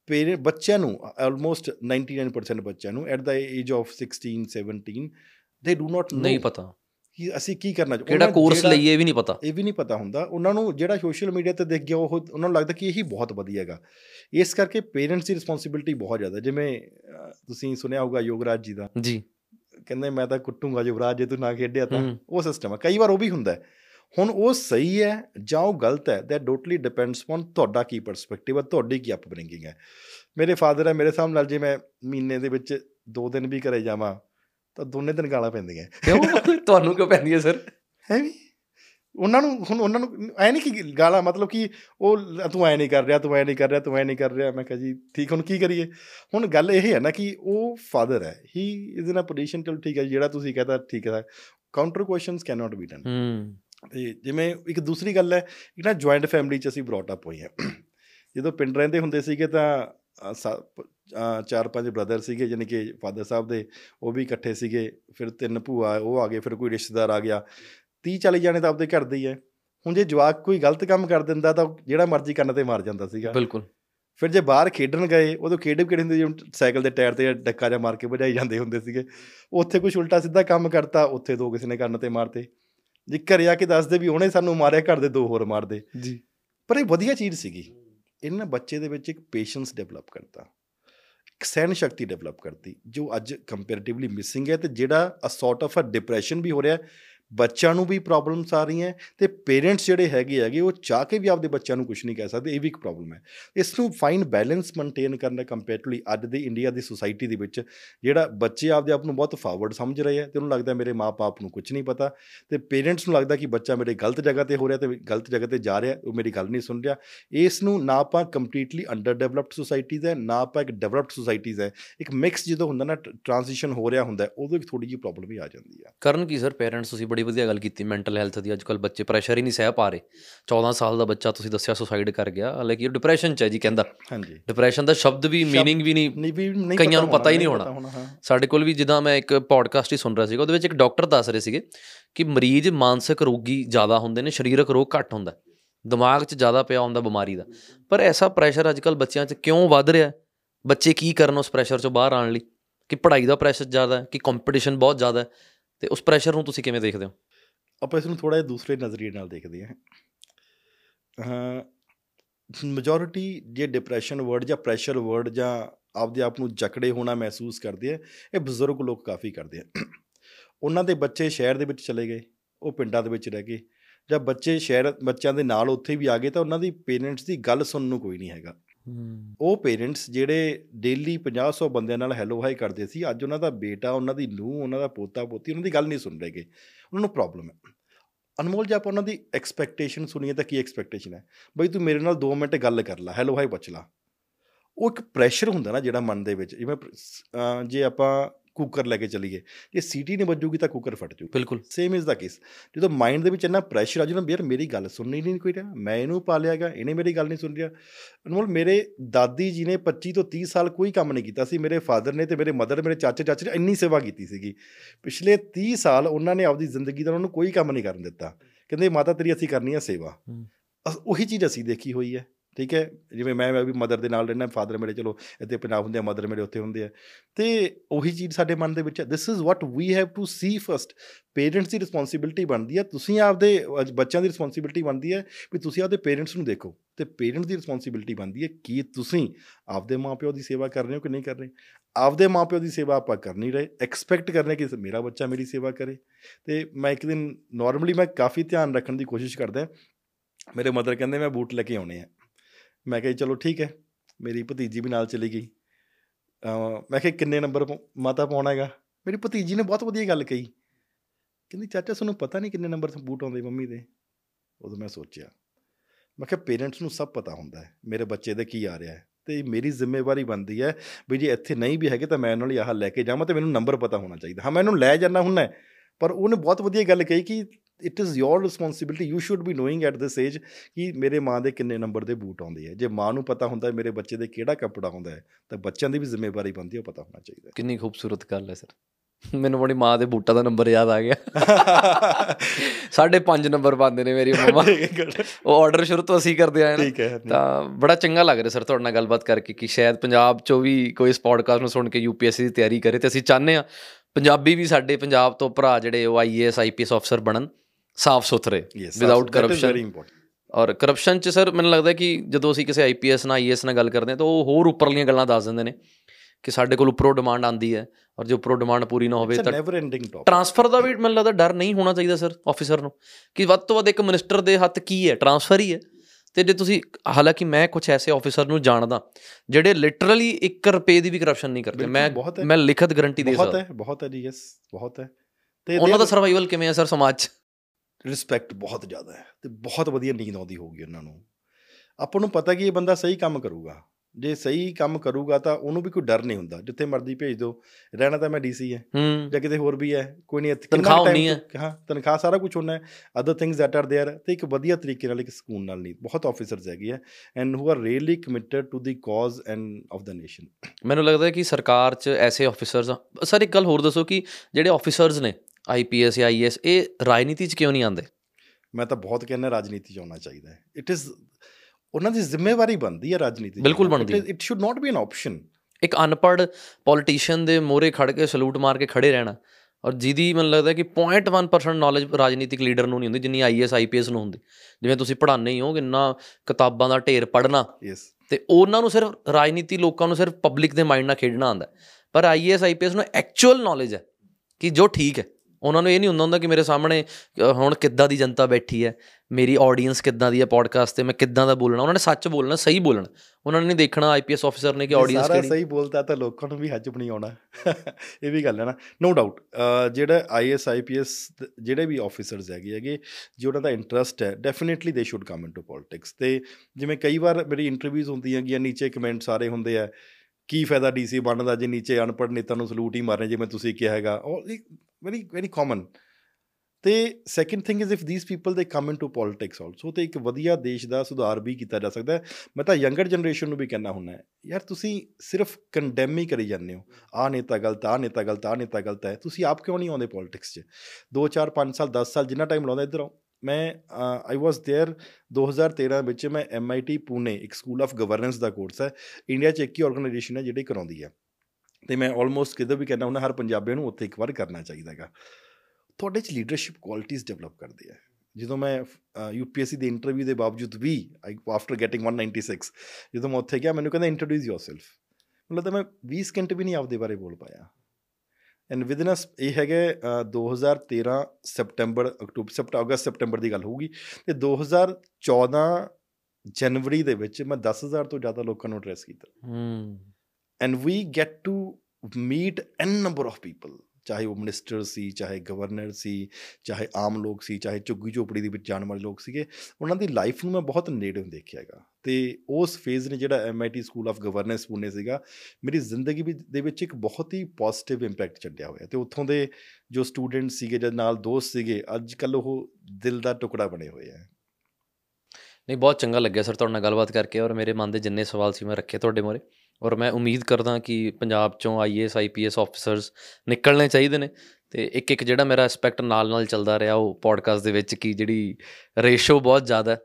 ਪੇਰੈਂਟ ਬੱਚਿਆਂ ਨੂੰ ਆਲਮੋਸਟ 99% ਬੱਚਿਆਂ ਨੂੰ ਐਟ ਦਾ ਏਜ ਆਫ 16 17 ਦੇ ਡੂ ਨਾਟ ਨਹੀਂ ਨੋ ਪਤਾ। ਕਿ ਅਸੀਂ ਕੀ ਕਰਨਾ ਕਿਹੜਾ ਉਹਨਾਂ ਕੋਰਸ ਲਈਏ ਵੀ ਨਹੀਂ ਪਤਾ। ਇਹ ਵੀ ਨਹੀਂ ਪਤਾ ਹੁੰਦਾ। ਉਹਨਾਂ ਨੂੰ ਜਿਹੜਾ ਸੋਸ਼ਲ ਮੀਡੀਆ ਤੇ ਦੇਖ ਗਿਆ ਉਹ ਉਹਨਾਂ ਨੂੰ ਲੱਗਦਾ ਕਿ ਇਹੀ ਬਹੁਤ ਵਧੀਆ ਹੈਗਾ। ਇਸ ਕਰਕੇ ਪੇਰੈਂਟਸ ਦੀ ਰਿਸਪੌਂਸਿਬਿਲਟੀ ਬਹੁਤ ਜ਼ਿਆਦਾ। ਜਿਵੇਂ ਤੁਸੀਂ ਸੁਣਿਆ ਹੋਊਗਾ ਯੋਗਰਾਜ ਜੀ ਦਾ। ਜੀ। ਕਹਿੰਦੇ ਮੈਂ ਤਾਂ ਕੁੱਟੂੰਗਾ ਯੁਵਰਾਜ ਜੇ ਤੂੰ ਨਾ ਖੇਡਿਆ ਤਾਂ। ਉਹ ਸਿਸਟਮ ਹੈ ਕਈ ਵਾਰ ਉਹ ਵੀ ਹੁੰਦਾ ਹੈ। ਹੁਣ ਉਹ ਸਹੀ ਹੈ ਜਾਂ ਉਹ ਗਲਤ ਹੈ ਦੈਟ ਟੋਟਲੀ ਡਿਪੈਂਡਸ ਔਨ ਤੁਹਾਡਾ ਕੀ ਪਰਸਪੈਕਟਿਵ ਹੈ ਤੁਹਾਡੀ ਕੀ ਅਪਬ੍ਰਿੰਗਿੰਗ ਹੈ। ਮੇਰੇ ਫਾਦਰ ਹੈ ਮੇਰੇ ਸਾਹਮਣੇ ਨਾਲ ਜੇ ਮੈਂ ਮਹੀਨੇ ਦੇ ਵਿੱਚ ਦੋ ਦਿਨ ਵੀ ਘਰੇ ਜਾਵਾਂ ਤਾਂ ਦੋਨੇ ਦਿਨ ਗਾਲਾਂ ਪੈਂਦੀਆਂ। ਕਿਉਂ? ਤੁਹਾਨੂੰ ਕਿਉਂ ਪੈਂਦੀ ਹੈ ਸਰ ਹੈ ਵੀ। ਉਹਨਾਂ ਨੂੰ ਹੁਣ ਉਹਨਾਂ ਨੂੰ ਐ ਨਹੀਂ ਕਿ ਗਾਲਾਂ ਮਤਲਬ ਕਿ ਉਹ ਤੂੰ ਐ ਨਹੀਂ ਕਰ ਰਿਹਾ ਤੂੰ ਐ ਨਹੀਂ ਕਰ ਰਿਹਾ ਤੂੰ ਐ ਨਹੀਂ ਕਰ ਰਿਹਾ। ਮੈਂ ਕਿਹਾ ਜੀ ਠੀਕ ਹੁਣ ਕੀ ਕਰੀਏ? ਹੁਣ ਗੱਲ ਇਹ ਹੈ ਨਾ ਕਿ ਉਹ ਫਾਦਰ ਹੈ। ਹੀ ਇਜ਼ ਇਨ ਅ ਪੋਜੀਸ਼ਨ ਚਲੋ ਠੀਕ ਹੈ ਜਿਹੜਾ ਤੁਸੀਂ ਕਹਤਾ ਠੀਕ ਹੈ। Counter questions can not be done ਤੇ ਜਿਵੇਂ ਇੱਕ ਦੂਸਰੀ ਗੱਲ ਹੈ ਕਿ ਨਾ ਜੁਆਇੰਟ ਫੈਮਿਲੀ ਚ ਅਸੀਂ ਬ੍ਰੌਟ ਅਪ ਹੋਏ ਹਾਂ। ਜਦੋਂ ਪਿੰਡ ਰਹਿੰਦੇ ਹੁੰਦੇ ਸੀਗੇ ਤਾਂ ਚਾਰ ਪੰਜ ਬ੍ਰਦਰ ਸੀਗੇ ਯਾਨੀ ਕਿ ਫਾਦਰ ਸਾਹਿਬ ਦੇ ਉਹ ਵੀ ਇਕੱਠੇ ਸੀਗੇ ਫਿਰ ਤਿੰਨ ਭੂਆ ਉਹ ਆ ਗਏ ਫਿਰ ਕੋਈ ਰਿਸ਼ਤੇਦਾਰ ਆ ਗਿਆ। 30 40 ਜਾਣੇ ਤਾਂ ਆਪਦੇ ਘਰ ਦੇ ਹੀ ਹੈ ਹੁਣ ਜੇ ਜਵਾਕ ਕੋਈ ਗਲਤ ਕੰਮ ਕਰ ਦਿੰਦਾ ਤਾਂ ਜਿਹੜਾ ਮਰਜ਼ੀ ਕੰਨ ਤੇ ਮਾਰ ਜਾਂਦਾ ਸੀਗਾ। ਬਿਲਕੁਲ। ਫਿਰ ਜੇ ਬਾਹਰ ਖੇਡਣ ਗਏ ਉਦੋਂ ਖੇਡ ਕਿਹੜੇ ਹੁੰਦੇ ਜਿਵੇਂ ਸਾਈਕਲ ਦੇ ਟਾਇਰ ਤੇ ਡੱਕਾ ਜਾਂ ਮਾਰ ਕੇ ਭਜਾਈ ਜਾਂਦੇ ਹੁੰਦੇ ਸੀਗੇ। ਉੱਥੇ ਕੁਝ ਉਲਟਾ ਸਿੱਧਾ ਕੰਮ ਕਰਤਾ ਉੱਥੇ ਦੋ ਕਿਸੇ ਨੇ ਕੰਨ ਤੇ ਮਾਰਤੇ। ਜੇ ਘਰੇ ਆ ਕੇ ਦੱਸਦੇ ਵੀ ਉਹਨੇ ਸਾਨੂੰ ਮਾਰਿਆ ਘਰ ਦੇ ਦੋ ਹੋਰ ਮਾਰਦੇ। ਜੀ। ਪਰ ਇਹ ਵਧੀਆ ਚੀਜ਼ ਸੀਗੀ। ਇਹਨਾਂ ਬੱਚੇ ਦੇ ਵਿੱਚ ਇੱਕ ਪੇਸ਼ੈਂਸ ਡਿਵੈਲਪ ਕਰਤਾ। ਇੱਕ ਸਹਿਨ ਸ਼ਕਤੀ ਡਿਵੈਲਪ ਕਰਤੀ ਜੋ ਅੱਜ ਕੰਪੈਰੀਟਿਵਲੀ ਮਿਸਿੰਗ ਹੈ ਤੇ ਜਿਹੜਾ ਅ ਸੌਰਟ ਆਫ ਅ ਡਿਪਰੈਸ਼ਨ ਵੀ ਹੋ ਰਿਹਾ ਹੈ, ਬੱਚਿਆਂ ਨੂੰ ਵੀ ਪ੍ਰੋਬਲਮਸ ਆ ਰਹੀਆਂ ਤੇ ਪੇਰੈਂਟਸ ਜਿਹੜੇ ਹੈਗੇ ਹੈਗੇ ਉਹ ਚਾਹ ਕੇ ਵੀ ਆਪਦੇ ਬੱਚਿਆਂ ਨੂੰ ਕੁਝ ਨਹੀਂ ਕਹਿ ਸਕਦੇ ਇਹ ਵੀ ਇੱਕ ਪ੍ਰੋਬਲਮ ਹੈ। ਇਸ ਨੂੰ ਫਾਈਨ ਬੈਲੈਂਸ ਮੇਨਟੇਨ ਕਰਨਾ ਕੰਪੈਰੀਟਿਵਲੀ ਅੱਜ ਦੀ ਇੰਡੀਆ ਦੀ ਸੋਸਾਇਟੀ ਦੇ ਵਿੱਚ ਜਿਹੜਾ ਬੱਚੇ ਆਪਦੇ ਆਪ ਨੂੰ ਬਹੁਤ ਫਾਰਵਰਡ ਸਮਝ ਰਹੇ ਆ ਤੇ ਉਹਨੂੰ ਲੱਗਦਾ ਮੇਰੇ ਮਾਪੇ ਨੂੰ ਕੁਝ ਨਹੀਂ ਪਤਾ ਤੇ ਪੇਰੈਂਟਸ ਨੂੰ ਲੱਗਦਾ ਕਿ ਬੱਚਾ ਮੇਰੇ ਗਲਤ ਜਗ੍ਹਾ ਤੇ ਹੋ ਰਿਹਾ ਤੇ ਗਲਤ ਜਗ੍ਹਾ ਤੇ ਜਾ ਰਿਹਾ ਉਹ ਮੇਰੀ ਗੱਲ ਨਹੀਂ ਸੁਣ ਰਿਹਾ। ਇਸ ਨੂੰ ਨਾ ਆਪਾਂ ਕੰਪਲੀਟਲੀ ਅੰਡਰ ਡਿਵੈਲਪਡ ਸੁਸਾਇਟੀਜ਼ ਹੈ ਨਾ ਆਪਾਂ ਇੱਕ ਡਿਵੈਲਪਡ ਸੁਸਾਇਟੀਜ਼ ਹੈ। ਇੱਕ ਮਿਕਸ ਜਦੋਂ ਹੁੰਦਾ ਨਾ ਟ੍ਰਾਂਜੀਸ਼ਨ ਹੋ ਰਿਹਾ ਹੁੰਦਾ ਹੈ, ਉਦੋਂ ਇੱਕ ਥੋੜੀ ਜਿਹੀ ਪ੍ਰੋਬਲਮ ਵੀ ਆ ਜਾਂਦੀ ਆ ਕਰਨ ਕੀ ਸਰ ਪੇਰੈਂਟਸ ਤੁਸੀਂ ਬੜੀ ਵਧੀਆ ਗੱਲ ਕੀਤੀ ਮੈਂਟਲ ਹੈਲਥ ਦੀ। ਅੱਜਕੱਲ ਬੱਚੇ ਪ੍ਰੈਸ਼ਰ ਹੀ ਨਹੀਂ ਸਹਿ ਪਾ ਰਹੇ। 14 ਸਾਲ ਦਾ ਬੱਚਾ ਤੁਸੀਂ ਦੱਸਿਆ ਸੁਸਾਈਡ ਕਰ ਗਿਆ। ਹਾਲਾਂਕਿ ਉਹ ਡਿਪਰੈਸ਼ਨ ਚ ਹੈ ਜੀ ਕਹਿੰਦਾ। ਹਾਂਜੀ। ਡਿਪਰੈਸ਼ਨ ਦਾ ਸ਼ਬਦ ਵੀ ਮੀਨਿੰਗ ਵੀ ਨਹੀਂ ਕਈਆਂ ਨੂੰ ਪਤਾ ਹੀ ਨਹੀਂ ਹੋਣਾ। ਸਾਡੇ ਕੋਲ ਵੀ ਜਿੱਦਾਂ ਮੈਂ ਇੱਕ ਪੋਡਕਾਸਟ ਹੀ ਸੁਣ ਰਿਹਾ ਸੀਗਾ ਉਹਦੇ ਵਿੱਚ ਇੱਕ ਡਾਕਟਰ ਦੱਸ ਰਹੇ ਸੀਗੇ ਕਿ ਮਰੀਜ਼ ਮਾਨਸਿਕ ਰੋਗੀ ਜ਼ਿਆਦਾ ਹੁੰਦੇ ਨੇ ਸਰੀਰਕ ਰੋਗ ਘੱਟ ਹੁੰਦਾ। ਦਿਮਾਗ 'ਚ ਜ਼ਿਆਦਾ ਪਿਆ ਹੁੰਦਾ ਬਿਮਾਰੀ ਦਾ। ਪਰ ਐਸਾ ਪ੍ਰੈਸ਼ਰ ਅੱਜਕੱਲ ਬੱਚਿਆਂ 'ਚ ਕਿਉਂ ਵੱਧ ਰਿਹਾ? ਬੱਚੇ ਕੀ ਕਰਨ ਉਸ ਪ੍ਰੈਸ਼ਰ 'ਚੋਂ ਬਾਹਰ ਆਉਣ ਲਈ? ਕਿ ਪੜ੍ਹਾਈ ਦਾ ਪ੍ਰੈਸ਼ਰ ਜ਼ਿਆਦਾ ਹੈ ਕਿ ਕੰਪੀਟੀਸ਼ਨ ਬਹੁਤ ਜ਼ਿਆਦਾ ਹੈ। ਤੇ ਉਸ ਪ੍ਰੈਸ਼ਰ ਨੂੰ ਤੁਸੀਂ ਕਿਵੇਂ ਦੇਖਦੇ ਹੋ? ਆਪਾਂ ਇਸ ਨੂੰ ਥੋੜਾ ਜਿਹਾ ਦੂਸਰੇ ਨਜ਼ਰੀਏ ਨਾਲ ਦੇਖਦੇ ਹਾਂ। ਹਾਂ ਮੈਜੋਰਿਟੀ ਜੇ ਡਿਪਰੈਸ਼ਨ ਵਰਡ ਜਾਂ ਪ੍ਰੈਸ਼ਰ ਵਰਡ ਜਾਂ ਆਪਦੇ ਆਪ ਨੂੰ ਜਕੜੇ ਹੋਣਾ ਮਹਿਸੂਸ ਕਰਦੇ ਆ, ਇਹ ਬਜ਼ੁਰਗ ਲੋਕ ਕਾਫੀ ਕਰਦੇ ਆ। ਉਹਨਾਂ ਦੇ ਬੱਚੇ ਸ਼ਹਿਰ ਦੇ ਵਿੱਚ ਚਲੇ ਗਏ, ਉਹ ਪਿੰਡਾਂ ਦੇ ਵਿੱਚ ਰਹਿ ਗਏ ਜਾਂ ਬੱਚੇ ਸ਼ਹਿਰ, ਬੱਚਿਆਂ ਦੇ ਨਾਲ ਉੱਥੇ ਵੀ ਆ ਗਏ ਤਾਂ ਉਹਨਾਂ ਦੀ ਪੇਰੈਂਟਸ ਦੀ ਗੱਲ ਸੁਣਨ ਨੂੰ ਕੋਈ ਨਹੀਂ ਹੈਗਾ। ਉਹ ਪੇਰੈਂਟਸ ਜਿਹੜੇ ਡੇਲੀ 50-100 ਬੰਦਿਆਂ ਨਾਲ ਹੈਲੋ ਹਾਈ ਕਰਦੇ ਸੀ, ਅੱਜ ਉਹਨਾਂ ਦਾ ਬੇਟਾ, ਉਹਨਾਂ ਦੀ ਨੂੰਹ, ਉਹਨਾਂ ਦਾ ਪੋਤਾ, ਪੋਤੀ, ਉਹਨਾਂ ਦੀ ਗੱਲ ਨਹੀਂ ਸੁਣ ਰਹੇਗੇ ਉਹਨਾਂ ਨੂੰ ਪ੍ਰੋਬਲਮ ਹੈ। ਅਨਮੋਲ ਜੇ, ਆਪਾਂ ਉਹਨਾਂ ਦੀ ਐਕਸਪੈਕਟੇਸ਼ਨ ਸੁਣੀਏ ਤਾਂ ਕੀ ਐਕਸਪੈਕਟੇਸ਼ਨ ਹੈ? ਬਈ ਤੂੰ ਮੇਰੇ ਨਾਲ 2 ਮਿੰਟ ਗੱਲ ਕਰ ਲੈ, ਹੈਲੋ ਹਾਈ ਪੁੱਛ ਲਾ। ਉਹ ਇੱਕ ਪ੍ਰੈਸ਼ਰ ਹੁੰਦਾ ਨਾ ਜਿਹੜਾ ਮਨ ਦੇ ਵਿੱਚ, ਜਿਵੇਂ ਪ- ਸ- ਅਹ ਜੇ ਆਪਾਂ ਕੁੱਕਰ ਲੈ ਕੇ ਚੱਲੀਏ। ਜੇ ਸੀਟੀ ਨਹੀਂ ਵੱਜੂਗੀ ਤਾਂ ਕੁੱਕਰ ਫਟ ਜੂ। ਬਿਲਕੁਲ। ਸੇਮ ਇਜ਼ ਦਾ ਕੇਸ ਜਦੋਂ ਮਾਈਂਡ ਦੇ ਵਿੱਚ ਇੰਨਾ ਪ੍ਰੈਸ਼ਰ ਆ ਜਾਊ ਨਾ ਯਾਰ ਮੇਰੀ ਗੱਲ ਸੁਣਨੀ ਨਹੀਂ ਕੋਈ ਰਿਹਾ ਮੈਂ ਇਹਨੂੰ ਪਾਲਿਆਗਾ ਇਹਨੇ ਮੇਰੀ ਗੱਲ ਨਹੀਂ ਸੁਣ ਰਿਹਾ। ਅਨਮੋਲ ਮੇਰੇ ਦਾਦੀ ਜੀ ਨੇ 25 ਤੋਂ 30 ਸਾਲ ਕੋਈ ਕੰਮ ਨਹੀਂ ਕੀਤਾ ਸੀ। ਮੇਰੇ ਫਾਦਰ ਨੇ ਤੇ ਮੇਰੇ ਮਦਰ ਮੇਰੇ ਚਾਚੇ ਚਾਚੇ ਨੇ ਇੰਨੀ ਸੇਵਾ ਕੀਤੀ ਸੀਗੀ। ਪਿਛਲੇ 30 ਸਾਲ ਉਹਨਾਂ ਨੇ ਆਪਦੀ ਜ਼ਿੰਦਗੀ ਦਾ ਉਹਨਾਂ ਨੂੰ ਕੋਈ ਕੰਮ ਨਹੀਂ ਕਰਨ ਦਿੱਤਾ। ਕਹਿੰਦੇ ਮਾਤਾ ਤੇਰੀ ਅਸੀਂ ਕਰਨੀ ਆ ਸੇਵਾ। ਉਹੀ ਚੀਜ਼ ਅਸੀਂ ਦੇਖੀ ਹੋਈ ਹੈ। ਠੀਕ ਹੈ? ਜਿਵੇਂ ਮੈਂ ਮੈਂ ਵੀ ਮਦਰ ਦੇ ਨਾਲ ਰਹਿਣਾ ਫਾਦਰ ਮੇਰੇ ਚਲੋ ਇੱਥੇ ਪੰਜਾਬ ਹੁੰਦੇ ਆ ਮਦਰ ਮੇਰੇ ਉੱਥੇ ਹੁੰਦੇ ਆ। ਤੇ ਉਹੀ ਚੀਜ਼ ਸਾਡੇ ਮਨ ਦੇ ਵਿੱਚ ਹੈ this is what we have to see first parents the responsibility ਬਣਦੀ ਹੈ ਤੁਸੀਂ ਆਪਦੇ ਅਹ, ਬੱਚਿਆਂ ਦੀ ਰਿਸਪੌਂਸਿਬਿਲਟੀ ਬਣਦੀ ਹੈ ਵੀ ਤੁਸੀਂ ਆਪਦੇ ਪੇਰੈਂਟਸ ਨੂੰ ਦੇਖੋ। ਤੇ ਪੇਰੈਂਟਸ ਦੀ ਰਿਸਪੌਂਸਿਬਿਲਟੀ ਬਣਦੀ ਹੈ ਕਿ ਤੁਸੀਂ ਆਪਦੇ ਮਾਪਿਓ ਦੀ ਸੇਵਾ ਕਰ ਰਹੇ ਹੋ ਕਿ ਨਹੀਂ ਕਰ ਰਹੇ? ਆਪਦੇ ਮਾਪਿਓ ਦੀ ਸੇਵਾ ਆਪਾਂ ਕਰ ਨਹੀਂ ਰਹੇ। ਐਕਸਪੈਕਟ ਕਰ ਰਹੇ ਕਿ ਮੇਰਾ ਬੱਚਾ ਮੇਰੀ ਸੇਵਾ ਕਰੇ। ਤੇ ਮੈਂ ਇੱਕ ਦਿਨ ਨਾਰਮਲੀ ਮੈਂ ਕਾਫੀ ਧਿਆਨ ਰੱਖਣ ਦੀ ਕੋਸ਼ਿਸ਼ ਕਰਦਾ। ਮੇਰੇ ਮਦਰ ਕਹਿੰਦੇ ਮੈਂ ਬੂਟ ਲੈ ਕੇ ਆਉਣੇ ਆ। ਮੈਂ ਕਿਹਾ ਜੀ, ਚਲੋ ਠੀਕ ਹੈ। ਮੇਰੀ ਭਤੀਜੀ ਵੀ ਨਾਲ ਚਲੀ ਗਈ। ਅਹ ਮੈਂ ਕਿਹਾ ਕਿੰਨੇ ਨੰਬਰ ਪ- ਮਾਤਾ ਪਾਉਣਾ ਹੈਗਾ? ਮੇਰੀ ਭਤੀਜੀ ਨੇ ਬਹੁਤ ਵਧੀਆ ਗੱਲ ਕਹੀ। ਕਹਿੰਦੀ ਚਾਚਾ ਤੁਹਾਨੂੰ ਪਤਾ ਨਹੀਂ ਕਿੰਨੇ ਨੰਬਰ ਤੋਂ ਬੂਟ ਆਉਂਦੇ ਮੰਮੀ ਦੇ? ਉਦੋਂ ਮੈਂ ਸੋਚਿਆ। ਮੈਂ ਕਿਹਾ ਪੇਰੈਂਟਸ ਨੂੰ ਸਭ ਪਤਾ ਹੁੰਦਾ ਹੈ ਮੇਰੇ ਬੱਚੇ ਦੇ ਕੀ ਆ ਰਿਹਾ ਹੈ ਤੇ ਮੇਰੀ ਜ਼ਿੰਮੇਵਾਰੀ ਬਣਦੀ ਹੈ ਵੀ ਜੇ ਇੱਥੇ ਨਹੀਂ ਵੀ ਹੈਗੇ ਤਾਂ ਮੈਂ ਉਹਨਾਂ ਲਈ ਆਹ ਲੈ ਕੇ ਜਾਵਾਂ ਤੇ ਮੈਨੂੰ ਨੰਬਰ ਪਤਾ ਹੋਣਾ ਚਾਹੀਦਾ। ਹਾਂ ਮੈਂ ਇਹਨੂੰ ਲੈ ਜਾਣਾ ਹੁੰਨਾ ਪਰ ਉਹਨੇ ਬਹੁਤ ਵਧੀਆ ਗੱਲ ਕਹੀ ਕਿ it is your responsibility you should be knowing at this age ਕਿ ਮੇਰੇ ਮਾਂ ਦੇ ਕਿੰਨੇ ਨੰਬਰ ਦੇ ਬੂਟ ਆਉਂਦੇ ਆ। ਜੇ ਮਾਂ ਨੂੰ ਪਤਾ ਹੁੰਦਾ ਮੇਰੇ ਬੱਚੇ ਦੇ ਕਿਹੜਾ ਕੱਪੜਾ ਆਉਂਦਾ ਹੈ ਤਾਂ ਬੱਚਿਆਂ ਦੀ ਵੀ ਜ਼ਿੰਮੇਵਾਰੀ ਬਣਦੀ ਹੈ ਉਹ ਪਤਾ ਹੋਣਾ ਚਾਹੀਦਾ ਕਿੰਨੀ ਖੂਬਸੂਰਤ ਗੱਲ ਹੈ ਸਰ। ਮੈਨੂੰ ਆਪਣੀ ਮਾਂ ਦੇ ਬੂਟਾਂ ਦਾ ਨੰਬਰ ਯਾਦ ਆ ਗਿਆ। ਸਾਢੇ 5 ਨੰਬਰ ਪਾਉਂਦੇ ਨੇ ਮੇਰੀ ਮਮਾ। ਉਹ ਆਰਡਰ ਸ਼ੁਰੂ ਤੋਂ ਅਸੀਂ ਕਰਦੇ ਆਏ ਨਾ। ਤਾਂ ਬੜਾ ਚੰਗਾ ਲੱਗ ਰਿਹਾ ਸਰ ਤੁਹਾਡੇ ਨਾਲ ਗੱਲਬਾਤ ਕਰਕੇ ਕਿ ਸ਼ਾਇਦ ਪੰਜਾਬ ਚੋਂ ਵੀ ਕੋਈ ਇਸ ਪੋਡਕਾਸਟ ਨੂੰ ਸੁਣ ਕੇ ਯੂਪੀਐਸਸੀ ਦੀ ਤਿਆਰੀ ਕਰੇ। ਤੇ ਅਸੀਂ ਚਾਹੁੰਦੇ ਆ ਪੰਜਾਬੀ ਵੀ ਸਾਡੇ ਪੰਜਾਬ ਤੋਂ ਭਰਾ ਜਿਹੜੇ ਉਹ ਆਈਏਐਸ ਆਈਪੀਐਸ ਅਫਸਰ ਬਣਨ। ਸਾਫ਼ ਸੁਥਰੇ ਵਿਦਆਊਟ ਕਰਪਸ਼ਨ ਔਰ ਕਰਪਸ਼ਨ ਚ ਸਰ ਮੈਨੂੰ ਲੱਗਦਾ ਕਿ ਜਦੋਂ ਅਸੀਂ ਕਿਸੇ ਆਈਪੀਐਸ ਨਾਲ ਆਈਐਸ ਨਾਲ ਗੱਲ ਕਰਦੇ ਹਾਂ ਤਾਂ ਉਹ ਹੋਰ ਉੱਪਰਲੀਆਂ ਗੱਲਾਂ ਦੱਸ ਦਿੰਦੇ ਨੇ ਕਿ ਸਾਡੇ ਕੋਲ ਉੱਪਰੋਂ ਡਿਮਾਂਡ ਆਂਦੀ ਹੈ ਔਰ ਜੇ ਉੱਪਰੋਂ ਡਿਮਾਂਡ ਪੂਰੀ ਨਾ ਹੋਵੇ ਤਾਂ ਟ੍ਰਾਂਸਫਰ ਦਾ ਵੀ ਮੈਨੂੰ ਲੱਗਦਾ ਡਰ ਨਹੀਂ ਹੋਣਾ ਚਾਹੀਦਾ ਸਰ ਆਫੀਸਰ ਨੂੰ। ਕਿ ਵੱਧ ਤੋਂ ਵੱਧ ਇੱਕ ਮਿਨਿਸਟਰ ਦੇ ਹੱਥ ਕੀ ਹੈ? ਟ੍ਰਾਂਸਫਰ ਹੀ ਹੈ। ਤੇ ਜੇ ਤੁਸੀਂ ਹਾਲਾਂਕਿ ਮੈਂ ਕੁਝ ਐਸੇ ਆਫੀਸਰ ਨੂੰ ਜਾਣਦਾ ਜਿਹੜੇ ਲਿਟਰਲੀ 1 ਰੁਪਏ ਦੀ ਵੀ ਕਰਪਸ਼ਨ ਨਹੀਂ ਕਰਦੇ। ਮੈਂ ਮੈਂ ਲਿਖਤ ਗਾਰੰਟੀ ਦੇ ਸਕਦਾ ਬਹੁਤ ਹੈ ਬਹੁਤ ਹੈ ਜੀ ਯਸ ਬਹੁਤ ਹੈ। ਤੇ ਉਹਨਾਂ ਦਾ ਸਰਵਾਈਵਲ ਕਿਵੇਂ ਹੈ ਸਰ ਸਮਾਜ 'ਚ? ਰਿਸਪੈਕਟ ਬਹੁਤ ਜ਼ਿਆਦਾ ਹੈ ਤੇ ਬਹੁਤ ਵਧੀਆ ਨੀਂਦ ਆਉਂਦੀ ਹੋਊਗੀ ਉਹਨਾਂ ਨੂੰ ਆਪਾਂ ਨੂੰ ਪਤਾ ਕਿ ਇਹ ਬੰਦਾ ਸਹੀ ਕੰਮ ਕਰੂਗਾ ਜੇ ਸਹੀ ਕੰਮ ਕਰੂਗਾ ਤਾਂ ਉਹਨੂੰ ਵੀ ਕੋਈ ਡਰ ਨਹੀਂ ਹੁੰਦਾ ਜਿੱਥੇ ਮਰਜ਼ੀ ਭੇਜ ਦਿਓ ਰਹਿਣਾ ਤਾਂ ਮੈਂ ਡੀਸੀ ਹੈ ਜਾਂ ਕਿਤੇ ਹੋਰ ਵੀ ਹੈ ਕੋਈ ਨਹੀਂ ਇੱਥੇ ਤਨਖਾਹ ਨਹੀਂ ਹੈ ਹਾਂ ਤਨਖਾਹ ਸਾਰਾ ਕੁਝ ਹੁੰਦਾ ਹੈ other things that are there ਤੇ ਇੱਕ ਵਧੀਆ ਤਰੀਕੇ ਨਾਲ ਇੱਕ ਸਕੂਨ ਨਾਲ ਨਹੀਂ ਬਹੁਤ ਆਫੀਸਰਸ ਹੈਗੇ ਆ and who are really committed to the cause and of the nation ਮੈਨੂੰ ਲੱਗਦਾ ਹੈ ਕਿ ਸਰਕਾਰ 'ਚ ਐਸੇ ਆਫੀਸਰਸ ਸਰ ਇੱਕ ਗੱਲ ਹੋਰ ਦੱਸੋ ਕਿ ਜਿਹੜੇ ਆਫੀਸਰਸ ਨੇ ਆਈਪੀਐਸ ਜਾਂ ਆਈਐਸ ਇਹ ਰਾਜਨੀਤੀ 'ਚ ਕਿਉਂ ਨਹੀਂ ਆਉਂਦੇ? ਮੈਂ ਤਾਂ ਬਹੁਤ ਕਹਿੰਦਾ ਰਾਜਨੀਤੀ 'ਚ ਆਉਣਾ ਚਾਹੀਦਾ ਹੈ। ਇਟ ਇਜ਼ ਉਹਨਾਂ ਦੀ ਜ਼ਿੰਮੇਵਾਰੀ ਬਣਦੀ ਹੈ ਰਾਜਨੀਤੀ ਬਿਲਕੁਲ ਬਣਦੀ ਹੈ। It should not be an option ਇੱਕ ਅਨਪੜ੍ਹ ਪੋਲੀਟੀਸ਼ੀਅਨ ਦੇ ਮੋਰੇ ਖੜ ਕੇ ਸਲੂਟ ਮਾਰ ਕੇ ਖੜੇ ਰਹਿਣਾ ਔਰ ਜਿਹਦੀ ਮੈਨੂੰ ਲੱਗਦਾ ਕਿ 0.1% ਨੌਲੇਜ ਰਾਜਨੀਤਿਕ ਲੀਡਰ ਨੂੰ ਨਹੀਂ ਹੁੰਦੀ ਜਿੰਨੀ ਆਈਐਸ ਆਈਪੀਐਸ ਨੂੰ ਹੁੰਦੀ। ਜਿਵੇਂ ਤੁਸੀਂ ਪੜ੍ਹਾਉਂਦੇ ਹੀ ਹੋ ਕਿੰਨਾ ਕਿਤਾਬਾਂ ਦਾ ਢੇਰ ਪੜ੍ਹਨਾ। ਯੈਸ ਤੇ ਉਹਨਾਂ ਨੂੰ ਸਿਰਫ ਰਾਜਨੀਤੀ ਲੋਕਾਂ ਨੂੰ ਸਿਰਫ ਪਬਲਿਕ ਦੇ ਮਾਈਂਡ ਨਾਲ ਖੇਡਣਾ ਆਉਂਦਾ ਪਰ ਆਈਐਸ ਆਈਪੀਐਸ ਨੂੰ ਐਕਚੁਅਲ ਨੌਲੇਜ ਹੈ ਕਿ ਜੋ ਠੀਕ ਹੈ। ਉਹਨਾਂ ਨੂੰ ਇਹ ਨਹੀਂ ਹੁੰਦਾ ਹੁੰਦਾ ਕਿ ਮੇਰੇ ਸਾਹਮਣੇ ਹੁਣ ਕਿੱਦਾਂ ਦੀ ਜਨਤਾ ਬੈਠੀ ਹੈ ਮੇਰੀ ਆਡੀਅנס ਕਿੱਦਾਂ ਦੀ ਹੈ ਪੋਡਕਾਸਟ ਤੇ ਮੈਂ ਕਿੱਦਾਂ ਦਾ ਬੋਲਣਾ ਉਹਨਾਂ ਨੇ ਸੱਚ ਬੋਲਣਾ ਸਹੀ ਬੋਲਣਾ। ਉਹਨਾਂ ਨੇ ਦੇਖਣਾ ਆਈਪੀਐਸ ਆਫੀਸਰ ਨੇ ਕਿ ਆਡੀਅנס ਕਿਹੜੀ ਸਾਰਾ ਸਹੀ ਬੋਲਦਾ ਤਾਂ ਲੋਕਾਂ ਨੂੰ ਵੀ ਹੱਜ ਬਣੀ ਆਉਣਾ। ਇਹ ਵੀ ਗੱਲ ਹੈ ਨਾ। ਨੋ ਡਾਊਟ ਜਿਹੜਾ ਆਈਐਸ ਆਈਪੀਐਸ ਜਿਹੜੇ ਵੀ ਆਫੀਸਰਸ ਹੈਗੇ ਹੈਗੇ ਜੋ ਉਹਨਾਂ ਦਾ ਇੰਟਰਸਟ ਹੈ definitely they should come into politics ਤੇ ਜਿਵੇਂ ਕਈ ਵਾਰ ਮੇਰੀ ਇੰਟਰਵਿਊਜ਼ ਹੁੰਦੀਆਂ ਹੈਗੀਆਂ ਨੀਚੇ ਕਮੈਂਟ ਸਾਰੇ ਹੁੰਦੇ ਆ ਕੀ ਫਾਇਦਾ ਡੀਸੀ ਬਣਨ ਦਾ ਜੇ ਨੀਚੇ ਅਨਪੜ੍ਹ ਨੇਤਾ ਨੂੰ ਸਲੂਟ ਹੀ ਮਾਰਨੇ, ਜਿਵੇਂ ਤੁਸੀਂ ਕਿਹਾ ਹੈਗਾ। ਉਹ ਵੈਰੀ ਵੈਰੀ ਕਾਮਨ ਤੇ second thing is if these people they come into politics also ਤੇ ਇੱਕ ਵਧੀਆ ਦੇਸ਼ ਦਾ ਸੁਧਾਰ ਵੀ ਕੀਤਾ ਜਾ ਸਕਦਾ ਮੈਂ ਤਾਂ ਯੰਗਰ ਜਨਰੇਸ਼ਨ ਨੂੰ ਵੀ ਕਹਿਣਾ ਹੁੰਦਾ ਯਾਰ ਤੁਸੀਂ ਸਿਰਫ ਕੰਡੈਮ ਹੀ ਕਰੀ ਜਾਂਦੇ ਹੋ। ਆ ਨੇਤਾ ਗਲਤ ਆ ਨੇਤਾ ਗਲਤ ਆ ਨੇਤਾ ਗਲਤ ਹੈ। ਤੁਸੀਂ ਆਪ ਕਿਉਂ ਨਹੀਂ ਆਉਂਦੇ ਪੋਲਿਟਿਕਸ 'ਚ? 2 4 5 ਸਾਲ 10 ਸਾਲ ਜਿੰਨਾ ਟਾਈਮ ਲਾਉਂਦਾ ਇੱਧਰ ਆਓ। ਮੈਂ ਆਈ ਵਾਸ देयर 2013 ਵਿੱਚ ਮੈਂ MIT ਪੂਨੇ ਇੱਕ ਸਕੂਲ ਆਫ ਗਵਰਨੈਂਸ ਦਾ ਕੋਰਸ ਹੈ ਇੰਡੀਆ 'ਚ ਇੱਕ ਹੀ ਆਰਗੇਨਾਈਜੇਸ਼ਨ ਹੈ ਜਿਹੜੀ ਕਰਾਉਂਦੀ ਹੈ ਤੇ ਮੈਂ ਆਲਮੋਸਟ ਕਿਤੇ ਵੀ ਕਹਿੰਦਾ ਹੁੰਦਾ ਹਰ ਪੰਜਾਬੀਆਂ ਨੂੰ ਉੱਥੇ ਇੱਕ ਵਾਰ ਕਰਨਾ ਚਾਹੀਦਾ ਹੈਗਾ ਤੁਹਾਡੇ 'ਚ ਲੀਡਰਸ਼ਿਪ ਕੁਆਲਿਟੀਆਂ ਡਿਵੈਲਪ ਕਰਦੇ ਆ ਜਦੋਂ ਮੈਂ ਯੂਪੀਐਸਸੀ ਦੇ ਇੰਟਰਵਿਊ ਦੇ ਬਾਵਜੂਦ ਵੀ ਆਫਟਰ ਗੈਟਿੰਗ 196 ਜਦੋਂ ਮੈਂ ਉੱਥੇ ਗਿਆ ਮੈਨੂੰ ਕਹਿੰਦਾ ਇੰਟਰੋਡਿਊਸ ਯੋਰਸੈਲਫ ਮਤਲਬ ਤਾਂ ਮੈਂ 20 ਸਕਿੰਟ ਵੀ ਨਹੀਂ ਆਪਦੇ ਬਾਰੇ ਬੋਲ ਪਾਇਆ ਐਂਡ ਵਿਦਨ ਅਸ ਇਹ ਹੈਗੇ 2013 ਸਪਟੈਂਬਰ ਅਕਤੂਬਰ ਸਪਟੈਂਬਰ ਅਗਸਤ ਸਪਟੈਂਬਰ ਦੀ ਗੱਲ ਹੋਊਗੀ। ਤੇ 2014 ਜਨਵਰੀ ਦੇ ਵਿੱਚ ਮੈਂ 10000 ਤੋਂ ਜ਼ਿਆਦਾ ਲੋਕਾਂ ਨੂੰ ਐਡਰੈਸ ਕੀਤਾ। ਹੂੰ। And we get to meet an number of people ਚਾਹੇ ਉਹ ਮਿਨਿਸਟਰ ਸੀ, ਚਾਹੇ ਗਵਰਨਰ ਸੀ, ਚਾਹੇ ਆਮ ਲੋਕ ਸੀ, ਚਾਹੇ ਝੁੱਗੀ ਝੋਪੜੀ ਦੇ ਵਿੱਚ ਜਾਣ ਵਾਲੇ ਲੋਕ ਸੀਗੇ, ਉਹਨਾਂ ਦੀ ਲਾਈਫ ਨੂੰ ਮੈਂ ਬਹੁਤ ਨੇੜੋਂ ਦੇਖਿਆ ਹੈਗਾ। ਤੇ ਉਸ ਫੇਜ਼ ਨੇ ਜਿਹੜਾ MIT school of governance Pune ਸੀਗਾ, ਮੇਰੀ ਜ਼ਿੰਦਗੀ ਦੇ ਵਿੱਚ ਇੱਕ ਬਹੁਤ ਹੀ ਪੋਜ਼ਿਟਿਵ ਇੰਪੈਕਟ ਛੱਡਿਆ ਹੋਇਆ। ਤੇ ਉੱਥੋਂ ਦੇ ਜੋ ਸਟੂਡੈਂਟ ਸੀਗੇ ਜਦ ਨਾਲ ਦੋਸਤ ਸੀਗੇ ਅੱਜ ਕੱਲ ਉਹ ਦਿਲ ਦਾ ਟੁਕੜਾ ਬਣੇ ਹੋਏ ਆ। ਨਹੀਂ, ਬਹੁਤ ਚੰਗਾ ਲੱਗਿਆ ਸਰ ਤੁਹਾਡੇ ਨਾਲ ਗੱਲਬਾਤ ਕਰਕੇ ਔਰ ਮੇਰੇ ਮਨ ਦੇ ਜਿੰਨੇ ਸਵਾਲ ਸੀ ਮੈਂ ਰੱਖੇ ਤੁਹਾਡੇ ਮੋਰੇ ਔਰ ਮੈਂ ਉਮੀਦ ਕਰਦਾ ਕਿ ਪੰਜਾਬ ਚੋਂ ਆਈਏਐਸ ਆਈਪੀਐਸ ਆਫੀਸਰਸ ਨਿਕਲਣੇ ਚਾਹੀਦੇ ਨੇ ਤੇ ਇੱਕ ਇੱਕ ਜਿਹੜਾ ਮੇਰਾ ਐਸਪੈਕਟ ਨਾਲ ਨਾਲ ਚੱਲਦਾ ਰਿਹਾ ਉਹ ਪੋਡਕਾਸਟ ਦੇ ਵਿੱਚ ਕੀ ਜਿਹੜੀ ਰੇਸ਼ੋ ਬਹੁਤ ਜ਼ਿਆਦਾ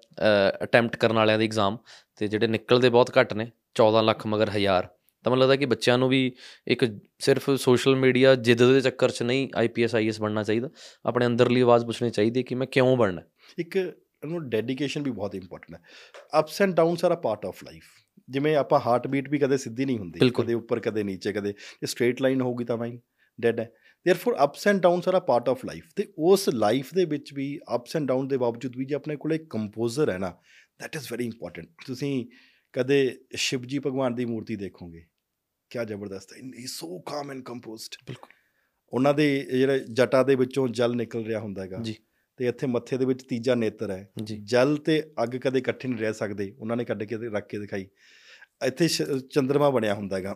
ਅਟੈਂਪਟ ਕਰਨ ਵਾਲਿਆਂ ਦੇ ਐਗਜ਼ਾਮ ਤੇ ਜਿਹੜੇ ਨਿਕਲਦੇ ਬਹੁਤ ਘੱਟ ਨੇ 14 ਲੱਖ ਮਗਰ ਹਜ਼ਾਰ। ਤਾਂ ਮੈਨੂੰ ਲੱਗਦਾ ਕਿ ਬੱਚਿਆਂ ਨੂੰ ਵੀ ਇੱਕ ਸਿਰਫ ਸੋਸ਼ਲ ਮੀਡੀਆ ਜਿੱਦ ਦੇ ਚੱਕਰ 'ਚ ਨਹੀਂ ਆਈਪੀਐਸ ਆਈਐਸ ਬਣਨਾ ਚਾਹੀਦਾ। ਆਪਣੇ ਅੰਦਰਲੀ ਆਵਾਜ਼ ਪੁੱਛਣੀ ਚਾਹੀਦੀ ਕਿ ਮੈਂ ਕਿਉਂ ਬਣਨਾ? ਇੱਕ ਉਹਨੂੰ ਡੈਡੀਕੇਸ਼ਨ ਵੀ ਬਹੁਤ ਇੰਪੋਰਟੈਂਟ ਹੈ। Ups and downs are a part of life ਜਿਵੇਂ ਆਪਾਂ ਹਾਰਟ ਬੀਟ ਵੀ ਕਦੇ ਸਿੱਧੀ ਨਹੀਂ ਹੁੰਦੀ ਕਦੇ ਉੱਪਰ ਕਦੇ ਨੀਚੇ ਕਦੇ ਸਟ੍ਰੇਟ ਲਾਈਨ ਹੋਊਗੀ ਤਾਂ ਵਾਈਨ ਡੈਡ ਹੈ। Therefore ups and downs are a part of life ਤੇ ਉਸ ਲਾਈਫ ਦੇ ਵਿੱਚ ਵੀ ਅਪਸ ਐਂਡ ਡਾਊਨ ਦੇ ਬਾਵਜੂਦ ਵੀ ਜੇ ਆਪਣੇ ਕੋਲ ਇੱਕ ਕੰਪੋਜ਼ਰ ਹੈ ਨਾ ਥੈਟ ਇਜ਼ ਵੈਰੀ ਇੰਪੋਰਟੈਂਟ ਤੁਸੀਂ ਕਦੇ ਸ਼ਿਵ ਜੀ ਭਗਵਾਨ ਦੀ ਮੂਰਤੀ ਦੇਖੋਗੇ। ਕੀ ਜ਼ਬਰਦਸਤ ਹੈ ਹੀ ਸੋ ਕਾਮ ਐਂਡ ਕੰਪੋਜ਼ਡ ਬਿਲਕੁਲ। ਉਹਨਾਂ ਦੇ ਜਿਹੜਾ ਜਟਾ ਦੇ ਵਿੱਚੋਂ ਜਲ ਨਿਕਲ ਰਿਹਾ ਹੁੰਦਾ ਹੈਗਾ। ਜੀ। ਤੇ ਇੱਥੇ ਮੱਥੇ ਦੇ ਵਿੱਚ ਤੀਜਾ ਨੇਤਰ ਹੈ। ਜਲ ਤੇ ਅੱਗ ਕਦੇ ਇਕੱਠੇ ਨਹੀਂ ਰਹਿ ਸਕਦੇ। ਉਹਨਾਂ ਨੇ ਕੱਢ ਕੇ ਰੱਖ ਕੇ ਦਿਖਾਈ। ਇੱਥੇ ਸ਼- ਚੰਦਰਮਾ ਬਣਿਆ ਹੁੰਦਾ ਹੈਗਾ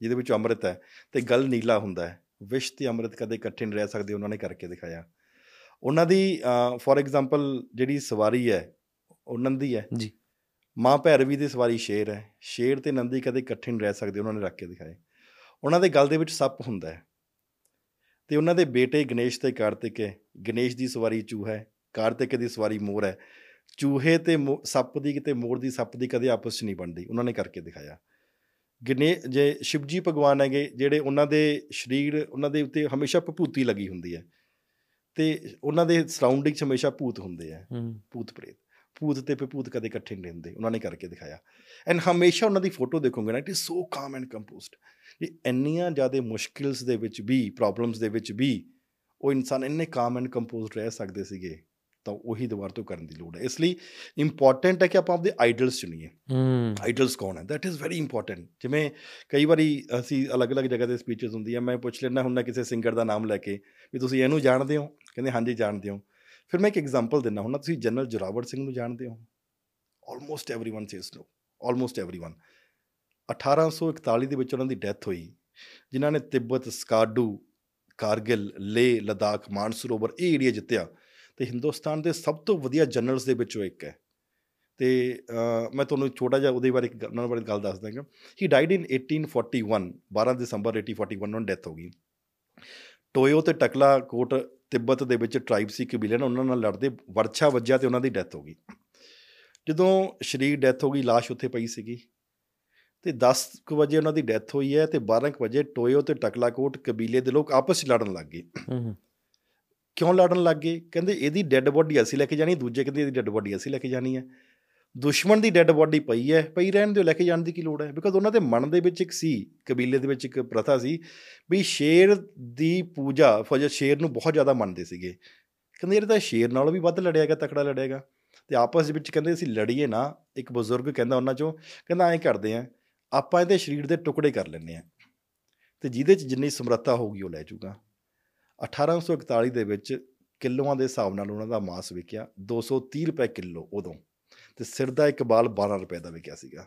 ਜਿਹਦੇ ਵਿੱਚ ਅੰਮ੍ਰਿਤ ਹੈ ਤੇ ਗਲ ਨੀਲਾ ਹੁੰਦਾ ਹੈ। ਵਿਸ਼ ਤੇ ਅੰਮ੍ਰਿਤ ਕਦੇ ਇਕੱਠੇ ਨਹੀਂ ਰਹਿ ਸਕਦੇ ਉਹਨਾਂ ਨੇ ਕਰਕੇ ਦਿਖਾਇਆ। ਉਹਨਾਂ ਦੀ ਫੋਰ ਐਗਜ਼ਾਮਪਲ ਜਿਹੜੀ ਸਵਾਰੀ ਹੈ ਉਹ ਨੰਦੀ ਹੈ ਜੀ। ਮਾਂ ਭੈਰਵੀ ਦੀ ਸਵਾਰੀ ਸ਼ੇਰ ਹੈ। ਸ਼ੇਰ ਤੇ ਨੰਦੀ ਕਦੇ ਇਕੱਠੇ ਨਹੀਂ ਰਹਿ ਸਕਦੇ ਉਹਨਾਂ ਨੇ ਰੱਖ ਕੇ ਦਿਖਾਏ। ਉਹਨਾਂ ਦੇ ਗਲ ਦੇ ਵਿੱਚ ਸੱਪ ਹੁੰਦਾ ਹੈ। ਤੇ ਉਹਨਾਂ ਦੇ ਬੇਟੇ ਗਣੇਸ਼ ਤੇ ਕਾਰਤਿਕ ਹੈ। ਗਣੇਸ਼ ਦੀ ਸਵਾਰੀ ਚੂਹਾ ਹੈ ਕਾਰਤਿਕ ਦੀ ਸਵਾਰੀ ਮੋਰ ਹੈ। ਚੂਹੇ ਤੇ ਸੱਪ ਦੀ ਕਿਤੇ ਮੋਰ ਦੀ ਸੱਪ ਦੀ ਕਦੇ ਆਪਸ 'ਚ ਨਹੀਂ ਬਣਦੀ। ਉਹਨਾਂ ਨੇ ਕਰਕੇ ਦਿਖਾਇਆ। ਗਨੇ ਜੇ ਸ਼ਿਵਜੀ ਭਗਵਾਨ ਹੈਗੇ ਜਿਹੜੇ ਉਹਨਾਂ ਦੇ ਸਰੀਰ ਉਹਨਾਂ ਦੇ ਉੱਤੇ ਹਮੇਸ਼ਾ ਭਭੂਤੀ ਲੱਗੀ ਹੁੰਦੀ ਹੈ। ਤੇ ਉਹਨਾਂ ਦੇ ਸਰਾਊਂਡਿੰਗ 'ਚ ਹਮੇਸ਼ਾ ਭੂਤ ਹੁੰਦੇ ਆ। ਭੂਤ ਪ੍ਰੇਤ। ਭੂਤ ਤੇ ਭੂਤ ਕਦੇ ਇਕੱਠੇ ਨਹੀਂ ਹੁੰਦੇ ਉਹਨਾਂ ਨੇ ਕਰਕੇ ਦਿਖਾਇਆ। ਐਂਡ ਹਮੇਸ਼ਾ ਉਹਨਾਂ ਦੀ ਫੋਟੋ ਦੇਖੋਗੇ ਨਾ ਇਟ ਇਜ਼ ਸੋ ਕਾਮ ਐਂਡ ਕੰਪੋਜ਼ਡ ਇਹ ਇੰਨੀਆਂ ਜ਼ਿਆਦਾ ਮੁਸ਼ਕਿਲਸ ਦੇ ਵਿੱਚ ਵੀ ਪ੍ਰੋਬਲਮਸ ਦੇ ਵਿੱਚ ਵੀ ਉਹ ਇਨਸਾਨ ਇੰਨੇ ਕਾਮ ਐਂਡ ਕੰਪੋਜ਼ਡ ਰਹਿ ਸਕਦੇ ਸੀਗੇ। ਤਾਂ ਉਹੀ ਦੁਬਾਰਾ ਤੋਂ ਕਰਨ ਦੀ ਲੋੜ ਹੈ ਇਸ ਲਈ ਇੰਪੋਰਟੈਂਟ ਹੈ ਕਿ ਆਪਾਂ ਆਪਦੇ ਆਈਡਲਸ ਚੁਣੀਏ ਹੂੰ ਆਈਡਲਸ ਕੌਣ ਹੈ ਦੈਟ ਇਜ਼ ਵੈਰੀ ਇੰਪੋਰਟੈਂਟ ਜਿਵੇਂ ਕਈ ਵਾਰੀ ਅਸੀਂ ਅਲੱਗ-ਅਲੱਗ ਜਗ੍ਹਾ ਤੇ ਸਪੀਚਸ ਹੁੰਦੀਆਂ ਮੈਂ ਪੁੱਛ ਲੈਣਾ ਹੁੰਦਾ ਕਿਸੇ ਸਿੰਗਰ ਦਾ ਨਾਮ ਲੈ ਕੇ ਵੀ ਤੁਸੀਂ ਇਹਨੂੰ ਜਾਣਦੇ ਹੋ ਕਹਿੰਦੇ ਹਾਂਜੀ ਜਾਣਦੇ ਹੋ ਫਿਰ ਮੈਂ ਇੱਕ ਐਗਜ਼ਾਮਪਲ ਦਿੰਦਾ ਹੁੰਦਾ ਤੁਸੀਂ ਜਨਰਲ ਜੋਰਾਵਰ ਸਿੰਘ ਨੂੰ ਜਾਣਦੇ ਹੋ almost everyone says no almost everyone 1841 ਦੇ ਵਿੱਚ ਉਹਨਾਂ ਦੀ ਡੈਥ ਹੋਈ ਜਿਨ੍ਹਾਂ ਨੇ ਤਿੱਬਤ ਸਕਾਡੂ ਕਾਰਗਿਲ ਲੇ ਲਦਾਖ ਮਾਨਸਰੋਵਰ ਇਹ ਏਰੀਆ ਜਿੱਤਿਆ ਤੇ ਹਿੰਦੁਸਤਾਨ ਦੇ ਸਭ ਤੋਂ ਵਧੀਆ ਜਨਰਲਸ ਦੇ ਵਿੱਚੋਂ ਇੱਕ ਹੈ। ਤੇ ਅਹ, ਮੈਂ ਤੁਹਾਨੂੰ ਛੋਟਾ ਜਿਹਾ ਉਹਦੇ ਬਾਰੇ ਇੱਕ ਗੱਲ- ਉਹਨਾਂ ਬਾਰੇ ਗੱਲ ਦੱਸ ਦਾਂਗਾ ਹੀ ਡਾਈਡ ਇਨ 1841 12 ਦਸੰਬਰ 1841 ਨੂੰ ਡੈਥ ਹੋ ਗਈ। ਟੋਇਓ ਤੇ ਟਕਲਾ ਕੋਟ ਤਿੱਬਤ ਦੇ ਵਿੱਚ ਟ੍ਰਾਈਬ ਸੀ ਕਬੀਲੇ ਨਾਲ ਉਹਨਾਂ ਨਾਲ ਲੜਦੇ ਵਰਛਾ ਵੱਜਿਆ ਤੇ ਉਹਨਾਂ ਦੀ ਡੈਥ ਹੋ ਗਈ। ਜਦੋਂ ਸ਼ਰੀਰ ਡੈਥ ਹੋ ਗਈ ਲਾਸ਼ ਉੱਥੇ ਪਈ ਸੀਗੀ। ਤੇ 10 ਕੁ ਵਜੇ ਉਹਨਾਂ ਦੀ ਡੈਥ ਹੋਈ ਹੈ ਤੇ 12 ਕੁ ਵਜੇ ਟੋਇਓ ਤੇ ਟਕਲਾ ਕੋਟ ਕਬੀਲੇ ਦੇ ਲੋਕ ਆਪਸ ਵਿੱਚ ਲੜਨ ਲੱਗ ਗਏ। ਹੂੰ। ਕਿਉਂ ਲੜਨ ਲੱਗ ਗਏ? ਕਹਿੰਦੇ ਇਹਦੀ ਡੈੱਡ ਬੋਡੀ ਅਸੀਂ ਲੈ ਕੇ ਜਾਣੀ, ਦੂਜੇ ਕਹਿੰਦੇ ਇਹਦੀ ਡੈੱਡ ਬੋਡੀ ਅਸੀਂ ਲੈ ਕੇ ਜਾਣੀ ਹੈ। ਦੁਸ਼ਮਣ ਦੀ ਡੈੱਡ ਬੋਡੀ ਪਈ ਹੈ, ਪਈ ਰਹਿਣ ਦਿਓ, ਲੈ ਕੇ ਜਾਣ ਦੀ ਕੀ ਲੋੜ ਹੈ? ਬਿਕਾਜ਼ ਉਹਨਾਂ ਦੇ ਮਨ ਦੇ ਵਿੱਚ ਇੱਕ ਸੀ, ਕਬੀਲੇ ਦੇ ਵਿੱਚ ਇੱਕ ਪ੍ਰਥਾ ਸੀ ਵੀ ਸ਼ੇਰ ਦੀ ਪੂਜਾ ਫੌਜ ਸ਼ੇਰ ਨੂੰ ਬਹੁਤ ਜ਼ਿਆਦਾ ਮੰਨਦੇ ਸੀਗੇ। ਕਹਿੰਦੇ ਇਹ ਤਾਂ ਸ਼ੇਰ ਨਾਲੋਂ ਵੀ ਵੱਧ ਲੜਿਆਗਾ ਤਕੜਾ ਲੜਿਆਗਾ ਤੇ ਆਪਸ ਵਿੱਚ ਕਹਿੰਦੇ ਅਸੀਂ ਲੜੀਏ ਨਾ, ਇੱਕ ਬਜ਼ੁਰਗ ਕਹਿੰਦਾ ਉਹਨਾਂ ਚੋਂ, ਕਹਿੰਦਾ ਐਂ ਕਰਦੇ ਆ ਆਪਾਂ ਇਹਦੇ ਸਰੀਰ ਦੇ ਟੁਕੜੇ ਕਰ ਲੈਂਦੇ ਆ ਤੇ ਜਿਹਦੇ 'ਚ ਜਿੰਨੀ ਸਮਰੱਥਾ ਹੋਊਗੀ ਉਹ ਲੈ ਜਾਊਗਾ। 1841 ਦੇ ਵਿੱਚ ਕਿਲੋਆਂ ਦੇ ਹਿਸਾਬ ਨਾਲ ਉਹਨਾਂ ਦਾ ਮਾਸ ਵਿਕਿਆ 230 ਰੁਪਏ ਕਿਲੋ ਉਦੋਂ, ਤੇ ਸਿਰ ਦਾ ਇੱਕ ਬਾਲ 12 ਰੁਪਏ ਦਾ ਵਿਕਿਆ ਸੀਗਾ।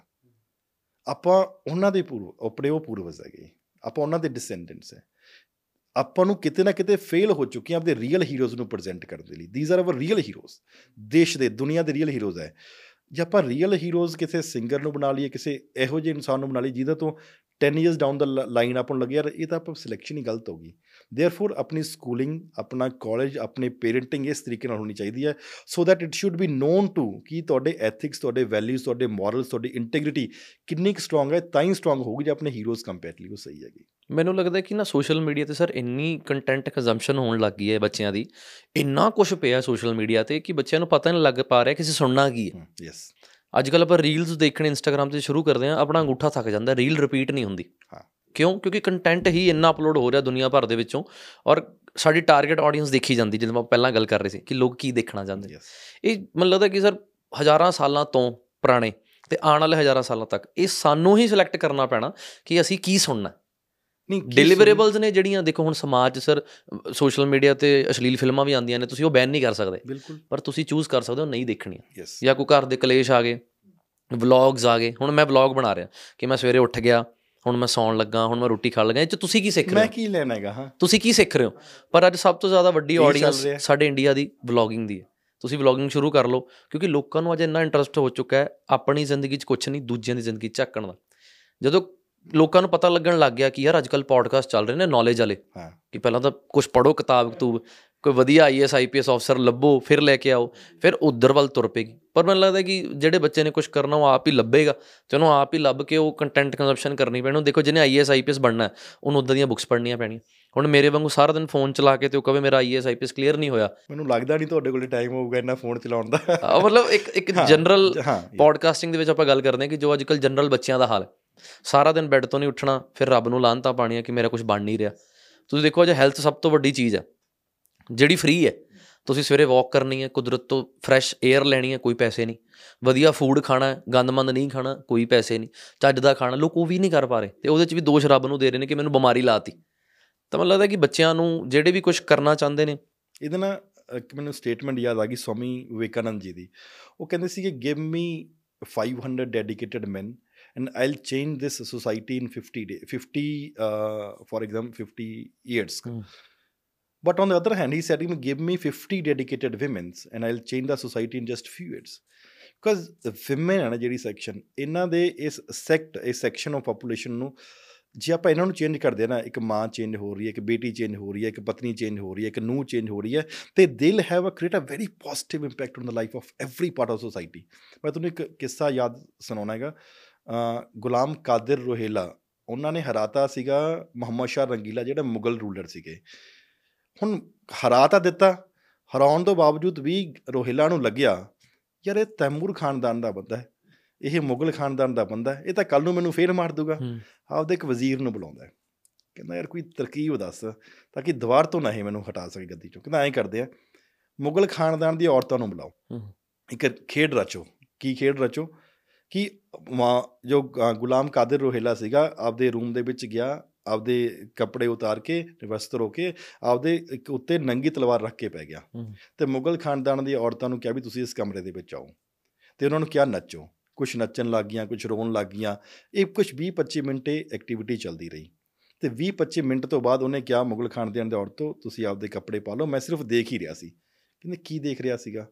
ਆਪਾਂ ਉਹਨਾਂ ਦੇ ਪੂਰਵ ਆਪਣੇ ਉਹ ਪੂਰਵਜ ਹੈਗੇ। ਆਪਾਂ ਉਹਨਾਂ ਦੇ ਡਿਸੈਂਡੈਂਟਸ ਹੈ। ਆਪਾਂ ਨੂੰ ਕਿਤੇ ਨਾ ਕਿਤੇ ਫੇਲ ਹੋ ਚੁੱਕੇ ਆ ਆਪਣੇ ਰੀਅਲ ਹੀਰੋਜ਼ ਨੂੰ ਪ੍ਰੈਜ਼ੈਂਟ ਕਰਨ ਦੇ ਲਈ। These are our real heroes ਦੇਸ਼ ਦੇ, ਦੁਨੀਆ ਦੇ ਰੀਅਲ ਹੀਰੋਜ਼ ਹੈ। ਜੇ ਆਪਾਂ ਰੀਅਲ ਹੀਰੋਜ਼ ਕਿਸੇ ਸਿੰਗਰ ਨੂੰ ਬਣਾ ਲਈਏ, ਕਿਸੇ ਇਹੋ ਜਿਹੇ ਇਨਸਾਨ ਨੂੰ ਬਣਾ ਲਈਏ, ਜਿਹਦੇ ਤੋਂ 10 ਇਅਰਸ ਡਾਊਨ ਦਾ ਲਾਈਨ ਆਪਾਂ ਨੂੰ ਲੱਗੇ ਯਾਰ ਇਹ ਤਾਂ ਆਪਾਂ ਸਿਲੈਕਸ਼ਨ ਹੀ ਗਲਤ ਹੋ ਗਈ। देयरफॉर ਆਪਣੀ ਸਕੂਲਿੰਗ ਆਪਣਾ ਕਾਲਜ ਆਪਣੀ ਪੇਰੈਂਟਿੰਗ ਇਸ ਤਰੀਕੇ ਨਾਲ ਹੋਣੀ ਚਾਹੀਦੀ ਹੈ so that it should be known to ਕਿ ਤੁਹਾਡੇ ਐਥਿਕਸ ਤੁਹਾਡੇ ਵੈਲਿਊਜ਼ ਤੁਹਾਡੇ ਮੋਰਲਸ ਤੁਹਾਡੀ ਇੰਟੈਗ੍ਰਿਟੀ ਕਿੰਨੀ ਕੁ ਸਟਰੋਂਗ ਹੈ ਤਾਂ ਹੀ ਸਟਰੋਂਗ ਹੋਊਗੀ ਜੇ ਆਪਣੇ ਹੀਰੋਜ਼ ਕੰਪੈਟਲੀ ਉਹ ਸਹੀ ਹੈਗੀ ਮੈਨੂੰ ਲੱਗਦਾ ਕਿ ਨਾ ਸੋਸ਼ਲ ਮੀਡੀਆ ਤੇ ਸਰ ਇੰਨੀ ਕੰਟੈਂਟ ਕੰਜ਼ੰਪਸ਼ਨ ਹੋਣ ਲੱਗ ਗਈ ਹੈ ਬੱਚਿਆਂ ਦੀ ਇੰਨਾ ਕੁਝ ਪਿਆ ਸੋਸ਼ਲ ਮੀਡੀਆ ਤੇ ਕਿ ਬੱਚਿਆਂ ਨੂੰ ਪਤਾ ਨਹੀਂ ਲੱਗ ਪਾ ਰਿਹਾ ਕਿ ਅਸੀਂ ਸੁਣਨਾ ਕੀ ਹੈ ਯੈਸ ਅੱਜ ਕੱਲ ਆਪਾਂ ਰੀਲਸ ਦੇਖਣੇ ਇੰਸਟਾਗ੍ਰam ਤੇ ਸ਼ੁਰੂ ਕਰਦੇ ਹਾਂ ਆਪਣਾ ਅੰਗੂਠਾ ਥੱਕ ਜਾਂਦਾ ਰੀਲ ਰਿਪੀਟ ਨਹੀਂ ਹੁੰਦੀ ਹਾਂ। ਕਿਉਂ? ਕਿਉਂਕਿ ਕੰਟੈਂਟ ਹੀ ਇੰਨਾ ਅਪਲੋਡ ਹੋ ਰਿਹਾ ਦੁਨੀਆ ਭਰ ਦੇ ਵਿੱਚੋਂ ਔਰ ਸਾਡੀ ਟਾਰਗੇਟ ਆਡੀਅנס ਦੇਖੀ ਜਾਂਦੀ ਜਿਵੇਂ ਆਪਾਂ ਪਹਿਲਾਂ ਗੱਲ ਕਰ ਰਹੇ ਸੀ ਕਿ ਲੋਕ ਕੀ ਦੇਖਣਾ ਚਾਹੁੰਦੇ ਇਹ ਮੈਨੂੰ ਲੱਗਦਾ ਕਿ ਸਰ ਹਜ਼ਾਰਾਂ ਸਾਲਾਂ ਤੋਂ ਪੁਰਾਣੇ ਤੇ ਆਉਣ ਵਾਲੇ ਹਜ਼ਾਰਾਂ ਸਾਲਾਂ ਤੱਕ ਇਹ ਸਾਨੂੰ ਹੀ ਸਿਲੈਕਟ ਕਰਨਾ ਪੈਣਾ ਕਿ ਅਸੀਂ ਕੀ ਸੁਣਨਾ। ਨਹੀਂ ਡਿਲੀਵਰੇਬਲਸ ਨੇ ਜਿਹੜੀਆਂ ਦੇਖੋ ਹੁਣ ਸਮਾਜ ਸਰ ਸੋਸ਼ਲ ਮੀਡੀਆ ਤੇ ਅਸ਼ਲੀਲ ਫਿਲਮਾਂ ਵੀ ਆਉਂਦੀਆਂ ਨੇ ਤੁਸੀਂ ਉਹ ਬੈਨ ਨਹੀਂ ਕਰ ਸਕਦੇ। ਪਰ ਤੁਸੀਂ ਚੂਜ਼ ਕਰ ਸਕਦੇ ਹੋ ਨਹੀਂ ਦੇਖਣੀਆਂ। ਜਾਂ ਕੋਈ ਘਰ ਦੇ ਕਲੇਸ਼ ਆ ਗਏ ਵਲੌਗਸ ਆ ਗਏ। ਹੁਣ ਮੈਂ ਵਲੌਗ ਬਣਾ ਰਿਹਾ ਕਿ ਮੈਂ ਸਵੇਰੇ ਉੱਠ ਗਿਆ ਹੁਣ ਮੈਂ ਸੌਣ ਲੱਗਾ ਹੁਣ ਮੈਂ ਰੋਟੀ ਖਾਣ ਲੱਗਾ ਇਹ 'ਚ ਤੁਸੀਂ ਕੀ ਸਿੱਖ ਰਹੇ ਮੈਂ ਹੋ? ਕੀ ਲੈਣਾ ਹੈਗਾ ਹਾਂ। ਤੁਸੀਂ ਕੀ ਸਿੱਖ ਰਹੇ ਹੋ? ਪਰ ਅੱਜ ਸਭ ਤੋਂ ਜ਼ਿਆਦਾ ਵੱਡੀ ਆਡੀਅנס। ਸਾਡੇ ਇੰਡੀਆ ਦੀ ਵਲੌਗਿੰਗ ਦੀ ਹੈ। ਤੁਸੀਂ ਵਲੌਗਿੰਗ ਸ਼ੁਰੂ ਕਰ ਲਓ ਕਿਉਂਕਿ ਲੋਕਾਂ ਨੂੰ ਅੱਜ ਇੰਨਾ ਇੰਟਰਸਟ ਹੋ ਚੁੱਕਾ ਹੈ ਆਪਣੀ ਜ਼ਿੰਦਗੀ 'ਚ ਕੁਝ ਨਹੀਂ ਦੂਜਿਆਂ ਦੀ ਜ਼ਿੰਦਗੀ ਝਾਕਣ ਦਾ। ਜਦੋਂ ਲੋਕਾਂ ਨੂੰ ਪਤਾ ਲੱਗਣ ਲੱਗ ਗਿਆ ਕਿ ਯਾਰ ਅੱਜ ਕੱਲ ਪੋਡਕਾਸਟ ਚੱਲ ਰਹੇ ਨੇ ਨੌਲੇਜ ਵਾਲੇ ਕਿ ਪਹਿਲਾਂ ਤਾਂ ਕੁਝ ਪੜੋ ਕਿਤਾਬ ਕਤੂਬ ਕੋਈ ਵਧੀਆ ਆਈਐਸ ਆਈਪੀਐਸ ਅਫਸਰ ਲੱਭੋ ਫਿਰ ਲੈ ਕੇ ਆਓ ਫਿਰ ਉਧਰ ਵੱਲ ਤੁਰ ਪਏਗੀ। ਪਰ ਮੈਨੂੰ ਲੱਗਦਾ ਕਿ ਜਿਹੜੇ ਬੱਚੇ ਨੇ ਕੁਝ ਕਰਨਾ ਉਹ ਆਪ ਹੀ ਲੱਭੇਗਾ। ਤੇ ਉਹਨੂੰ ਆਪ ਹੀ ਲੱਭ ਕੇ ਉਹ ਕੰਟੈਂਟ ਕੰਜ਼ੰਪਸ਼ਨ ਕਰਨੀ ਪੈਣੀ। ਉਹ ਦੇਖੋ ਜਿਹਨੇ ਆਈਐਸ ਆਈਪੀਐਸ ਬਣਨਾ ਉਹਨੂੰ ਉਦਾਂ ਦੀਆਂ ਬੁੱਕਸ ਪੜ੍ਹਨੀਆਂ ਪੈਣੀਆਂ। ਹੁਣ ਮੇਰੇ ਵਾਂਗੂ ਸਾਰਾ ਦਿਨ ਫੋਨ ਚਲਾ ਕੇ ਤੇ ਉਹ ਕਵੇ ਮੇਰਾ ਆਈਐਸ ਆਈਪੀਐਸ ਕਲੀਅਰ ਨਹੀਂ ਹੋਇਆ। ਮੈਨੂੰ ਲੱਗਦਾ ਨਹੀਂ ਤੁਹਾਡੇ ਕੋਲ ਟਾਈਮ ਹੋਊਗਾ ਇੰਨਾ ਫੋਨ ਚਲਾਉਣ ਦਾ। ਮਤਲਬ ਇੱਕ ਇੱਕ ਜਨਰਲ ਪੋਡਕਾਸਟਿੰਗ ਦੇ ਵਿੱਚ ਆਪਾਂ ਗੱਲ ਕਰਦੇ ਹਾਂ ਕਿ ਜੋ ਅੱਜ ਕੱਲ ਜਨਰਲ ਬੱਚਿਆਂ ਦਾ ਹਾਲ ਸਾਰਾ ਦਿਨ ਬੈੱਡ ਤੋਂ ਨਹੀਂ ਉੱਠਣਾ ਫਿਰ ਰੱਬ ਨੂੰ ਲਾਹਨਤਾਂ ਪਾਣੀਆਂ ਕਿ ਮੇਰਾ ਕੁਝ ਬਣ ਨਹੀਂ ਰਿਹਾ। ਤੁਸੀਂ ਦੇਖੋ ਅੱਜ ਹੈਲਥ ਸਭ ਤੋਂ ਵੱਡੀ ਚੀਜ਼ ਹੈ। ਜਿਹੜੀ ਫ੍ਰੀ ਹੈ। ਤੁਸੀਂ ਸਵੇਰੇ ਵਾਕ ਕਰਨੀ ਹੈ ਕੁਦਰਤ ਤੋਂ ਫਰੈਸ਼ 에ਅਰ ਲੈਣੀ ਹੈ ਕੋਈ ਪੈਸੇ ਨਹੀਂ। ਵਧੀਆ ਫੂਡ ਖਾਣਾ ਗੰਦਮੰਦ ਨਹੀਂ ਖਾਣਾ ਕੋਈ ਪੈਸੇ ਨਹੀਂ। ਚੱਜ ਦਾ ਖਾਣਾ ਲੋਕ ਉਹ ਵੀ ਨਹੀਂ ਕਰ ਪਾ ਰਹੇ। ਤੇ ਉਹਦੇ 'ਚ ਵੀ ਦੋਸ਼ ਰੱਬ ਨੂੰ ਦੇ ਰਹੇ ਨੇ ਕਿ ਮੈਨੂੰ ਬਿਮਾਰੀ ਲਾਤੀ। ਤਾਂ ਮੈਨੂੰ ਲੱਗਦਾ ਕਿ ਬੱਚਿਆਂ ਨੂੰ ਜਿਹੜੇ ਵੀ ਕੁਝ ਕਰਨਾ ਚਾਹੁੰਦੇ ਨੇ ਇਹਦੇ ਨਾਲ ਇੱਕ ਮੈਨੂੰ ਸਟੇਟਮੈਂਟ ਯਾਦ ਆ ਗਈ ਸਵਾਮੀ ਵਿਵੇਕਾਨੰਦ ਜੀ ਦੀ। ਉਹ ਕਹਿੰਦੇ ਸੀ ਕਿ give me 500 dedicated men and I'll change this society in 50 days, 50, uh, for example, 50 years. Hmm. But on the other hand, he said, you know, give me 50 dedicated women and I'll change the society in just few years. Because women ਹੈ ਨਾ ਜਿਹੜੀ ਸੈਕਸ਼ਨ ਇਹਨਾਂ ਦੇ ਇਸ ਸੈਕਟ ਇਸ ਸੈਕਸ਼ਨ ਆਫ ਪੋਪੂਲੇਸ਼ਨ ਨੂੰ ਜੇ ਆਪਾਂ ਇਹਨਾਂ ਨੂੰ ਚੇਂਜ ਕਰਦੇ ਆ ਨਾ ਇੱਕ ਮਾਂ ਚੇਂਜ ਹੋ ਰਹੀ ਹੈ ਇੱਕ ਬੇਟੀ ਚੇਂਜ ਹੋ ਰਹੀ ਹੈ ਇੱਕ ਪਤਨੀ ਚੇਂਜ ਹੋ ਰਹੀ ਹੈ ਇੱਕ ਨੂੰਹ ਚੇਂਜ ਹੋ ਰਹੀ ਹੈ ਤੇ they'll have a create a very positive impact on the life of every part of society ਮੈਂ ਤੁਹਾਨੂੰ ਇੱਕ ਕਿੱਸਾ ਯਾਦ ਸੁਣਾਉਣਾ ਹੈਗਾ। ਗੁਲਾਮ ਕਾਦਰ ਰੋਹੇਲਾ ਉਹਨਾਂ ਨੇ ਹਰਾਤਾ ਸੀਗਾ ਮੁਹੰਮਦ ਸ਼ਾਹ ਰੰਗੀਲਾ ਜਿਹੜਾ ਮੁਗਲ ਰੂਲਰ ਸੀਗੇ। ਹੁਣ ਹਰਾ ਤਾਂ ਦਿੱਤਾ ਹਰਾਉਣ ਤੋਂ ਬਾਵਜੂਦ ਵੀ ਰੋਹਿਲਾ ਨੂੰ ਲੱਗਿਆ ਯਾਰ ਇਹ ਤੈਮੂਰ ਖਾਨਦਾਨ ਦਾ ਬੰਦਾ ਹੈ ਇਹ ਮੁਗਲ ਖਾਨਦਾਨ ਦਾ ਬੰਦਾ ਹੈ ਇਹ ਤਾਂ ਕੱਲ ਨੂੰ ਮੈਨੂੰ ਫੇਰ ਮਾਰ ਦੂਗਾ। ਆਪਦੇ ਇੱਕ ਵਜ਼ੀਰ ਨੂੰ ਬੁਲਾਉਂਦਾ ਹੈ। ਕਹਿੰਦਾ ਯਾਰ ਕੋਈ ਤਰਕੀਬ ਦੱਸ ਤਾਂ ਕਿ ਦੀਵਾਰ ਤੋਂ ਨਾ ਇਹ ਮੈਨੂੰ ਹਟਾ ਸਕੇ ਗੱਦੀ ਚੋਂ। ਕਹਿੰਦਾ ਐਂ ਕਰਦੇ ਆ ਮੁਗਲ ਖਾਨਦਾਨ ਦੀ ਔਰਤਾਂ ਨੂੰ ਬੁਲਾਓ। ਇੱਕ ਖੇਡ ਰਚੋ। ਕੀ ਖੇਡ ਰਚੋ? ਕਿ ਜੋ ਗੁਲਾਮ ਕਾਦਰ ਰੋਹਿਲਾ ਸੀਗਾ ਆਪਦੇ ਰੂਮ ਦੇ ਵਿੱਚ ਗਿਆ ਆਪਦੇ ਕੱਪੜੇ ਉਤਾਰ ਕੇ ਵਸਤਰ ਹੋ ਕੇ ਆਪਦੇ ਇੱਕ ਉੱਤੇ ਨੰਗੀ ਤਲਵਾਰ ਰੱਖ ਕੇ ਪੈ ਗਿਆ। ਤੇ ਮੁਗਲ ਖਾਨਦਾਨ ਦੀ ਔਰਤਾਂ ਨੂੰ ਕਿਹਾ ਵੀ ਤੁਸੀਂ ਇਸ ਕਮਰੇ ਦੇ ਵਿੱਚ ਆਓ। ਤੇ ਉਹਨਾਂ ਨੂੰ ਕਿਹਾ ਨੱਚੋ। ਕੁਝ ਨੱਚਣ ਲੱਗ ਗਈਆਂ ਕੁਝ ਰੋਣ ਲੱਗ ਗਈਆਂ। ਇਹ ਕੁਝ 20 25 ਮਿੰਟ ਐਕਟੀਵਿਟੀ ਚੱਲਦੀ ਰਹੀ। ਤੇ 20 25 ਮਿੰਟ ਤੋਂ ਬਾਅਦ ਉਹਨੇ ਕਿਹਾ ਮੁਗਲ ਖਾਨਦਾਨ ਦੇ ਔਰਤੋਂ ਤੁਸੀਂ ਆਪਦੇ ਕੱਪੜੇ ਪਾ ਲਓ। ਮੈਂ ਸਿਰਫ ਦੇਖ ਹੀ ਰਿਹਾ ਸੀ। ਕਹਿੰਦੇ ਕੀ ਦੇਖ ਰਿਹਾ ਸੀਗਾ?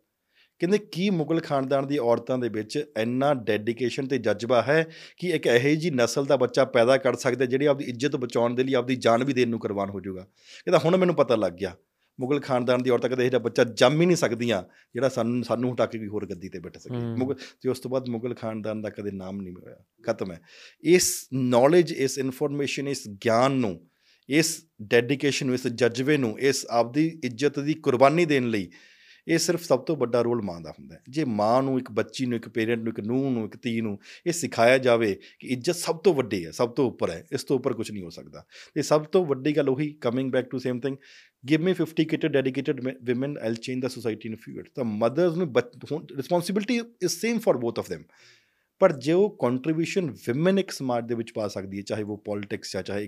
ਕਹਿੰਦੇ ਕੀ ਮੁਗਲ ਖਾਨਦਾਨ ਦੀ ਔਰਤਾਂ ਦੇ ਵਿੱਚ ਇੰਨਾ ਡੈਡੀਕੇਸ਼ਨ ਤੇ ਜਜ਼ਬਾ ਹੈ ਕਿ ਇੱਕ ਇਹੋ ਜੀ ਨਸਲ ਦਾ ਬੱਚਾ ਪੈਦਾ ਕਰ ਸਕਦਾ ਜਿਹੜੀ ਆਪਦੀ ਇੱਜ਼ਤ ਬਚਾਉਣ ਦੇ ਲਈ ਆਪਦੀ ਜਾਨ ਵੀ ਦੇਣ ਨੂੰ ਕੁਰਬਾਨ ਹੋ ਜਾਊਗਾ। ਕਹਿੰਦਾ ਹੁਣ ਮੈਨੂੰ ਪਤਾ ਲੱਗ ਗਿਆ ਮੁਗਲ ਖਾਨਦਾਨ ਦੀ ਔਰਤਾਂ ਕਦੇ ਇਹ ਜਿਹਾ ਬੱਚਾ ਜੰਮ ਹੀ ਨਹੀਂ ਸਕਦੀਆਂ ਜਿਹੜਾ ਸਾਨੂੰ ਸਾਨੂੰ ਹਟਾ ਕੇ ਵੀ ਹੋਰ ਗੱਦੀ ਤੇ ਬੈਠ ਸਕੇ। ਮੁਗਲ ਤੇ ਉਸ ਤੋਂ ਬਾਅਦ ਮੁਗਲ ਖਾਨਦਾਨ ਦਾ ਕਦੇ ਨਾਮ ਨਹੀਂ ਹੋਇਆ ਖਤਮ ਹੈ। ਇਸ ਨੌਲੇਜ ਇਸ ਇਨਫੋਰਮੇਸ਼ਨ ਇਸ ਗਿਆਨ ਨੂੰ ਇਸ ਡੈਡੀਕੇਸ਼ਨ ਨੂੰ ਇਸ ਜਜ਼ਬੇ ਨੂੰ ਇਸ ਆਪਦੀ ਇੱਜ਼ਤ ਦੀ ਕੁਰਬਾਨੀ ਦੇਣ ਲਈ ਇਹ ਸਿਰਫ ਸਭ ਤੋਂ ਵੱਡਾ ਰੋਲ ਮਾਂ ਦਾ ਹੁੰਦਾ ਹੈ। ਜੇ ਮਾਂ ਨੂੰ, ਇੱਕ ਬੱਚੀ ਨੂੰ, ਇੱਕ ਪੇਰੈਂਟ ਨੂੰ, ਇੱਕ ਨੂੰਹ ਨੂੰ, ਇੱਕ ਧੀ ਨੂੰ ਇਹ ਸਿਖਾਇਆ ਜਾਵੇ ਕਿ ਇੱਜ਼ਤ ਸਭ ਤੋਂ ਵੱਡੀ ਹੈ, ਸਭ ਤੋਂ ਉੱਪਰ ਹੈ, ਇਸ ਤੋਂ ਉੱਪਰ ਕੁਝ ਨਹੀਂ ਹੋ ਸਕਦਾ। ਤੇ ਸਭ ਤੋਂ ਵੱਡੀ ਗੱਲ ਉਹੀ coming back to same thing give me 50 kited dedicated women, i'll change the society in a few years. the mothers ਨੂੰ responsibility is same for both of them. ਪਰ ਜੋ ਕੰਟਰੀਬਿਊਸ਼ਨ ਵਿਮਨ ਇੱਕ ਸਮਾਜ ਦੇ ਵਿੱਚ ਪਾ ਸਕਦੀ ਹੈ, ਚਾਹੇ ਉਹ ਪੋਲਿਟਿਕਸ ਹੈ ਚਾਹੇ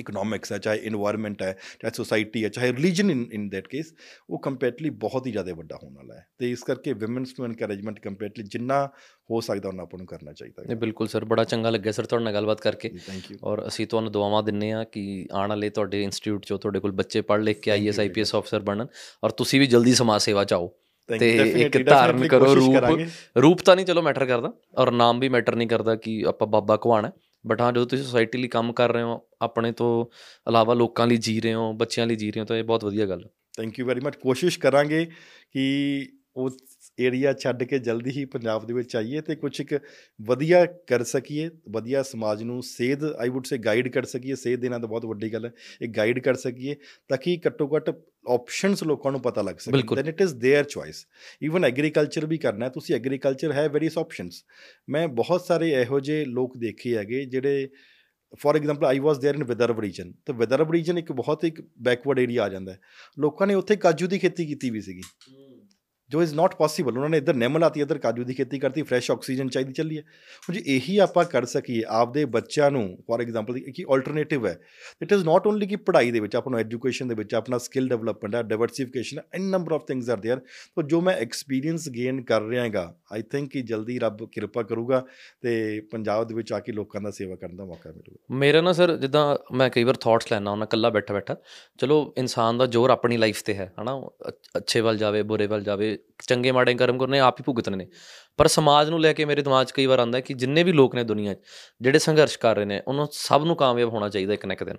ਇਕਨੋਮਿਕਸ ਹੈ ਚਾਹੇ এনवायरमेंट ਹੈ ਚਾਹੇ ਸੋਸਾਇਟੀ ਹੈ ਚਾਹੇ religion in in that case ਉਹ ਕੰਪੈਟਲੀ ਬਹੁਤ ਹੀ ਜ਼ਿਆਦਾ ਵੱਡਾ ਹੋਣ ਵਾਲਾ ਹੈ ਤੇ ਇਸ ਕਰਕੇ ਔਮਨਸ ਨੂੰ ਐਨਕਰੇਜਮੈਂਟ ਕੰਪੈਟਲੀ ਜਿੰਨਾ ਹੋ ਸਕਦਾ ਉਹਨਾਂ ਆਪਾਂ ਨੂੰ ਕਰਨਾ ਚਾਹੀਦਾ ਹੈ ਬਿਲਕੁਲ ਸਰ ਬੜਾ ਚੰਗਾ ਲੱਗਿਆ ਸਰ ਤੁਹਾਡੇ ਨਾਲ ਗੱਲਬਾਤ ਕਰਕੇ ਥੈਂਕ ਯੂ ਔਰ ਅਸੀਂ ਤੁਹਾਨੂੰ ਦੁਆਵਾਂ ਦਿੰਨੇ ਆ ਕਿ ਆਉਣ ਵਾਲੇ ਤੁਹਾਡੇ ਇੰਸਟੀਚਿਊਟ ਚੋਂ ਤੁਹਾਡੇ ਕੋਲ ਬੱਚੇ ਪੜ੍ਹ ਲਿਖ ਕੇ ਆਈਐਸ ਆਈਪੀਐਸ ਅਫਸਰ ਬਣਨ ਔਰ ਤੁਸੀਂ ਵੀ ਜਲਦੀ ਸਮਾਜ ਸੇਵਾ ਚ ਆਓ ਤੇ ਇੱਕ ਧਾਰਨ ਕਰੋ ਰੂਪ ਰੂਪ ਤਾਂ ਨਹੀਂ ਚਲੋ ਮੈਟਰ ਕਰਦਾ ਔਰ ਨਾਮ ਵੀ ਮੈਟਰ ਨਹੀਂ ਕਰਦਾ ਕਿ ਆਪਾਂ ਬਾਬਾ ਕਵਾਣਾ ਬਟ ਹਾਂ, ਜਦੋਂ ਤੁਸੀਂ ਸੋਸਾਇਟੀ ਲਈ ਕੰਮ ਕਰ ਰਹੇ ਹੋ, ਆਪਣੇ ਤੋਂ ਇਲਾਵਾ ਲੋਕਾਂ ਲਈ ਜੀ ਰਹੇ ਹੋ, ਬੱਚਿਆਂ ਲਈ ਜੀ ਰਹੇ ਹੋ, ਤਾਂ ਇਹ ਬਹੁਤ ਵਧੀਆ ਗੱਲ ਹੈ। ਥੈਂਕ ਯੂ ਵੈਰੀ ਮਚ ਕੋਸ਼ਿਸ਼ ਕਰਾਂਗੇ ਕਿ ਉਹ ਏਰੀਆ ਛੱਡ ਕੇ ਜਲਦੀ ਹੀ ਪੰਜਾਬ ਦੇ ਵਿੱਚ ਆਈਏ ਤੇ ਕੁਝ ਇੱਕ ਵਧੀਆ ਕਰ ਸਕੀਏ ਵਧੀਆ ਸਮਾਜ ਨੂੰ ਸੇਧ ਆਈ ਊਡ ਸੇ ਗਾਈਡ ਕਰ ਸਕੀਏ ਸੇਧ ਦੇਣਾ ਤਾਂ ਬਹੁਤ ਵੱਡੀ ਗੱਲ ਹੈ ਇਹ ਗਾਈਡ ਕਰ ਸਕੀਏ ਤਾਂ ਕਿ ਘੱਟੋ ਘੱਟ ਆਪਸ਼ਨਸ ਲੋਕਾਂ ਨੂੰ ਪਤਾ ਲੱਗ ਸਕੇ then it is their choice even agriculture ਵੀ ਕਰਨਾ ਹੈ ਤੁਸੀਂ ਐਗਰੀਕਲਚਰ ਹੈ ਵੇਰੀਅਸ ਆਪਸ਼ਨਸ ਮੈਂ ਬਹੁਤ ਸਾਰੇ ਇਹੋ ਜਿਹੇ ਲੋਕ ਦੇਖੇ ਹੈਗੇ ਜਿਹੜੇ for example I was there in Vidarbha region ਤੇ ਵਿਦਰਭ ਰੀਜਨ ਇੱਕ ਬਹੁਤ ਇੱਕ ਬੈਕਵਰਡ ਏਰੀਆ ਆ ਜਾਂਦਾ ਹੈ ਲੋਕਾਂ ਨੇ ਉੱਥੇ ਕਾਜੂ ਦੀ ਖੇਤੀ ਕੀਤੀ ਵੀ ਸੀਗੀ ਜੋ ਇਜ਼ ਨਾਟ ਪੋਸੀਬਲ ਉਹਨਾਂ ਨੇ ਇੱਧਰ ਨਿੰਮ ਲਾਤੀ ਇੱਧਰ ਕਾਜੂ ਦੀ ਖੇਤੀ ਕਰਤੀ ਫਰੈਸ਼ ਆਕਸੀਜਨ ਚਾਹੀਦੀ ਚੱਲੀ ਹੈ ਹੁਣ ਜੇ ਇਹੀ ਆਪਾਂ ਕਰ ਸਕੀਏ ਆਪਦੇ ਬੱਚਿਆਂ ਨੂੰ ਫੋਰ ਐਗਜ਼ਾਮਪਲ ਕਿ ਆਲਟਰਨੇਟਿਵ ਹੈ ਇਟ ਇਜ਼ ਨਾਟ ਓਨਲੀ ਕਿ ਪੜ੍ਹਾਈ ਦੇ ਵਿੱਚ ਆਪਣਾ ਐਜੂਕੇਸ਼ਨ ਦੇ ਵਿੱਚ ਆਪਣਾ ਸਕਿੱਲ ਡਿਵੈਲਪਮੈਂਟ ਹੈ ਡਾਈਵਰਸਿਫਿਕੇਸ਼ਨ ਹੈ in number of things are there ਤਾਂ ਜੋ ਮੈਂ ਐਕਸਪੀਰੀਅੰਸ ਗੇਨ ਕਰ ਰਿਹਾ ਹਾਂਗਾ ਆਈ ਥਿੰਕ ਕਿ ਜਲਦੀ ਰੱਬ ਕਿਰਪਾ ਕਰੂਗਾ ਤੇ ਪੰਜਾਬ ਦੇ ਵਿੱਚ ਆ ਕੇ ਲੋਕਾਂ ਦਾ ਸੇਵਾ ਕਰਨ ਦਾ ਮੌਕਾ ਮਿਲੂਗਾ ਮੇਰਾ ਨਾ ਸਰ ਜਿੱਦਾਂ ਮੈਂ ਕਈ ਵਾਰ ਥਾਟਸ ਲੈਣਾ ਉਹਨਾਂ ਕੱਲਾ ਬੈਠਾ ਬੈਠਾ ਚਲੋ ਇਨਸਾਨ ਦਾ ਜ਼ੋਰ ਆਪਣੀ ਲਾਈਫ ਤੇ ਹੈ ਹਨਾ ਅੱਛੇ ਵੱਲ ਜਾਵੇ ਬੁਰੇ ਵੱਲ ਜਾਵੇ ਚੰਗੇ ਮਾੜੇ ਕਰਮ ਕਰਨੇ ਆਪ ਹੀ ਭੁਗਤਣੇ ਨੇ। ਪਰ ਸਮਾਜ ਨੂੰ ਲੈ ਕੇ ਮੇਰੇ ਦਿਮਾਗ 'ਚ ਕਈ ਵਾਰ ਆਉਂਦਾ ਕਿ ਜਿੰਨੇ ਵੀ ਲੋਕ ਨੇ ਦੁਨੀਆ 'ਚ, ਜਿਹੜੇ ਸੰਘਰਸ਼ ਕਰ ਰਹੇ ਨੇ, ਉਹਨਾਂ ਸਭ ਨੂੰ ਕਾਮਯਾਬ ਹੋਣਾ ਚਾਹੀਦਾ ਇੱਕ ਨਾ ਇੱਕ ਦਿਨ।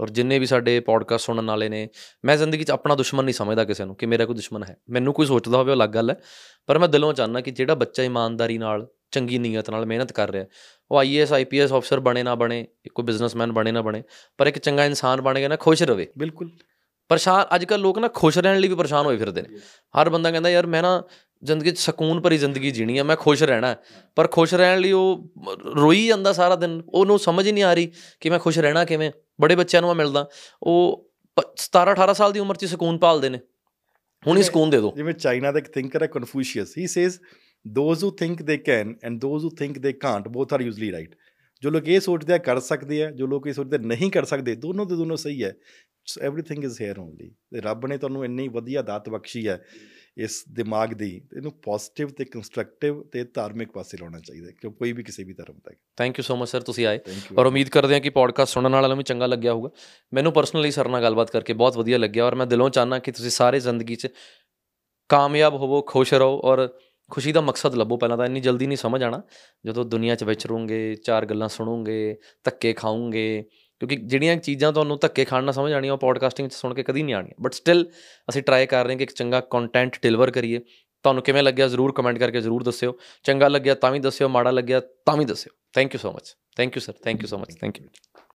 ਔਰ ਜਿੰਨੇ ਵੀ ਸਾਡੇ ਪੋਡਕਾਸਟ ਸੁਣਨ ਵਾਲੇ ਨੇ, ਮੈਂ ਜ਼ਿੰਦਗੀ 'ਚ ਆਪਣਾ ਦੁਸ਼ਮਣ ਨਹੀਂ ਸਮਝਦਾ ਕਿਸੇ ਨੂੰ ਕਿ ਮੇਰਾ ਕੋਈ ਦੁਸ਼ਮਣ ਹੈ। ਮੈਨੂੰ ਕੋਈ ਸੋਚਦਾ ਹੋਵੇ ਉਹ ਅਲੱਗ ਗੱਲ ਹੈ, ਪਰ ਮੈਂ ਦਿਲੋਂ ਚਾਹਨਾ ਕਿ ਜਿਹੜਾ ਬੱਚਾ ਇਮਾਨਦਾਰੀ ਨਾਲ, ਚੰਗੀ ਨੀਅਤ ਨਾਲ ਮਿਹਨਤ ਕਰ ਰਿਹਾ, ਉਹ ਆਈਏਐਸ ਆਈਪੀਐਸ ਅਫਸਰ ਬਣੇ ਨਾ ਬਣੇ ਕੋਈ ਬਿਜ਼ਨਸਮੈਨ ਬਣੇ ਨਾ ਬਣੇ, ਪਰ ਇੱਕ ਚੰਗਾ ਇਨਸਾਨ ਬਣ ਗਿਆ ਨਾ ਖੁਸ਼ ਰਵੇ ਬਿਲਕੁਲ। ਪਰੇਸ਼ਾਨ ਅੱਜ ਕੱਲ ਲੋਕ ਨਾ ਖੁਸ਼ ਰਹਿਣ ਲਈ ਵੀ ਪਰੇਸ਼ਾਨ ਹੋਏ ਫਿਰਦੇ ਨੇ। ਹਰ ਬੰਦਾ ਕਹਿੰਦਾ ਯਾਰ ਮੈਂ ਨਾ ਜ਼ਿੰਦਗੀ 'ਚ ਸਕੂਨ ਭਰੀ ਜ਼ਿੰਦਗੀ ਜੀਣੀ ਆ ਮੈਂ ਖੁਸ਼ ਰਹਿਣਾ ਪਰ ਖੁਸ਼ ਰਹਿਣ ਲਈ ਉਹ ਰੋਈ ਜਾਂਦਾ ਸਾਰਾ ਦਿਨ। ਉਹਨੂੰ ਸਮਝ ਹੀ ਨਹੀਂ ਆ ਰਹੀ ਕਿ ਮੈਂ ਖੁਸ਼ ਰਹਿਣਾ ਕਿਵੇਂ। ਬੜੇ ਬੱਚਿਆਂ ਨੂੰ ਮੈਂ ਮਿਲਦਾ ਉਹ 17 18 ਸਾਲ ਦੀ ਉਮਰ 'ਚ ਸਕੂਨ ਭਾਲਦੇ ਨੇ। ਹੁਣ ਹੀ ਸਕੂਨ ਦੇ ਦਿਓ ਜਿਵੇਂ ਚਾਈਨਾ ਦਾ ਇੱਕ ਥਿੰਕਰ ਹੈ Confucius he says those who think they can and those who think they can't both are usually right ਜੋ ਲੋਕ ਇਹ ਸੋਚਦੇ ਆ ਕਰ ਸਕਦੇ ਆ ਜੋ ਲੋਕ ਇਹ ਸੋਚਦੇ ਨਹੀਂ ਕਰ ਸਕਦੇ ਦੋਨੋਂ ਦੇ ਦੋਨੋਂ ਸਹੀ ਹੈ। ਐਵਰੀਥਿੰਗ ਇਜ਼ ਹੇਅਰ ਓਨਲੀ ਤੇ ਰੱਬ ਨੇ ਤੁਹਾਨੂੰ ਇੰਨੀ ਵਧੀਆ ਦਾਤ ਬਖਸ਼ੀ ਹੈ ਇਸ ਦਿਮਾਗ ਦੀ ਇਹਨੂੰ ਪੋਜ਼ਿਟਿਵ ਤੇ ਕੰਸਟਰਕਟਿਵ ਤੇ ਧਾਰਮਿਕ ਪਾਸੇ ਲਾਉਣਾ ਚਾਹੀਦਾ ਕਿਉਂ ਕੋਈ ਵੀ ਕਿਸੇ ਵੀ ਧਰਮ ਦਾ thank you so much sir ਤੁਸੀਂ ਆਏ। ਔਰ ਉਮੀਦ ਕਰਦੇ ਹਾਂ ਕਿ ਪੋਡਕਾਸਟ ਸੁਣਨ ਵਾਲਿਆਂ ਨੂੰ ਵੀ ਚੰਗਾ ਲੱਗਿਆ ਹੋਊਗਾ। ਮੈਨੂੰ ਪਰਸਨਲੀ ਸਰ ਨਾਲ ਗੱਲਬਾਤ ਕਰਕੇ ਬਹੁਤ ਵਧੀਆ ਲੱਗਿਆ ਔਰ ਮੈਂ ਦਿਲੋਂ ਚਾਹਨਾ ਕਿ ਤੁਸੀਂ ਸਾਰੇ ਜ਼ਿੰਦਗੀ 'ਚ ਕਾਮਯਾਬ ਹੋਵੋ ਖੁਸ਼ ਰਹੋ ਔਰ ਖੁਸ਼ੀ ਦਾ ਮਕਸਦ ਲੱਭੋ। ਪਹਿਲਾਂ ਤਾਂ ਇੰਨੀ ਜਲਦੀ ਨਹੀਂ ਸਮਝ ਆਣਾ ਜਦੋਂ ਦੁਨੀਆ 'ਚ ਵਿਚਰੋਗੇ ਚਾਰ ਗੱਲਾਂ ਸੁਣੋਗੇ ਧੱਕੇ ਖਾਓਗੇ ਕਿਉਂਕਿ ਜਿਹੜੀਆਂ ਚੀਜ਼ਾਂ ਤੁਹਾਨੂੰ ਧੱਕੇ ਖਾਣ ਨਾਲ ਸਮਝ ਆਣੀਆਂ ਉਹ ਪੋਡਕਾਸਟਿੰਗ 'ਚ ਸੁਣ ਕੇ ਕਦੀ ਨਹੀਂ ਆਣੀਆਂ ਬਟ ਸਟਿਲ ਅਸੀਂ ਟਰਾਈ ਕਰ ਰਹੇ ਹਾਂ ਕਿ ਇੱਕ ਚੰਗਾ ਕੰਟੈਂਟ ਡਿਲੀਵਰ ਕਰੀਏ। ਤੁਹਾਨੂੰ ਕਿਵੇਂ ਲੱਗਿਆ ਜ਼ਰੂਰ ਕਮੈਂਟ ਕਰਕੇ ਜ਼ਰੂਰ ਦੱਸਿਓ। ਚੰਗਾ ਲੱਗਿਆ ਤਾਂ ਵੀ ਦੱਸਿਓ, ਮਾੜਾ ਲੱਗਿਆ ਤਾਂ ਵੀ ਦੱਸਿਓ। Thank you so much thank you sir thank you so much thank you